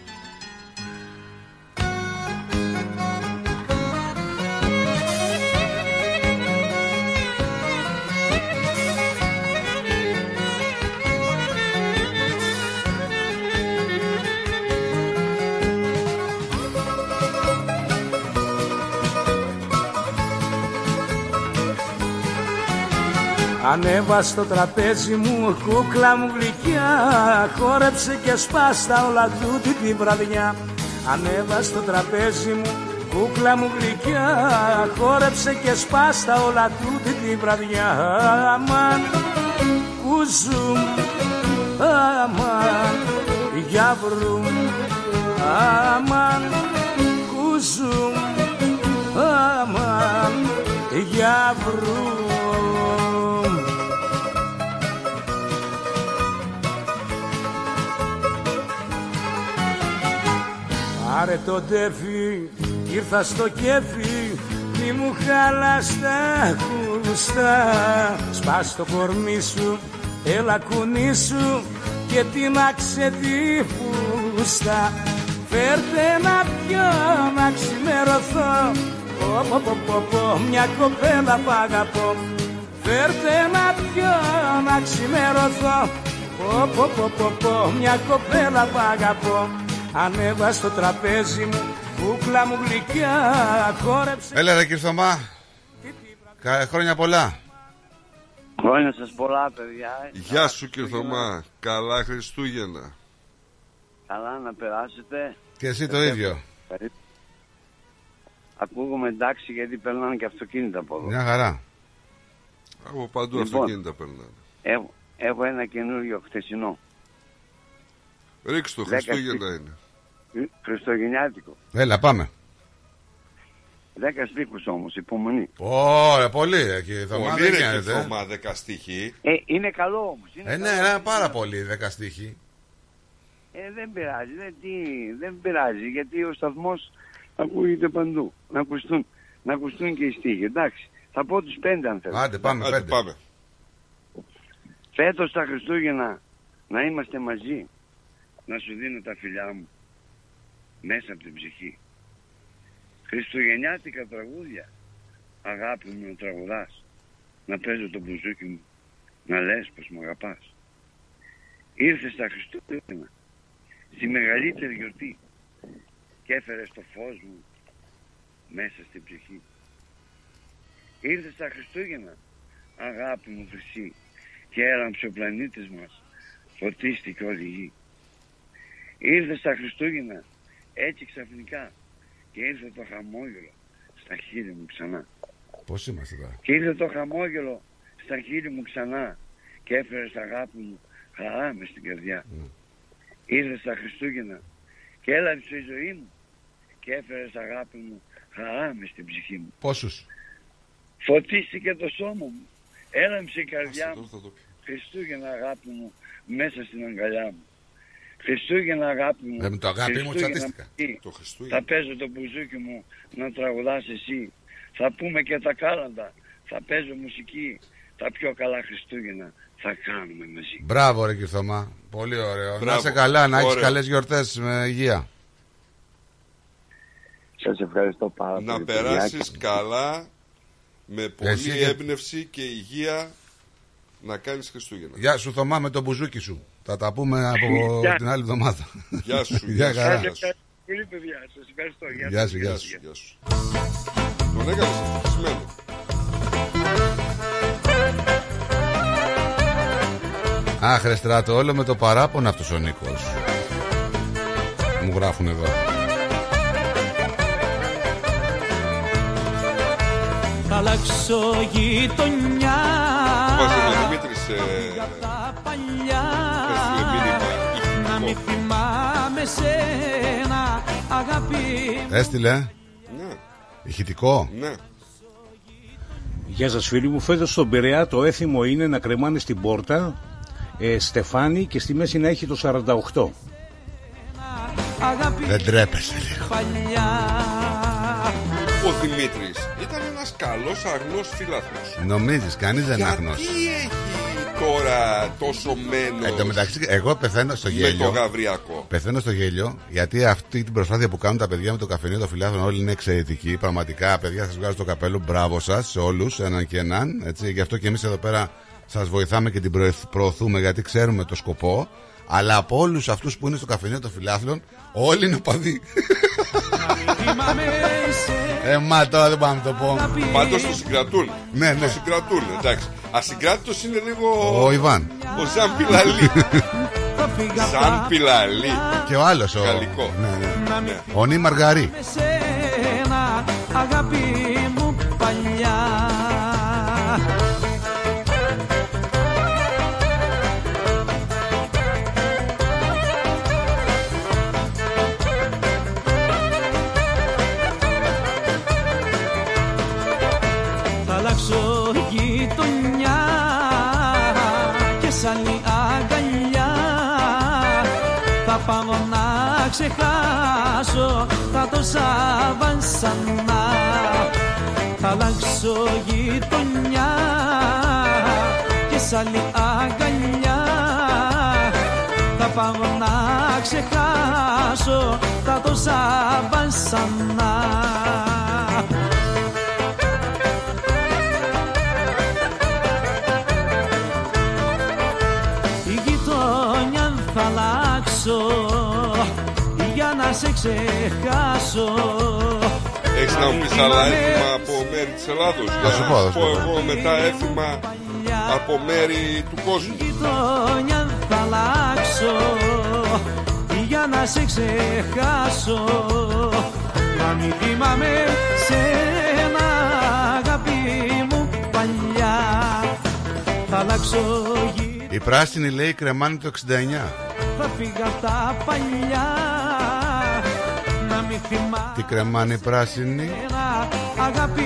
Ανέβα στο τραπέζι μου κούκλα μου γλυκιά Χόρεψε και σπάστα όλα τούτη τη βραδιά. Ανέβα στο τραπέζι μου Κούκλα μου γλυκιά χόρεψε και σπάστα όλα τούτη τη βραδιά. Αμάν κουζούμ, αμάν για βρούμ Αμάν κουζούμ, αμάν για βρούμ Πάρε το τέφι, ήρθα στο κέφι Μη μου χαλάς τα χουστά Σπάς το κορμί σου, έλα κουνή σου Και τίναξε τη φούστα Φέρτε να πιω να ξημερωθώ. Πω πω πω πω πω, μια κοπέλα π' αγαπώ. Φέρτε να πιω να ξημερωθώ. Πω πω πω πω πω, μια κοπέλα π' αγαπώ Ανέβα στο τραπέζι μου, κούκλα μου γλυκιά Χόρεψε Έλα ρε κύριε Θωμά. Κα- Χρόνια πολλά. Χρόνια σας πολλά παιδιά. Γεια σου κύριε Θωμά. Καλά Χριστούγεννα. Καλά να περάσετε. Και εσύ το ίδιο. Περί- Ακούγομαι εντάξει γιατί περνάνε και αυτοκίνητα από εδώ. Μια χαρά. Από παντού Λοιπόν. αυτοκίνητα περνάνε. Έχω, έχω ένα καινούριο χτεσινό. Ρίξ το, Δέκα Χριστούγεννα σπί- είναι. Χριστουγεννιάτικο. Έλα πάμε. Δέκα στίχους όμως, υπομονή. Ωραία, πολύ ρε κύριε Θωμά. Πολύ Δεν ρε κύριε γίνεται. ε. Θωμά, δεκα στοιχή. Ε, είναι καλό όμως. Είναι Ε, ναι, καλό. ναι, πάρα πολύ δέκα στίχη. Ε, δεν πειράζει, δεν, τι, δεν πειράζει γιατί ο σταθμός ακούγεται παντού. Να ακουστούν, να ακουστούν και οι στίχοι. Εντάξει, θα πω τους πέντε αν θέλετε. Άντε, πάμε, Άντε, πέντε. πάμε. Φέτος τα Χριστούγεννα να είμαστε μαζί να σου δίνω τα φιλιά μου μέσα από την ψυχή. Χριστουγεννιάτικα τραγούδια αγάπη μου να τραγουδάς να παίζω το μπουζούκι μου να λες πως μου αγαπάς. Ήρθε στα Χριστούγεννα στη μεγαλύτερη γιορτή και έφερε το φως μου μέσα στην ψυχή. Ήρθε στα Χριστούγεννα αγάπη μου χρυσή και έραμψε ο πλανήτης μας φωτίστηκε όλη η γη. Ήρθε στα Χριστούγεννα έτσι ξαφνικά και ήρθε το χαμόγελο στα χείλη μου ξανά. Πώς είμαστε τώρα; Και ήρθε το χαμόγελο στα χείλη μου ξανά και έφερε στα αγάπη μου χαρά μες στην καρδιά. Ήρθε στα Χριστούγεννα και έλαβε η ζωή μου και έφερε στα αγάπη μου χαρά μες στην ψυχή μου. Πόσους; Φωτίστηκε το σώμα μου, έλαμψε η καρδιά μου. Χριστούγεννα αγάπη μου μέσα στην αγκαλιά μου. Χριστούγεννα αγάπη μου. Ε, με το αγάπη μου Χριστούγεννα τσατίστηκα. μαζί. Το Χριστούγεννα. Θα παίζω το μπουζούκι μου να τραγουδάς εσύ. Θα πούμε και τα κάλαντα. Θα παίζω μουσική. Τα πιο καλά Χριστούγεννα θα κάνουμε μαζί. Μπράβο ρε κύριε Θωμά. Πολύ ωραίο. Να Μπράβο. είσαι καλά, να έχεις Ωραίο. καλές γιορτές με υγεία. Σας ευχαριστώ πάρα πολύ. Να παιδιά. περάσεις καλά με Εσύ πολλή και- έμπνευση και υγεία να κάνεις Χριστούγεννα. Γεια σου Θωμά με το μπουζούκι σου. Θα τα πούμε από Γεια. την άλλη εβδομάδα. Γεια σου, Γεια γεια σου. χαρά. Σας ευχαριστώ πολύ παιδιά. Σας ευχαριστώ. Γεια σου, γεια σου. Γεια σου. Τον έκανες ευτυχισμένο. Αχ ρε στράτο, όλο με το παράπονο αυτός ο Νίκος. Μου γράφουν εδώ. Θα αλλάξω γειτονιά Βάζει ο Δημήτρης ε, τα παλιά έστειλε μήνυμα Να μην ηχητικό. θυμάμαι σένα αγάπη Έστειλε. Ναι. Ηχητικό. Ναι. Γεια σας φίλοι μου, φέτος στον Πειραιά το έθιμο είναι να κρεμάνε στην πόρτα ε, στεφάνι και στη μέση να έχει το 48. αγάπη Δεν τρέπεσαι λίγο. παλιά Ο Δημήτρης ήταν ένας καλός αγνός φίλαθλος. Νομίζεις, κανείς δεν είναι αγνός. Τι έχει τώρα τόσο μένος Εν τω μεταξύ, εγώ πεθαίνω στο με γέλιο. το Γαβριακό. Πεθαίνω στο γέλιο γιατί αυτή την προσπάθεια που κάνουν τα παιδιά με το καφενείο των φιλάθλων όλοι είναι εξαιρετικοί. Πραγματικά, παιδιά, σας βγάζω το καπέλο. Μπράβο σας σε όλους, έναν και έναν. Έτσι. Γι' αυτό και εμείς εδώ πέρα σας βοηθάμε και την προεθ- προωθούμε γιατί ξέρουμε το σκοπό. Αλλά από όλους αυτούς που είναι στο καφενείο των φιλάθλων, όλοι είναι οπαδοί. Θυμάμαι σε ε, μα τώρα δεν πάμε να το πω. Πάντως το συγκρατούν. Ναι, ναι. Το συγκρατούν, εντάξει. Ασυγκράτητος είναι λίγο Ο Ιβάν. ο Ζαν Πιλαλή. Ζαν Πιλαλή. Και ο άλλος. Ο... Γαλλικό. Ναι, ναι. Ναι. Ο Νί Μαργαρί. σένα αγάπη ξεχάσω τα τόσα βασανά θα αλλάξω γειτονιά. Και σ' άλλη αγκαλιά θα πάω να ξεχάσω τα τόσα βασανά σε ξεχάσω Έχεις να μου πει άλλα έθιμα από μέρη της Ελλάδος. Θα σου πω, θα σου πω πω. εγώ μετά έθιμα από μέρη του κόσμου. γειτονιά θα αλλάξω για να σε ξεχάσω να μην θυμάμαι σένα αγάπη μου παλιά θα αλλάξω γη Η πράσινη λέει κρεμάνει το 69. θα φύγω απ' τα παλιά να μην θυμάμαι Τι κρεμάνει η πράσινη; σένα αγάπη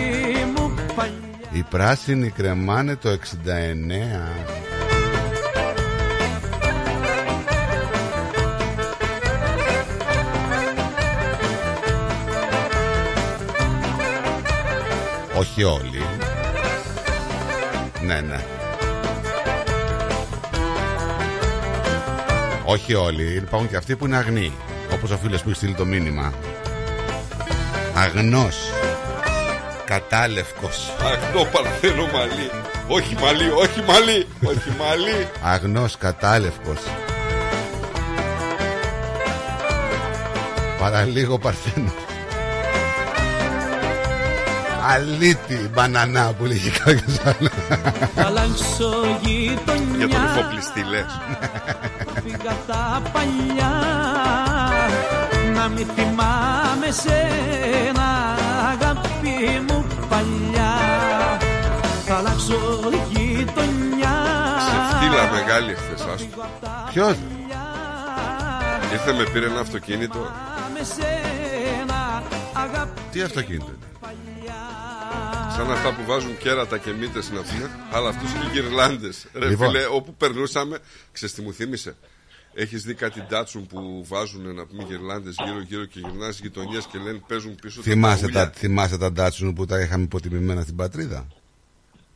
μου παλιά Η πράσινη κρεμάνε το 69. Όχι όλοι. Ναι, ναι. Όχι όλοι. Υπάρχουν και αυτοί που είναι αγνοί. Όπως ο φίλος που έχει στείλει το μήνυμα. Αγνός. Κατάλευκος. Αγνό παρθένο μαλλί. Όχι μαλλί, όχι μαλλί, όχι μαλλί. Αγνός κατάλευκος Παραλίγο παρθένο Αλήτη μπανανά που λέγει κάποιος άλλος θα αλλάξω γειτονιά Για τον εφοπλιστή λες. φύγα απ' τα παλιά να μην θυμάμαι σένα αγάπη μου παλιά θα αλλάξω γειτονιά Ξεφτύλα μεγάλη εχθές άστο. Ποιος; Ήρθε με πήρε ένα αυτοκίνητο. με σένα αγάπη Τι αυτοκίνητο είναι; Σαν αυτά που βάζουν κέρατα και μύτες να πούμε, αλλά αυτούς είναι γυρλάντες. Ρε Λοιπόν. φίλε, όπου περνούσαμε, ξέρεις τι μου θύμισε; Έχεις δει κάτι ντάτσουν που βάζουν να πούμε γυρλάντες γύρω γύρω και γυρνάς στις γειτονιές και λένε παίζουν πίσω θυμάσαι τραγούδια. τα, θυμάσαι τα ντάτσουν που τα είχαμε υποτιμημένα στην πατρίδα;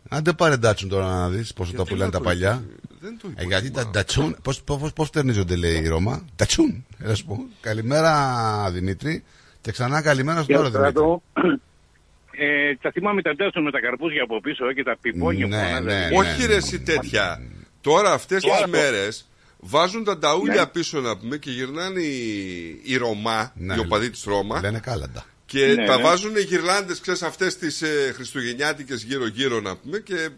Άντε πάρε ντάτσουν τώρα να δεις πόσο τα Γιατί πουλάνε να τα το παλιά υπο- δεν το ε, Γιατί τα ντατσούν Πώς, πώς, πώς φτερνίζονται λέει η Ρώμα Ντατσούν Έλα σου πω. Καλημέρα Δημήτρη Και ξανά καλημέρα στον Γεια άλλο σου, Δημήτρη Στράτο. Ε, τα θυμάμαι τα ντέστον με τα καρπούζια από πίσω ε, και τα πιπόνια Ναι, που φωνάζανε. ναι, Όχι ρε εσύ τέτοια. Τώρα αυτές Και τις άλλο. μέρες βάζουν τα νταούλια Ναι. πίσω να πούμε και γυρνάνε οι, οι Ρωμά, Ναι, οι οπαδοί της Ρώμα. Λένε κάλαντα Και Ναι, τα ναι. βάζουν οι γυρλάντες, ξέρεις, αυτές τις ε, χριστουγεννιάτικες γύρω-γύρω να πούμε και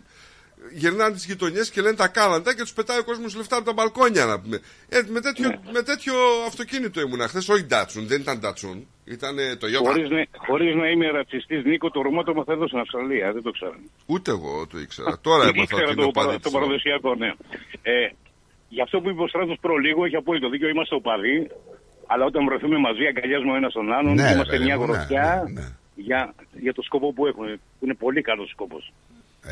γυρνάνε τις γειτονιές και λένε τα κάλαντα και τους πετάει ο κόσμος λεφτά από τα μπαλκόνια να πούμε. Ε, με, τέτοιο, Ναι. με τέτοιο αυτοκίνητο ήμουν χθες, όχι Datsun, δεν ήταν Datsun, ήταν ε, το Ιώτα. Χωρίς, να, χωρίς να είμαι ρατσιστής, Νίκο, το Ρωμό το μαθαίνω στην Αυστραλία, δεν το ξέρω. Ούτε εγώ το ήξερα. Τώρα έμαθα Ήξερα ότι είναι το, οπαδοί παρα, της το Ρώμας. παραδοσιακό, ναι. Ε, γι' αυτό που είπε ο Στράτος προ λίγο, έχει απόλυτο δίκιο, είμαστε οπαδοί, αλλά όταν βρεθούμε μαζί αγκαλιάζουμε ο ένας τον άλλον, Ναι, είμαστε ρε, μια ναι, γροθιά ναι, ναι. Για, για το σκοπό που έχουν, που είναι πολύ καλός σκοπός.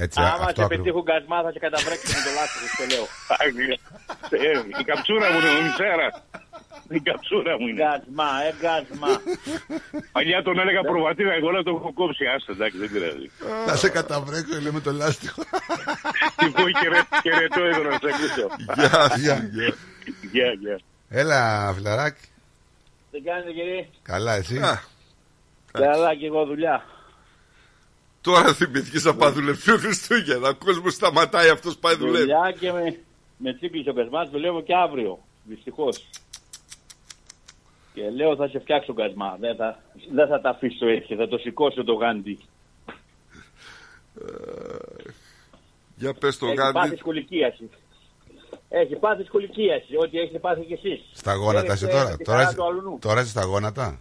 Έτσι, Άμα αυτό σε ακριβώς. πετύχουν κασμά θα σε καταβρέξουν με το λάθος, το λέω. Ε, η καψούρα μου είναι, η Σέρα. Η καψούρα μου είναι. Γκασμά, ε, γκασμά. Παλιά τον έλεγα προβατήρα, εγώ να το έχω κόψει. Άστε, εντάξει, δεν πειράζει. Θα σε καταβρέξω λέμε το λάστιχο Λοιπόν, χαιρε- χαιρετώ εδώ να σε ακούσω. Γεια σου, Γεια. γεια. Γεια, γεια. Έλα φιλαράκι Τι κάνετε κύριε; Καλά εσύ; Α, Καλά και εγώ δουλειά. Τώρα θυμηθήκες να πάει δουλεύει ο Χριστούγεννα. Ο κόσμος σταματάει, αυτός πάει δουλεύει. Δουλειά και με, με τσίκλισε ο κασμάς, δουλεύω και αύριο. Δυστυχώς. Και λέω θα σε φτιάξω κασμά. Δεν θα, δεν θα τα αφήσω έτσι, θα το σηκώσω το γάντι. Για πες το Έχει πάθει Γάντι. σκολικίαση. Έχει πάθει σκολικίαση, ό,τι έχετε πάθει κι εσείς. Στα γόνατα είσαι Έριξε τώρα τη Τώρα χαρά είσαι, του αλουνού. τώρα είσαι στα γόνατα;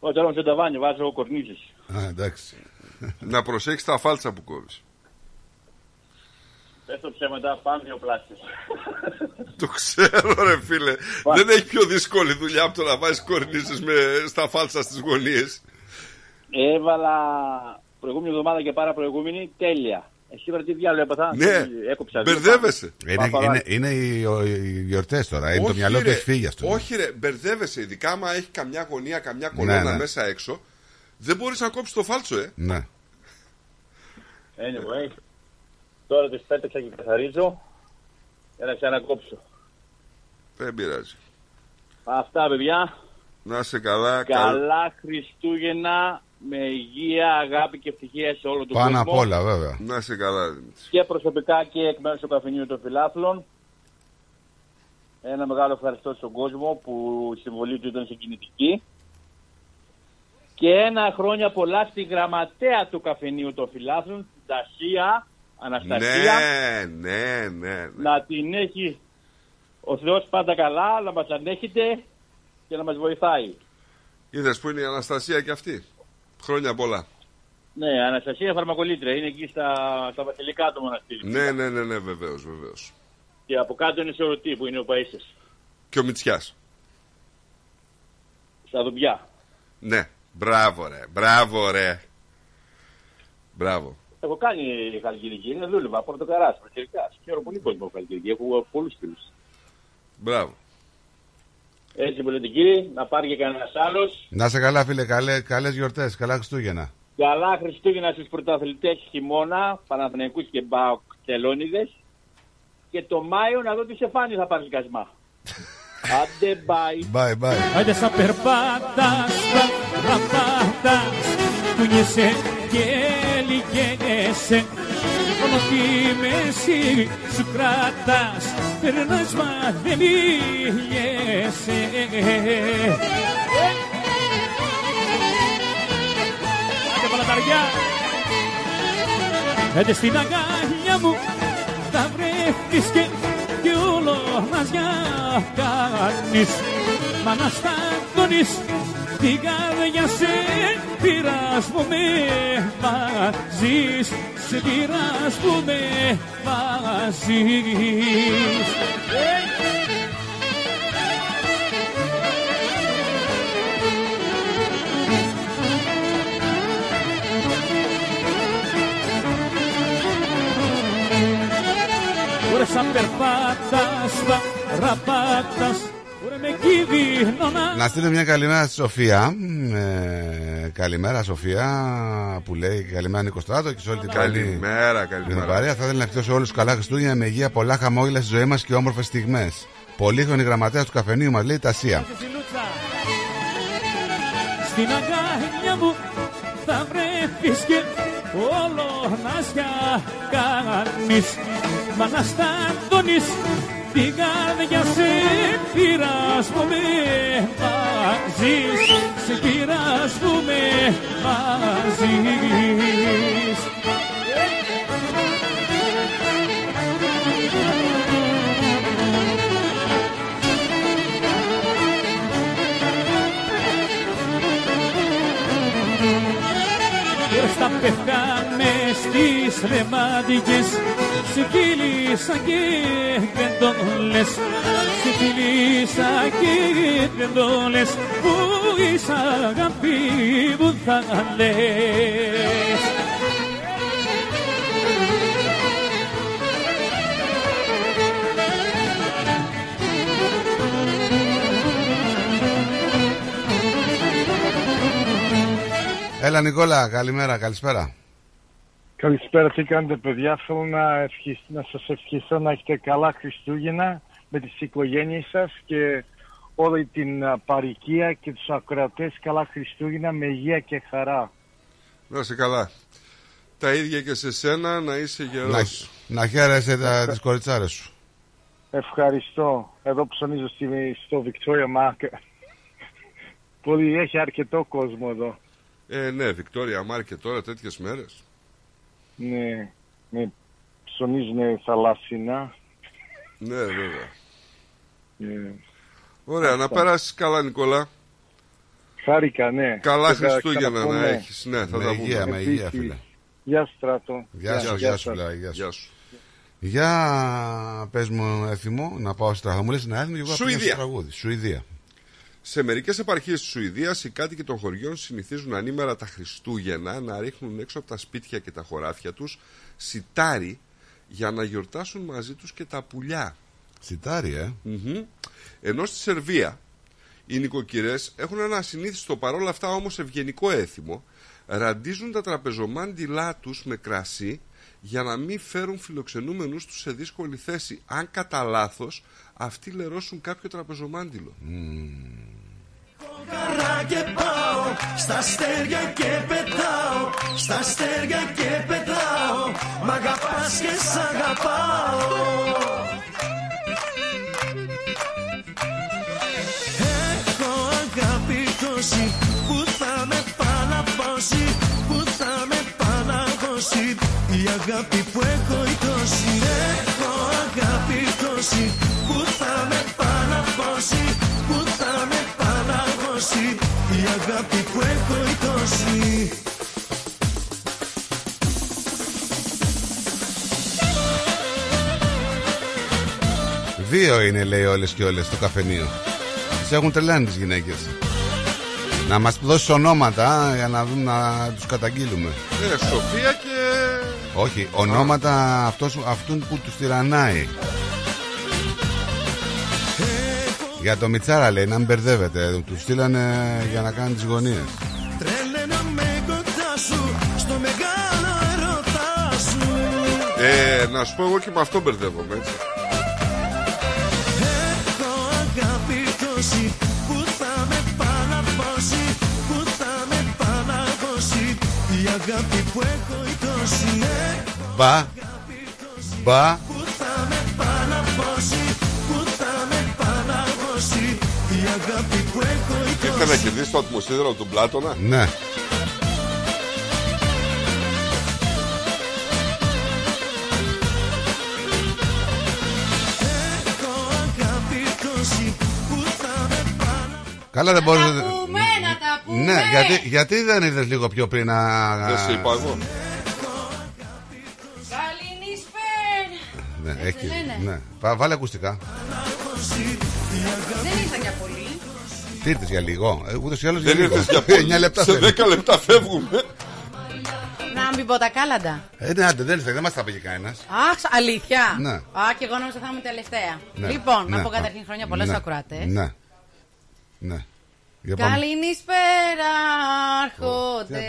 Όταν είμαι στο ταβάνι, βάζω κορνίζε. Α, εντάξει. Να προσέξει τα φάλτσα που κόβεις. Πες το ψέματα, πάνε δύο πλάστε. Το ξέρω, ρε φίλε. Δεν έχει πιο δύσκολη δουλειά από το να βάζεις κορνίζες στα φάλτσα στις γωνίες. Έβαλα προηγούμενη εβδομάδα και πάρα προηγούμενη τέλεια. Εσύ σήμερα τι διάλογο έπαθα; Ναι, έκοψα. μπερδεύεσαι. Είναι, είναι, είναι οι, οι γιορτές τώρα. Είναι το μυαλό του ρε, έχει φύγει αυτό. Όχι, ρε, μπερδεύεσαι. Ειδικά άμα έχει καμιά γωνία, καμιά κολόνα ναι. μέσα έξω, δεν μπορείς να κόψεις το φάλτσο, ε. Ναι. Anyway, τώρα τις πέταξα και καθαρίζω για να ξανακόψω. Δεν πειράζει. Αυτά παιδιά. Να είσαι καλά. Καλά Χριστούγεννα με υγεία, αγάπη και ευτυχία σε όλο τον Πάνω κόσμο. απ' όλα, βέβαια. Να είσαι καλά, Δημήτρης. Και προσωπικά και εκ μέρους του καφενείου των φιλάθλων. Ένα μεγάλο ευχαριστώ στον κόσμο που η συμβολή του ήταν συγκινητική. Και ένα χρόνια πολλά στη γραμματέα του καφενείου των φιλάθλων, την Τασία Αναστασία. Ναι, ναι, ναι. ναι. Να την έχει ο Θεός πάντα καλά, να μας ανέχεται και να μας βοηθάει. Είδες που είναι η Αναστασία και αυτή. Χρόνια πολλά. Ναι, Αναστασία φαρμακολήτρια, είναι εκεί στα, στα βασιλικά του μοναστήρι. Ναι, ναι, ναι, ναι, βεβαίως, βεβαίως. Και από κάτω είναι σε ρωτή που είναι ο Παΐσες, Και ο Μητσιάς. στα Δουμπιά. Ναι, μπράβο, ρε, μπράβο, ρε. Μπράβο. Έχω κάνει χαλκιδική, είναι δούλευα, πορτοκαράς, προκαιρικάς. Χαίρομαι πολύ κόσμο από χαλκιδική, έχω πολλούς φίλους. Μπράβο. Έτσι που λέτε κύριε, να πάρει και κανένας άλλος. Να είσαι καλά, φίλε. Καλέ, καλές γιορτές. Καλά Χριστούγεννα. Καλά Χριστούγεννα στους πρωταθλητές χειμώνα, Παναθηναϊκούς και Μπάουκ Τελώνιδες. Και το Μάιο να δω τι σε φάνη θα πάρεις κασμά. Άντε bye. Bye, bye. Άντε σαν περπάτας, περπάτας Κουνιέσαι και λυγαίνεσαι Μόνο τη μέση σου κράτας Περνάς μα δεν μιλιέσαι Άντε παλαταριά. Άντε στην αγκάλια μου θα βρεθείς και κι όλο μας για κάνεις. Μα να σταθώνεις την καρδιά σε πειρασμούμε μαζείς Σε πειρασμούμε μαζείς Ωραία σαν περπάτας, παραπάτας Ωραία με κίνδυνο να Να στείλω μια καλημέρα στη Σοφία. Ε, καλημέρα, Σοφία, που λέει καλημέρα Νίκο Στράτο και σε όλη την καλή Καλημέρα, την καλημέρα. παρέα. Θα ήθελα να ευχηθώ σε όλου καλά Χριστούγεννα με υγεία, πολλά χαμόγελα στη ζωή μας και όμορφες στιγμές. Πολύχρονη γραμματέας του καφενείου μας λέει Τασία. Στην αγκάλια μου θα βρεθείς και όλο να σια κάνεις Μα να σταθώνεις την καρδιά σε πειρασμούμε μαζείς Σε πειρασμούμε μαζείς Στα πεφκάμε στις ρεμάντικες. Σε κύλησα και δεν το λες Σε κύλησα και δεν το λες Που είσαι αγάπη μου θα λες Έλα Νικόλα, καλημέρα, καλησπέρα. Καλησπέρα, τι κάνετε παιδιά. Θέλω να, ευχηθ, να σας ευχηθώ να έχετε καλά Χριστούγεννα με τις οικογένειες σας και όλη την α, παροικία και τους ακροατές καλά Χριστούγεννα με υγεία και χαρά. Να είσαι καλά. Τα ίδια και σε σένα, να είσαι Να, γερός. να χαίρεσαι τα, τις κοριτσάρες σου. Ευχαριστώ. Εδώ ψωνίζω στη, στο Victoria Market. Πολύ, έχει αρκετό κόσμο εδώ. Ε, ναι, Βικτόρια Μάρκετ τώρα τέτοιες μέρες. Ναι, ναι ψωνίζουν θαλάσσινα. Ναι, βέβαια. Ναι. Ωραία, να Αυτά. περάσεις καλά, Νικόλα. Χάρηκα, ναι. Καλά Θα Χριστούγεννα να ξαναπούμε. έχεις. Ναι, θα Με τα υγεία, πούμε. με υγεία, Επίσης. φίλε. Γεια σου, Στράτο. Γεια σου, γεια σου, λέει, γεια Γεια σου. σου. Για πες μου έθιμο, να πάω στη τραγούδι. Μου λες ένα έθιμο και εγώ θα πήγα Σουηδία. στο τραγούδι. Σουηδία. Σε μερικές επαρχίες της Σουηδίας οι κάτοικοι των χωριών συνηθίζουν ανήμερα τα Χριστούγεννα να ρίχνουν έξω από τα σπίτια και τα χωράφια τους σιτάρι για να γιορτάσουν μαζί τους και τα πουλιά. Σιτάρι, ε. Μμμ. Ενώ στη Σερβία οι νοικοκυρές έχουν ένα ασυνήθιστο παρόλα αυτά όμως ευγενικό έθιμο ραντίζουν τα τραπεζομάντιλά τους με κρασί για να μην φέρουν φιλοξενούμενους τους σε δύσκολη θέση αν κατά λάθος αυτοί λερώσουν κάποιο τραπεζομάντιλο. Χαρά και πάω στα αστέρια και πετάω Στα αστέρια και πετάω Μ' αγαπάς και σ' αγαπάω Έχω αγάπη τόση Που θα με παλαβώσει Που θα με παλαβώσει Η αγάπη που έχω η τόση Έχω αγάπη τόση αγάπη που έχω η τόση Δύο είναι, λέει, όλες και όλες στο καφενείο. Τις έχουν τρελάνει τις γυναίκες. Να μας δώσεις ονόματα α, για να δούμε να τους καταγγείλουμε. Ε, Σοφία και... Όχι, ονόματα αυτός, αυτούν που τους τυραννάει. Για το Μιτσάρα λέει, να μην μπερδεύετε. Του στείλανε για να κάνει τις γωνίες. Τρέλαινα με κοντά σου Στο μεγάλο ερωτά σου Ε, να σου πω εγώ και με αυτό μπερδεύομαι έτσι. Έχω αγάπη Ήρθε να τόση κερδίσει το ατμοσίδερο του Πλάτωνα; Ναι. Έχω αγάπη τόση Που θα με Καλά δεν μπορείς πούμε, να τα πούμε. Ναι, γιατί, γιατί δεν ήρθες λίγο πιο πριν να... Δεν σε είπα εγώ. Καληνύσπερα. Ναι, έχει. λένε. Ναι. Πα- Βάλε ακουστικά. Δεν ήρθα για πολύ. Τι ήρθες για λίγο. Ε, ούτως ή άλλως Δεν για λίγο. ήρθες για πολύ. 9 λεπτά Σε θέλεις. 10 λεπτά φεύγουμε. Να μην πω τα κάλαντα. Ε, ναι, άντε, δεν ήρθε, δεν μας τα πήγε κανένας. Αχ, αλήθεια. Ναι. Α, και εγώ νόμιζα θα είμαι τελευταία. Ναι. Λοιπόν, να Ναι. πω καταρχήν χρόνια πολλά Ναι. στους ακροατές. Ναι. Ναι. Για πάμε. Καληνύσπερα, τι να άρχοντες.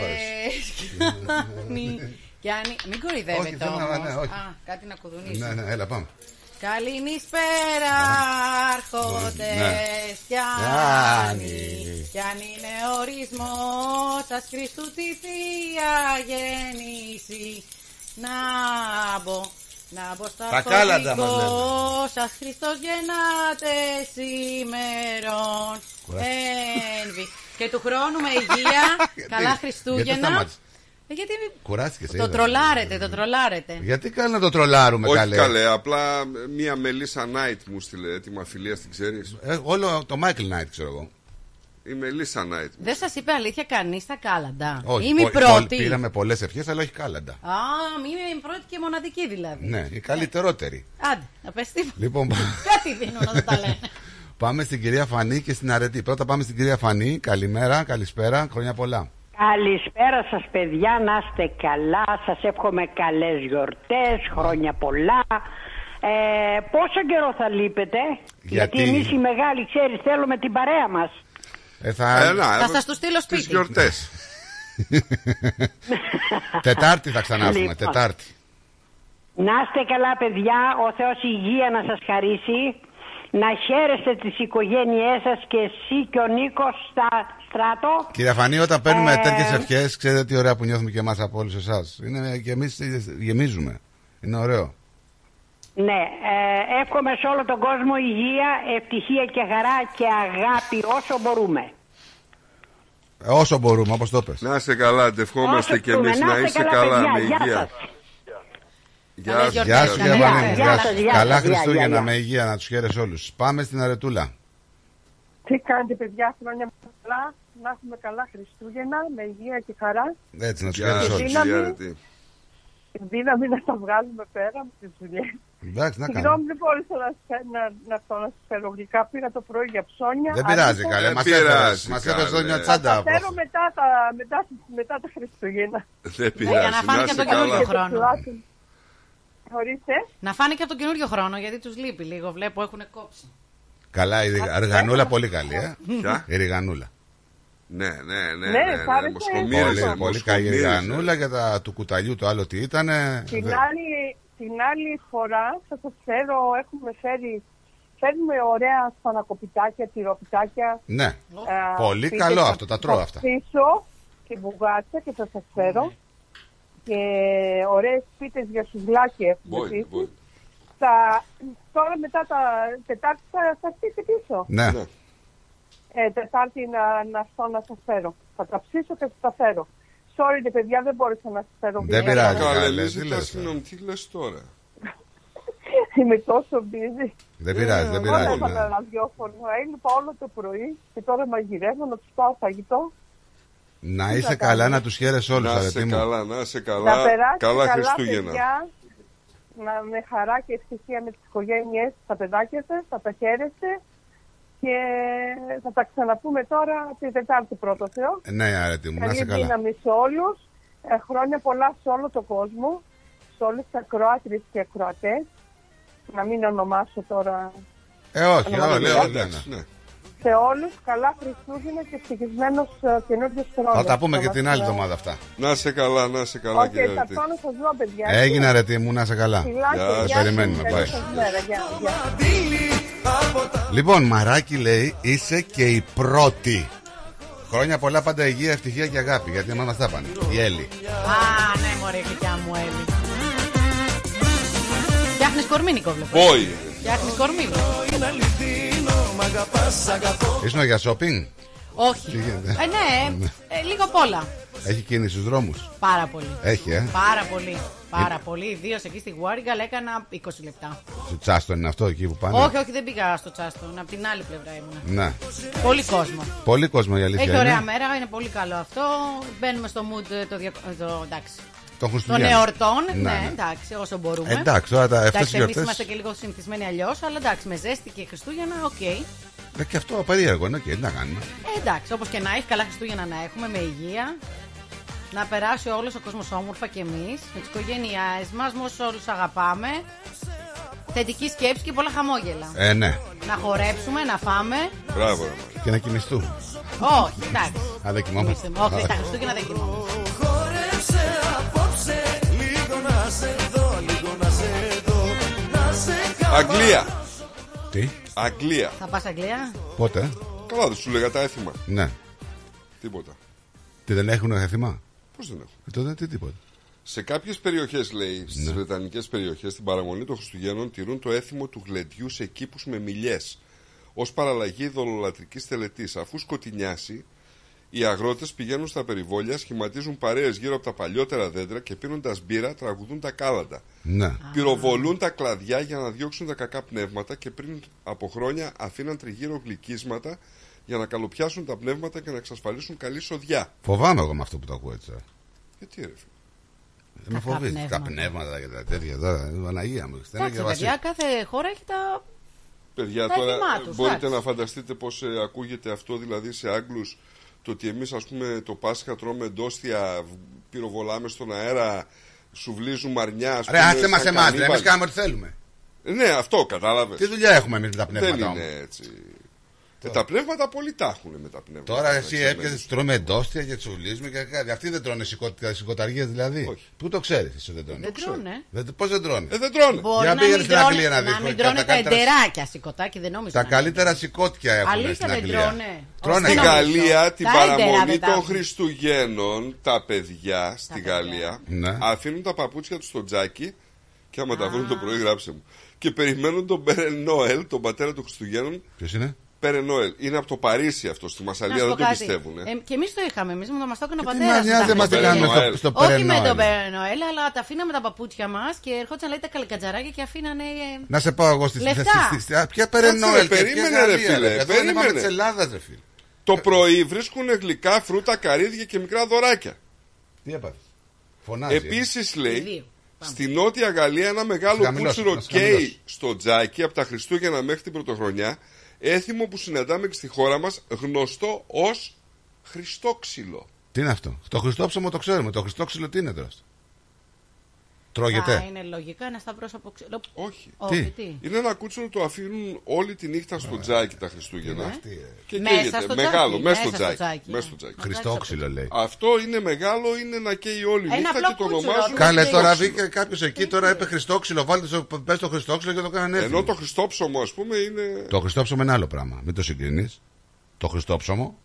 Κάνει- Κι αν- Μην κοροϊδεύετε Όχι, θέλω να- όμως. ναι, όχι. Α, κάτι να κουδουνίσω. Ναι, ναι, έλα πάμε. Καληνύσπερα, άρχοντες. Ναι. Κι αν- Γιάννη. κι αν είναι ορισμός σας Χριστού τη Θεία Γέννηση να μπω να μπω στα Τα κάλαντα μας φωτικό λένε. σας Χριστός γεννάτε σήμερον ένβη και του χρόνου με υγεία καλά Γιατί Χριστούγεννα σταμάτησες; Ε, γιατί Κουράστηκες, το είδα. τρολάρετε το τρολάρετε Γιατί κάνει να το τρολάρουμε Όχι καλέ. καλέ, απλά μία Μελίσσα Νάιτ μου στείλε έτοιμα φιλία, την ξέρεις; Ε, όλο το Michael Knight ξέρω εγώ. Η Μελίσσα Νάιτ. δεν σας είπε αλήθεια κανείς τα κάλαντα; Όχι, είμαι η πο- πρώτη πο- Πήραμε πολλές ευχές αλλά όχι κάλαντα. Α, είμαι η πρώτη και μοναδική δηλαδή. Ναι, η καλύτερότερη. Άντε, να πες τίποτα. Λοιπόν, Κάτι δίνουν όταν τα λένε. πάμε στην κυρία Φανή και στην Αρετή. Πρώτα πάμε στην κυρία Φανή. Καλημέρα, καλησπέρα, χρόνια πολλά. Καλησπέρα σας παιδιά, να είστε καλά, σας εύχομαι καλές γιορτές, χρόνια πολλά. Ε, πόσο καιρό θα λείπετε, Γιατί; γιατί εμείς οι μεγάλοι ξέρεις θέλουμε την παρέα μας. Ε, θα... Έλα, Θα ε, σας το στείλω Τις σπίτι. γιορτές. Τετάρτη θα ξανάρθουμε, Λοιπόν. Τετάρτη. Να είστε καλά παιδιά, ο Θεός υγεία να σας χαρίσει, να χαίρεστε τις οικογένειές σας και εσύ και ο Νίκος στα στράτο. Κυρία Φανή, όταν παίρνουμε Ε, τέτοιες ευχές, ξέρετε τι ωραία που νιώθουμε και εμάς από όλους εσάς. Είναι και εμείς γεμίζουμε. Είναι ωραίο. Ναι, ε, εύχομαι σε όλο τον κόσμο υγεία, ευτυχία και χαρά και αγάπη όσο μπορούμε. Ε, Όσο μπορούμε, όπως το πες. Να είστε καλά, αντευχόμαστε Όσο κι εμείς μπορούμε. να Να είστε είστε καλά, καλά, παιδιά. με Γεια υγεία. σας. Γεια Καλές σας. γιορτές. Γεια σου, να κυρία είναι. Φανή. Γεια Γεια σας, σου. γεια Καλά σας, γεια, Χριστούγεννα γεια. με υγεία, να τους χαίρεσαι όλους. Πάμε στην Αρετούλα. Τι κάνετε παιδιά, χρόνια πολλά. να έχουμε καλά Χριστούγεννα με υγεία και χαρά. Έτσι, να τους Γεια κάνει σου, όλους. δύναμη. Τζιλιά, ρε, τι. Την δύναμη να τα βγάλουμε πέρα από τις δουλειές. Εντάξει, να Συγγνώμη, κάνουμε. δεν μπόρεσα να, σε- να, να, να, να σας φέρω γλυκά. Πήγα το πρωί για ψώνια. Δεν πειράζει, Άρχισα- καλέ. Δεν Μας πειράζει, έφερες καλέ. εδώ μια Θα τσάντα. τα από φέρω αυτό. μετά τα, μετά, μετά τα Χριστούγεννα. Δεν Ναι, για να πειράζει, φάνε να και είσαι το καινούριο καλά. χρόνο. Ορίστε. Να φάνε και από τον καινούριο χρόνο, γιατί τους λείπει λίγο. Βλέπω έχουν κόψει. Καλά, η ριγα- ριγανούλα πολύ καλή, ε. Ποια; Η ριγανούλα. Ναι, ναι, ναι. Ναι, ναι, σ' ναι, άρεσε; μοσχομύριζε, Πολύ, πολύ καλή η μοσχομύριζε. ριγανούλα και τα του κουταλιού το άλλο τι ήταν. Την άλλη, την άλλη φορά θα σας φέρω, έχουμε φέρει, φέρνουμε ωραία σπανακοπιτάκια, τυροπιτάκια. Ναι. ε, Πολύ πείτε, καλό θα- αυτό, τα τρώω θα αυτά. ψήσω και μπουγάτσα και θα σας φέρω. Και ωραίες πίτες για σουβλάκι έχουμε Μπορεί, επίσης. μπορεί. Θα, τώρα μετά τα Τετάρτη θα, θα στείλετε πίσω. Ναι. Ε, τετάρτη να, να έρθω να σας φέρω. Θα τα ψήσω και θα τα φέρω. Sorry, ρε παιδιά, δεν μπόρεσα να σας φέρω. Δεν βιβλία. πειράζει. Καλέ, καλέ, μη τι ζητάς λες, συγγνώμη, τι λες τώρα; Είμαι τόσο busy. Δεν πειράζει, δεν Εγώ πειράζει. έβαλα ναι. ραδιόφωνο. Έλειπα όλο το πρωί και τώρα μαγειρεύω να τους πάω φαγητό. Να Τι είσαι θα καλά, κάνουμε. να τους χαίρεσαι όλους, Να αρετή είσαι μου. καλά, να είσαι να καλά. περάσετε Καλά καλά, Χριστούγεννα. παιδιά. Να, με χαρά και ευτυχία με τις οικογένειές, τα παιδάκια σας, θα τα χαίρεστε. Και θα τα ξαναπούμε τώρα την Τετάρτη πρώτο Θεό. Ναι, αρετή μου, να Καλή είσαι καλά. δύναμη σε όλους. Ε, χρόνια πολλά σε όλο τον κόσμο. Σε όλες τις ακροάτριες και ακροατές. Να μην ονομάσω τώρα Ε, όχι, Ονομάζω όχι, παιδιά. όχι, Εντάξει, ναι. Ναι. σε όλους. Καλά Χριστούγεννα και ευτυχισμένος ε, καινούριος χρόνος. Θα τα πούμε και Θα την μας, άλλη ε, εβδομάδα αυτά. Να είσαι καλά, να είσαι καλά Όχι, κύριε θα Αρετή. πάω να σας δω, παιδιά. Έγινε, αρετή μου, να είσαι καλά. Φιλάκια, Γεια γεια σας. σας. Περιμένουμε, Καλή πάει. σας μέρα. Γεια, γεια. Λοιπόν, Μαράκι λέει, είσαι και η πρώτη. Χρόνια πολλά, πάντα υγεία, ευτυχία και αγάπη. Γιατί εμάς μας τα πάνε. Η Έλλη. Α, ναι, μωρέ, γλυκιά μου, Έλλη. Φτιάχνεις κορμί, Νικό, βλέπω. Μπόι. Φτιάχνεις κορμί. Ήσουν για shopping; Όχι. Τι γίνεται; Ε, ναι, ε, λίγο απ' όλα. Έχει κίνηση στους δρόμους; Πάρα πολύ. Έχει, ε; Πάρα πολύ. Πάρα πολύ. Ιδίως εκεί στη Warrigal έκανα 20 λεπτά. Στο Chadstone είναι αυτό εκεί που πάνε; Όχι, όχι, δεν πήγα στο Chadstone. Από την άλλη πλευρά ήμουν. Ναι. Πολύ κόσμο. Πολύ κόσμο η αλήθεια Έχει ωραία είναι. μέρα, είναι πολύ καλό αυτό. Μπαίνουμε στο mood ε, το, δια... ε, το, εντάξει, Των των Χριστουγέννων. εορτών. Ναι, ναι. εντάξει, όσο μπορούμε. Εντάξει, τώρα τα- αυτές οι εμείς γιορτές- είμαστε και λίγο συνηθισμένοι αλλιώς, αλλά εντάξει, με ζέστη και Χριστούγεννα, οκ. Ε, και αυτό περίεργο είναι, οκ, τι να κάνουμε. Ε, εντάξει, όπως και να έχει, καλά Χριστούγεννα να έχουμε με υγεία. Να περάσει όλος ο κόσμος όμορφα και εμείς, με τις οικογένειές μας, με όσους όλους αγαπάμε. Θετική σκέψη και πολλά χαμόγελα. Ε, ναι. Να χορέψουμε, να φάμε. Μπράβο, ρε Μαρία. Και να κοιμιστούμε. Όχι, εντάξει. Α, δεν κοιμόμαστε. Όχι, στα Χριστούγεννα δεν κοιμόμαστε. Αγγλία. Τι, Αγγλία. Θα πας Αγγλία; πότε, Καλά, δεν σου λέγα τα έθιμα. ναι. Τίποτα. Τι δεν έχουν έθιμα; Πώς δεν έχουν; Ε, τότε τι τίποτα. Σε κάποιες περιοχές, λέει, στις Ναι. Βρετανικές περιοχές, στην παραμονή των Χριστουγέννων τηρούν το έθιμο του γλεντιού σε κήπους με μιλιές. Ω παραλλαγή δολολατρικής τελετής. Αφού σκοτεινιάσει, οι αγρότες πηγαίνουν στα περιβόλια, σχηματίζουν παρέες γύρω από τα παλιότερα δέντρα και πίνοντας μπύρα τραγουδούν τα κάλαντα. Ναι. Πυροβολούν τα κλαδιά για να διώξουν τα κακά πνεύματα και πριν από χρόνια αφήναν τριγύρω γλυκίσματα για να καλοπιάσουν τα πνεύματα και να εξασφαλίσουν καλή σοδιά. Φοβάμαι εγώ με αυτό που το ακούω έτσι. τώρα. Γιατί ρε φίλε. Δεν με Κακά φοβίζει. Τα πνεύματα. πνεύματα και τα τέτοια τώρα. Παναγία μου. Στένα και Εντάξει, παιδιά, κάθε χώρα έχει τα. Παιδιά, Τα τώρα έθιμά τους, μπορείτε εντάξει. να φανταστείτε πώς ε, ακούγεται αυτό δηλαδή σε Άγγλους το ότι εμείς ας πούμε το Πάσχα τρώμε εντόστια, β- πυροβολάμε στον αέρα, σουβλίζουν μαρνιά. ας Ρε, πούμε, άσε μας σαν εμάς. κανίβαλ. Εμείς κάνουμε ό,τι θέλουμε. Ε, Ναι, αυτό κατάλαβες. Τι δουλειά έχουμε εμείς με τα Δεν πνεύματα είναι όμως; έτσι. Ε, τα πνεύματα πολλοί τα έχουν με τα πνεύματα. Τώρα να εσύ ξέρεις. έπιασε, τρώμε εντόστια και τσουλίζουμε και κάτι. Αυτοί δεν τρώνε σηκωταργίε δηλαδή. Όχι. Πού το ξέρεις, εσύ δεν τρώνε; Δεν τρώνε. Πώς δεν τρώνε; Ε, δεν τρώνε. Μπορεί Για να πήγαινε μην στην τρώνε, Αγγλία να δεις, να μην τα τρώνε τα καλύτερα- εντεράκια σηκωτάκι, δεν νόμιζα. Τα να καλύτερα σηκώτια έχουν Αλήθεια στην δεν Αγγλία. τρώνε. Τρώνε Στην Δεν κάτι. νομίζω. Γαλλία την Τα έντερα παραμονή δεν τα των έχουν. Χριστουγέννων τα παιδιά στη Γαλλία Ναι. αφήνουν τα παπούτσια τους στο τζάκι και άμα τα βρουν το πρωί γράψε μου και περιμένουν τον Πέρε Νόελ, τον πατέρα των Χριστουγέννων Ποιος είναι; Πέρε Νόελ. Είναι από το Παρίσι αυτός, στη Να Μασαλία σου δεν πω το κάτι. πιστεύουν. Ε, και εμείς το είχαμε. Εμείς μα το έκανε ο Τι πατέρα. μας νοιάζει, δεν μας την κάνουμε στο, στο Όχι με Περενόελ. τον Περνοέλ, αλλά τα αφήναμε τα παπούτσια μας και ερχόντουσαν λέει τα καλικατζαράκια και αφήνανε. ε, Να σε πάω εγώ στη στη- Λεφτά. στη- στη- στη- α, Ποια Περενόελ ρε, περίμενε, ρε, φίλε, Εδώ είναι περίμενε. της Ελλάδας, ρε φίλε. Το πρωί βρίσκουν γλυκά, φρούτα, καρύδια και μικρά δωράκια. Τι έπαθες; Φωνάζει. ε. Επίσης λέει, Δύο. στη Νότια Γαλλία ένα μεγάλο Χαμηλώσου, κούτσουρο να σε καίει χαμηλώσω. στο τζάκι από τα Χριστούγεννα μέχρι την Πρωτοχρονιά. Έθιμο που συναντάμε και στη χώρα μας γνωστό ως Χριστόξυλο. Τι είναι αυτό; Το Χριστόψωμο το ξέρουμε. Το Χριστόξυλο τι είναι τώρα; Τρώγεται; Α, είναι λογικά ένα σταυρό από ξύλο. Όχι. Όχι, τι; Είναι ένα κούτσουρο το αφήνουν όλη τη νύχτα στο τζάκι τα Χριστούγεννα. ε. Και Μέσα καίγεται. στο Μεγάλο, τζάκι, μέσα στο μέσα στο τζάκι. τζάκι. Μέσα στο τζάκι. Χριστόξυλο λέει. Αυτό είναι μεγάλο, είναι να καίει όλη Ένα νύχτα απλό και το κούτσουρο, ονομάζουν. Κάλε τώρα Χριστόξυλο. βγήκε κάποιος εκεί τώρα είπε Χριστόξυλο. Βάλτε το, πες το Χριστόξυλο και το κάνανε Ενώ έθιμο. το Χριστόψωμο, ας πούμε, είναι. Το Χριστόψωμο είναι άλλο πράγμα. Μην το συγκρίνεις. Το Χριστόψωμο.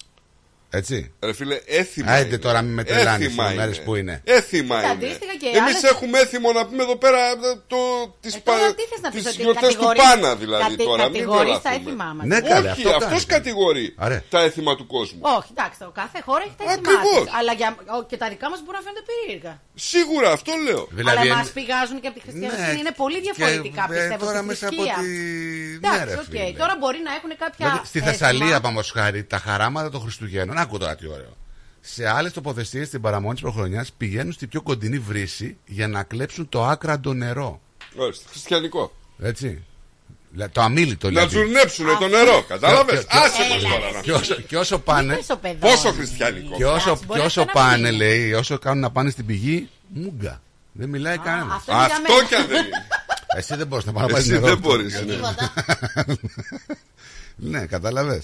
Έτσι. Ρε φίλε, έθιμα. Άιντε είναι. τώρα μην με τρελάνεις Έθιμα τις μέρες είναι. που είναι. Έθιμα Και είναι. αντίστοιχα και Εμείς άλλες- έχουμε έθιμο να πούμε εδώ πέρα ε, το, τις, Ε, τώρα τι θες να τις πεις ότι γιορτές του κατηγορείς- Πάνα δηλαδή κατε- τώρα. Μην κατηγορείς τα τρελαθούμε. έθιμά μας. Ναι, καλέ, Όχι, αυτό αυτός κάνει. κατηγορεί Άρα. τα έθιμα του κόσμου. Όχι, εντάξει, το κάθε χώρα έχει τα έθιμά Ακριβώς. της. Αλλά για... ο, και τα δικά μας μπορούν να φαίνονται περίεργα. Σίγουρα αυτό λέω. Δηλαδή, αλλά εν- μας πηγάζουν και από τη χριστιανική. Ναι, είναι πολύ διαφορετικά, και, ε, πιστεύω. τώρα στη μέσα από θρησκεία. τη. Εντάξει, Ναι, ρε, οκ. φίλε. Τώρα μπορεί να έχουν κάποια. Δηλαδή, στη έθιμα. Θεσσαλία, πάμε χάρη, τα χαράματα των Χριστουγέννων. Άκου τώρα τι ωραίο. Σε άλλες τοποθεσίες στην παραμονή της προχρονιά πηγαίνουν στη πιο κοντινή βρύση για να κλέψουν το άκραντο νερό. Ορίστε, χριστιανικό. Έτσι. Λε- Το αμήλυτο Να δηλαδή. τζουρνέψουνε το νερό, κατάλαβες; Και- και- Άσε Έλα, μας ρε, τώρα να Και όσο, και όσο πάνε. Πες ο παιδό. Πόσο χριστιανικό. Και όσο, Εντάξει, μπορεί και αυτό όσο να μην πάνε, είναι. λέει, όσο κάνουν να πάνε στην πηγή, μούγκα. Δεν μιλάει κανένας. αυτό είναι για Αυτό μένα. κι αν δεν είναι. Εσύ δεν μπορείς να πάει να πάρεις Εσύ νερό. δεν μπορείς. ναι. Τίποτα. ναι, κατάλαβε.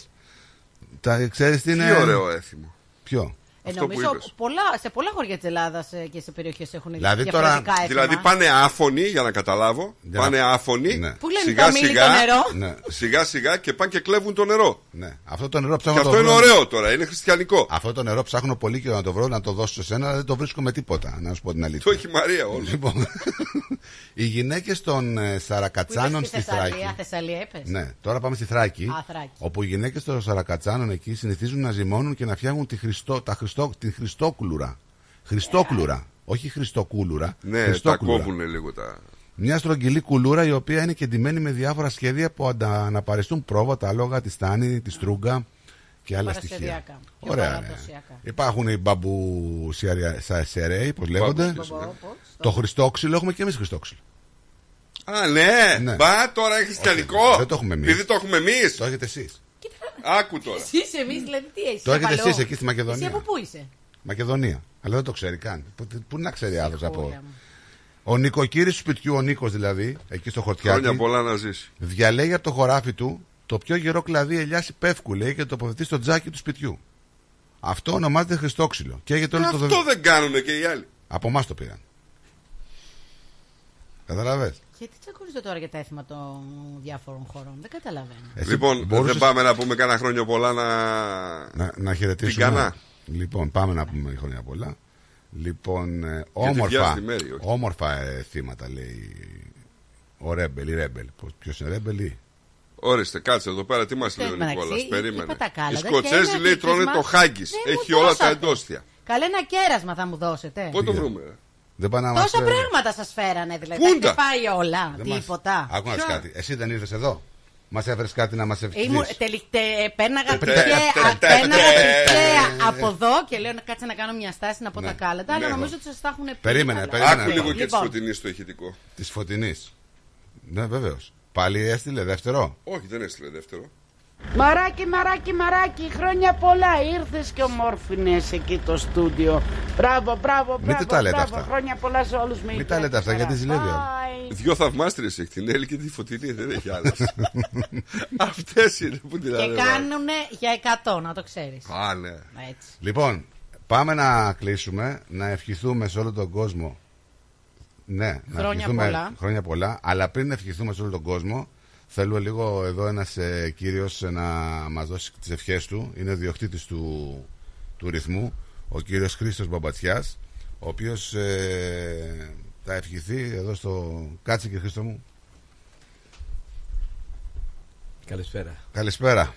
Τα ξέρεις τι είναι; Τι ωραίο έθιμο. Ποιο; Ε, Αυτό που νομίζω είπες. πολλά, σε πολλά χωριά της Ελλάδας και σε περιοχές έχουν Δηλαδή διαφορετικά τώρα- έθιμα. Δηλαδή πάνε άφωνοι, για να καταλάβω. Για Πάνε να- άφωνοι. Ναι. Πού λένε Σιγά το αμήλυτο σιγά, νερό. Ναι. σιγά σιγά και πάνε και κλέβουν το νερό. Ναι. Αυτό το νερό Και ψάχνω να αυτό το είναι βρω. ωραίο τώρα, είναι χριστιανικό. Αυτό το νερό ψάχνω πολύ και να το βρω να το δώσω σε σένα, αλλά δεν το βρίσκω με τίποτα, να σου πω την Το αλήθεια. έχει η Μαρία όλο. Λοιπόν, οι γυναίκες των ε, Που είπες Σαρακατσάνων στη στη Θεσσαλία, Θράκη. Θεσσαλία έπες. Ναι, τώρα πάμε στη Θράκη. Α, Θράκη. Όπου οι γυναίκες των Σαρακατσάνων εκεί συνηθίζουν να ζυμώνουν και να φτιάχνουν τη, Χριστό, τα Χριστό, την Χριστόκουλουρα. Χριστόκουλουρα. Όχι Χριστοκούλουρα. Ναι, τα Χριστόκουλουρα. κόβουν λίγο τα. Μια στρογγυλή κουλούρα η οποία είναι και ντυμένη με διάφορα σχέδια που αντα- αναπαριστούν πρόβατα, άλογα, τη στάνη, τη στρούγκα και άλλα στοιχεία. Παρασκευιακά. Πιο Ωραία. ναι. παραδοσιακά. Υπάρχουν οι μπαμπου σιαρια- σα- σερέοι, πώς λέγονται. Μπαμπούς, πώς, Το χριστόξυλο έχουμε και εμείς χριστόξυλο. Α, ναι! Ναι. Μπα, τώρα είναι χριστιανικό! δεν το έχουμε εμείς. Επειδή το έχουμε εμείς! Το έχετε εσείς. Άκου τώρα. Εσείς, εμείς, δηλαδή τι έχεις. Το έχετε κεφαλό. εσείς εκεί στη Μακεδονία. Εσύ από πού είσαι; Μακεδονία. Αλλά δεν το ξέρει καν. Πού, πού να ξέρει άνθρωπο από. Ψυχούλα μου. Ο νοικοκύρης του σπιτιού, ο Νίκος δηλαδή, εκεί στο χορτιάκι. Χρόνια πολλά να ζήσει. Διαλέγει από το χωράφι του το πιο γερό κλαδί ελιά υπεύκου, λέει, και το τοποθετεί στο τζάκι του σπιτιού. Αυτό ονομάζεται χριστόξυλο. Και έγινε όλο το Αυτό δεδομένο. δεν κάνουν και οι άλλοι. Από εμάς το πήραν. Καταλαβες; Γιατί τσακώνεστε τώρα για τα έθιμα των διάφορων χωρών. Δεν καταλαβαίνω. Εσύ Λοιπόν, μπορούσες δεν πάμε να πούμε κανένα χρόνια πολλά να. να, να χαιρετήσουμε. Την Κανά. Λοιπόν, πάμε να πούμε χρόνια πολλά. Λοιπόν, ε, βιάζει όμορφα, τη μέρη, όχι. όμορφα ε, θύματα λέει ο Ρέμπελ, η Ρέμπελ. Ποιος είναι Ρέμπελ ή; Ορίστε, κάτσε εδώ πέρα, τι μας λέει ο Εντάξει, Νικόλας. είπα Περίμενε. τα κάλατα Οι και Σκοτσέζοι ένα λέει τρώνε ατύχημα. το χάγκη. Δεν μου Έχει όλα τα δώσατε. εντόστια. Καλά ένα κέρασμα θα μου δώσετε. Πού το βρούμε, ρε; Δεν πάνε να μας, Τόσα ε, πράγματα σας φέρανε δηλαδή. Πούντα. Τα έχετε πάει όλα. δεν μας- Τίποτα. Άκου να δεις κάτι. Εσύ δεν ήρθες εδώ. Μας έφερες κάτι να μας ευχηθείς. Ήμουν, τελικ, τε, πέρναγα Ε, τυχαία, τε, τε, πέρναγα τε, τυχαία τε. από εδώ και λέω να κάτσε να κάνω μια στάση να πω Ναι. τα κάλατα. Αλλά Ναι. νομίζω ότι σας τα έχουν πει. Περίμενε, καλά. περίμενε. Άκου λίγο και τη Λοιπόν. φωτεινή στο ηχητικό. Τη φωτεινή. Ναι, βεβαίως. Πάλι έστειλε δεύτερο. Όχι, δεν έστειλε δεύτερο. Μαράκι, μαράκι, μαράκι, χρόνια πολλά. Ήρθες και ομόρφινες εκεί το στούντιο. Μπράβο, μπράβο, Μην μπράβο. του τα λέτε μπράβο. αυτά. Χρόνια πολλά σε όλους με Μην τα λέτε αυτά γιατί ζηλεύει. ο άλλος. Δυο θαυμάστριες έχει την Έλλη και τη φωτεινή, δεν έχει άλλες. Αυτές είναι που την Και ανεβάζουν. κάνουνε για 100, να το ξέρεις. Α, ναι. Έτσι. Λοιπόν, πάμε να κλείσουμε, να ευχηθούμε σε όλο τον κόσμο. Ναι, να Χρόνια ευχηθούμε πολλά. χρόνια πολλά. Αλλά πριν ευχηθούμε σε όλο τον κόσμο, θέλω λίγο εδώ ένας ε, κύριος να μας δώσει τις ευχές του. Είναι ο διοκτήτης του, του ρυθμού, ο κύριος Χρήστος Μπαμπατσιά, ο οποίος ε, θα ευχηθεί εδώ στο. Κάτσε και Χρήστο μου. Καλησπέρα. Καλησπέρα.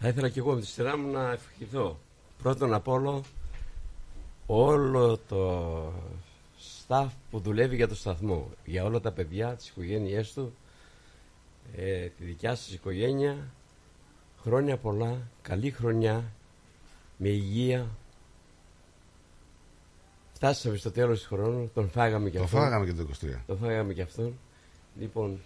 Θα ήθελα και εγώ με τη σειρά μου να ευχηθώ. Πρώτον απ' όλο όλο το staff που δουλεύει για το σταθμό, για όλα τα παιδιά, τις οικογένειές του, ε, τη δικιά σας οικογένεια, χρόνια πολλά, καλή χρονιά, με υγεία. Φτάσαμε στο τέλος του χρόνου, τον φάγαμε και Το αυτόν. φάγαμε και το 23. Το φάγαμε και αυτόν. Λοιπόν,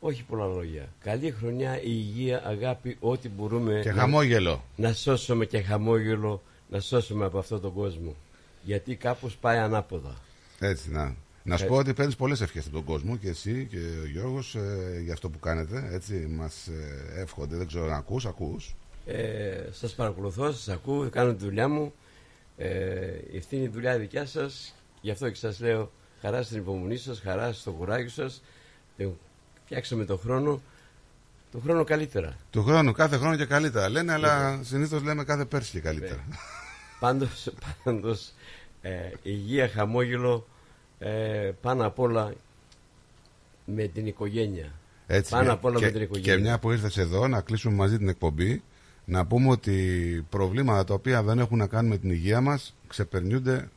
όχι πολλά λόγια. Καλή χρονιά, υγεία, αγάπη, ό,τι μπορούμε. Και να- χαμόγελο. Να σώσουμε και χαμόγελο, να σώσουμε από αυτόν τον κόσμο. Γιατί κάπως πάει ανάποδα. Έτσι, να. Να σου Ε. πω ότι παίρνεις πολλές ευχές από τον κόσμο και εσύ και ο Γιώργος ε, για αυτό που κάνετε. Έτσι, μας ε, εύχονται. Δεν ξέρω αν ακούς, ακούς. Ε, σας παρακολουθώ, σας ακούω, κάνω τη δουλειά μου. Ε, αυτή είναι η δουλειά δικιά σας. Γι' αυτό και σας λέω χαρά στην υπομονή σας, χαρά στο κουράγιο σας. Ε, φτιάξαμε τον χρόνο, τον χρόνο καλύτερα. Του χρόνου, κάθε χρόνο και καλύτερα λένε, αλλά συνήθως λέμε κάθε πέρσι και καλύτερα. Πάντως, πάντως ε, υγεία, χαμόγελο, ε, πάνω απ' όλα με την οικογένεια. Έτσι, πάνω και- απ' όλα και, με την οικογένεια. Και μια που ήρθες εδώ, να κλείσουμε μαζί την εκπομπή, να πούμε ότι προβλήματα τα οποία δεν έχουν να κάνουν με την υγεία μας ξεπερνιούνται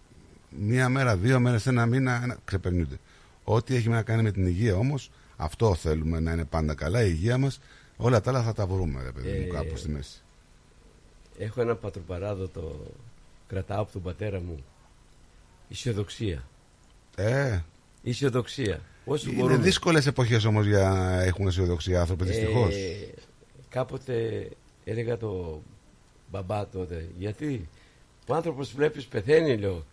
μία μέρα, δύο μέρες, ένα μήνα, ένα, ξεπερνιούνται. Ό,τι έχει να κάνει με την υγεία όμως, αυτό θέλουμε να είναι πάντα καλά, η υγεία μας. Όλα τα άλλα θα τα βρούμε, ρε παιδί μου, Ε, κάπου στη μέση. Έχω ένα πατροπαράδοτο, κρατάω από τον πατέρα μου. Ισιοδοξία. Ε, Ισιοδοξία. Όσο είναι μπορούμε. δύσκολες εποχές όμως για να έχουν αισιοδοξία άνθρωποι, δυστυχώς. Ε, κάποτε έλεγα το μπαμπά τότε, γιατί ο άνθρωπος βλέπεις πεθαίνει, λέω.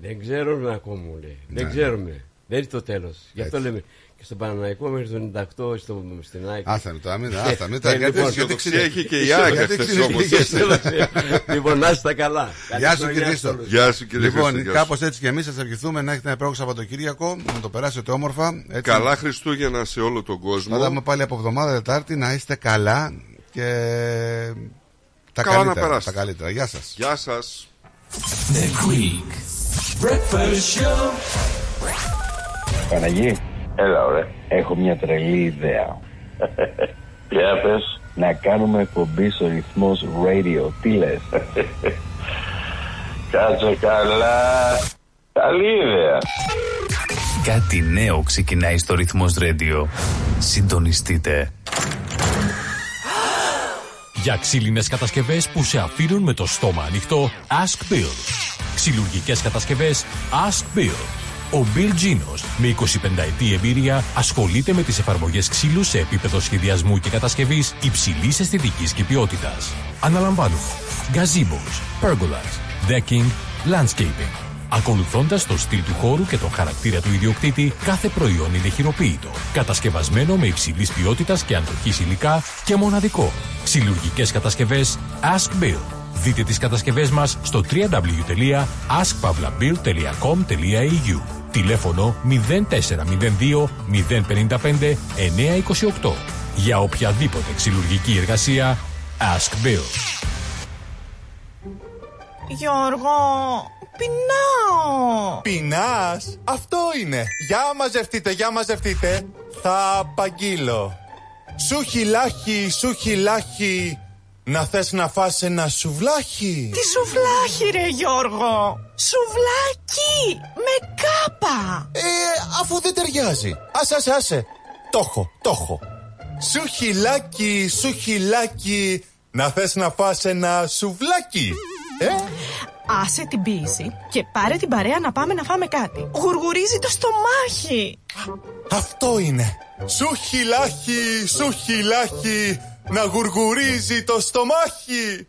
Δεν ξέρουμε ακόμα, μου λέει. Δεν Ναι. ξέρουμε. Δεν είναι το τέλος. Γι' αυτό Έτσι. λέμε. Και στον Παναναϊκό μέχρι το 98, στο, στην ΑΕΚ. Άστα με τώρα, μην- άστα, μην τα- Ε, γιατί λοιπόν, αισιοδοξία έχει και η ισιο- ΑΕΚ γιατί αυτές αισιοδοξία. όμως, έτσι. Αισιοδοξία. Λοιπόν, να είστε καλά. Καλή Γεια σου χρονιά κύριε σε Χρήστο. όλους. Γεια σου, κύριε Λοιπόν, Χρήστο, γεια κάπως έτσι και εμείς σας ευχηθούμε να έχετε ένα υπέροχο Σαββατοκύριακο, να το περάσετε όμορφα. Έτσι. Καλά Χριστούγεννα σε όλο τον κόσμο. Να τα πούμε πάλι από εβδομάδα Τετάρτη, να είστε καλά και τα Καλά να καλύτερα. περάσετε. τα καλύτερα. Γεια σας. Γεια σας. The Greek Breakfast Show. Παναγί. Έλα, ωραία. Έχω μια τρελή ιδέα. Για πες. Να κάνουμε εκπομπή στο ρυθμός radio. Τι λες; Κάτσε καλά. Καλή ιδέα. Κάτι νέο ξεκινάει στο ρυθμός Radio. Συντονιστείτε. Για ξύλινες κατασκευές που σε αφήνουν με το στόμα ανοιχτό, Ask Bill. Ξυλουργικές κατασκευές, Ask Bill. Ο Bill Genos, με 25 ετή εμπειρία, ασχολείται με τις εφαρμογές ξύλου σε επίπεδο σχεδιασμού και κατασκευής υψηλής αισθητικής και ποιότητας. Αναλαμβάνουμε gazebos, pergolas, decking, landscaping. Ακολουθώντας το στυλ του χώρου και τον χαρακτήρα του ιδιοκτήτη, κάθε προϊόν είναι χειροποίητο. Κατασκευασμένο με υψηλής ποιότητας και αντοχής υλικά και μοναδικό. Ξυλουργικές κατασκευές Ask Bill. Δείτε τις κατασκευές μας στο www.askpavlabill.com.au Τηλέφωνο 0402 055 928 Για οποιαδήποτε ξυλουργική εργασία Ask Bill. Γιώργο, πεινάω. Πεινάς, αυτό είναι. Για μαζευτείτε, για μαζευτείτε. Θα απαγγείλω. Σου χιλάχι, σου χιλάχι. Να θες να φας ένα σουβλάχι. Τι σουβλάχι ρε Γιώργο. Σουβλάκι με κάπα. Ε, αφού δεν ταιριάζει. Άσε, άσε, άσε. Το έχω, το έχω. Σου χιλάκι, σου χιλάκι. Να θες να φας ένα σουβλάκι. Ε, Άσε την πίεση και πάρε την παρέα να πάμε να φάμε κάτι. Γουργουρίζει το στομάχι. αυτό είναι. Σου χιλάχι, σου χιλάχι. Να γουργουρίζει το στομάχι.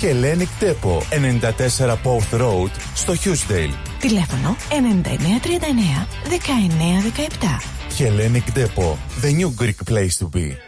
Hellenic Depot, 94 Porth Road, στο Hughesdale. Τηλέφωνο 9939 1917. Hellenic Depot, the new Greek place to be.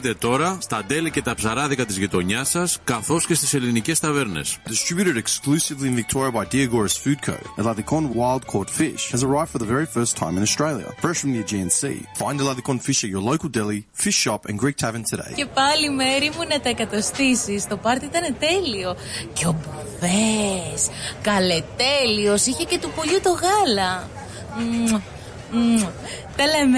τώρα στα deli και τα ψαράδικα της γειτονιάς σας, καθώ και στις ελληνικές ταβέρνες. Distributed exclusively in Victoria by Diagoras Food Co. Eladicon wild caught fish has arrived for the very first time in Australia, fresh from the Aegean Sea. Find Eladicon fish at your local deli, fish shop, and Greek tavern today. Και πάλι μέρη μου να τα εκατοστήσει. Το πάρτι ήταν τέλειο. Και ο Μπουβές, καλετέλειος, είχε και του πολύ το γάλα. Μμμ, μμμ. Τα λέμε.